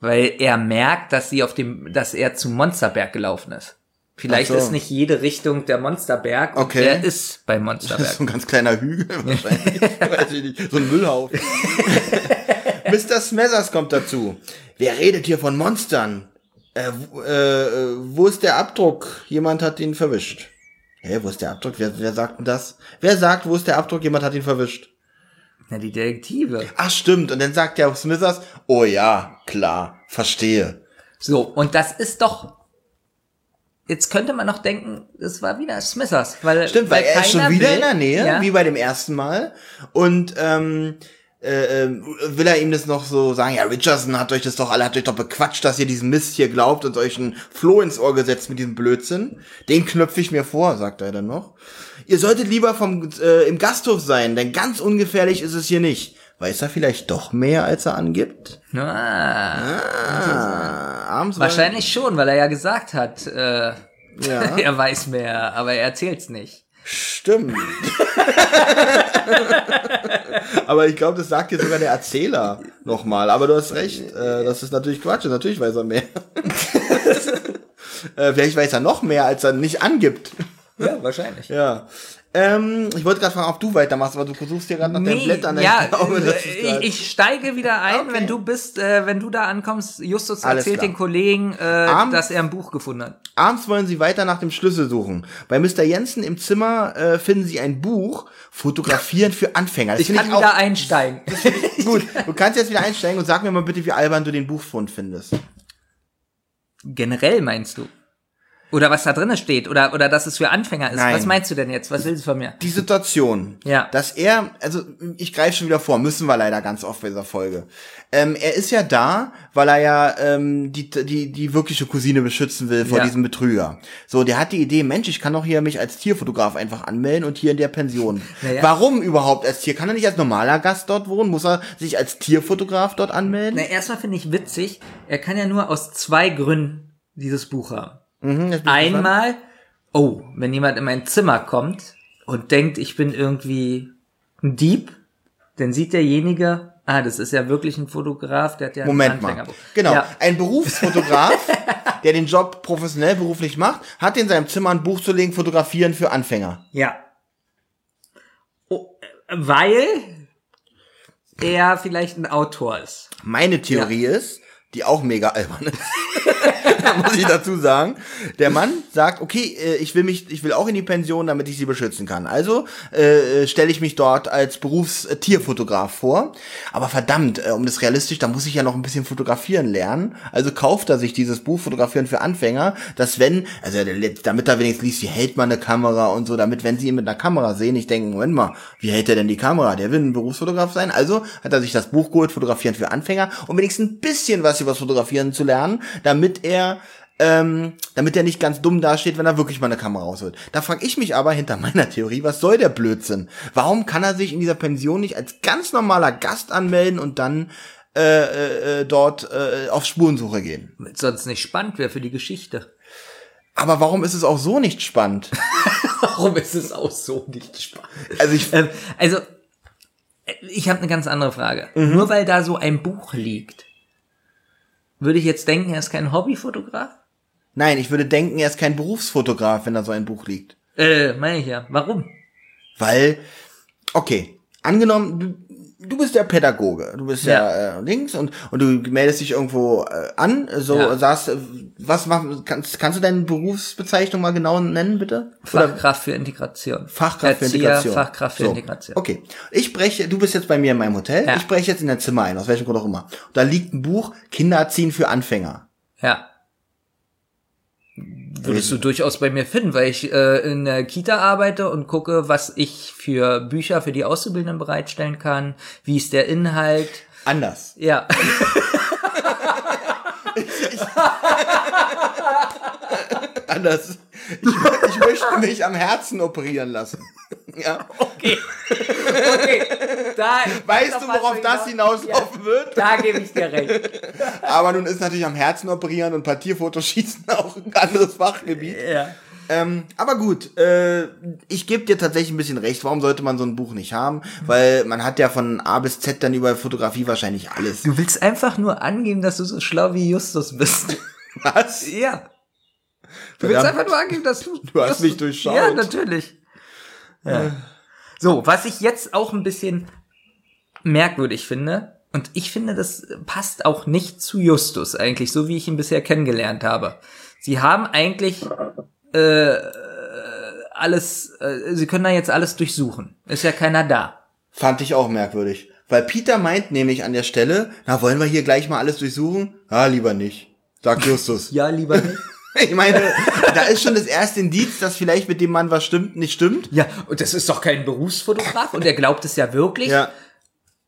Weil er merkt, dass sie auf dem, dass er zum Monsterberg gelaufen ist. Vielleicht so. ist nicht jede Richtung der Monsterberg. Okay. Er ist bei Das Monsterberg. ist so ein ganz kleiner Hügel wahrscheinlich. Weiß ich nicht. So ein Müllhaufen. Mr. Smethers kommt dazu. Wer redet hier von Monstern? Äh, wo- äh, äh, wo ist der Abdruck? Jemand hat ihn verwischt. Hä, wo ist der Abdruck? Wer, wer sagt denn das? Wer sagt, wo ist der Abdruck? Jemand hat ihn verwischt. Na, die Detektive. Ach, stimmt. Und dann sagt der Smithers, oh ja, klar, verstehe. So, und das ist doch. Jetzt könnte man noch denken, es war wieder Smithers, weil Stimmt, weil, er ist schon wieder will- in der Nähe, Ja. wie bei dem ersten Mal. Und ähm, äh, ähm, will er ihm das noch so sagen, ja, Richardson hat euch das doch alle, hat euch doch bequatscht, dass ihr diesen Mist hier glaubt und euch einen Floh ins Ohr gesetzt mit diesem Blödsinn. Den knöpfe ich mir vor, sagt er dann noch. Ihr solltet lieber vom äh, im Gasthof sein, denn ganz ungefährlich ist es hier nicht. Weiß er vielleicht doch mehr, als er angibt? Ah, Ah, abends wahrscheinlich schon, weil er ja gesagt hat, äh, Ja. er weiß mehr, aber er erzählt's nicht. Stimmt. aber ich glaube, das sagt dir sogar der Erzähler nochmal. Aber du hast recht. Äh, das ist natürlich Quatsch. Natürlich weiß er mehr. äh, vielleicht weiß er noch mehr, als er nicht angibt. Ja, wahrscheinlich. Ja. Ähm, ich wollte gerade fragen, ob du weitermachst, aber du versuchst hier gerade nach deinen Blättern. ja, Ich glaube, ich, grad- ich steige wieder ein, Okay. wenn du bist, äh, wenn du da ankommst. Justus erzählt den Kollegen, äh, Abends- dass er ein Buch gefunden hat. Abends wollen sie weiter nach dem Schlüssel suchen. Bei Mr. Jensen im Zimmer äh, finden sie ein Buch, Fotografieren für Anfänger. Das Ich kann auch wieder einsteigen. gut. Du kannst jetzt wieder einsteigen und sag mir mal bitte, wie albern du den Buchfund findest. Generell meinst du? Oder was da drinne steht? Oder, oder dass es für Anfänger ist? Nein. Was meinst du denn jetzt? Was willst du von mir? die Situation, Ja. dass er, also ich greife schon wieder vor, müssen wir leider ganz oft bei dieser Folge. Ähm, er ist ja da, weil er ja ähm, die, die, die wirkliche Cousine beschützen will vor Ja. diesem Betrüger. So, der hat die Idee, Mensch, ich kann doch hier mich als Tierfotograf einfach anmelden und hier in der Pension. Naja. Warum überhaupt als Tier? Kann er nicht als normaler Gast dort wohnen? Muss er sich als Tierfotograf dort anmelden? Na, erstmal finde ich witzig, er kann ja nur aus zwei Gründen dieses Buch haben. Mhm. Einmal, oh, wenn jemand in mein Zimmer kommt und denkt, ich bin irgendwie ein Dieb, dann sieht derjenige, ah, das ist ja wirklich ein Fotograf, der hat ja ein Moment mal. Anfängerbuch. Genau. Ja, Ein Berufsfotograf, der den Job professionell beruflich macht, hat in seinem Zimmer ein Buch zu legen, Fotografieren für Anfänger. ja. Oh, äh, weil er vielleicht ein Autor ist. Meine Theorie ist, die auch mega albern ist. muss ich dazu sagen. Der Mann sagt, okay, äh, ich will mich, ich will auch in die Pension, damit ich sie beschützen kann. Also äh, stelle ich mich dort als Berufstierfotograf vor. Aber verdammt, äh, um das realistisch, da muss ich ja noch ein bisschen fotografieren lernen. Also kauft er sich dieses Buch Fotografieren für Anfänger, dass wenn, also damit er wenigstens liest, wie hält man eine Kamera und so, damit wenn sie ihn mit einer Kamera sehen, nicht denken, Moment mal, wie hält er denn die Kamera? Der will ein Berufsfotograf sein. Also hat er sich das Buch geholt, Fotografieren für Anfänger, um wenigstens ein bisschen was das Fotografieren zu lernen, damit er ähm, damit er nicht ganz dumm dasteht, wenn er wirklich mal eine Kamera rausholt. Da frage ich mich aber hinter meiner Theorie, was soll der Blödsinn? Warum kann er sich in dieser Pension nicht als ganz normaler Gast anmelden und dann äh, äh, äh, dort äh, auf Spurensuche gehen? Sonst nicht spannend wäre für die Geschichte. Aber warum ist es auch so nicht spannend? Warum ist es auch so nicht spannend? Also ich, Ähm, also, äh, ich habe eine ganz andere Frage. Mhm. Nur weil da so ein Buch liegt, würde ich jetzt denken, er ist kein Hobbyfotograf? nein, ich würde denken, er ist kein Berufsfotograf, wenn da so ein Buch liegt. Äh, meine ich ja. Warum? Weil, okay, angenommen, du- bist der Pädagoge, du bist ja, äh, links und und du meldest dich irgendwo äh, an, so Ja. sagst, äh, was mach, kannst kannst du deine Berufsbezeichnung mal genau nennen bitte? Oder Fachkraft für Integration. Fachkraft für Erzieher, Integration. Fachkraft für So, Integration. Okay. Ich breche, du bist jetzt bei mir in meinem Hotel, Ja. ich breche jetzt in dein Zimmer ein, aus welchem Grund auch immer. Und da liegt ein Buch, Kinder erziehen für Anfänger. Ja. Würdest du durchaus bei mir finden, weil ich äh, in der Kita arbeite und gucke, was ich für Bücher für die Auszubildenden bereitstellen kann, wie ist der Inhalt. Anders. Ja. Anders. Ich, ich möchte mich am Herzen operieren lassen. Ja. Okay. okay. Da, Weißt du, worauf das hinauslaufen wird? Da gebe ich dir recht. Aber nun ist natürlich am Herzen operieren und Partierfotos schießen auch ein anderes Fachgebiet. Ja. Ähm, aber gut, äh, ich gebe dir tatsächlich ein bisschen recht. Warum sollte man so ein Buch nicht haben? Weil man hat ja von A bis Z dann über Fotografie wahrscheinlich alles. Du willst einfach nur angeben, dass du so schlau wie Justus bist. Was? Ja. Du willst Verdammt. einfach nur angeben, dass du. Du hast mich durchschaut. Ja, natürlich. Ja. So, was ich jetzt auch ein bisschen merkwürdig finde, und ich finde, das passt auch nicht zu Justus eigentlich, so wie ich ihn bisher kennengelernt habe. Sie haben eigentlich äh, alles, äh, sie können da jetzt alles durchsuchen. Ist ja keiner da. Fand ich auch merkwürdig. Weil Peter meint nämlich an der Stelle, na, wollen wir hier gleich mal alles durchsuchen? Ah, lieber nicht. Sagt Justus. Ja, lieber nicht. Ich meine, da ist schon das erste Indiz, dass vielleicht mit dem Mann was stimmt, nicht stimmt. ja, und das ist doch kein Berufsfotograf und er glaubt es ja wirklich. Ja,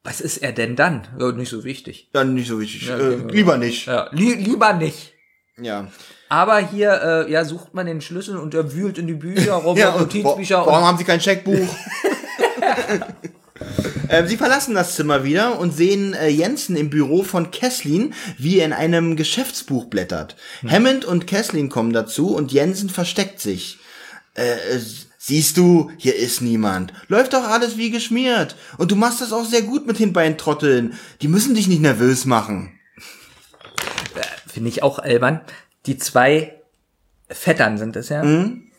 Was ist er denn dann? Ja, nicht so wichtig. dann nicht so wichtig. Ja, äh, okay. lieber nicht. Ja, li lieber nicht. Ja. Aber hier, äh, ja, sucht man den Schlüssel und er wühlt in die Bücher rum, Ja, Notizbücher. warum haben sie kein Scheckbuch? ähm, sie verlassen das Zimmer wieder und sehen äh, Jensen im Büro von Kesslin, wie er in einem Geschäftsbuch blättert. Hammond und Kesslin kommen dazu und Jensen versteckt sich. Äh, äh, siehst du, hier ist niemand. Läuft doch alles wie geschmiert. Und du machst das auch sehr gut mit den beiden Trotteln. Die müssen dich nicht nervös machen. Finde ich auch albern. Die zwei Vettern sind es ja. Mhm.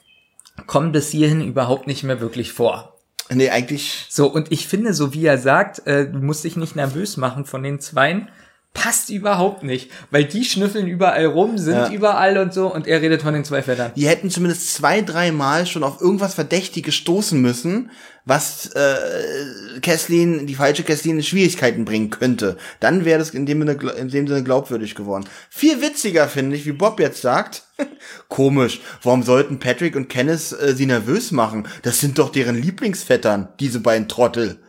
Kommen bis hierhin überhaupt nicht mehr wirklich vor. Nee, eigentlich. So, und ich finde, so wie er sagt, äh, du musst dich nicht nervös machen von den Zweien, passt überhaupt nicht. Weil die schnüffeln überall rum, sind Ja. überall und so, und er redet von den zwei Vettern. Die hätten zumindest zwei, drei Mal schon auf irgendwas Verdächtiges stoßen müssen, was äh, Kesslin, die falsche Kesslin in Schwierigkeiten bringen könnte. Dann wäre das in dem, Sinne, in dem Sinne glaubwürdig geworden. Viel witziger finde ich, wie Bob jetzt sagt. Komisch, warum sollten Patrick und Kenneth äh, sie nervös machen? Das sind doch deren Lieblingsvettern, diese beiden Trottel.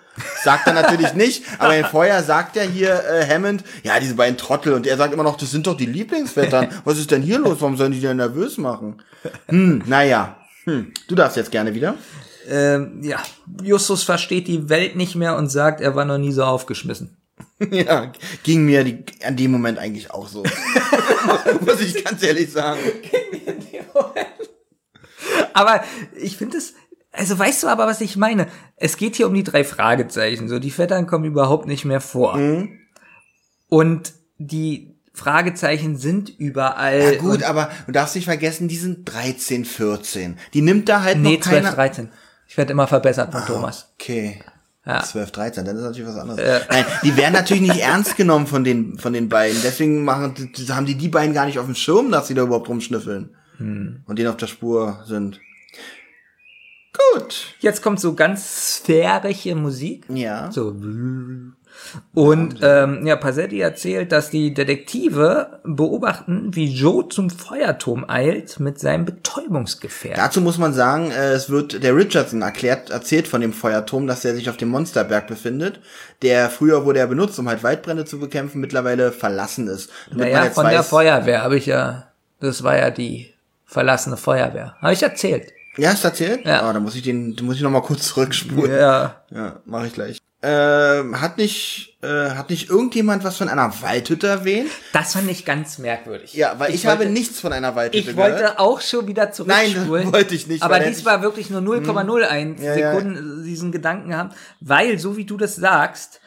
Sagt er natürlich nicht, aber in vorher sagt er hier äh, Hammond, ja, diese beiden Trottel und er sagt immer noch, das sind doch die Lieblingsvettern. Was ist denn hier los? Warum sollen die denn nervös machen? Hm, naja. Hm, du darfst jetzt gerne wieder. Ähm, ja, Justus versteht die Welt nicht mehr und sagt, er war noch nie so aufgeschmissen. Ja, ging mir die, an dem Moment eigentlich auch so. Muss ich ganz ehrlich sagen. Aber ich finde es, also weißt du aber, was ich meine? Es geht hier um die drei Fragezeichen. So, die Vettern kommen überhaupt nicht mehr vor. Mhm. Und die Fragezeichen sind überall. Ja, gut, aber du darfst nicht vergessen, die sind 13, 14. Die nimmt da halt nee, noch 12, keiner. 13. Ich werde immer verbessert von Thomas. Okay. Ja. 12, 13, dann ist natürlich was anderes. Nein, die werden natürlich nicht ernst genommen von den, von den beiden. Deswegen machen, haben die die beiden gar nicht auf dem Schirm, dass sie da überhaupt rumschnüffeln. Hm. Und denen auf der Spur sind. Gut. Jetzt kommt so ganz sphärische Musik. Ja. So. Und ähm, ja, Pasetti erzählt, dass die Detektive beobachten, wie Joe zum Feuerturm eilt mit seinem Betäubungsgefährt. Dazu muss man sagen, äh, es wird der Richardson erklärt, erzählt von dem Feuerturm, dass er sich auf dem Monsterberg befindet, der früher wurde er benutzt, um halt Waldbrände zu bekämpfen, mittlerweile verlassen ist. Damit man Naja, jetzt von der weiß- Feuerwehr habe ich ja, das war ja die verlassene Feuerwehr. Habe ich erzählt. Ja, ist erzählt? Ja. Ah, dann muss ich den, dann muss ich noch mal kurz zurückspulen. Ja. Ja, mache ich gleich. Ähm, hat nicht, äh, hat nicht irgendjemand was von einer Waldhütte erwähnt? Das fand ich ganz merkwürdig. Ja, weil ich, wollte, habe nichts von einer Waldhütte Ich gehört. wollte auch schon wieder zurückspulen. Nein, wollte ich nicht, Aber dies ich- war wirklich nur 0,01 Ja, ja. Sekunden diesen Gedanken haben, weil so wie du das sagst,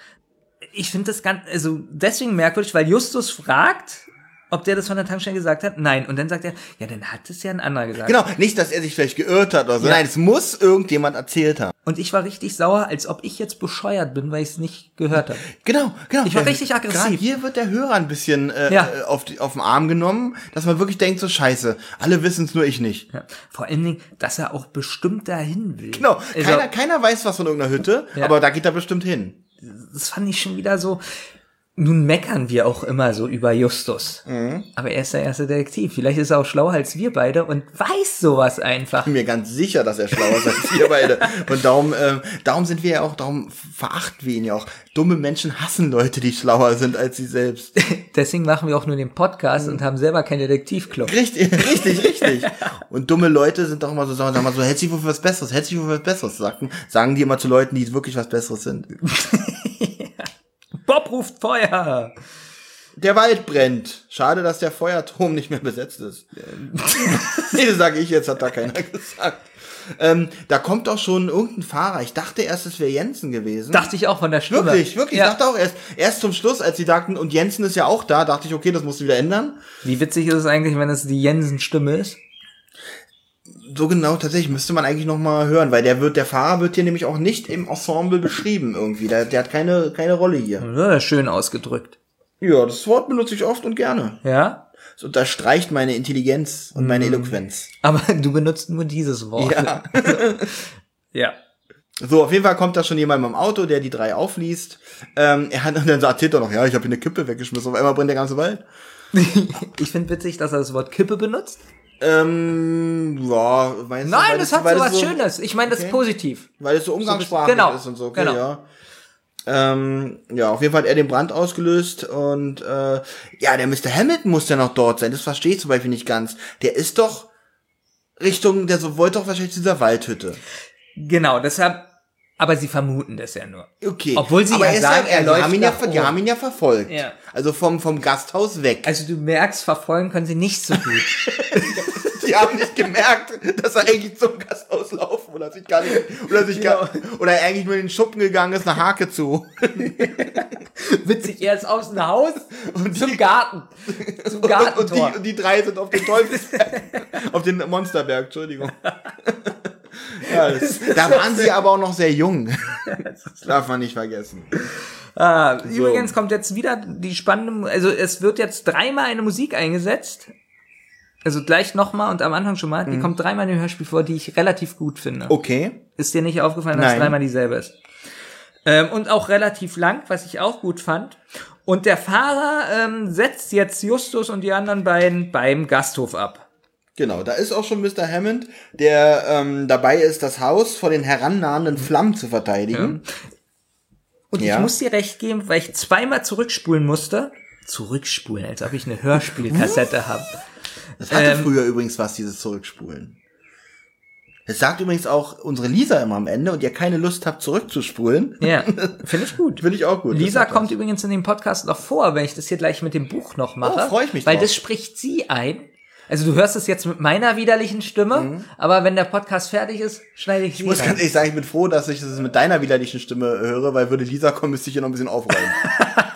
ich finde das ganz, also deswegen merkwürdig, weil Justus fragt, ob der das von der Tankstelle gesagt hat. Nein. Und dann sagt er, ja, dann hat es ja ein anderer gesagt. Genau, nicht, dass er sich vielleicht geirrt hat oder so. Ja. Nein, es muss irgendjemand erzählt haben. Und ich war richtig sauer, als ob ich jetzt bescheuert bin, weil ich es nicht gehört habe. Genau, genau. Ich war Der- richtig aggressiv. Hier wird der Hörer ein bisschen äh, Ja. äh, auf, die, auf den Arm genommen, dass man wirklich denkt, so scheiße, alle wissen es, nur ich nicht. Ja. Vor allen Dingen, dass er auch bestimmt dahin will. Genau, Also, keiner, keiner weiß was von irgendeiner Hütte, Ja. aber da geht er bestimmt hin. das fand ich schon wieder so. Nun meckern wir auch immer so über Justus. Mhm. Aber er ist der erste Detektiv. Vielleicht ist er auch schlauer als wir beide und weiß sowas einfach. bin mir ganz sicher, dass er schlauer ist als wir beide. Und darum, ähm, darum sind wir ja auch, darum verachten wir ihn ja auch. Dumme Menschen hassen Leute, die schlauer sind als sie selbst. Deswegen machen wir auch nur den Podcast Mhm. und haben selber keinen Detektivclub. Richtig, richtig, richtig. Und dumme Leute sind doch immer so, sagen wir mal so, hält sich wohl für was Besseres, hält sich wohl für was Besseres, sagten, sagen die immer zu Leuten, die wirklich was Besseres sind. Bob ruft Feuer! Der Wald brennt. Schade, dass der Feuerturm nicht mehr besetzt ist. nee, das sage ich jetzt, hat da keiner gesagt. Ähm, da kommt auch schon irgendein Fahrer. Ich dachte erst, es wäre Jensen gewesen. Dachte ich auch von der Stimme. Wirklich, wirklich. Ja. Ich dachte auch erst, erst zum Schluss, als sie sagten, und Jensen ist ja auch da, dachte ich, okay, das musst du wieder ändern. Wie witzig ist es eigentlich, wenn es die Jensen-Stimme ist? So genau, tatsächlich, müsste man eigentlich noch mal hören, weil der wird, der Fahrer wird hier nämlich auch nicht im Ensemble beschrieben irgendwie. Der, der hat keine, keine Rolle hier. Ja, schön ausgedrückt. Ja, das Wort benutze ich oft und gerne. Ja? Das unterstreicht meine Intelligenz und meine Eloquenz. Aber du benutzt nur dieses Wort. Ja. Ja. So, auf jeden Fall kommt da schon jemand mit dem Auto, der die drei aufliest. Ähm, er hat und dann erzählt er noch, ja, ich habe hier eine Kippe weggeschmissen, auf einmal brennt der ganze Wald. Ich finde witzig, dass er das Wort Kippe benutzt. Ähm, ja, meinst du, Nein, weil das hat weil so was so, Schönes. Ich meine das Okay. positiv. Weil es so umgangssprachlich genau, ist und so, okay, genau. ja. Ähm, ja, auf jeden Fall hat er den Brand ausgelöst und äh, ja, der Mr. Hamilton muss ja noch dort sein. Das verstehe ich zum Beispiel nicht ganz. Der ist doch Richtung, der so wollte doch wahrscheinlich zu dieser Waldhütte. Genau, deshalb, aber sie vermuten das ja nur. Okay. Obwohl sie Aber ja sagen, er die läuft haben ihn ja, die haben ihn ja verfolgt. Ja. Also vom, vom Gasthaus weg. Also du merkst, verfolgen können sie nicht so gut. Die haben nicht gemerkt, dass er eigentlich zum Gasthaus laufen oder sich gar nicht, oder sich gar, oder er eigentlich nur in den Schuppen gegangen ist, eine Hake zu. Witzig, er ist aus dem Haus und zum Garten. Zum Und Gartentor. die, und die drei sind auf den Teufelsberg, auf den Monsterberg, Entschuldigung. Ja, das, da waren sie aber auch noch sehr jung. Das darf man nicht vergessen. Ah, Übrigens kommt jetzt wieder die spannende, also es wird jetzt dreimal eine Musik eingesetzt. Also gleich nochmal und am Anfang schon mal. Mhm. Die kommt dreimal in dem Hörspiel vor, die ich relativ gut finde. Okay. Ist dir nicht aufgefallen, dass Nein. dreimal dieselbe ist? Ähm, und auch relativ lang, was ich auch gut fand. Und der Fahrer ähm, setzt jetzt Justus und die anderen beiden beim Gasthof ab. Genau, da ist auch schon Mr. Hammond, der ähm, dabei ist, das Haus vor den herannahenden Flammen zu verteidigen. Und Ja. ich muss dir recht geben, weil ich zweimal zurückspulen musste. Zurückspulen, als ob ich eine Hörspielkassette habe. Das hatte Ähm, früher übrigens was, dieses Zurückspulen. Es sagt übrigens auch unsere Lisa immer am Ende und ihr keine Lust habt, zurückzuspulen. Ja, finde ich gut. Finde ich auch gut. Lisa kommt übrigens in dem Podcast noch vor, wenn ich das hier gleich mit dem Buch noch mache. Oh, freu ich mich Weil drauf. das spricht sie ein. Also du hörst es jetzt mit meiner widerlichen Stimme, aber wenn der Podcast fertig ist, schneide ich Mhm. Ich muss rein. ganz ehrlich sagen, ich bin froh, dass ich das mit deiner widerlichen Stimme höre, weil würde Lisa kommen, müsste ich hier noch ein bisschen aufräumen.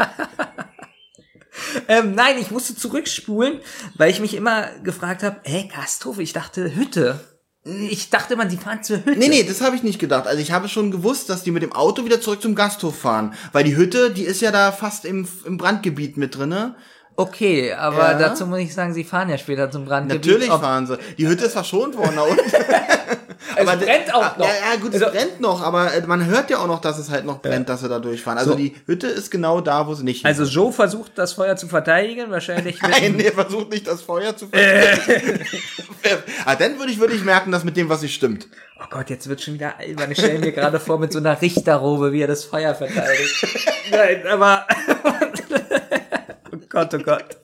Ähm, nein, ich musste zurückspulen, weil ich mich immer gefragt habe, ey, Gasthof, ich dachte Hütte. Ich dachte immer, die fahren zur Hütte. nee, nee, das habe ich nicht gedacht. Also ich habe schon gewusst, dass die mit dem Auto wieder zurück zum Gasthof fahren. Weil die Hütte, die ist ja da fast im, im Brandgebiet mit drinne. Okay, aber Ja. dazu muss ich sagen, sie fahren ja später zum Brandgebiet. Natürlich fahren sie. Die Hütte ist verschont worden da unten. Es Aber brennt auch ah, noch. Ja, ja, gut, es Also- brennt noch, aber äh, man hört ja auch noch, dass es halt noch brennt, dass sie da durchfahren. Also So. die Hütte ist genau da, wo sie nicht Also Joe versucht, das Feuer zu verteidigen, wahrscheinlich Nein, der versucht nicht das Feuer zu verstehen. ah, dann würde ich, würde ich merken, dass mit dem, was nicht stimmt. Oh Gott, jetzt wird schon wieder albern. Ich stelle mir gerade vor mit so einer Richterrobe, wie er das Feuer verteidigt. Nein, aber. Gott, oh Gott.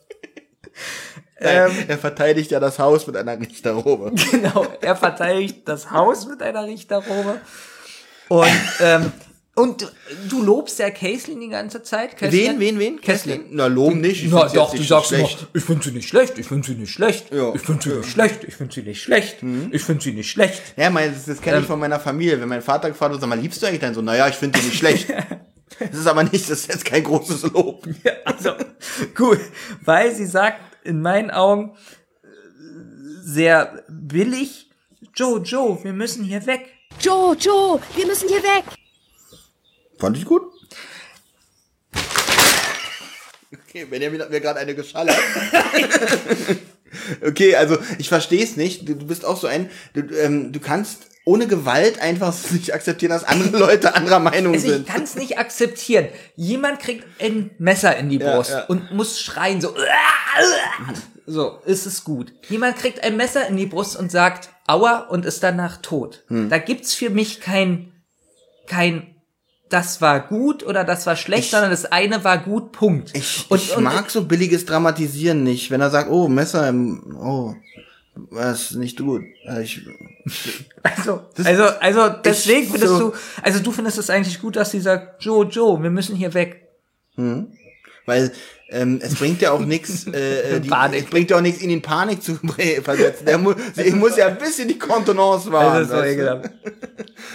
Ähm, er verteidigt ja das Haus mit einer Richterrobe. genau, er verteidigt das Haus mit einer Richterrobe. Und, ähm, und du, du lobst ja Caitlin die ganze Zeit. Caitlin? Wen, wen, wen? Caitlin. Na, loben nicht. Ich Na doch, du nicht sagst schlecht. immer, ich finde sie nicht schlecht, ich finde sie nicht schlecht, Ja. ich finde sie nicht schlecht, ich finde sie nicht schlecht, ich finde sie nicht schlecht. Ja, mein, das, das kenne Ähm. ich von meiner Familie. Wenn mein Vater gefragt wird, sag mal, liebst du eigentlich deinen Sohn? Naja, ich finde ihn nicht schlecht. Das ist aber nicht, das ist jetzt kein großes Lob. Ja, also, cool. Weil sie sagt, in meinen Augen, äh, sehr billig, Joe, Joe, wir müssen hier weg. Joe, Joe, wir müssen hier weg. Fand ich gut. Okay, Benjamin hat mir gerade eine geschallert. okay, also ich verstehe es nicht. Du, du bist auch so ein, du, ähm, du kannst ohne Gewalt einfach nicht akzeptieren, dass andere Leute anderer Meinung Also ich sind. kann es nicht akzeptieren. Jemand kriegt ein Messer in die Ja, Brust ja. und muss schreien so. So, ist es gut. Jemand kriegt ein Messer in die Brust und sagt Aua und ist danach tot. Hm. Da gibt's für mich kein kein das war gut oder das war schlecht, Ich- sondern das eine war gut, Punkt. Ich, und, ich und, mag so billiges Dramatisieren nicht, wenn er sagt, oh, Messer im, oh, was nicht gut. Ich, Also, also, also deswegen ich findest so- du, also du findest es eigentlich gut, dass sie sagt, Joe, Joe, wir müssen hier weg. weil ähm, es bringt ja auch nichts, äh, äh, die- es bringt ja auch nichts, ihn in Panik zu versetzen. Der mu sie muss ja ein bisschen die Kontenance wahren. Also, ekelhaft.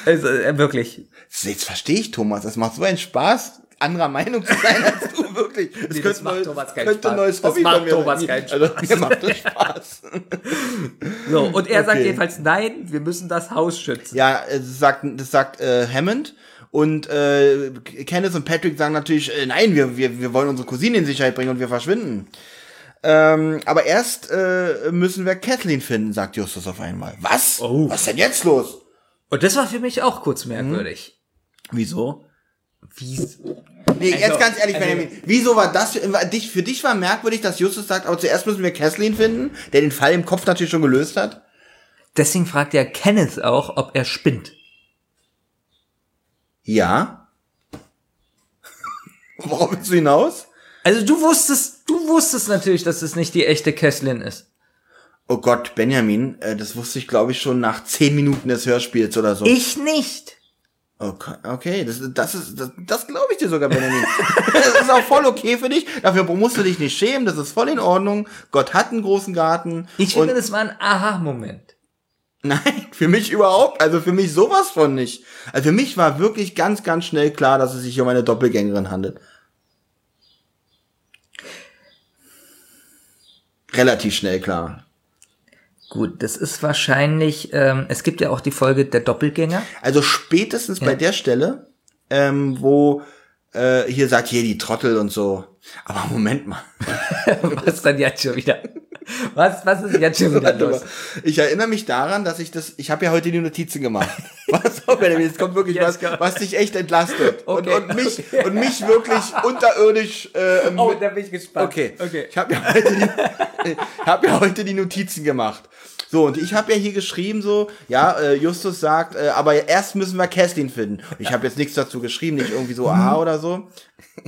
also äh, wirklich. Jetzt verstehe ich, Thomas. Es macht so einen Spaß, anderer Meinung zu sein als du, wirklich. Das Nee, könnte, das macht neu- Thomas keinen könnte ein Spaß. neues Das Hobby macht von mir Thomas keinen Also, mir macht das Spaß. So, und er sagt Okay. jedenfalls, nein, wir müssen das Haus schützen. Ja, äh, das sagt, das sagt äh, Hammond. Und äh, Kenneth und Patrick sagen natürlich, äh, nein, wir, wir, wir wollen unsere Cousine in Sicherheit bringen und wir verschwinden. Ähm, aber erst äh, müssen wir Kathleen finden, sagt Justus auf einmal. Was? Oh. Was ist denn jetzt los? Und das war für mich auch kurz merkwürdig. Wieso? Wie? Nee, Also, jetzt ganz ehrlich, also- Benjamin, wieso war das für, dich, für dich war merkwürdig, dass Justus sagt, aber zuerst müssen wir Kathleen finden, der den Fall im Kopf natürlich schon gelöst hat? Deswegen fragt ja Kenneth auch, ob er spinnt. Ja. Worauf willst du hinaus? Also du wusstest, du wusstest natürlich, dass es nicht die echte Kesslin ist. Oh Gott, Benjamin, äh, das wusste ich, glaube ich, schon nach zehn Minuten des Hörspiels oder so. Ich nicht. Okay, okay das, das ist, das, das glaube ich dir sogar, Benjamin. das ist auch voll okay für dich. Dafür musst du dich nicht schämen. Das ist voll in Ordnung. Gott hat einen großen Garten. Ich finde, das war ein Aha-Moment. Nein, für mich überhaupt. Also für mich sowas von nicht. Also für mich war wirklich ganz, ganz schnell klar, dass es sich um eine Doppelgängerin handelt. Relativ schnell klar. Gut, das ist wahrscheinlich, ähm, es gibt ja auch die Folge der Doppelgänger. Also spätestens bei der Stelle, ähm, wo äh, hier sagt, hier die Trottel und so. Aber Moment mal. Was dann jetzt schon wieder? Was, was ist jetzt schon wieder los? Ich erinnere mich daran, dass ich das, ich habe ja heute die Notizen gemacht. Was Benjamin, jetzt kommt wirklich was, was dich echt entlastet. Okay, und, und mich, und mich wirklich unterirdisch, äh, Oh, da bin ich gespannt. Okay, okay. Ich habe ja, heute die- ich hab ja heute die Notizen gemacht. So, und ich habe ja hier geschrieben so, ja, äh, Justus sagt, äh, aber erst müssen wir Kerstin finden. Ich habe jetzt nichts dazu geschrieben, nicht irgendwie so aha oder so.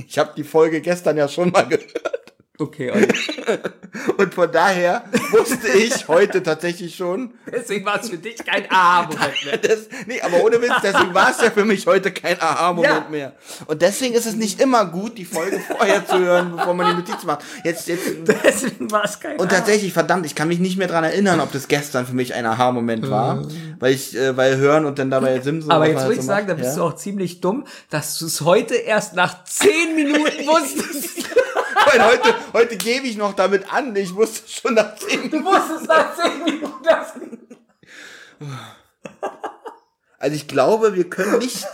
Ich habe die Folge gestern ja schon mal gehört. Okay, Olli. Und von daher wusste ich heute tatsächlich schon, Deswegen war es für dich kein Aha-Moment mehr. das, nee, aber ohne Witz, deswegen war es ja für mich heute kein Aha-Moment Ja. mehr. Und deswegen ist es nicht immer gut, die Folge vorher zu hören, bevor man die Notiz macht. Jetzt, jetzt, Deswegen war es kein Und tatsächlich, verdammt, ich kann mich nicht mehr dran erinnern, ob das gestern für mich ein Aha-Moment war, weil ich, äh, weil hören und dann dabei Simsen. Aber jetzt würde ich so sagen, da macht, bist ja? du auch ziemlich dumm, dass du es heute erst nach zehn Minuten wusstest. Weil heute, heute gebe ich noch damit an, ich wusste schon nach zehn Du Minuten. wusstest nach zehn Minuten das. Also ich glaube, wir können nicht,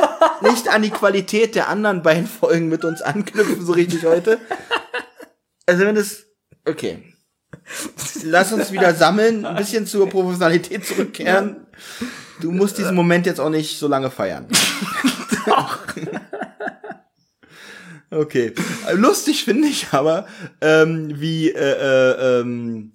nicht an die Qualität der anderen beiden Folgen mit uns anknüpfen, so richtig heute. Also wenn es, okay. Lass uns wieder sammeln, ein bisschen zur Professionalität zurückkehren. Du musst diesen Moment jetzt auch nicht so lange feiern. Okay. Lustig finde ich aber, ähm, wie, äh, äh, ähm,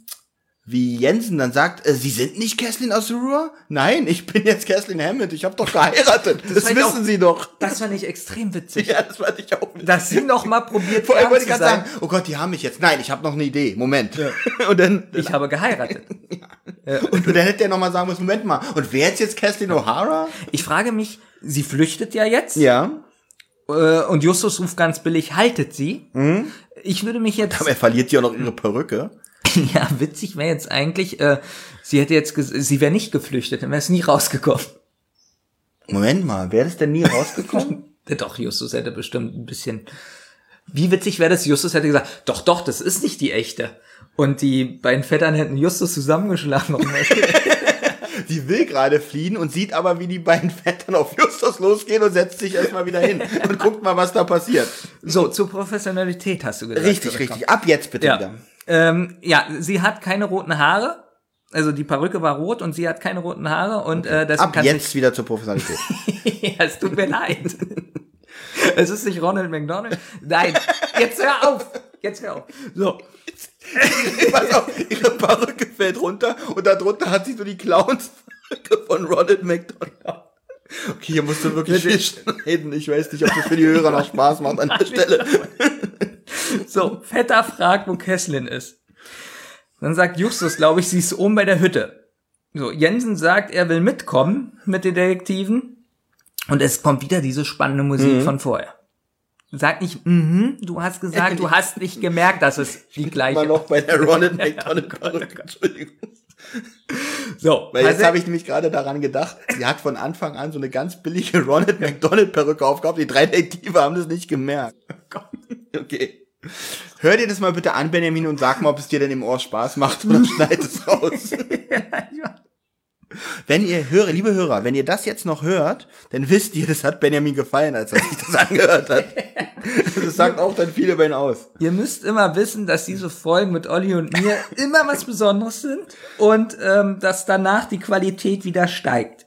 wie Jensen dann sagt, äh, Sie sind nicht Keslin aus Ruhr? Nein, ich bin jetzt Keslin Hammond, ich habe doch geheiratet. Das, ich wissen auch- Sie doch. Das fand ich extrem witzig. Ja, das fand ich auch. Dass sie noch mal probiert, Vor allem wollte ich gerade sagen, oh Gott, die haben mich jetzt. Nein, ich habe noch eine Idee. Moment. Und dann, Ich habe geheiratet. und dann hätte er noch mal sagen müssen, Moment mal. Und wer ist jetzt Keslin O'Hara? Ich frage mich, sie flüchtet ja jetzt. Ja. Äh, und Justus ruft ganz billig, haltet sie. Mhm. Ich würde mich jetzt. Aber er verliert ja auch noch ihre Perücke. Ja, witzig wäre jetzt eigentlich, äh, sie hätte jetzt, sie wäre nicht geflüchtet, dann wäre es nie rausgekommen. Moment mal, wäre das denn nie rausgekommen? Doch, Justus hätte bestimmt ein bisschen. Wie witzig wäre das, Justus hätte gesagt, doch, doch, das ist nicht die echte. Und die beiden Vettern hätten Justus zusammengeschlagen. die will gerade fliehen und sieht aber, wie die beiden Vettern auf Justus losgehen und setzt sich erstmal wieder hin und guckt mal, was da passiert. So, zur Professionalität hast du gesagt. Richtig, richtig. Ab jetzt bitte Ja. wieder. Ähm, ja, sie hat keine roten Haare. Also die Perücke war rot und sie hat keine roten Haare und äh, deswegen Ab jetzt wieder zur Professionalität. ja, es tut mir leid. es ist nicht Ronald McDonald. Nein, jetzt hör auf. Jetzt hör auf. So, Pass auf, ihre Perücke fällt runter und darunter hat sie so die Clowns-Perücke von Ronald McDonald. Okay, hier musst du wirklich viel schneiden. Ich weiß nicht, ob das für die Hörer noch Spaß macht an der Stelle. so, Vetter fragt, wo Kesslin ist. Dann sagt Justus, glaube ich, sie ist oben bei der Hütte. So, Jensen sagt, er will mitkommen mit den Detektiven. Und es kommt wieder diese spannende Musik Mhm. von vorher. Sag nicht, mhm, du hast gesagt, du hast nicht gemerkt, dass es die Immer gleiche. noch bei der Ronald McDonald Perücke. Entschuldigung. So, Weil jetzt also- habe ich nämlich gerade daran gedacht, sie hat von Anfang an so eine ganz billige Ronald McDonald Perücke aufgehabt. Die drei Detektive haben das nicht gemerkt. Okay. Hör dir das mal bitte an, Benjamin, und sag mal, ob es dir denn im Ohr Spaß macht oder schneid es raus. Wenn ihr höre, liebe Hörer, wenn ihr das jetzt noch hört, dann wisst ihr, das hat Benjamin gefallen, als er sich das angehört hat. Das sagt auch dann viel über ihn aus. Ihr müsst immer wissen, dass diese Folgen mit Olli und mir immer was Besonderes sind und ähm, dass danach die Qualität wieder steigt.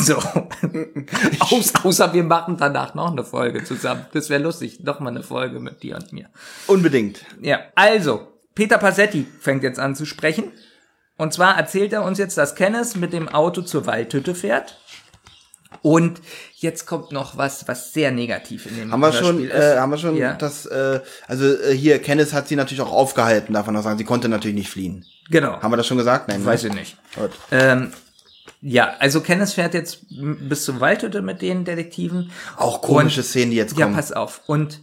so. Aus, außer wir machen danach noch eine Folge zusammen. Das wäre lustig. Noch mal eine Folge mit dir und mir. Unbedingt. Ja, also, Peter Passetti fängt jetzt an zu sprechen. Und zwar erzählt er uns jetzt, dass Kenneth mit dem Auto zur Waldhütte fährt. Und jetzt kommt noch was, was sehr negativ in dem Haben wir schon, Hörspiel äh, haben wir schon Ja. das, äh, also äh, hier, Kenneth hat sie natürlich auch aufgehalten, darf man auch sagen. Sie konnte natürlich nicht fliehen. Genau. Haben wir das schon gesagt? Nein. ne? Weiß ich nicht. Ähm, ja, also Kenneth fährt jetzt bis zur Waldhütte mit den Detektiven. Auch komische Szenen, die jetzt Ja, kommen. pass auf. Und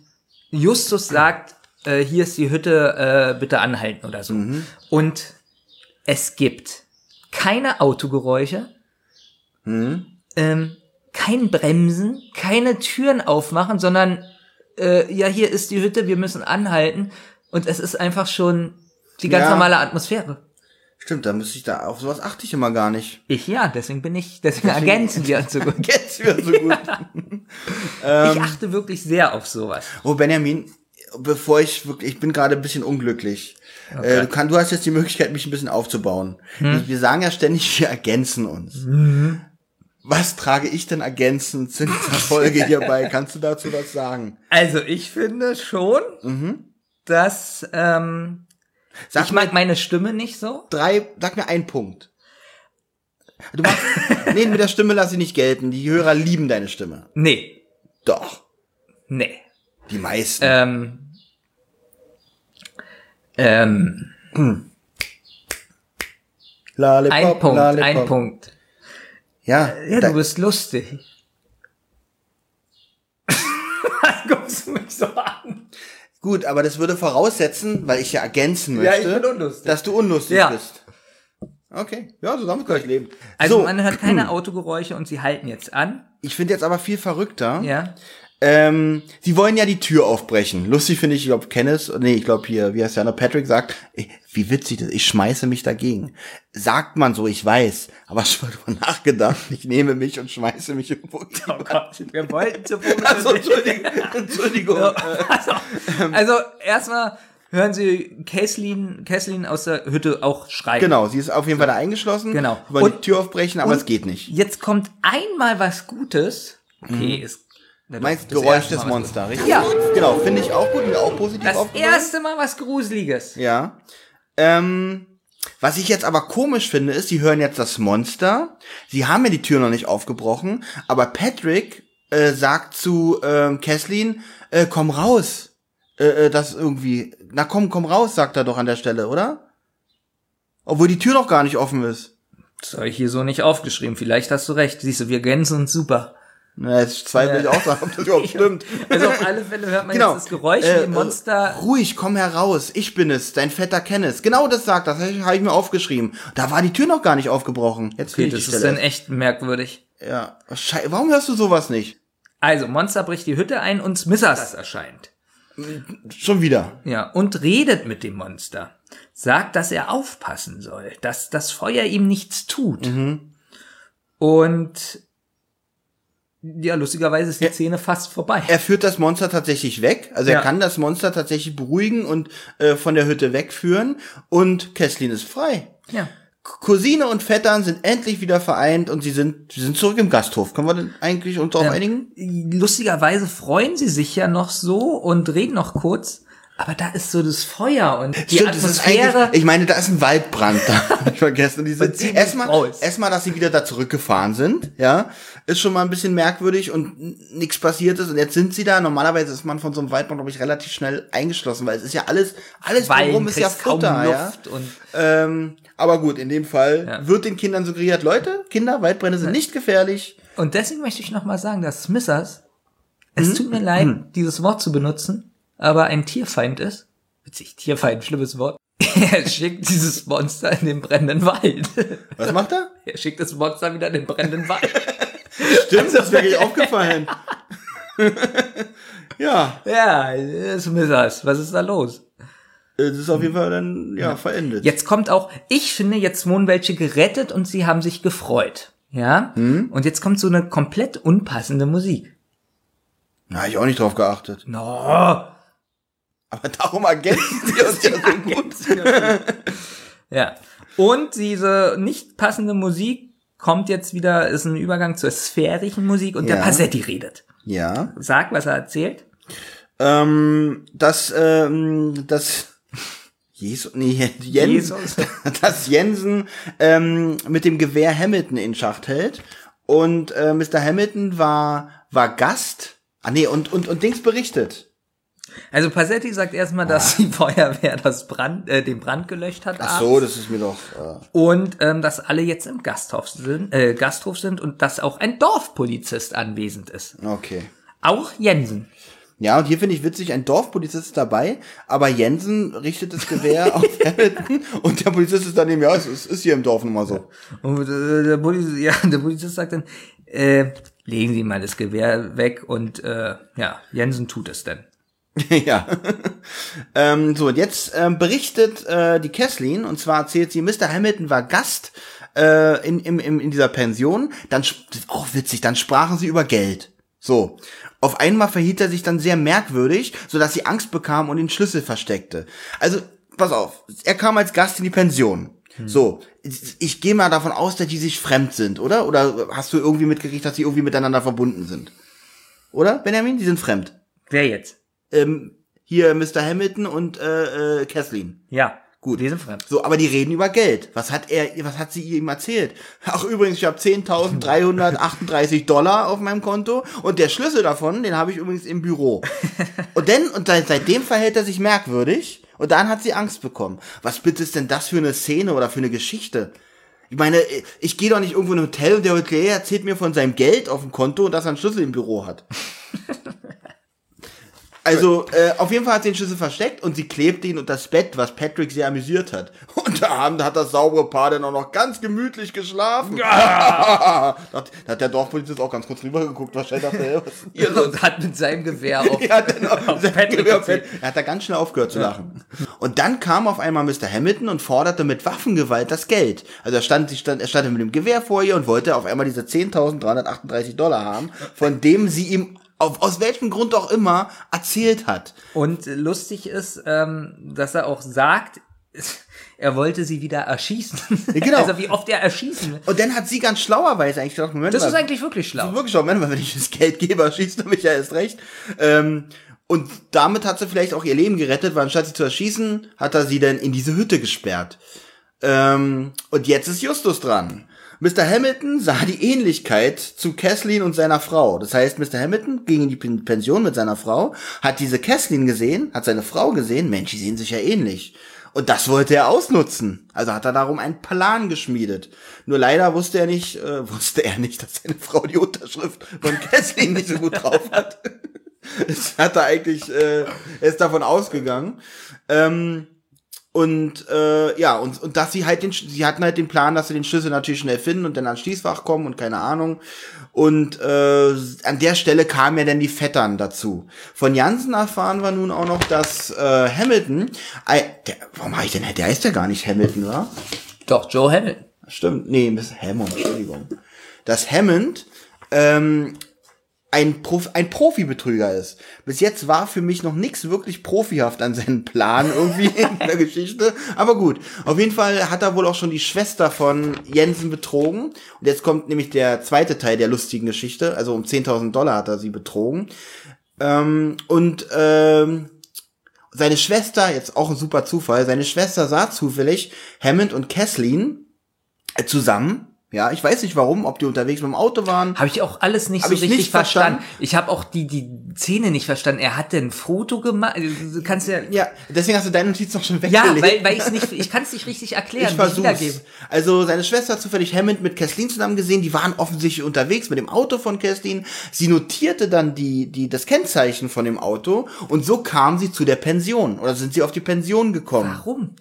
Justus sagt, äh, hier ist die Hütte, äh, bitte anhalten oder so. Mhm. Und es gibt keine Autogeräusche, Mhm. ähm, kein Bremsen, keine Türen aufmachen, sondern äh, ja, hier ist die Hütte, wir müssen anhalten. Und es ist einfach schon die ganz Ja. normale Atmosphäre. Stimmt, da müsste ich da, auf sowas achte ich immer gar nicht. Ich ja, deswegen bin ich, deswegen ergänzen wir uns so gut. Jetzt wieder so gut. Ähm. ich achte wirklich sehr auf sowas. Oh, Benjamin, bevor ich wirklich, ich bin gerade ein bisschen unglücklich. Äh, du, kann, du hast jetzt die Möglichkeit, mich ein bisschen aufzubauen. Hm. Wir sagen ja ständig, wir ergänzen uns. Mhm. Was trage ich denn ergänzend zu dieser Folge hierbei? Kannst du dazu was sagen? Also ich finde schon, dass ähm, Sag ich mag meine Stimme nicht so. drei, sag mir einen Punkt. Du machst, nee, mit der Stimme lass ich nicht gelten. Die Hörer lieben deine Stimme. Nee, Doch, nee. die meisten. Ähm, ähm, Lollipop, ein Punkt, Lollipop. ein Punkt. Ja, Ja, du bist lustig. Was guckst du mich so an? gut, aber das würde voraussetzen, weil ich ja ergänzen Ja, möchte, ich bin unlustig. dass du unlustig Ja. bist. Okay, ja, so damit kann ich leben. Also so, man hört keine Autogeräusche und sie halten jetzt an. ich finde jetzt aber viel verrückter. Ja. Ähm, sie wollen ja die Tür aufbrechen. Lustig finde ich, ich glaube, Kenneth, nee, ich glaube hier, wie heißt der, noch, Patrick sagt, ey, wie witzig das, ich schmeiße mich dagegen. Sagt man so, ich weiß, aber schon drüber nachgedacht, ich nehme mich und schmeiße mich irgendwo. Oh Gott, wir wollten zur Also, Entschuldigung, Entschuldigung. Also, also erstmal hören Sie Kesslin, Kesslin aus der Hütte auch schreien. Genau, sie ist auf jeden Fall da eingeschlossen. Genau. Wollen die Tür aufbrechen, aber es geht nicht. Jetzt kommt einmal was Gutes. Okay, ist Du meinst das Geräusch des Monster, richtig? Ja. Genau, finde ich auch gut, mir auch positiv Das erste Mal was Gruseliges. Ja. Ähm, was ich jetzt aber komisch finde, ist, sie hören jetzt das Monster. Sie haben ja die Tür noch nicht aufgebrochen, aber Patrick äh, sagt zu ähm, Kesslin, äh, komm raus. Äh, äh, das irgendwie. Na komm, komm raus, sagt er doch an der Stelle, oder? Obwohl die Tür noch gar nicht offen ist. Das habe ich hier so nicht aufgeschrieben. Vielleicht hast du recht. Siehst du, wir gänsen uns super. Na, jetzt zweifle ich auch daran, ob das überhaupt stimmt. Also auf alle Fälle hört man Genau. jetzt das Geräusch, Äh, wie ein Monster. äh, ruhig, komm heraus. Ich bin es, dein fetter Kenneth. Genau das sagt das. Habe ich mir aufgeschrieben. Da war die Tür noch gar nicht aufgebrochen. Jetzt Okay, finde das ich die ist dann echt merkwürdig. Ja. Schei Warum hörst du sowas nicht? Also, Monster bricht die Hütte ein und Smithers erscheint. Schon wieder. Ja, und redet mit dem Monster. sagt, dass er aufpassen soll, dass das Feuer ihm nichts tut. Mhm. Und ja, lustigerweise ist die Ja. Szene fast vorbei. Er führt das Monster tatsächlich weg. Also Ja. er kann das Monster tatsächlich beruhigen und äh, von der Hütte wegführen. Und Kesslin ist frei. ja. Cousine und Vettern sind endlich wieder vereint und sie sind, sie sind zurück im Gasthof. Können wir denn eigentlich uns darauf Ja. einigen? Lustigerweise freuen sie sich ja noch so und reden noch kurz, aber da ist so das Feuer und die Stimmt, Atmosphäre. eigentlich, ich meine, da ist ein Waldbrand da. Hab ich vergessen. Und die sind ziemlich erstmal, erstmal, dass sie wieder da zurückgefahren sind, ja, ist schon mal ein bisschen merkwürdig und nichts passiert ist. Und jetzt sind sie da. Normalerweise ist man von so einem Waldbrand, glaube ich, relativ schnell eingeschlossen, weil es ist ja alles, alles Qualm, drumherum ist ja Futter, ja. Ähm, aber gut, in dem Fall Ja. wird den Kindern suggeriert, Leute, Kinder, Waldbrände sind nicht gefährlich. Und deswegen möchte ich noch mal sagen, dass Smithers, es tut mir leid, dieses Wort zu benutzen, aber ein Tierfeind ist. Witzig, Tierfeind, schlimmes Wort. Er schickt dieses Monster in den brennenden Wald. Was macht er? Er schickt das Monster wieder in den brennenden Wald. Stimmt, das wäre mir aufgefallen. ja, Ja, Smithers, was ist da los? es ist auf jeden Fall dann, ja, verendet. Jetzt kommt auch, ich finde, jetzt wurden welche gerettet und sie haben sich gefreut. Ja? Hm? Und jetzt kommt so eine komplett unpassende Musik. Na, ich auch nicht drauf geachtet. No. Aber darum ergänzen sie uns ja so gut. Ja. Und diese nicht passende Musik kommt jetzt wieder, ist ein Übergang zur sphärischen Musik und der Ja. Passetti redet. Ja. Sag, was er erzählt. Ähm, dass, ähm, das, Jesus, nee, Jens, Jesus. dass Jensen ähm, mit dem Gewehr Hamilton in Schacht hält. Und äh, Mr. Hamilton war, war Gast. Ah nee, und, und, und Dings berichtet. Also Passetti sagt erstmal, dass die Feuerwehr das Brand, äh, den Brand gelöscht hat. Ach so, das ist mir doch. Äh, Und ähm, dass alle jetzt im Gasthof sind, äh, Gasthof sind und dass auch ein Dorfpolizist anwesend ist. okay. Auch Jensen. Ja, und hier finde ich witzig, ein Dorfpolizist ist dabei, aber Jensen richtet das Gewehr auf Hamilton und der Polizist ist daneben, ja, es ist, ist hier im Dorf nun mal so. Und äh, der, Polizist, ja, der Polizist sagt dann, äh, legen Sie mal das Gewehr weg und äh, ja, Jensen tut es denn. ja. ähm, so, und jetzt ähm, berichtet äh, die Kesslin, und zwar erzählt sie, Mr. Hamilton war Gast äh, in, in, in, in dieser Pension. Dann, auch witzig, dann sprachen sie über Geld. So. Auf einmal verhielt er sich dann sehr merkwürdig, sodass sie Angst bekam und den Schlüssel versteckte. Also, pass auf, er kam als Gast in die Pension. So, ich, ich gehe mal davon aus, dass die sich fremd sind, oder? Oder hast du irgendwie mitgekriegt, dass sie irgendwie miteinander verbunden sind? Oder, Benjamin? Die sind fremd Wer jetzt? Ähm, hier Mr. Hamilton und äh, äh, Kathleen. Ja, Gut. Die sind fremd. So, aber die reden über Geld. Was hat er, was hat sie ihm erzählt? Ach, übrigens, ich habe 10.338 Dollar auf meinem Konto und der Schlüssel davon, den habe ich übrigens im Büro. Und dann, und seit, seitdem verhält er sich merkwürdig und dann hat sie Angst bekommen. Was bitte ist denn das für eine Szene oder für eine Geschichte? Ich meine, ich gehe doch nicht irgendwo in ein Hotel und der Hotelier erzählt mir von seinem Geld auf dem Konto und dass er einen Schlüssel im Büro hat. Also, äh, auf jeden Fall hat sie den Schlüssel versteckt und sie klebt ihn unter das Bett, was Patrick sehr amüsiert hat. Und da haben, da hat das saubere Paar dann auch noch ganz gemütlich geschlafen. da, hat, da hat der Dorfpolizist auch ganz kurz rübergeguckt, wahrscheinlich dachte er, was los? Und hat mit seinem Gewehr auf, Ja, genau. auf Patrick er gezielt. hat da ganz schnell aufgehört zu lachen. Und dann kam auf einmal Mr. Hamilton und forderte mit Waffengewalt das Geld. Also er stand, stand, er stand mit dem Gewehr vor ihr und wollte auf einmal diese 10.338 Dollar haben, von dem sie ihm auf, aus welchem Grund auch immer erzählt hat. Und lustig ist, ähm, dass er auch sagt, er wollte sie wieder erschießen. Genau. Also wie oft er erschießen will. Und dann hat sie ganz schlauerweise eigentlich gedacht, Moment Das mal, ist eigentlich wirklich schlau. wirklich schlau, Moment mal, wenn ich das Geld gebe, schießt er mich ja erst recht. Ähm, und damit hat sie vielleicht auch ihr Leben gerettet, weil anstatt sie zu erschießen, hat er sie dann in diese Hütte gesperrt. Ähm, und jetzt ist Justus dran. Mr. Hamilton sah die Ähnlichkeit zu Kathleen und seiner Frau. Das heißt, Mr. Hamilton ging in die Pen- Pension mit seiner Frau, hat diese Kathleen gesehen, hat seine Frau gesehen, Mensch, die sehen sich ja ähnlich. Und das wollte er ausnutzen. Also hat er darum einen Plan geschmiedet. Nur leider wusste er nicht, äh, wusste er nicht, dass seine Frau die Unterschrift von Kathleen nicht so gut drauf hat. Das hat er eigentlich, äh, er ist davon ausgegangen. Ähm, Und äh, ja, und, und dass sie halt den, sie hatten halt den Plan, dass sie den Schlüssel natürlich schnell finden und dann ans Schließfach kommen und keine Ahnung. Und äh, an der Stelle kamen ja dann die Vettern dazu. Von Jansen erfahren wir nun auch noch, dass äh, Hamilton, äh, der, warum habe ich denn, der heißt ja gar nicht Hamilton, oder? Doch, Joe Hamilton. Stimmt, nee, Miss Hammond, Entschuldigung. Dass Hammond ähm, ein, Prof ein Profibetrüger ist. Bis jetzt war für mich noch nichts wirklich profihaft an seinem Plan irgendwie in der Geschichte. Aber gut, auf jeden Fall hat er wohl auch schon die Schwester von Jensen betrogen. Und jetzt kommt nämlich der zweite Teil der lustigen Geschichte. Also um 10.000 Dollar hat er sie betrogen. Ähm, und ähm, seine Schwester, jetzt auch ein super Zufall, seine Schwester sah zufällig Hammond und Kathleen äh, zusammen. Ja, ich weiß nicht warum, ob die unterwegs mit dem Auto waren. Habe ich auch alles nicht Hab so ich richtig nicht verstanden. verstanden. Ich habe auch die die Szene nicht verstanden. Er hat denn ein Foto gemacht. Du kannst ja Ja, deswegen hast du deine Notiz noch schon ja, weggelegt. weil, weil ich nicht, ich kann es nicht richtig erklären. ich versuch's. wiedergeben. Also seine Schwester hat zufällig Hammond mit Kathleen zusammen gesehen. Die waren offensichtlich unterwegs mit dem Auto von Kathleen. Sie notierte dann die, die, das Kennzeichen von dem Auto und so kam sie zu der Pension oder sind sie auf die Pension gekommen. Warum?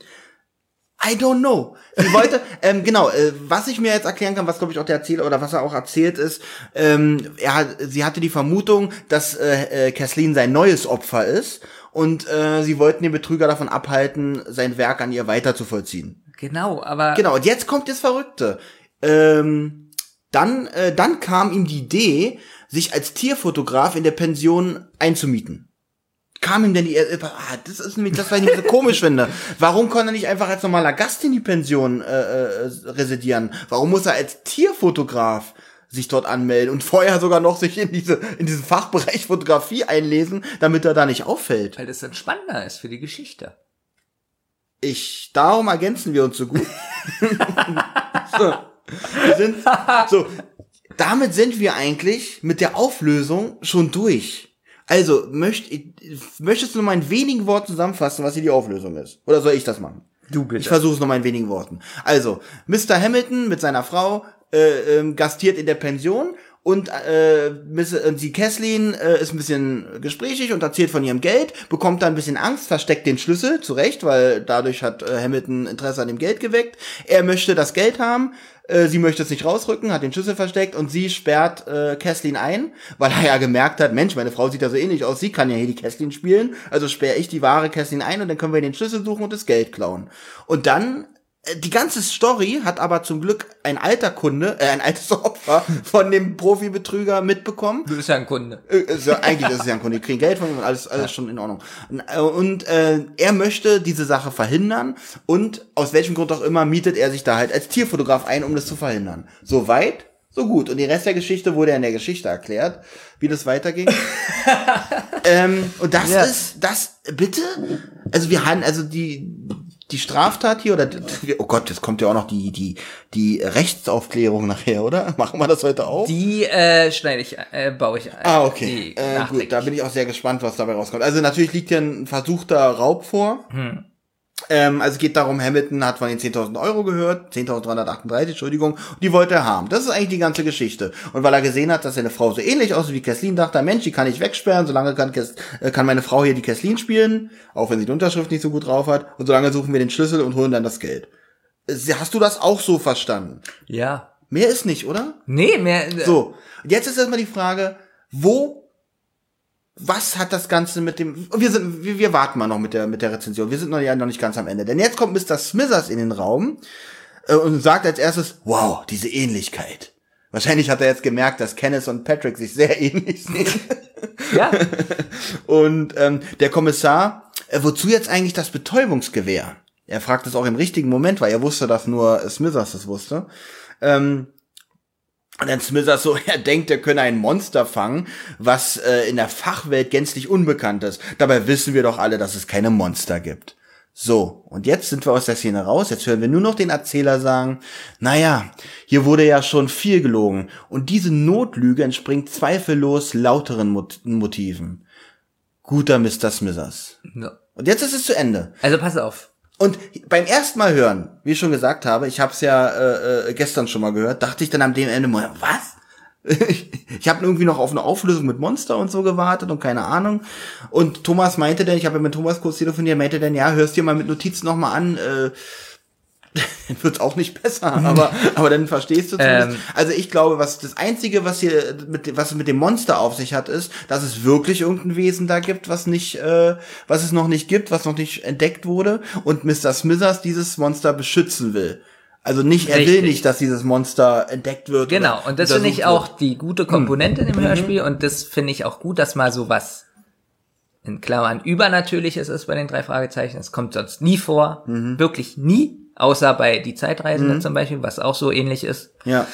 I don't know. Sie wollte, ähm, genau, äh, was ich mir jetzt erklären kann, was glaube ich auch der Erzähler oder was er auch erzählt ist, ähm, er hat, sie hatte die Vermutung, dass äh, äh, Kathleen sein neues Opfer ist und äh, sie wollten den Betrüger davon abhalten, sein Werk an ihr weiter zu vollziehen. Genau, aber Genau, und jetzt kommt das Verrückte. Ähm, dann, äh, dann kam ihm die Idee, sich als Tierfotograf in der Pension einzumieten. Kam ihm denn die, äh, ah, das ist nämlich das, was ich nicht so komisch finde. Warum kann er nicht einfach als normaler Gast in die Pension äh, äh, residieren? Warum muss er als Tierfotograf sich dort anmelden und vorher sogar noch sich in diese in diesen Fachbereich Fotografie einlesen, damit er da nicht auffällt? weil das dann spannender ist für die Geschichte. Ich, darum ergänzen wir uns so gut. so, wir sind, so, damit sind wir eigentlich mit der Auflösung schon durch. Also, möcht, möchtest du noch mal in wenigen Worten zusammenfassen, was hier die Auflösung ist? Oder soll ich das machen? Du bitte. Ich versuche es noch mal in wenigen Worten. Also, Mr. Hamilton mit seiner Frau äh, ähm, gastiert in der Pension und äh, Miss, äh, die Kathleen äh, ist ein bisschen gesprächig und erzählt von ihrem Geld, bekommt dann ein bisschen Angst, versteckt den Schlüssel, zu Recht, weil dadurch hat äh, Hamilton Interesse an dem Geld geweckt. Er möchte das Geld haben, sie möchte es nicht rausrücken, hat den Schlüssel versteckt und sie sperrt äh, Kathleen ein, weil er ja gemerkt hat, Mensch, meine Frau sieht ja so ähnlich aus, sie kann ja hier die Kathleen spielen, also sperre ich die wahre Kathleen ein und dann können wir den Schlüssel suchen und das Geld klauen. Und dann äh, die ganze Story hat aber zum Glück ein alter Kunde, äh, ein altes Opfer von dem Profibetrüger mitbekommen. Du bist ja ein Kunde. Äh, ja, eigentlich ist es ja ein Kunde, die kriegen Geld von ihm und alles, alles schon in Ordnung. Und, äh, äh, er möchte diese Sache verhindern und aus welchem Grund auch immer mietet er sich da halt als Tierfotograf ein, um das zu verhindern. So weit, so gut. Und den Rest der Geschichte wurde ja in der Geschichte erklärt, wie das weiterging. ähm, und das Ja. ist, das, bitte? Also wir haben, also die, die Straftat hier, oder, oh Gott, jetzt kommt ja auch noch die, die, die Rechtsaufklärung nachher, oder? Machen wir das heute auch? Die äh, schneide ich, äh, baue ich ein. Ah, okay. Äh, gut, da bin ich auch sehr gespannt, was dabei rauskommt. Also natürlich liegt hier ein versuchter Raub vor. Ähm, also es geht darum, Hamilton hat von den 10.000 Euro gehört, 10.338, Entschuldigung, und die wollte er haben. Das ist eigentlich die ganze Geschichte. Und weil er gesehen hat, dass seine Frau so ähnlich aussieht wie Kathleen, dachte er, Mensch, die kann ich wegsperren, solange kann, Kes- äh, kann meine Frau hier die Kathleen spielen, auch wenn sie die Unterschrift nicht so gut drauf hat, und solange suchen wir den Schlüssel und holen dann das Geld. Äh, Hast du das auch so verstanden? Ja. Mehr ist nicht, oder? Nee, mehr. äh, So, jetzt ist erstmal die Frage, wo, was hat das Ganze mit dem, wir sind, wir, wir warten mal noch mit der, mit der Rezension, wir sind noch, ja noch nicht ganz am Ende, denn jetzt kommt Mr. Smithers in den Raum äh, und sagt als erstes, wow, diese Ähnlichkeit. Wahrscheinlich hat er jetzt gemerkt, dass Kenneth und Patrick sich sehr ähnlich sehen. Ja. Und ähm, der Kommissar, äh, wozu jetzt eigentlich das Betäubungsgewehr? Er fragt es auch im richtigen Moment, weil er wusste, dass nur Smithers das wusste. Ähm, und dann Smithers so, er denkt, er könne ein Monster fangen, was äh, in der Fachwelt gänzlich unbekannt ist. Dabei wissen wir doch alle, dass es keine Monster gibt. So, und jetzt sind wir aus der Szene raus. Jetzt hören wir nur noch den Erzähler sagen, naja, hier wurde ja schon viel gelogen. Und diese Notlüge entspringt zweifellos lauteren Mot Motiven. Guter Mr. Smithers. No. Und jetzt ist es zu Ende. Also pass auf. Und beim ersten Mal hören, wie ich schon gesagt habe, ich habe es ja äh, äh, gestern schon mal gehört, dachte ich dann am dem Ende was? Ich, ich habe irgendwie noch auf eine Auflösung mit Monster und so gewartet und keine Ahnung. Und Thomas meinte dann, ich habe ja mit Thomas kurz telefoniert, meinte dann, ja, hörst dir mal mit Notizen noch mal an, äh, dann wird's auch nicht besser, aber, aber dann verstehst du zumindest. Ähm. Also ich glaube, was das Einzige, was hier mit, was mit dem Monster auf sich hat, ist, dass es wirklich irgendein Wesen da gibt, was nicht, äh, was es noch nicht gibt, was noch nicht entdeckt wurde und Mr. Smithers dieses Monster beschützen will. Also nicht, er will Richtig. nicht, dass dieses Monster entdeckt wird. Genau, und das finde ich auch die gute Komponente Mhm. im Hörspiel und das finde ich auch gut, dass mal so was in Klammern übernatürliches ist bei den drei Fragezeichen. Es kommt sonst nie vor, Mhm. wirklich nie, außer bei die Zeitreisenden zum Beispiel, was auch so ähnlich ist. Ja.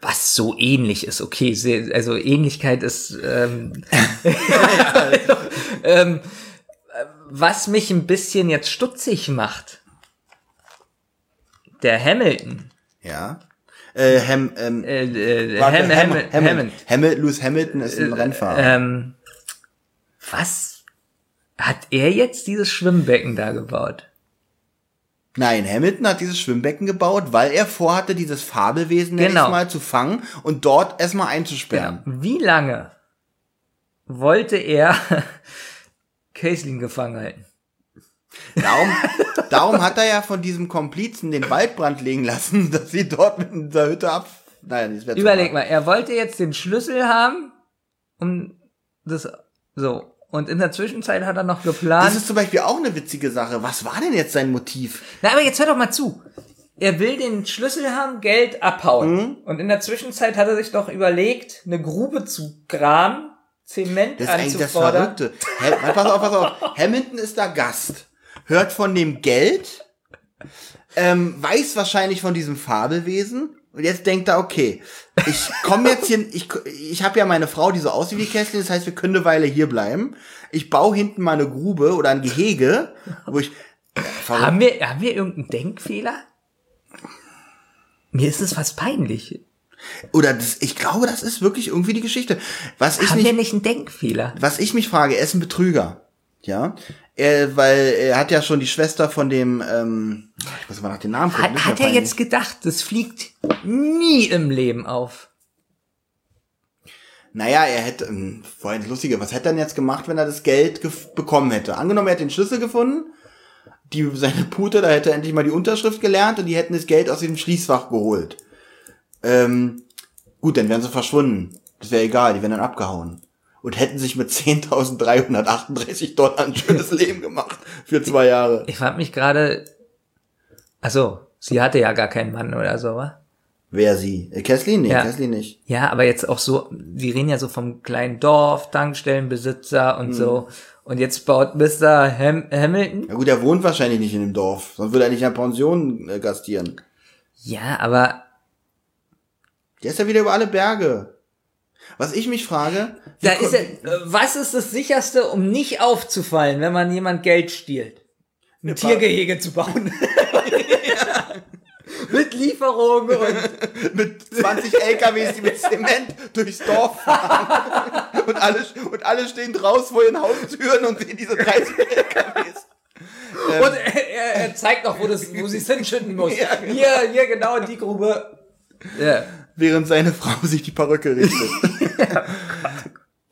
Was so ähnlich ist, okay, sehr- also Ähnlichkeit ist ähm, also, ähm, was mich ein bisschen jetzt stutzig macht. Der Hamilton, Ja. Äh, Ham, ähm, äh, äh, Ham, Ham, Ham, Ham, Hammond, Hamilton, Lewis Hamilton ist ein Rennfahrer. Ähm, was hat er jetzt dieses Schwimmbecken da gebaut? Nein, Hamilton hat dieses Schwimmbecken gebaut, weil er vorhatte, dieses Fabelwesen Genau. genau. mal zu fangen und dort erstmal einzusperren. Wie lange wollte er Caitlin gefangen halten? Darum, darum hat er ja von diesem Komplizen den Waldbrand legen lassen, dass sie dort mit dieser Hütte ab... Nein, das wäre Überleg mal, er wollte jetzt den Schlüssel haben, um das so. Und in der Zwischenzeit hat er noch Das geplant. ist zum Beispiel auch eine witzige Sache. Was war denn jetzt sein Motiv? Na, aber jetzt hör doch mal zu. Er will den Schlüssel haben, Geld abhauen. Mhm. Und in der Zwischenzeit hat er sich doch überlegt, eine Grube zu graben, Zement Das ist eigentlich das. Verrückte. Pass auf, pass auf. Hamilton ist da Gast, hört von dem Geld, ähm, weiß wahrscheinlich von diesem Fabelwesen und jetzt denkt er, okay, ich komme jetzt hier, ich, ich habe ja meine Frau, die so aussieht wie Kesslin, das heißt, wir können eine Weile hier bleiben. Ich baue hinten mal eine Grube oder ein Gehege, wo ich... Verrückt. Haben wir, haben wir irgendeinen Denkfehler? Mir ist es fast peinlich. Oder das, ich glaube, das ist wirklich irgendwie die Geschichte. Was ich haben nicht, wir nicht einen Denkfehler? was ich mich frage, er ist ein Betrüger. Ja, er, weil er hat ja schon die Schwester von dem, ähm, ich muss mal nach den Namen gucken. Hat, hat er peinlich. jetzt gedacht, das fliegt nie im Leben auf? Naja, er hätte, ähm, vorhin das Lustige, was hätte er denn jetzt gemacht, wenn er das Geld bekommen hätte? Angenommen, er hätte den Schlüssel gefunden, die, seine Pute, da hätte er endlich mal die Unterschrift gelernt und die hätten das Geld aus dem Schließfach geholt. Ähm, gut, dann wären sie verschwunden. Das wäre egal, die wären dann abgehauen. Und hätten sich mit 10.338 Dollar ein schönes Leben gemacht für zwei Jahre. Ich frag mich gerade, also sie hatte ja gar keinen Mann oder so, wa? Wer sie? Äh, Kesslin? Nee, Ja. Kesslin nicht. Ja, aber jetzt auch so, die reden ja so vom kleinen Dorf, Tankstellenbesitzer und so. Und jetzt baut Mr. Ham Hamilton. Na gut, er wohnt wahrscheinlich nicht in dem Dorf, sonst würde er nicht in der Pension äh, gastieren. Ja, aber Der ist ja wieder über alle Berge. Was ich mich frage, da ist er, äh, was ist das sicherste, um nicht aufzufallen, wenn man jemand Geld stiehlt? Ein Tiergehege zu bauen. Mit Lieferungen und mit 20 LKWs, die mit Zement durchs Dorf fahren. und, alle, und alle stehen draußen vor ihren Haustüren und sehen diese 30 LKWs. Und er, er, zeigt noch, wo, das, wo sie es hinschütten muss. Ja, genau. Hier, hier genau in die Grube. Ja. Während seine Frau sich die Perücke richtet.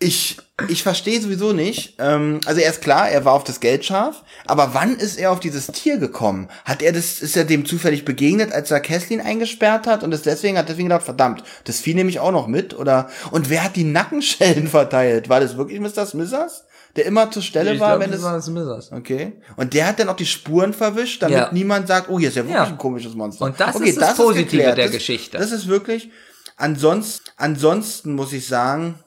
Ich, ich verstehe sowieso nicht. Ähm, also er ist klar, er war auf das Geld scharf, aber wann ist er auf dieses Tier gekommen? Hat er das, ist er dem zufällig begegnet, als er Kesslin eingesperrt hat und es deswegen hat deswegen gedacht, verdammt, das fiel nämlich auch noch mit? Oder und wer hat die Nackenschellen verteilt? War das wirklich Mr. Smithers? Der immer zur Stelle Ich war, glaub, wenn das es. war das Missers. Okay. Und der hat dann auch die Spuren verwischt, damit Ja. niemand sagt, oh, hier ist ja wirklich Ja. ein komisches Monster. Und das okay, ist das Positive geklärt. der das, Geschichte. Das ist wirklich. Ansonsten, ansonsten muss ich sagen,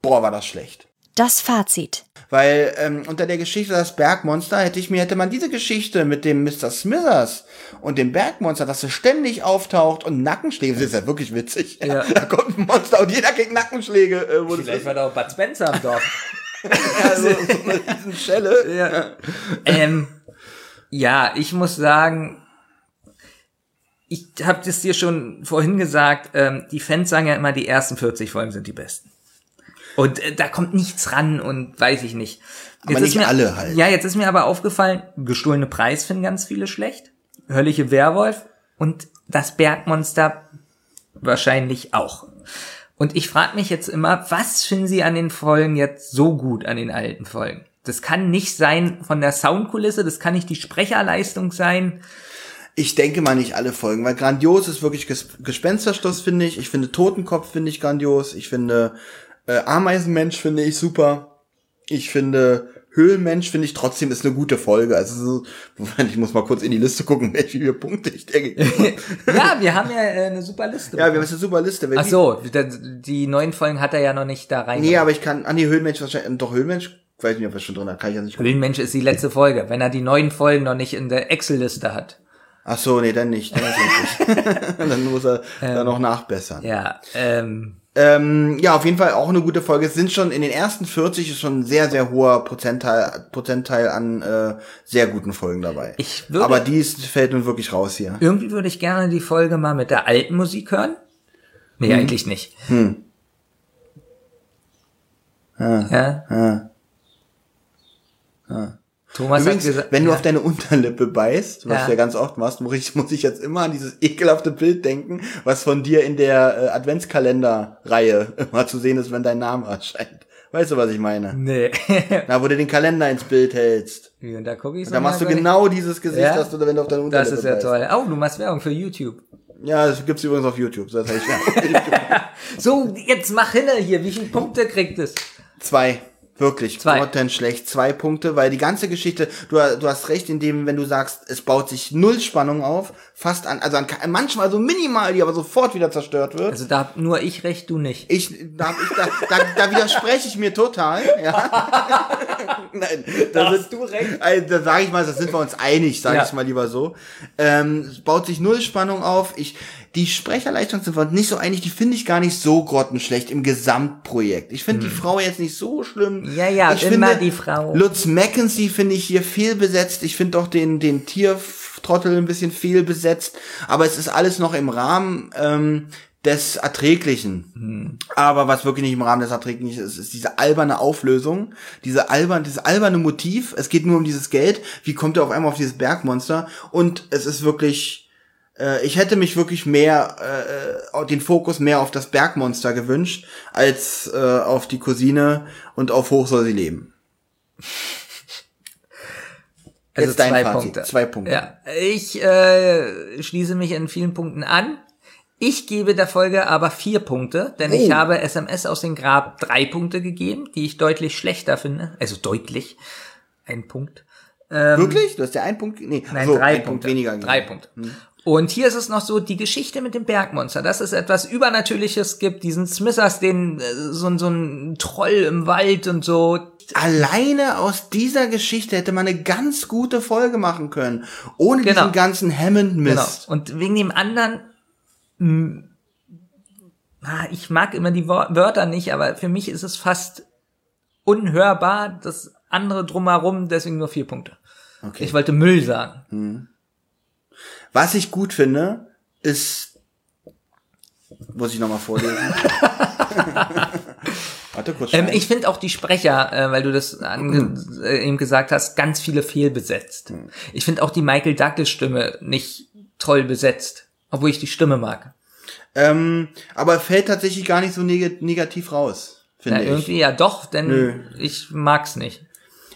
boah, war das schlecht. Das Fazit. Weil ähm, unter der Geschichte das Bergmonster hätte ich mir, hätte man diese Geschichte mit dem Mr. Smithers und dem Bergmonster, das so ständig auftaucht und Nackenschläge, das ist ja wirklich witzig. Ja. Da kommt ein Monster und jeder kriegt Nackenschläge. Äh, wo Vielleicht war da auch Bud Spencer am Dorf. Also, so eine riesen Schelle. ja. ähm, ja, ich muss sagen, ich habe das dir schon vorhin gesagt, ähm, die Fans sagen ja immer, die ersten 40 Folgen sind die besten. Und äh, da kommt nichts ran und weiß ich nicht. Aber ist nicht mir, alle halt. Ja, jetzt ist mir aber aufgefallen, gestohlene Preis finden ganz viele schlecht. Höllische Werwolf und das Bergmonster wahrscheinlich auch. Und ich frage mich jetzt immer, was finden Sie an den Folgen jetzt so gut an den alten Folgen? Das kann nicht sein von der Soundkulisse, das kann nicht die Sprecherleistung sein. Ich denke mal nicht alle Folgen, weil grandios ist wirklich Ges Gespensterschloss, finde ich. Ich finde Totenkopf finde ich grandios. Ich finde äh, Ameisenmensch finde ich super. Ich finde Höhlenmensch finde ich trotzdem ist eine gute Folge. Also ich muss mal kurz in die Liste gucken, wie viele Punkte ich habe. Ja, wir haben ja äh, eine super Liste. Ja, wir haben jetzt eine super Liste. Ach die- so, die, die neuen Folgen hat er ja noch nicht da rein. Nee, aber ich kann, ah nee, Höhlenmensch wahrscheinlich, doch Höhlenmensch, weiß nicht, ob er schon drin hat, kann ich ja nicht gucken. Höhlenmensch ist die letzte Folge, wenn er die neuen Folgen noch nicht in der Excel-Liste hat. Ach so, nee, dann nicht. Dann, nicht. dann muss er da noch nachbessern. Ja, ähm, Ähm, ja, auf jeden Fall auch eine gute Folge. Es sind schon in den ersten 40 ist schon ein sehr, sehr hoher Prozentteil, Prozentteil an äh, sehr guten Folgen dabei. Ich würde- Aber die ist, fällt nun wirklich raus hier. irgendwie würde ich gerne die Folge mal mit der alten Musik hören. Nee, Hm. eigentlich nicht. Ja. Thomas Übrigens, hat gesagt, wenn du ja. auf deine Unterlippe beißt, was Ja. du ja ganz oft machst, muss ich, muss ich jetzt immer an dieses ekelhafte Bild denken, was von dir in der äh, Adventskalender-Reihe immer zu sehen ist, wenn dein Name erscheint. Weißt du, was ich meine? Nee. Na, wo du den Kalender ins Bild hältst. Und da gucke ich Da machst du genau dieses Gesicht, Ja? das du, wenn du auf deine Unterlippe Das ist ja beißt. toll. Oh, du machst Werbung für YouTube. Ja, das gibt's übrigens auf YouTube. Das heißt, ja. So, jetzt mach hinne hier. Wie viele Punkte kriegt es? Zwei. Wirklich. Zwei. schlecht. Zwei Punkte, weil die ganze Geschichte, du, du hast recht in dem, wenn du sagst, es baut sich null Spannung auf, fast an, also an, manchmal so minimal, die aber sofort wieder zerstört wird. Also da hab nur ich recht, du nicht. Ich, da, ich, da, da, da widerspreche ich mir total. Ja. Nein, da, sind, du recht. Also, da sage ich mal, da sind wir uns einig, sage Ja. ich mal lieber so. Ähm, es baut sich null Spannung auf. Ich, die Sprecherleistung sind wir uns nicht so einig, die finde ich gar nicht so grottenschlecht im Gesamtprojekt. Ich finde die Frau jetzt nicht so schlimm. Hm. Ja, ja, ich immer die Frau. Lutz Mackenzie finde ich hier fehlbesetzt. Ich finde auch den, den Tiertrottel ein bisschen fehlbesetzt. Aber es ist alles noch im Rahmen ähm, des Erträglichen. Hm. Aber was wirklich nicht im Rahmen des Erträglichen ist, ist diese alberne Auflösung, diese albern, dieses alberne Motiv. Es geht nur um dieses Geld. Wie kommt er auf einmal auf dieses Bergmonster? Und es ist wirklich, äh, ich hätte mich wirklich mehr, äh, den Fokus mehr auf das Bergmonster gewünscht, als äh, auf die Cousine und auf Hoch soll sie leben. Also Jetzt zwei. Punkte. Zwei Punkte. Ja, ich äh, schließe mich in vielen Punkten an. Ich gebe der Folge aber vier Punkte, denn ich Oh. habe SMS aus dem Grab drei Punkte gegeben, die ich deutlich schlechter finde. Also deutlich. Ein Punkt. Wirklich? Du hast ja einen Punkt, nee, Nein, so, drei Punkte. Punkt weniger. gegeben. Drei Punkte. Und hier ist es noch so, die Geschichte mit dem Bergmonster, dass es etwas Übernatürliches gibt, diesen Smithers, den, äh, so, ein- so ein Troll im Wald und so. Alleine aus dieser Geschichte hätte man eine ganz gute Folge machen können. Ohne Genau. diesen ganzen Genau. Hammond-Mist. Und wegen dem anderen, mh, ich mag immer die Wörter nicht, aber für mich ist es fast unhörbar, das andere drumherum, deswegen nur vier Punkte. Okay. Ich wollte Müll sagen. Was ich gut finde, ist, muss ich nochmal vorlesen. Warte kurz. Ähm, ich finde auch die Sprecher, äh, weil du das ange äh, eben gesagt hast, ganz viele fehlbesetzt. Hm. Ich finde auch die Michael Douglas Stimme nicht toll besetzt, obwohl ich die Stimme mag. ähm, aber fällt tatsächlich gar nicht so neg negativ raus, Ja, finde ich. irgendwie ja doch, denn Nö. ich mag's nicht.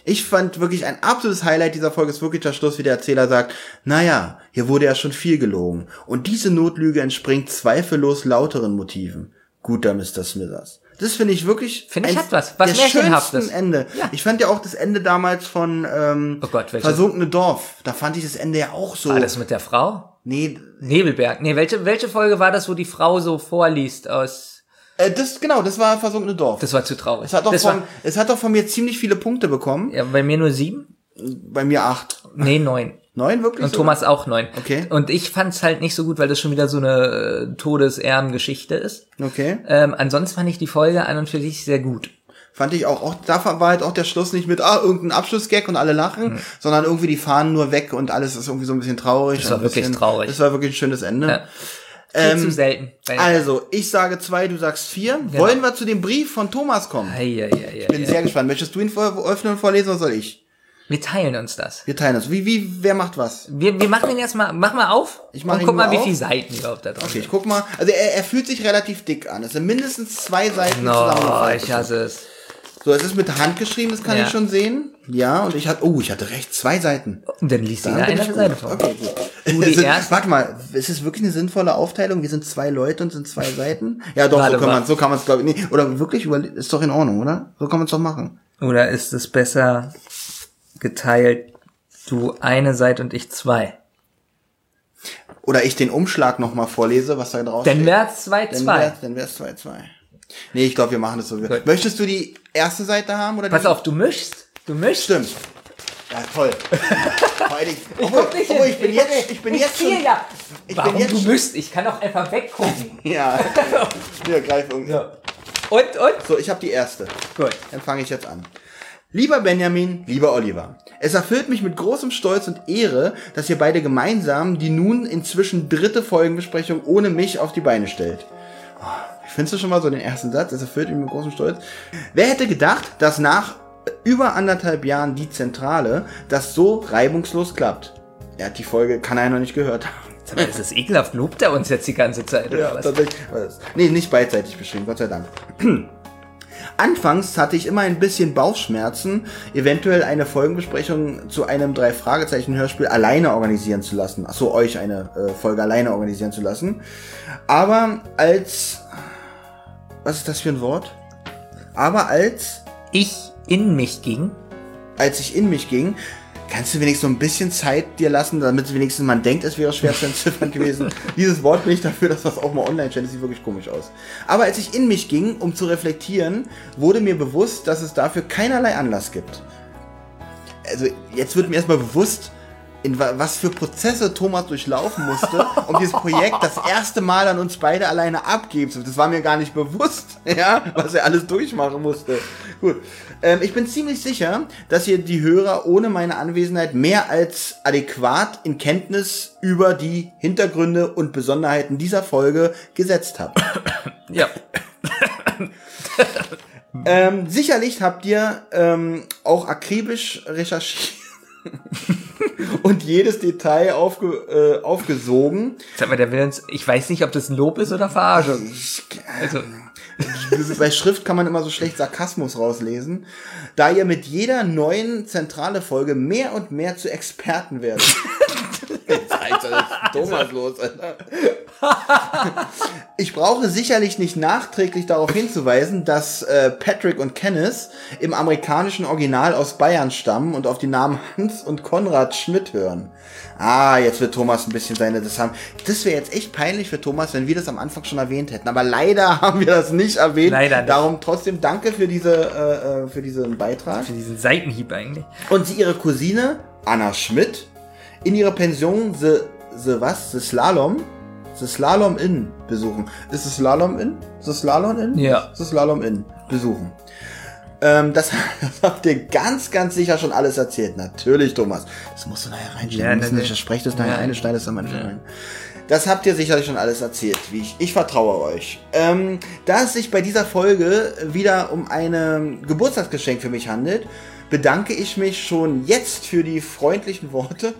Ich fand wirklich ein absolutes Highlight dieser Folge ist wirklich der Schluss, wie der Erzähler sagt, naja, hier wurde ja schon viel gelogen. Und diese Notlüge entspringt zweifellos lauteren Motiven. Guter Mr. Smithers. Das finde ich wirklich Finde ich hat was. Was der schönsten Ende. Ja. Ich fand ja auch das Ende damals von ähm, Oh Gott? Versunkene Dorf. Da fand ich das Ende ja auch so. War das mit der Frau? nee, Nebelberg. Nee, welche, welche Folge war das, wo die Frau so vorliest aus. Äh, das genau, das war Versunkene Dorf. Das war zu traurig. es hat doch das von, war, es hat doch von mir ziemlich viele Punkte bekommen. ja, bei mir nur sieben? Bei mir acht. Nee, neun. Neun wirklich? Und sogar? Thomas auch neun. Okay. Und ich fand's halt nicht so gut, weil das schon wieder so eine äh, Todesehrengeschichte ist. Okay. Ähm, ansonsten fand ich die Folge an und für sich sehr gut. Fand ich auch, auch, da war halt auch der Schluss nicht mit, ah, irgendein Abschlussgag und alle lachen, sondern irgendwie die fahren nur weg und alles ist irgendwie so ein bisschen traurig. Das war wirklich bisschen, traurig. Das war wirklich ein schönes Ende. Ja. Viel zu selten. Also, ich sage zwei, du sagst vier. Wollen wir zu dem Brief von Thomas kommen? Ei, ei, ei, Ich bin sehr gespannt. Möchtest du ihn öffnen und vorlesen oder soll ich? Wir teilen uns das. Wir teilen das. Wie, wie, wer macht was? Wir, wir machen ihn erstmal, mach mal auf Ich mach und ihn guck mal, nur wie auf. viele Seiten überhaupt da drin Okay, ich guck mal. Also er, er fühlt sich relativ dick an. Es sind mindestens zwei Seiten. No, ich hasse es. So, es ist mit Hand geschrieben, das kann Ja. ich schon sehen. Ja, und ich hatte, oh, ich hatte recht, zwei Seiten. Und dann liest Da eine Seite vor. Okay, gut. Du die sind, erste? warte mal, ist es wirklich eine sinnvolle Aufteilung? Wir sind zwei Leute und sind zwei Seiten? Ja, doch, Warte so kann man, so kann man es glaube ich. Nee, oder wirklich, ist doch in Ordnung, oder? So kann man es doch machen. Oder ist es besser geteilt, du eine Seite und ich zwei? Oder ich den Umschlag nochmal vorlese, was da drauf Dann steht. wär's zwei, Dann zwei. wär's- Dann wär's 2, 2. Nee, ich glaube, wir machen das so. Gut. Möchtest du die erste Seite haben oder Pass die? auf, du mischst. Du mischst. Stimmt. Ja, toll. Dingen- obwohl, guck nicht obwohl, ich bin Ich jetzt, ich bin ich jetzt schon, ja. ich Warum bin jetzt du mischst? Ich kann doch einfach weggucken. ja. Hier, greif irgendwie. Und, und? So, ich habe die erste. Gut. Dann fange ich jetzt an. Lieber Benjamin, lieber Oliver, es erfüllt mich mit großem Stolz und Ehre, dass ihr beide gemeinsam die nun inzwischen dritte Folgenbesprechung ohne mich auf die Beine stellt. Oh, Findest du schon mal so den ersten Satz? Es erfüllt mich mit großem Stolz. Wer hätte gedacht, dass nach über anderthalb Jahren die Zentrale das so reibungslos klappt? Er hat die Folge, kann er noch nicht gehört haben. Sag mal, ist das ekelhaft? Lobt er uns jetzt die ganze Zeit? Oder Ja, was? tatsächlich. Nee, nicht beidseitig beschrieben, Gott sei Dank. Anfangs hatte ich immer ein bisschen Bauchschmerzen, eventuell eine Folgenbesprechung zu einem drei Fragezeichen Hörspiel alleine organisieren zu lassen. Achso, euch eine äh, Folge alleine organisieren zu lassen. Aber als was ist das für ein Wort? Aber als Ich in mich ging. als ich in mich ging, kannst du wenigstens so ein bisschen Zeit dir lassen, damit wenigstens man denkt, es wäre schwer zu entziffern gewesen. Dieses Wort bin ich dafür, dass das auch mal online stellt. Das sieht wirklich komisch aus. Aber als ich in mich ging, um zu reflektieren, wurde mir bewusst, dass es dafür keinerlei Anlass gibt. Also jetzt wird mir erstmal bewusst, in wa- was für Prozesse Thomas durchlaufen musste, um dieses Projekt das erste Mal an uns beide alleine abgeben zu. Das war mir gar nicht bewusst, ja, was er alles durchmachen musste. Gut. Ähm, ich bin ziemlich sicher, dass ihr die Hörer ohne meine Anwesenheit mehr als adäquat in Kenntnis über die Hintergründe und Besonderheiten dieser Folge gesetzt habt. Ja. Ähm, sicherlich habt ihr ähm, auch akribisch recherchiert und jedes Detail aufge, äh, aufgesogen. Sag mal, der will uns, ich weiß nicht, ob das ein Lob ist oder Verarschung. Also, Bei Schrift kann man immer so schlecht Sarkasmus rauslesen. Da ihr mit jeder neuen zentrale Folge mehr und mehr zu Experten werdet. Alter, das ist Thomas los, Alter. Ich brauche sicherlich nicht nachträglich darauf hinzuweisen, dass äh, Patrick und Kenneth im amerikanischen Original aus Bayern stammen und auf die Namen Hans und Konrad Schmidt hören. Ah, jetzt wird Thomas ein bisschen seine das haben. Das wäre jetzt echt peinlich für Thomas, wenn wir das am Anfang schon erwähnt hätten. Aber leider haben wir das nicht erwähnt. Leider nicht. Darum trotzdem danke für diese äh, äh, für diesen Beitrag. für diesen Seitenhieb eigentlich. Und sie ihre Cousine Anna Schmidt in ihrer Pension The, the was? The Slalom? The Slalom Inn besuchen. Ist es Slalom Inn? The Slalom Inn? Ja. The Slalom Inn besuchen. Ähm, das, das habt ihr ganz, ganz sicher schon alles erzählt. Natürlich, Thomas. Das musst du nachher reinstellen. Ja, müssen nicht, sprecht das nachher Ja. ein, schneid es dann manchmal rein. Das habt ihr sicherlich schon alles erzählt, wie ich. Ich vertraue euch. Ähm, da es sich bei dieser Folge wieder um ein Geburtstagsgeschenk für mich handelt, bedanke ich mich schon jetzt für die freundlichen Worte.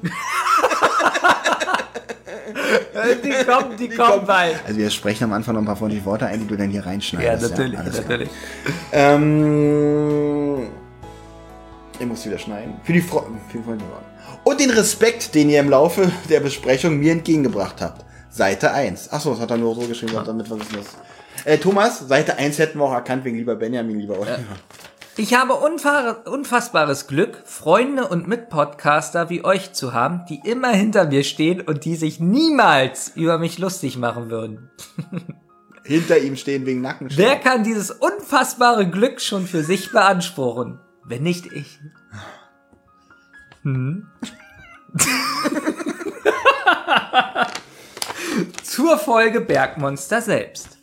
Die kommen, die, kommen bald. Also wir sprechen am Anfang noch ein paar freundliche Worte ein, die du dann hier Ja, reinschneidest. natürlich, alles klar. natürlich. Ähm, ich muss wieder schneiden. Für die, Fro für die freundlichen Worte. Und den Respekt, den ihr im Laufe der Besprechung mir entgegengebracht habt. Seite 1. Achso, das hat er nur so geschrieben, damit wir wissen das. Äh, Thomas, Seite 1 hätten wir auch erkannt, wegen lieber Benjamin, lieber Oliver. Ich habe unfassbares Glück, Freunde und Mitpodcaster wie euch zu haben, die immer hinter mir stehen und die sich niemals über mich lustig machen würden. Hinter ihm stehen wegen Nacken. Wer kann dieses unfassbare Glück schon für sich beanspruchen? Wenn nicht ich. Hm? Zur Folge Bergmonster selbst.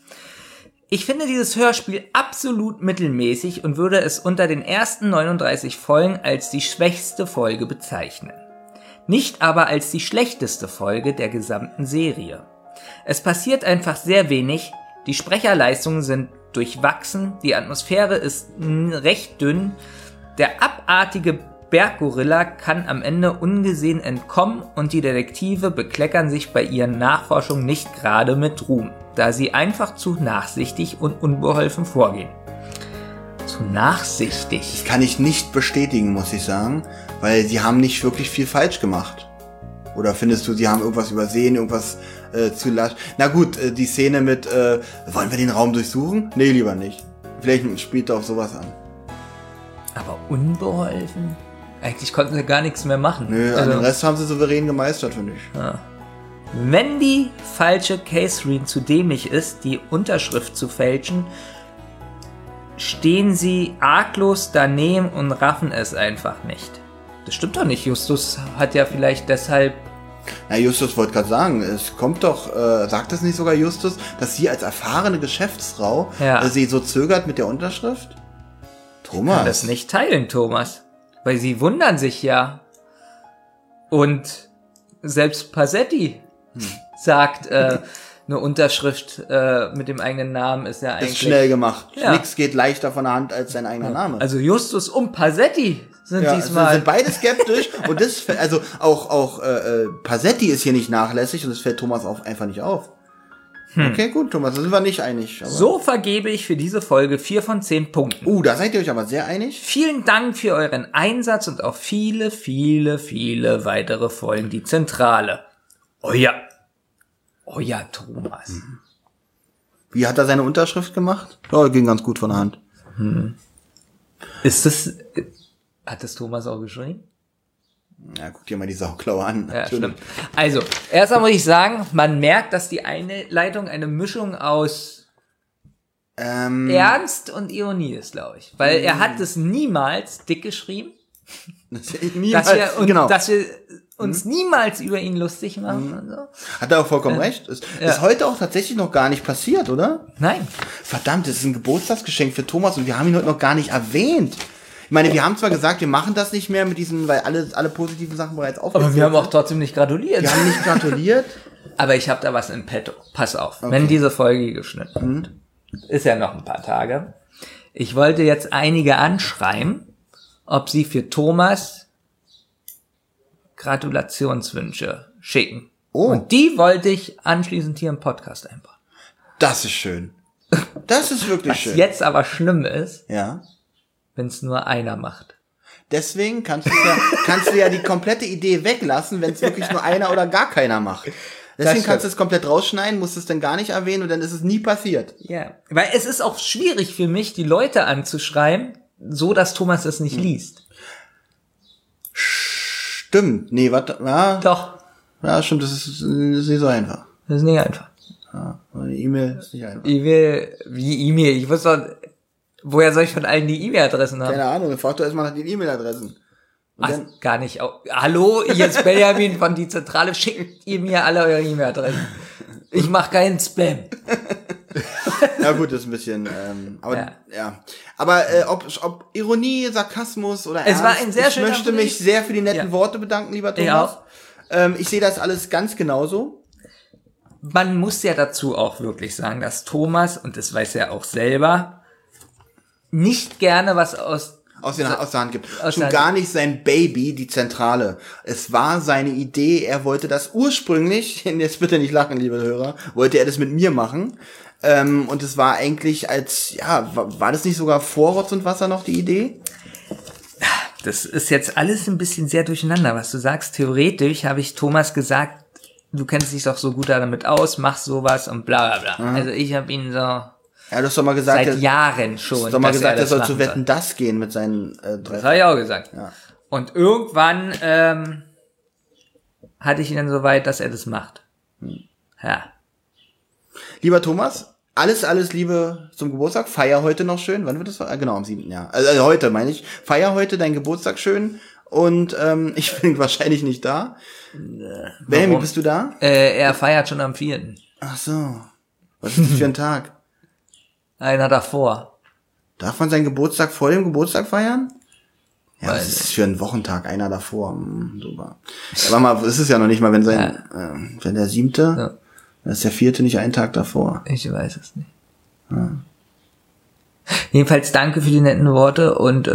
Ich finde dieses Hörspiel absolut mittelmäßig und würde es unter den ersten 39 Folgen als die schwächste Folge bezeichnen. Nicht aber als die schlechteste Folge der gesamten Serie. Es passiert einfach sehr wenig, die Sprecherleistungen sind durchwachsen, die Atmosphäre ist recht dünn, der abartige Berggorilla kann am Ende ungesehen entkommen und die Detektive bekleckern sich bei ihren Nachforschungen nicht gerade mit Ruhm, da sie einfach zu nachsichtig und unbeholfen vorgehen. Zu nachsichtig. Das kann ich nicht bestätigen, muss ich sagen, weil sie haben nicht wirklich viel falsch gemacht. Oder findest du, sie haben irgendwas übersehen, irgendwas äh, zu lasch? Na gut, äh, die Szene mit, äh, wollen wir den Raum durchsuchen? Nee, lieber nicht. Vielleicht spielt er auf sowas an. Aber unbeholfen? Eigentlich konnten sie gar nichts mehr machen. Nö, Also- den Rest haben sie souverän gemeistert, finde ich. Wenn die falsche Catherine zu dämlich ist, die Unterschrift zu fälschen, stehen sie arglos daneben und raffen es einfach nicht. Das stimmt doch nicht. Justus hat ja vielleicht deshalb. Na, Justus wollte gerade sagen, es kommt doch, äh, sagt das nicht sogar Justus, dass sie als erfahrene Geschäftsfrau Ja. äh, sie so zögert mit der Unterschrift? Kann Thomas. das nicht teilen, Thomas. Weil sie wundern sich ja. Und selbst Passetti Hm. sagt, äh, eine Unterschrift äh, mit dem eigenen Namen ist ja eigentlich. Ist schnell gemacht. Ja. Nix geht leichter von der Hand als sein eigener Name. Also Justus und Passetti sind ja, also diesmal. sind beide skeptisch und das, also auch auch äh, äh, Passetti ist hier nicht nachlässig und das fällt Thomas auch einfach nicht auf. Okay, gut, Thomas, da sind wir nicht einig. Hm. So vergebe ich für diese Folge 4 von 10 Punkten. Uh, da seid ihr euch aber sehr einig. Vielen Dank für euren Einsatz und auf viele, viele, viele weitere Folgen die Zentrale. Euer, euer Thomas. Wie hat er seine Unterschrift gemacht? Ja, ging ganz gut von der Hand. Ist das, hat das Thomas auch geschrieben? Ja, guck dir mal die Sauklaue an. Ja, stimmt. Also, erstmal muss ich sagen, man merkt, dass die eine Leitung eine Mischung aus Ähm, Ernst und Ironie ist, glaube ich. Weil er hat es niemals dick geschrieben, niemals, dass wir, und, genau. dass wir uns niemals über ihn lustig machen und so. Hat er auch vollkommen recht. Ist, ja. ist heute auch tatsächlich noch gar nicht passiert, oder? Nein. Verdammt, das ist ein Geburtstagsgeschenk für Thomas und wir haben ihn heute noch gar nicht erwähnt. Ich meine, wir haben zwar gesagt, wir machen das nicht mehr mit diesen, weil alle, alle positiven Sachen bereits aufgezählt Aber wir haben auch trotzdem nicht gratuliert. wir haben nicht gratuliert. Aber ich habe da was in petto. Pass auf, wenn diese Folge geschnitten wird, ist ja noch ein paar Tage. Ich wollte jetzt einige anschreiben, ob sie für Thomas Gratulationswünsche schicken. Oh. Und die wollte ich anschließend hier im Podcast einbauen. Das ist schön. Das ist wirklich Was schön. jetzt aber schlimm ist, Ja. wenn es nur einer macht. Deswegen kannst du ja, kannst du ja die komplette Idee weglassen, wenn es wirklich nur einer oder gar keiner macht. Deswegen kannst du es komplett rausschneiden, musst es dann gar nicht erwähnen und dann ist es nie passiert. Ja. Weil es ist auch schwierig für mich, die Leute anzuschreiben, so dass Thomas es nicht liest. Stimmt. Nee, warte, ja, Doch, ja, stimmt, das ist, das ist nicht so einfach. das ist nicht einfach. Eine E-Mail ist nicht einfach. Will, wie E-Mail? Ich wusste doch, woher soll ich von allen die E-Mail-Adressen haben? Keine Ahnung, frag doch erstmal nach den E-Mail-Adressen. Und Ach, gar nicht. Au- Hallo, ist Benjamin von die Zentrale, schickt ihr mir alle eure E-Mail-Adressen. Ich mache keinen Spam. ja gut, das ist ein bisschen, ähm, aber Ja. ja. Aber äh, ob, ob Ironie, Sarkasmus oder Es war Ernst, ein sehr ich möchte mich sehr für die netten Ja. Worte bedanken, lieber Thomas. Ich auch. Ähm, ich sehe das alles ganz genauso. Man muss ja dazu auch wirklich sagen, dass Thomas, und das weiß er auch selber, nicht gerne was aus aus, den, aus der Hand gibt. Aus Schon gar nicht sein Baby, die Zentrale. Es war seine Idee, er wollte das ursprünglich, jetzt bitte nicht lachen, liebe Hörer, wollte er das mit mir machen. Ähm, und es war eigentlich als, ja, war, war das nicht sogar vor Rotz und Wasser noch die Idee? Das ist jetzt alles ein bisschen sehr durcheinander, was du sagst. Theoretisch habe ich Thomas gesagt, du kennst dich doch so gut damit aus, mach sowas und bla bla bla. Also ich habe ihn so Ja, du hast doch mal gesagt, seit er- Jahren du schon. hast doch mal gesagt, er das soll zu Wetten das gehen mit seinen äh, drei. Das habe ich auch gesagt. Ja. Und irgendwann ähm, hatte ich ihn dann so weit, dass er das macht. Ja. Lieber Thomas, alles, alles Liebe zum Geburtstag. Feier heute noch schön. Wann wird das? Ah, Genau, am 7. Jahr. Also, also heute meine ich. Feier heute deinen Geburtstag schön. Und ähm, ich bin wahrscheinlich nicht da. Benjamin, bist du da? Äh, er feiert schon am 4. Ach so. Was ist das für ein Tag? Einer davor. Darf man seinen Geburtstag vor dem Geburtstag feiern? Ja, Weiß ist das für ein Wochentag? Einer davor. Hm, super. Aber mal, es ist ja noch nicht mal, wenn sein, äh, wenn der siebte, Ja. Dann ist der vierte nicht einen Tag davor. Ich weiß es nicht. Jedenfalls danke für die netten Worte und äh,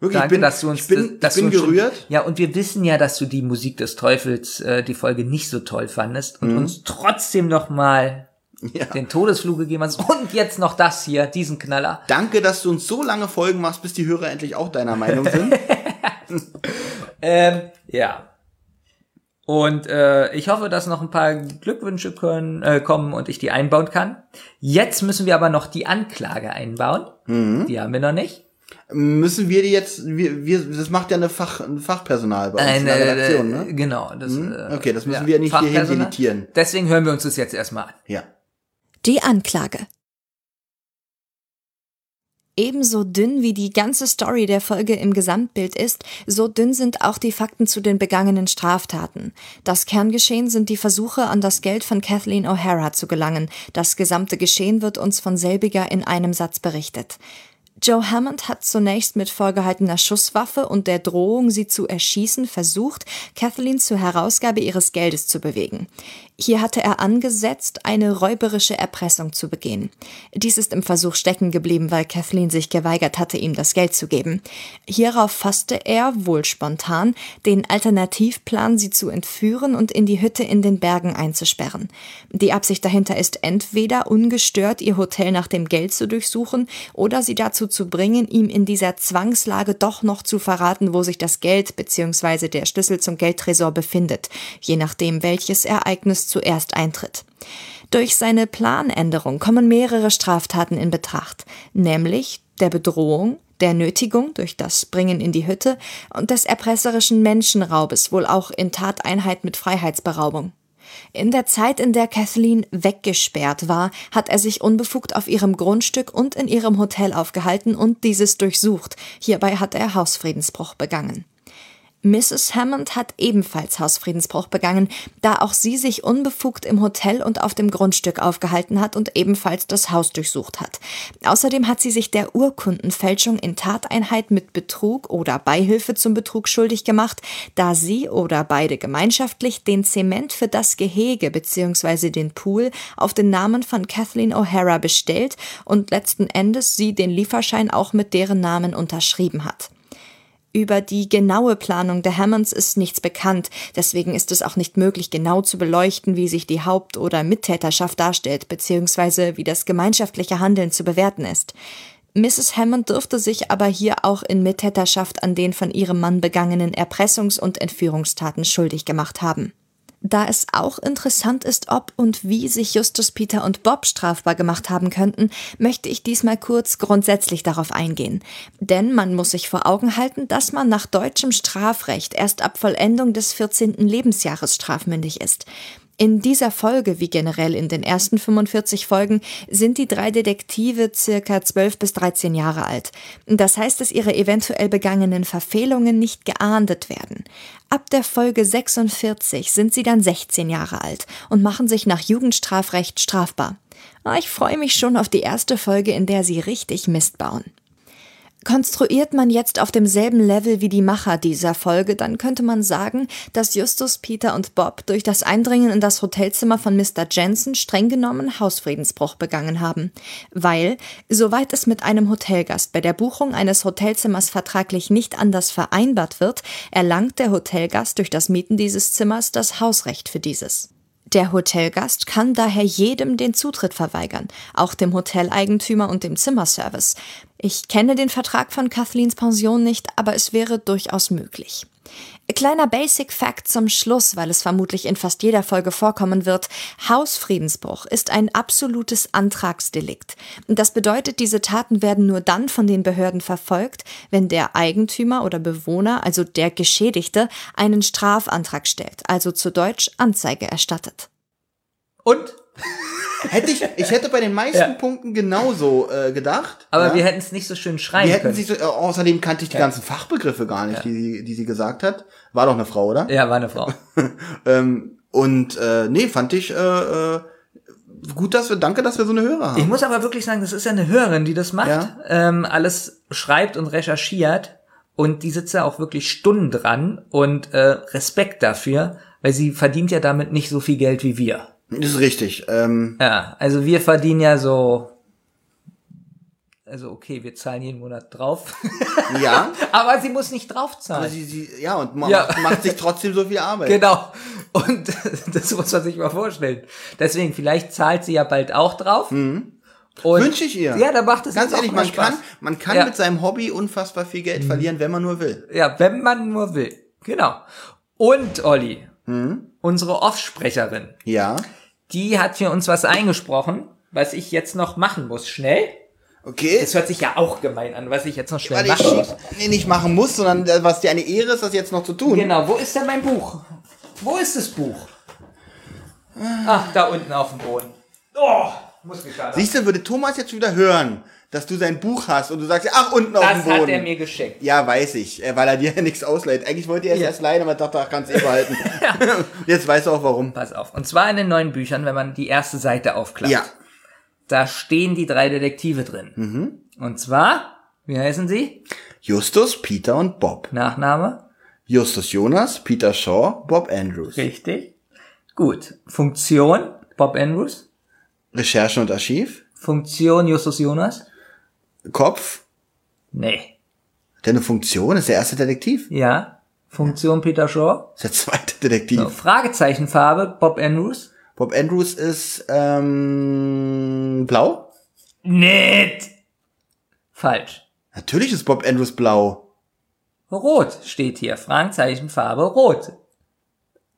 Wirklich, ich Danke, bin- dass du uns, ich bin- dass ich bin du uns schon- gerührt. ja, und wir wissen ja, dass du die Musik des Teufels, äh, die Folge nicht so toll fandest und uns trotzdem noch mal Mhm. Ja. den Todesflug gegeben hast. Und jetzt noch das hier, diesen Knaller. Danke, dass du uns so lange Folgen machst, bis die Hörer endlich auch deiner Meinung sind. Ähm, ja. Und äh, ich hoffe, dass noch ein paar Glückwünsche können, äh, kommen und ich die einbauen kann. Jetzt müssen wir aber noch die Anklage einbauen. Mhm. Die haben wir noch nicht. Müssen wir die jetzt, wir, wir, das macht ja eine Fach, ein Fachpersonal bei uns in der Redaktion, äh, ne? Genau. Das, äh, Okay, das müssen wir nicht hierhin deletieren. Deswegen hören wir uns das jetzt erstmal an. Ja. Die Anklage. Ebenso dünn wie die ganze Story der Folge im Gesamtbild ist, so dünn sind auch die Fakten zu den begangenen Straftaten. Das Kerngeschehen sind die Versuche, an das Geld von Kathleen O'Hara zu gelangen. Das gesamte Geschehen wird uns von selbiger in einem Satz berichtet. Joe Hammond hat zunächst mit vorgehaltener Schusswaffe und der Drohung, sie zu erschießen, versucht, Kathleen zur Herausgabe ihres Geldes zu bewegen. Hier hatte er angesetzt, eine räuberische Erpressung zu begehen. Dies ist im Versuch stecken geblieben, weil Kathleen sich geweigert hatte, ihm das Geld zu geben. Hierauf fasste er, wohl spontan, den Alternativplan, sie zu entführen und in die Hütte in den Bergen einzusperren. Die Absicht dahinter ist entweder ungestört ihr Hotel nach dem Geld zu durchsuchen oder sie dazu zu bringen, ihm in dieser Zwangslage doch noch zu verraten, wo sich das Geld bzw. der Schlüssel zum Geldtresor befindet, je nachdem welches Ereignis zuerst eintritt. Durch seine Planänderung kommen mehrere Straftaten in Betracht, nämlich der Bedrohung, der Nötigung durch das Bringen in die Hütte und des erpresserischen Menschenraubes, wohl auch in Tateinheit mit Freiheitsberaubung. In der Zeit, in der Kathleen weggesperrt war, hat er sich unbefugt auf ihrem Grundstück und in ihrem Hotel aufgehalten und dieses durchsucht. Hierbei hat er Hausfriedensbruch begangen. Mrs. Hammond hat ebenfalls Hausfriedensbruch begangen, da auch sie sich unbefugt im Hotel und auf dem Grundstück aufgehalten hat und ebenfalls das Haus durchsucht hat. Außerdem hat sie sich der Urkundenfälschung in Tateinheit mit Betrug oder Beihilfe zum Betrug schuldig gemacht, da sie oder beide gemeinschaftlich den Zement für das Gehege bzw. den Pool auf den Namen von Kathleen O'Hara bestellt und letzten Endes sie den Lieferschein auch mit deren Namen unterschrieben hat. Über die genaue Planung der Hammonds ist nichts bekannt, deswegen ist es auch nicht möglich, genau zu beleuchten, wie sich die Haupt- oder Mittäterschaft darstellt, beziehungsweise wie das gemeinschaftliche Handeln zu bewerten ist. Mrs. Hammond dürfte sich aber hier auch in Mittäterschaft an den von ihrem Mann begangenen Erpressungs- und Entführungstaten schuldig gemacht haben. Da es auch interessant ist, ob und wie sich Justus, Peter und Bob strafbar gemacht haben könnten, möchte ich diesmal kurz grundsätzlich darauf eingehen. Denn man muss sich vor Augen halten, dass man nach deutschem Strafrecht erst ab Vollendung des 14. Lebensjahres strafmündig ist. In dieser Folge, wie generell in den ersten 45 Folgen, sind die drei Detektive circa 12 bis 13 Jahre alt. Das heißt, dass ihre eventuell begangenen Verfehlungen nicht geahndet werden. Ab der Folge 46 sind sie dann 16 Jahre alt und machen sich nach Jugendstrafrecht strafbar. Ah, Ich freue mich schon auf die erste Folge, in der sie richtig Mist bauen. Konstruiert man jetzt auf demselben Level wie die Macher dieser Folge, dann könnte man sagen, dass Justus, Peter und Bob durch das Eindringen in das Hotelzimmer von Mr. Jensen streng genommen Hausfriedensbruch begangen haben. Weil, soweit es mit einem Hotelgast bei der Buchung eines Hotelzimmers vertraglich nicht anders vereinbart wird, erlangt der Hotelgast durch das Mieten dieses Zimmers das Hausrecht für dieses. Der Hotelgast kann daher jedem den Zutritt verweigern, auch dem Hoteleigentümer und dem Zimmerservice. Ich kenne den Vertrag von Kathleens Pension nicht, aber es wäre durchaus möglich. Kleiner Basic Fact zum Schluss, weil es vermutlich in fast jeder Folge vorkommen wird. Hausfriedensbruch ist ein absolutes Antragsdelikt. Das bedeutet, diese Taten werden nur dann von den Behörden verfolgt, wenn der Eigentümer oder Bewohner, also der Geschädigte, einen Strafantrag stellt, also zu Deutsch Anzeige erstattet. Und? Hätte ich, ich hätte bei den meisten Ja. Punkten genauso äh, gedacht. Aber ja? wir hätten es nicht so schön schreien Wir hätten können. sich so, äh, außerdem kannte ich die ganzen Fachbegriffe gar nicht, die, sie, die sie gesagt hat. War doch eine Frau, oder? ja, war eine Frau. Ähm, und äh, nee, fand ich äh, äh, gut, dass wir, danke, dass wir so eine Hörer haben. Ich muss aber wirklich sagen, das ist ja eine Hörerin, die das macht, Ja. ähm, alles schreibt und recherchiert und die sitzt ja auch wirklich Stunden dran und äh, Respekt dafür, weil sie verdient ja damit nicht so viel Geld wie wir. Das ist richtig. Ähm, Ja, also wir verdienen ja so Also okay, wir zahlen jeden Monat drauf. Ja, Aber sie muss nicht draufzahlen. sie, sie, ja, und ma Ja. Macht, sich trotzdem so viel Arbeit. Genau. Und das muss man sich mal vorstellen. Deswegen, vielleicht zahlt sie ja bald auch drauf. Und Wünsche ich ihr. Ja, da macht es Ganz ehrlich, man Spaß. kann, man kann Ja. Mhm. mit seinem Hobby unfassbar viel Geld verlieren, wenn man nur will. Ja, wenn man nur will. Genau. Und Olli, Mhm. Unsere Offsprecherin, Ja. die hat für uns was eingesprochen, was ich jetzt noch machen muss. Schnell. Okay. Das hört sich ja auch gemein an, was ich jetzt noch schnell Weil machen muss. nee, nicht machen muss, sondern was dir eine Ehre ist, das jetzt noch zu tun. Genau, wo ist denn mein Buch? Wo ist das Buch? Ach, da unten auf dem Boden. Oh, muss mich gerade. Siehst du, würde Thomas jetzt wieder hören, dass du sein Buch hast und du sagst, ach, unten auf dem Das Boden. hat er mir geschenkt. ja, weiß ich, äh, weil er dir ja nichts ausleiht. Eigentlich wollte er es Ja. erst leihen, aber dachte, ach, kannst du eh behalten. Jetzt weißt du auch warum. Pass auf. Und zwar in den neuen Büchern, wenn man die erste Seite aufklappt. Ja. Da stehen die drei Detektive drin. Und zwar, wie heißen sie? Justus, Peter und Bob. Nachname? Justus Jonas, Peter Shaw, Bob Andrews. Richtig. Gut. Funktion? Bob Andrews. Recherche und Archiv. Funktion Justus Jonas? Kopf. Nee. Hat der eine Funktion? Ist der erste Detektiv? Ja. Funktion Peter Shaw? Ist der zweite Detektiv. So, Fragezeichenfarbe Bob Andrews? Bob Andrews ist ähm, blau? Nicht. Falsch. Natürlich ist Bob Andrews blau. Rot steht hier. Fragezeichenfarbe Rot.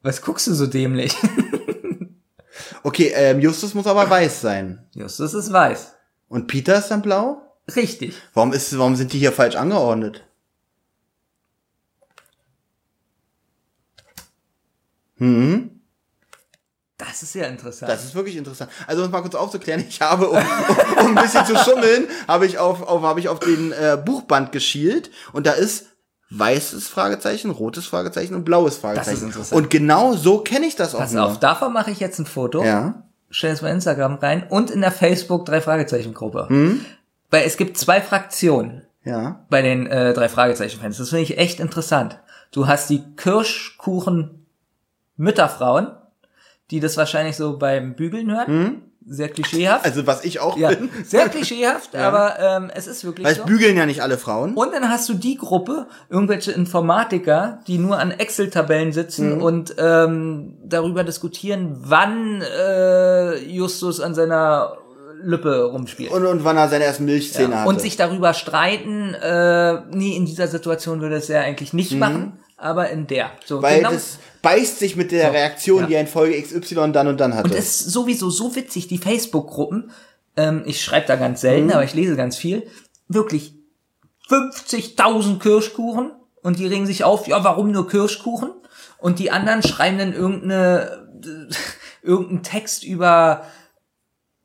Was guckst du so dämlich? Okay, ähm, Justus muss aber weiß sein. Justus ist weiß. Und Peter ist dann blau? Richtig. Warum ist, warum sind die hier falsch angeordnet? Hm, Das ist ja interessant. das ist wirklich interessant. Also um es mal kurz aufzuklären, ich habe, um, um, um ein bisschen zu schummeln, habe ich auf, auf, habe ich auf den äh, Buchband geschielt und da ist weißes Fragezeichen, rotes Fragezeichen und blaues Fragezeichen. interessant. Und genau so kenne ich das auch Pass nur. auf, davon mache ich jetzt ein Foto. Ja. Stell es bei Instagram rein und in der Facebook drei Fragezeichen Gruppe. Hm? Weil es gibt zwei Fraktionen Ja. bei den äh, drei Fragezeichen Fans. Das finde ich echt interessant. Du hast die Kirschkuchen Mütterfrauen, die das wahrscheinlich so beim Bügeln hören. Sehr klischeehaft. Also was ich auch ja, bin. sehr klischeehaft, aber ähm, es ist wirklich Weil so. es bügeln ja nicht alle Frauen. Und dann hast du die Gruppe, irgendwelche Informatiker, die nur an Excel-Tabellen sitzen und ähm, darüber diskutieren, wann äh, Justus an seiner Lippe rumspielt. Und, und wann er seine ersten Milchzähne ja. hatte. Und sich darüber streiten, äh, nee, in dieser Situation würde es ja eigentlich nicht machen, aber in der. So, Mhm. Weil genau. das beißt sich mit der Reaktion, ja. die er in Folge XY dann und dann hatte. Und es ist sowieso so witzig, die Facebook-Gruppen, ähm, ich schreibe da ganz Mhm. selten, aber ich lese ganz viel, wirklich 50.000 Kirschkuchen und die regen sich auf, ja, warum nur Kirschkuchen? Und die anderen schreiben dann irgendeine, irgendeinen Text über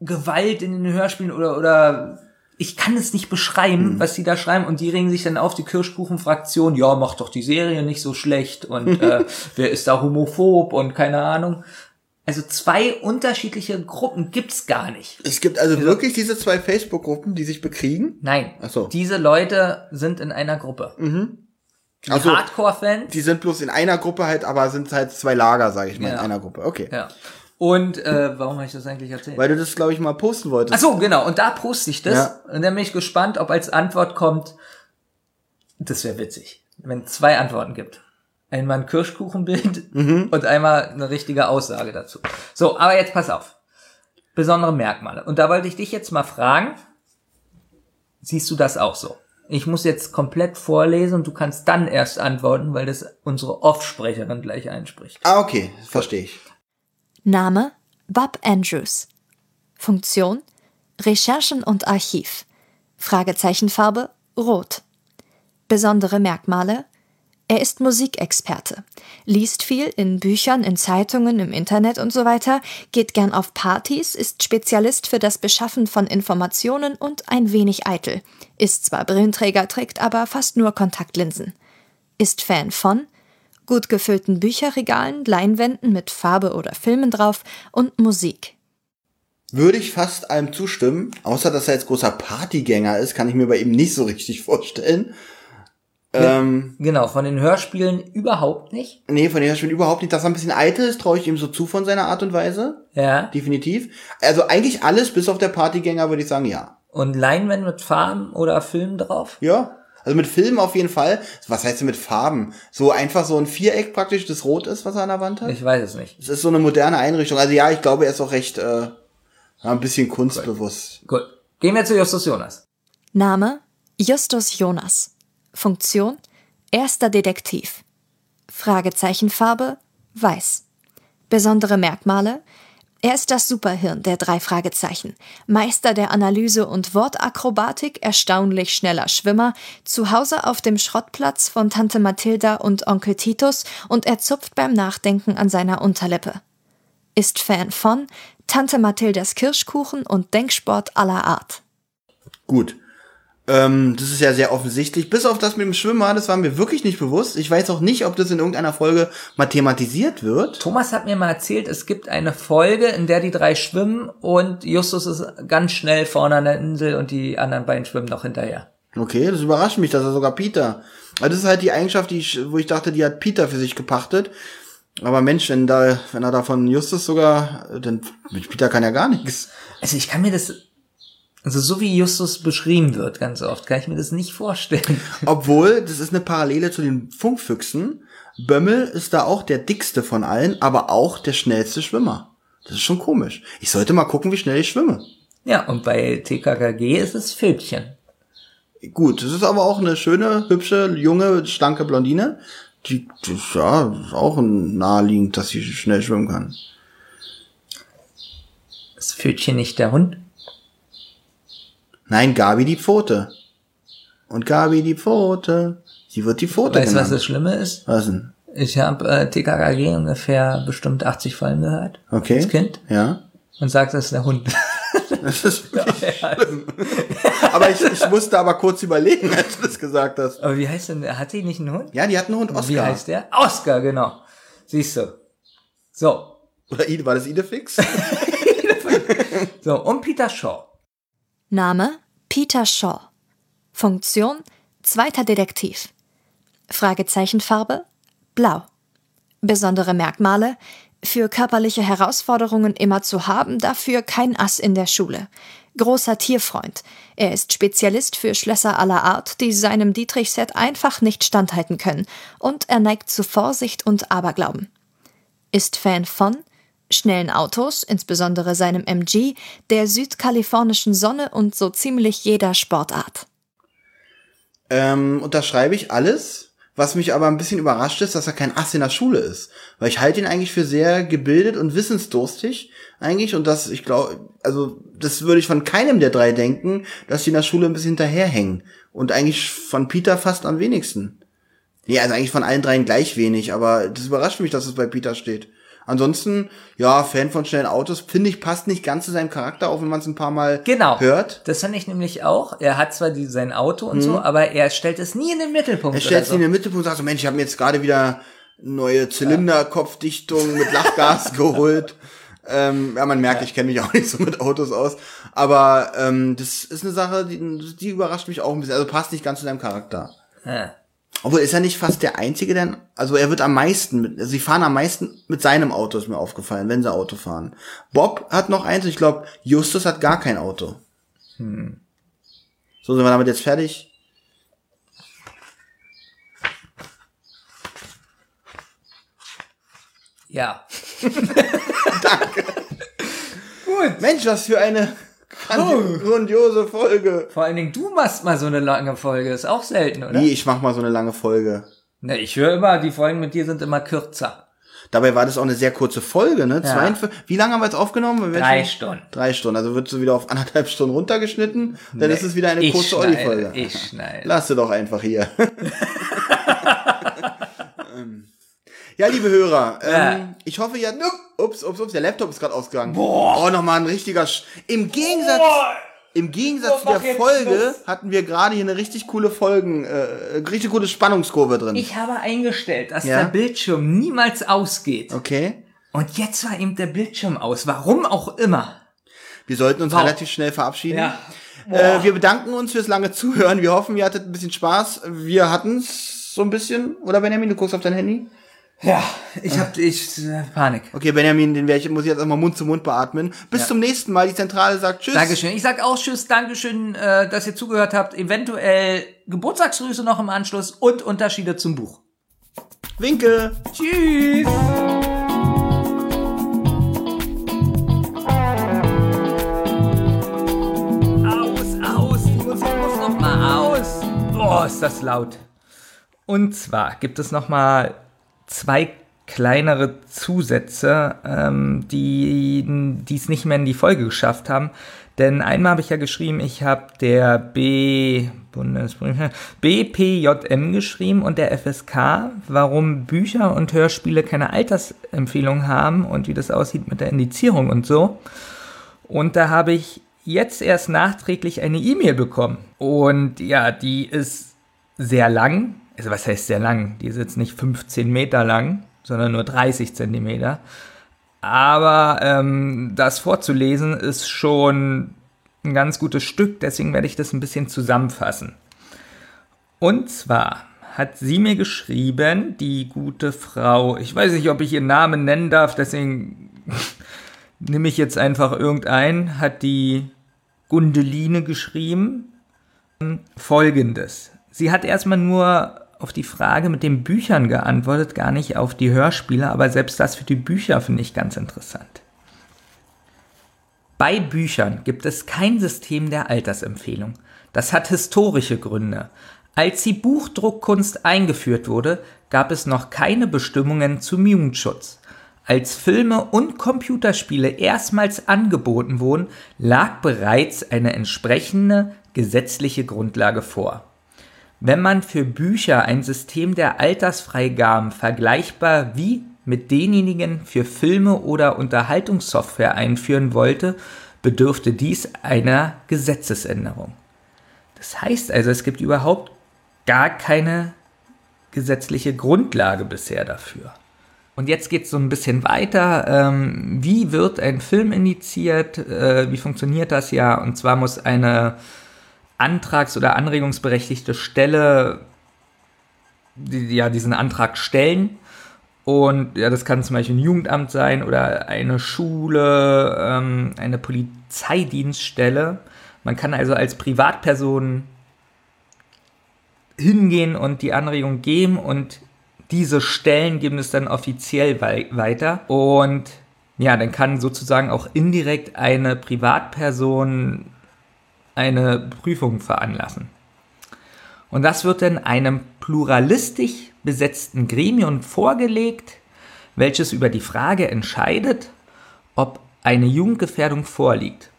Gewalt in den Hörspielen oder, oder ich kann es nicht Mhm. beschreiben, was die da schreiben und die regen sich dann auf die Kirschkuchen-Fraktion, ja, macht doch die Serie nicht so schlecht und äh, wer ist da homophob und keine Ahnung. Also zwei unterschiedliche Gruppen gibt's gar nicht. es gibt also wirklich diese zwei Facebook-Gruppen, die sich bekriegen. Nein, Ach so. diese Leute sind in einer Gruppe. Die Ach so. Hardcore-Fans. Die sind bloß in einer Gruppe halt, aber sind halt zwei Lager, sage ich mal, Ja. in einer Gruppe. Okay. Ja. Und äh, warum habe ich das eigentlich erzählt? Weil du das, glaube ich, mal posten wolltest. Ach so, genau. Und da poste ich das. Ja. Und dann bin ich gespannt, ob als Antwort kommt, das wäre witzig, wenn es zwei Antworten gibt. Einmal ein Kirschkuchenbild Mhm. und einmal eine richtige Aussage dazu. So, aber jetzt pass auf. Besondere Merkmale. Und da wollte ich dich jetzt mal fragen, siehst du das auch so? Ich muss jetzt komplett vorlesen und du kannst dann erst antworten, weil das unsere Off-Sprecherin gleich einspricht. Ah, okay, verstehe ich. Name Bob Andrews. Funktion Recherchen und Archiv. Fragezeichenfarbe Rot. Besondere Merkmale er ist Musikexperte, liest viel in Büchern, in Zeitungen, im Internet und so weiter, geht gern auf Partys, ist Spezialist für das Beschaffen von Informationen und ein wenig eitel, ist zwar Brillenträger, trägt aber fast nur Kontaktlinsen, ist Fan von gut gefüllten Bücherregalen, Leinwänden mit Farbe oder Filmen drauf und Musik. Würde ich fast allem zustimmen, außer dass er jetzt großer Partygänger ist, kann ich mir bei ihm nicht so richtig vorstellen. Ähm, Genau, von den Hörspielen überhaupt nicht. nee, von her schon überhaupt nicht. Dass er ein bisschen eitel ist, traue ich ihm so zu von seiner Art und Weise. Ja. Definitiv. Also eigentlich alles, bis auf der Partygänger, würde ich sagen, ja. Und Leinwand mit Farben oder Film drauf? Ja. Also mit Film auf jeden Fall. Was heißt denn mit Farben? So einfach so ein Viereck praktisch, das rot ist, was er an der Wand hat? Ich weiß es nicht. Es ist so eine moderne Einrichtung. Also ja, ich glaube, er ist auch recht äh, ein bisschen kunstbewusst. Gut. Gehen wir zu Justus Jonas. Name Justus Jonas. Funktion Erster Detektiv. Fragezeichenfarbe Weiß. Besondere Merkmale er ist das Superhirn der drei Fragezeichen, Meister der Analyse und Wortakrobatik, erstaunlich schneller Schwimmer, zu Hause auf dem Schrottplatz von Tante Mathilda und Onkel Titus und er zupft beim Nachdenken an seiner Unterlippe. Ist Fan von Tante Mathildas Kirschkuchen und Denksport aller Art. Gut. Ähm, das ist ja sehr offensichtlich. Bis auf das mit dem Schwimmer, das war mir wirklich nicht bewusst. Ich weiß auch nicht, ob das in irgendeiner Folge mal thematisiert wird. Thomas hat mir mal erzählt, es gibt eine Folge, in der die drei schwimmen und Justus ist ganz schnell vorne an der Insel und die anderen beiden schwimmen noch hinterher. Okay, das überrascht mich, dass er sogar Peter. Also das ist halt die Eigenschaft, die ich, wo ich dachte, die hat Peter für sich gepachtet. Aber Mensch, wenn da, wenn er da von Justus sogar, dann Peter kann ja gar nichts. Also ich kann mir das also so wie Justus beschrieben wird, ganz oft, kann ich mir das nicht vorstellen. Obwohl, das ist eine Parallele zu den Funkfüchsen. Bömmel ist da auch der dickste von allen, aber auch der schnellste Schwimmer. Das ist schon komisch. Ich sollte mal gucken, wie schnell ich schwimme. Ja, und bei TKKG ist es Filbchen. Gut, das ist aber auch eine schöne, hübsche, junge, schlanke Blondine. Die, die ist ja auch naheliegend, dass sie schnell schwimmen kann. Ist Filbchen nicht der Hund? Nein, Gabi die Pfote. Und Gabi die Pfote. Sie wird die Pfote Weißt du, was das Schlimme ist? Was denn? Ich habe äh, TKKG ungefähr bestimmt 80 Folgen gehört. Okay. Als Kind. Ja. Und sagt, das ist der Hund. Das ist wirklich schlimm. aber ich, ich musste aber kurz überlegen, als du das gesagt hast. Aber wie heißt denn, hat die nicht einen Hund? Ja, die hat einen Hund, Oscar. Wie heißt der? Oscar, genau. Siehst du. So. Oder war das Idefix? So, und Peter Shaw. Name Peter Shaw. Funktion Zweiter Detektiv. Fragezeichenfarbe Blau. Besondere Merkmale für körperliche Herausforderungen immer zu haben, dafür kein Ass in der Schule. Großer Tierfreund. Er ist Spezialist für Schlösser aller Art, die seinem Dietrich-Set einfach nicht standhalten können. Und er neigt zu Vorsicht und Aberglauben. Ist Fan von schnellen Autos, insbesondere seinem MG, der südkalifornischen Sonne und so ziemlich jeder Sportart. ähm, unterschreibe ich alles. Was mich aber ein bisschen überrascht ist, dass er kein Ass in der Schule ist. Weil ich halte ihn eigentlich für sehr gebildet und wissensdurstig eigentlich. Und das, ich glaube, also das würde ich von keinem der drei denken, dass die in der Schule ein bisschen hinterherhängen. Und eigentlich von Peter fast am wenigsten. Nee, also eigentlich von allen dreien gleich wenig, aber das überrascht mich, dass es bei Peter steht. Ansonsten, ja, Fan von schnellen Autos, finde ich, passt nicht ganz zu seinem Charakter, auch wenn man es ein paar Mal Genau. hört. Das fand ich nämlich auch. Er hat zwar die, sein Auto und so, aber er stellt es nie in den Mittelpunkt. Er stellt oder sich in den Mittelpunkt und sagt so, Mensch, ich habe mir jetzt gerade wieder neue Zylinderkopfdichtung mit Lachgas geholt. Ähm, ja, man merkt, ich kenne mich auch nicht so mit Autos aus. Aber ähm, das ist eine Sache, die, die überrascht mich auch ein bisschen. Also passt nicht ganz zu deinem Charakter. Ja. Obwohl, ist er nicht fast der Einzige, denn, also er wird am meisten, mit, also sie fahren am meisten mit seinem Auto, ist mir aufgefallen, wenn sie Auto fahren. Bob hat noch eins, ich glaube, Justus hat gar kein Auto. Hm. So, sind wir damit jetzt fertig? ja. Mensch, was für eine grandiose Folge. Vor allen Dingen, du machst mal so eine lange Folge. Ist auch selten, oder? Nee, ich mach mal so eine lange Folge. Ne, ich höre immer, die Folgen mit dir sind immer kürzer. Dabei war das auch eine sehr kurze Folge, ne? Ja. 42 Wie lange haben wir jetzt aufgenommen? Drei Welche- Stunden. Drei Stunden. Also wird so wieder auf anderthalb Stunden runtergeschnitten. Dann Nee, ist es wieder eine ich kurze schneide, Olli-Folge. ich schneide. Lass sie doch einfach hier. Ja, liebe Hörer, ähm, ich hoffe, ihr habt. Ups, ups, ups, der Laptop ist gerade ausgegangen. Boah. Oh, nochmal ein richtiger. Sch Im Gegensatz. Im Gegensatz So, zu der Folge hatten wir gerade hier eine richtig coole Folgen, äh, richtig gute Spannungskurve drin. Ich habe eingestellt, dass Ja? der Bildschirm niemals ausgeht. okay. Und jetzt war eben der Bildschirm aus. Warum auch immer. Wir sollten uns Wow. relativ schnell verabschieden. Ja. Äh, wir bedanken uns fürs lange Zuhören. Wir hoffen, ihr hattet ein bisschen Spaß. Wir hatten's so ein bisschen. Oder Benjamin, du guckst auf dein Handy? Ja, ich hab ich äh, Panik. Okay, Benjamin, den werde ich, muss ich jetzt einmal Mund zu Mund beatmen. Bis Ja. zum nächsten Mal. Die Zentrale sagt Tschüss. Dankeschön. Ich sag auch Tschüss, Dankeschön, äh, dass ihr zugehört habt. Eventuell Geburtstagsgrüße noch im Anschluss und Unterschiede zum Buch. Winke. Tschüss. Aus, aus, die Musik muss noch mal aus. Oh, ist das laut. Und zwar gibt es noch mal zwei kleinere Zusätze, ähm, die es nicht mehr in die Folge geschafft haben. Denn einmal habe ich ja geschrieben, ich habe der B BPJM geschrieben und der FSK, warum Bücher und Hörspiele keine Altersempfehlung haben und wie das aussieht mit der Indizierung und so. Und da habe ich jetzt erst nachträglich eine E-Mail bekommen. Und ja, die ist sehr lang. Also was heißt sehr lang? Die ist jetzt nicht 15 Meter lang, sondern nur 30 Zentimeter. Aber ähm, das vorzulesen ist schon ein ganz gutes Stück, deswegen werde ich das ein bisschen zusammenfassen. Und zwar hat sie mir geschrieben, die gute Frau, ich weiß nicht, ob ich ihren Namen nennen darf, deswegen nehme ich jetzt einfach irgendein, hat die Gundeline geschrieben. Folgendes. Sie hat erstmal nur auf die Frage mit den Büchern geantwortet, gar nicht auf die Hörspiele, aber selbst das für die Bücher finde ich ganz interessant. Bei Büchern gibt es kein System der Altersempfehlung. Das hat historische Gründe. Als die Buchdruckkunst eingeführt wurde, gab es noch keine Bestimmungen zum Jugendschutz. Als Filme und Computerspiele erstmals angeboten wurden, lag bereits eine entsprechende gesetzliche Grundlage vor. Wenn man für Bücher ein System der Altersfreigaben vergleichbar wie mit denjenigen für Filme oder Unterhaltungssoftware einführen wollte, bedürfte dies einer Gesetzesänderung. Das heißt also, es gibt überhaupt gar keine gesetzliche Grundlage bisher dafür. Und jetzt geht es so ein bisschen weiter. Ähm, wie wird ein Film indiziert? Äh, wie funktioniert das ja? Und zwar muss eine antrags- oder anregungsberechtigte Stelle die, ja, diesen Antrag stellen. Und ja, das kann zum Beispiel ein Jugendamt sein oder eine Schule, ähm, eine Polizeidienststelle. Man kann also als Privatperson hingehen und die Anregung geben und diese Stellen geben es dann offiziell wei weiter. Und ja, dann kann sozusagen auch indirekt eine Privatperson eine Prüfung veranlassen. Und das wird dann einem pluralistisch besetzten Gremium vorgelegt, welches über die Frage entscheidet, ob eine Jugendgefährdung vorliegt.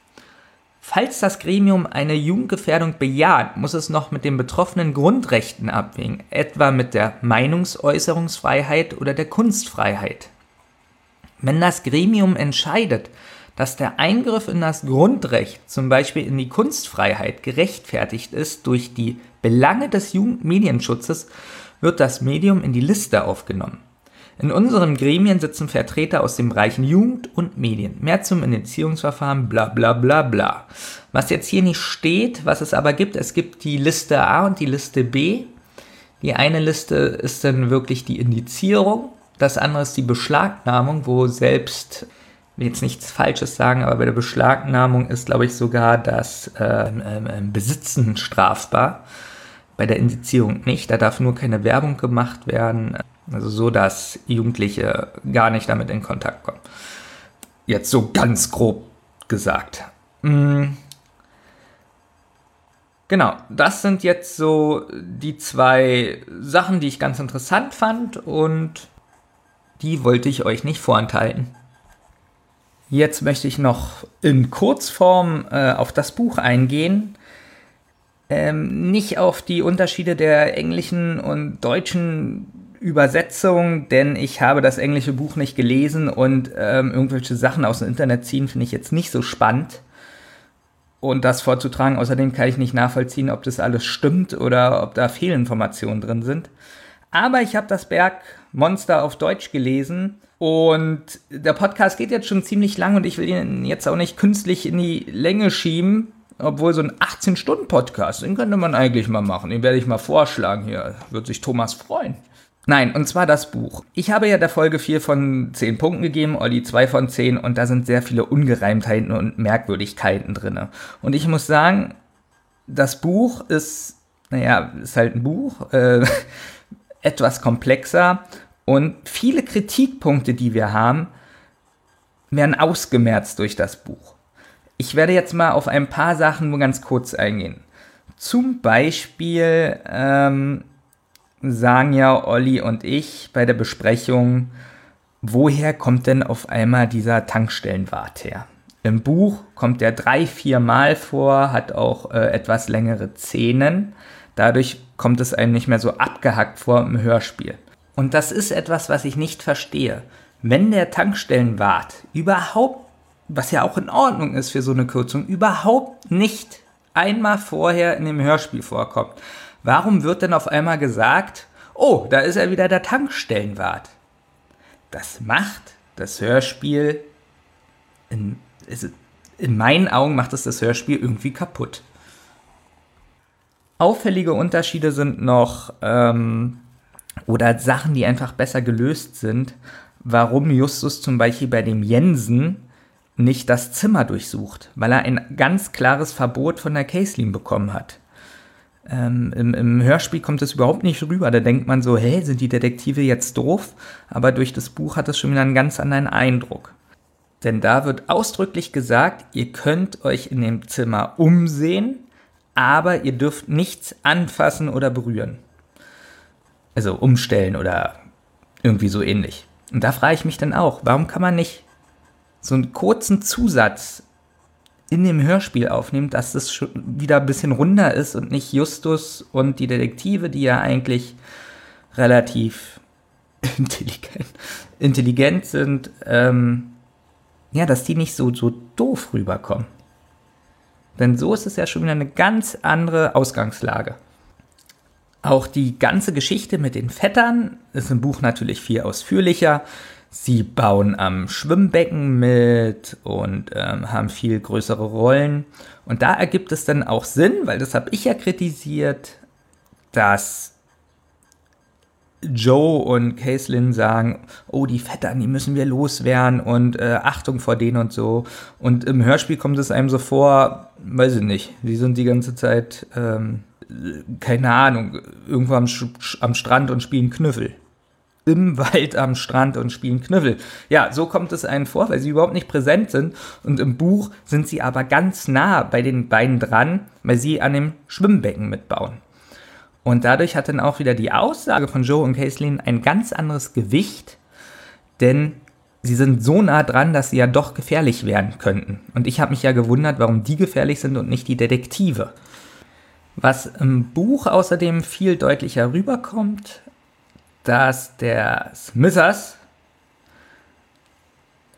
Falls das Gremium eine Jugendgefährdung bejaht, muss es noch mit den betroffenen Grundrechten abwägen, etwa mit der Meinungsäußerungsfreiheit oder der Kunstfreiheit. Wenn das Gremium entscheidet, dass der Eingriff in das Grundrecht, zum Beispiel in die Kunstfreiheit, gerechtfertigt ist durch die Belange des Jugendmedienschutzes, wird das Medium in die Liste aufgenommen. In unseren Gremien sitzen Vertreter aus den Bereichen Jugend und Medien. Mehr zum Indizierungsverfahren, bla bla bla bla. Was jetzt hier nicht steht, was es aber gibt, es gibt die Liste A und die Liste B. Die eine Liste ist dann wirklich die Indizierung, das andere ist die Beschlagnahmung, wo selbst jetzt nichts Falsches sagen, aber bei der Beschlagnahmung ist, glaube ich, sogar das äh, äh, Besitzen strafbar. Bei der Indizierung nicht. Da darf nur keine Werbung gemacht werden. Also so, dass Jugendliche gar nicht damit in Kontakt kommen. Jetzt so ganz grob gesagt. Mm. Genau, das sind jetzt so die zwei Sachen, die ich ganz interessant fand und die wollte ich euch nicht vorenthalten. Jetzt möchte ich noch in Kurzform äh, auf das Buch eingehen. Ähm, nicht auf die Unterschiede der englischen und deutschen Übersetzung, denn ich habe das englische Buch nicht gelesen und ähm, irgendwelche Sachen aus dem Internet ziehen finde ich jetzt nicht so spannend. Und das vorzutragen, außerdem kann ich nicht nachvollziehen, ob das alles stimmt oder ob da Fehlinformationen drin sind. Aber ich habe das Bergmonster auf Deutsch gelesen und der Podcast geht jetzt schon ziemlich lang und ich will ihn jetzt auch nicht künstlich in die Länge schieben. Obwohl so ein 18-Stunden-Podcast, den könnte man eigentlich mal machen. Den werde ich mal vorschlagen hier. Wird sich Thomas freuen. Nein, und zwar das Buch. Ich habe ja der Folge 4 von 10 Punkten gegeben, Olli 2 von 10 und da sind sehr viele Ungereimtheiten und Merkwürdigkeiten drin. Und ich muss sagen, das Buch ist, naja, ist halt ein Buch, äh, etwas komplexer und viele Kritikpunkte, die wir haben, werden ausgemerzt durch das Buch. Ich werde jetzt mal auf ein paar Sachen nur ganz kurz eingehen. Zum Beispiel ähm, sagen ja Olli und ich bei der Besprechung, woher kommt denn auf einmal dieser Tankstellenwart her? Im Buch kommt er drei, vier Mal vor, hat auch äh, etwas längere Szenen. Dadurch kommt es einem nicht mehr so abgehackt vor im Hörspiel. Und das ist etwas, was ich nicht verstehe. Wenn der Tankstellenwart überhaupt, was ja auch in Ordnung ist für so eine Kürzung, überhaupt nicht einmal vorher in dem Hörspiel vorkommt, warum wird denn auf einmal gesagt, oh, da ist er wieder der Tankstellenwart? Das macht das Hörspiel, in, in meinen Augen macht es das Hörspiel irgendwie kaputt. Auffällige Unterschiede sind noch, ähm, oder Sachen, die einfach besser gelöst sind, warum Justus zum Beispiel bei dem Jensen nicht das Zimmer durchsucht, weil er ein ganz klares Verbot von der Caselin bekommen hat. Ähm, im, Im Hörspiel kommt es überhaupt nicht rüber. Da denkt man so, hey, sind die Detektive jetzt doof? Aber durch das Buch hat es schon wieder einen ganz anderen Eindruck. Denn da wird ausdrücklich gesagt, ihr könnt euch in dem Zimmer umsehen, aber ihr dürft nichts anfassen oder berühren. Also umstellen oder irgendwie so ähnlich. Und da frage ich mich dann auch, warum kann man nicht so einen kurzen Zusatz in dem Hörspiel aufnehmen, dass es schon wieder ein bisschen runder ist und nicht Justus und die Detektive, die ja eigentlich relativ intelligent, intelligent sind, ähm, ja, dass die nicht so, so doof rüberkommen. Denn so ist es ja schon wieder eine ganz andere Ausgangslage. Auch die ganze Geschichte mit den Vettern ist im Buch natürlich viel ausführlicher. Sie bauen am Schwimmbecken mit und ähm, haben viel größere Rollen. Und da ergibt es dann auch Sinn, weil das habe ich ja kritisiert, dass Joe und Caitlin sagen, oh, die Vettern, die müssen wir loswerden und äh, Achtung vor denen und so. Und im Hörspiel kommt es einem so vor, weiß ich nicht, die sind die ganze Zeit ähm, keine Ahnung, irgendwo am, am Strand und spielen Knüffel. Im Wald am Strand und spielen Knüffel. Ja, so kommt es einem vor, weil sie überhaupt nicht präsent sind. Und im Buch sind sie aber ganz nah bei den beiden dran, weil sie an dem Schwimmbecken mitbauen. Und dadurch hat dann auch wieder die Aussage von Joe und Caitlin ein ganz anderes Gewicht, denn sie sind so nah dran, dass sie ja doch gefährlich werden könnten. Und ich habe mich ja gewundert, warum die gefährlich sind und nicht die Detektive. Was im Buch außerdem viel deutlicher rüberkommt, dass der Smithers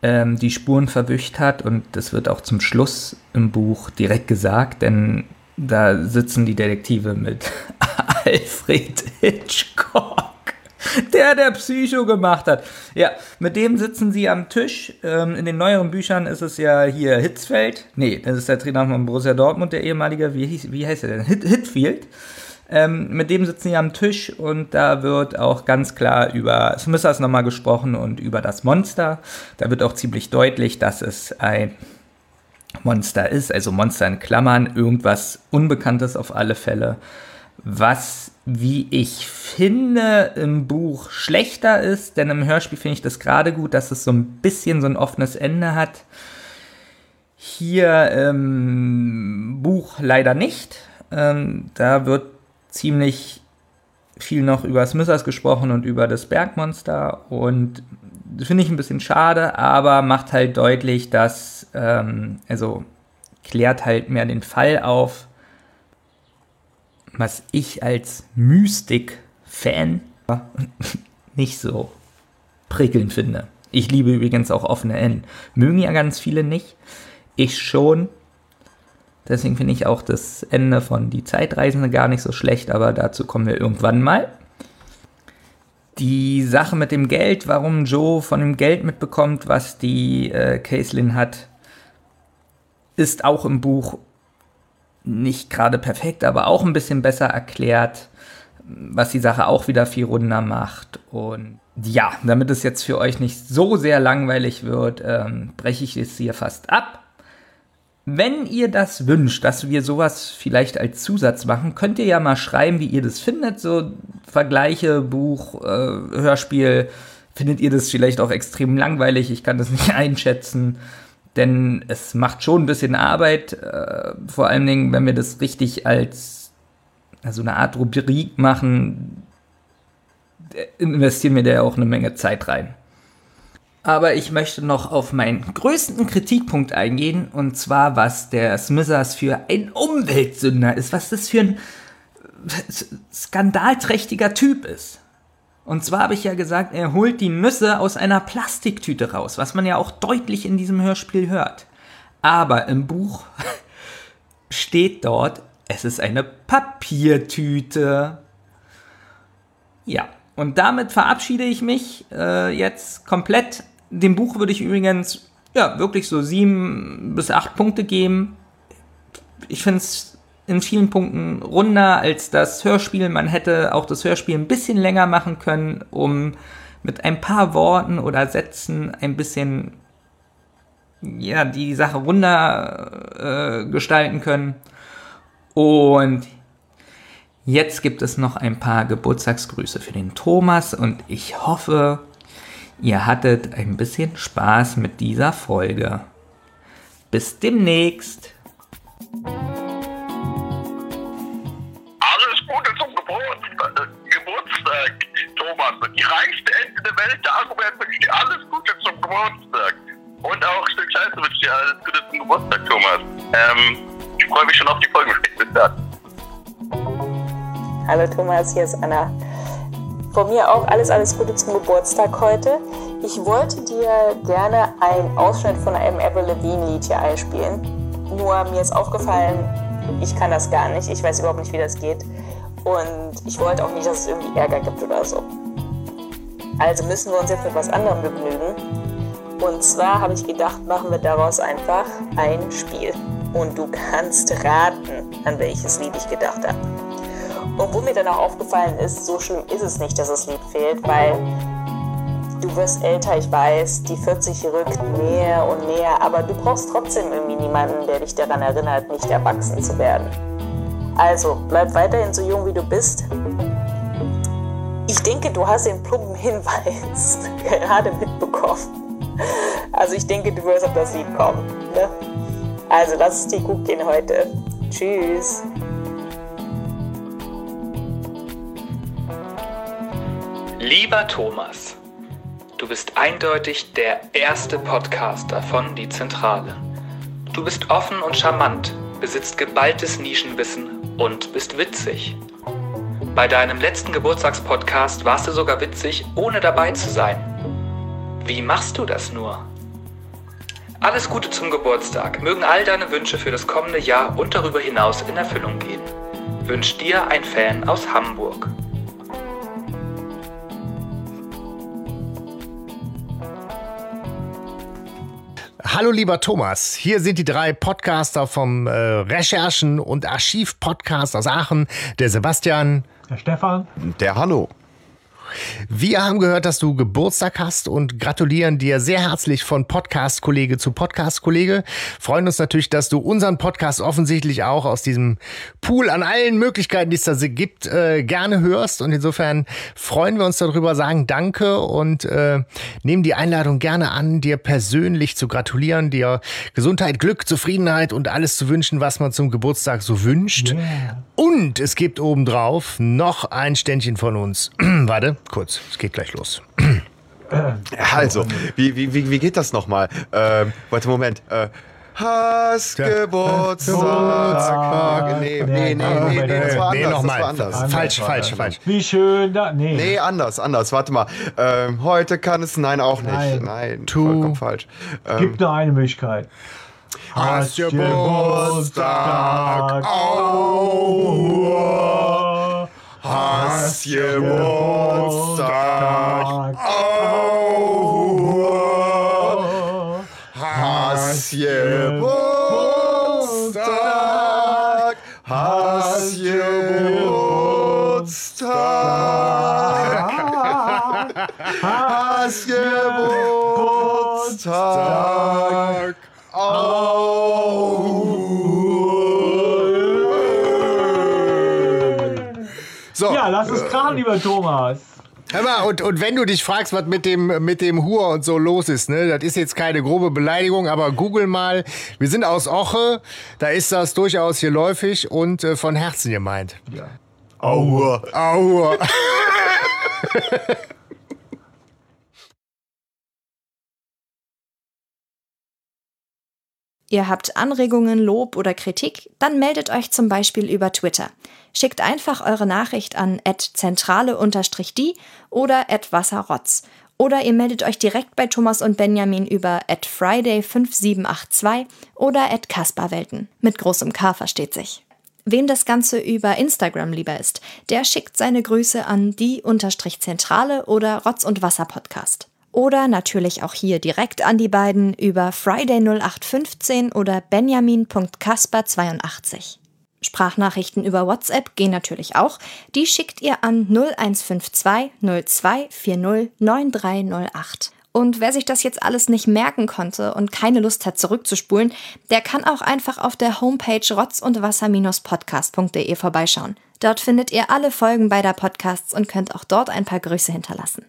ähm, die Spuren verwischt hat und das wird auch zum Schluss im Buch direkt gesagt, denn da sitzen die Detektive mit Alfred Hitchcock der der Psycho gemacht hat. Ja, mit dem sitzen sie am Tisch. Ähm, in den neueren Büchern ist es ja hier Hitzfeld. Nee, das ist der Trainer von Borussia Dortmund, der ehemalige, wie, hieß, wie heißt er denn? Hit, Hitfield. Ähm, mit dem sitzen sie am Tisch und da wird auch ganz klar über Smithers nochmal gesprochen und über das Monster. Da wird auch ziemlich deutlich, dass es ein Monster ist, also Monster in Klammern, irgendwas Unbekanntes auf alle Fälle, was wie ich finde, im Buch schlechter ist, denn im Hörspiel finde ich das gerade gut, dass es so ein bisschen so ein offenes Ende hat. Hier im Buch leider nicht. Ähm, da wird ziemlich viel noch über Smithers gesprochen und über das Bergmonster und das finde ich ein bisschen schade, aber macht halt deutlich, dass, ähm, also klärt halt mehr den Fall auf, was ich als Mystik-Fan nicht so prickelnd finde. Ich liebe übrigens auch offene Enden. Mögen ja ganz viele nicht. Ich schon. Deswegen finde ich auch das Ende von Die Zeitreisende gar nicht so schlecht, aber dazu kommen wir irgendwann mal. Die Sache mit dem Geld, warum Joe von dem Geld mitbekommt, was die äh, Caitlin hat, ist auch im Buch nicht gerade perfekt, aber auch ein bisschen besser erklärt, was die Sache auch wieder viel runder macht. Und ja, damit es jetzt für euch nicht so sehr langweilig wird, ähm, breche ich es hier fast ab. Wenn ihr das wünscht, dass wir sowas vielleicht als Zusatz machen, könnt ihr ja mal schreiben, wie ihr das findet. So Vergleiche, Buch, äh, Hörspiel. Findet ihr das vielleicht auch extrem langweilig? Ich kann das nicht einschätzen. Denn es macht schon ein bisschen Arbeit. Äh, vor allen Dingen, wenn wir das richtig als also eine Art Rubrik machen, investieren wir da ja auch eine Menge Zeit rein. Aber ich möchte noch auf meinen größten Kritikpunkt eingehen, und zwar, was der Smithers für ein Umweltsünder ist, was das für ein skandalträchtiger Typ ist. Und zwar habe ich ja gesagt, er holt die Nüsse aus einer Plastiktüte raus, was man ja auch deutlich in diesem Hörspiel hört. Aber im Buch steht dort, es ist eine Papiertüte. Ja, und damit verabschiede ich mich äh, jetzt komplett dem Buch würde ich übrigens ja wirklich so sieben bis acht Punkte geben. Ich finde es in vielen Punkten runder als das Hörspiel. Man hätte auch das Hörspiel ein bisschen länger machen können, um mit ein paar Worten oder Sätzen ein bisschen ja die Sache runder äh, gestalten können. Und jetzt gibt es noch ein paar Geburtstagsgrüße für den Thomas und ich hoffe, ihr hattet ein bisschen Spaß mit dieser Folge. Bis demnächst. Thomas. Die reichste Ende der Welt, der Argument wünscht dir alles Gute zum Geburtstag. Und auch Stück Scheiße wünscht dir alles Gute zum Geburtstag, Thomas. Ähm, ich freue mich schon auf die Folge. Bis dann. Hallo Thomas, hier ist Anna. Von mir auch alles, alles Gute zum Geburtstag heute. Ich wollte dir gerne einen Ausschnitt von einem Avril Lavigne-Lied hier einspielen. Nur mir ist aufgefallen, ich kann das gar nicht. Ich weiß überhaupt nicht, wie das geht. Und ich wollte auch nicht, dass es irgendwie Ärger gibt oder so. Also müssen wir uns jetzt mit was anderem begnügen. Und zwar habe ich gedacht, machen wir daraus einfach ein Spiel. Und du kannst raten, an welches Lied ich gedacht habe. Und wo mir dann auch aufgefallen ist, so schlimm ist es nicht, dass das Lied fehlt, weil du wirst älter, ich weiß, die 40 rückt näher und näher, aber du brauchst trotzdem irgendwie niemanden, der dich daran erinnert, nicht erwachsen zu werden. Also, bleib weiterhin so jung, wie du bist. Ich denke, du hast den plumpen Hinweis gerade mitbekommen. Also ich denke, du wirst auf das Lied kommen. Ne? Also lass es dir gut gehen heute. Tschüss. Lieber Thomas, du bist eindeutig der erste Podcaster von Die Zentrale. Du bist offen und charmant, besitzt geballtes Nischenwissen und bist witzig. Bei deinem letzten Geburtstagspodcast warst du sogar witzig, ohne dabei zu sein. Wie machst du das nur? Alles Gute zum Geburtstag. Mögen all deine Wünsche für das kommende Jahr und darüber hinaus in Erfüllung gehen. Wünscht dir ein Fan aus Hamburg. Hallo lieber Thomas, hier sind die drei Podcaster vom äh, Recherchen- und Archiv-Podcast aus Aachen, der Sebastian, der Stefan, der Hanno. Wir haben gehört, dass du Geburtstag hast und gratulieren dir sehr herzlich von Podcast-Kollege zu Podcast-Kollege. Freuen uns natürlich, dass du unseren Podcast offensichtlich auch aus diesem Pool an allen Möglichkeiten, die es da gibt, äh, gerne hörst. Und insofern freuen wir uns darüber, sagen Danke und äh, nehmen die Einladung gerne an, dir persönlich zu gratulieren, dir Gesundheit, Glück, Zufriedenheit und alles zu wünschen, was man zum Geburtstag so wünscht. Yeah. Und es gibt obendrauf noch ein Ständchen von uns. Warte kurz, es geht gleich los. Also, wie, wie, wie geht das nochmal? Ähm, warte, Moment. Äh, Hast Geburtstag. Nee, nee, nee, nee, nee, das war anders. Nee, nochmal. Anders. Falsch, falsch, falsch. Wie schön da. Nee. Nee, anders, anders. Warte mal. Ähm, heute kann es. Nein, auch nicht. Nein, nein vollkommen falsch. Ähm, Gibt nur eine Möglichkeit. Hast Geburtstag. Au. Hast Geburtstag. Oh, hast Geburtstag. Hast Geburtstag. Thomas Geburtstag. Thomas. Hör mal, und, und wenn du dich fragst, was mit dem, mit dem Hur und so los ist, ne, das ist jetzt keine grobe Beleidigung, aber google mal. Wir sind aus Oche, da ist das durchaus geläufig und äh, von Herzen gemeint. Ja. Aua. Aua. Ihr habt Anregungen, Lob oder Kritik? Dann meldet euch zum Beispiel über Twitter. Schickt einfach eure Nachricht an zentrale-die oder wasserrotz. Oder ihr meldet euch direkt bei Thomas und Benjamin über friday5782 oder kasperwelten. Mit großem K versteht sich. Wem das Ganze über Instagram lieber ist, der schickt seine Grüße an die-zentrale oder Rotz und Wasser Podcast. Oder natürlich auch hier direkt an die beiden über Friday0815 oder benjamin.kasper82. Sprachnachrichten über WhatsApp gehen natürlich auch. Die schickt ihr an 0152 0240 9308. Und wer sich das jetzt alles nicht merken konnte und keine Lust hat zurückzuspulen, der kann auch einfach auf der Homepage rotzundwasser-podcast.de vorbeischauen. Dort findet ihr alle Folgen beider Podcasts und könnt auch dort ein paar Grüße hinterlassen.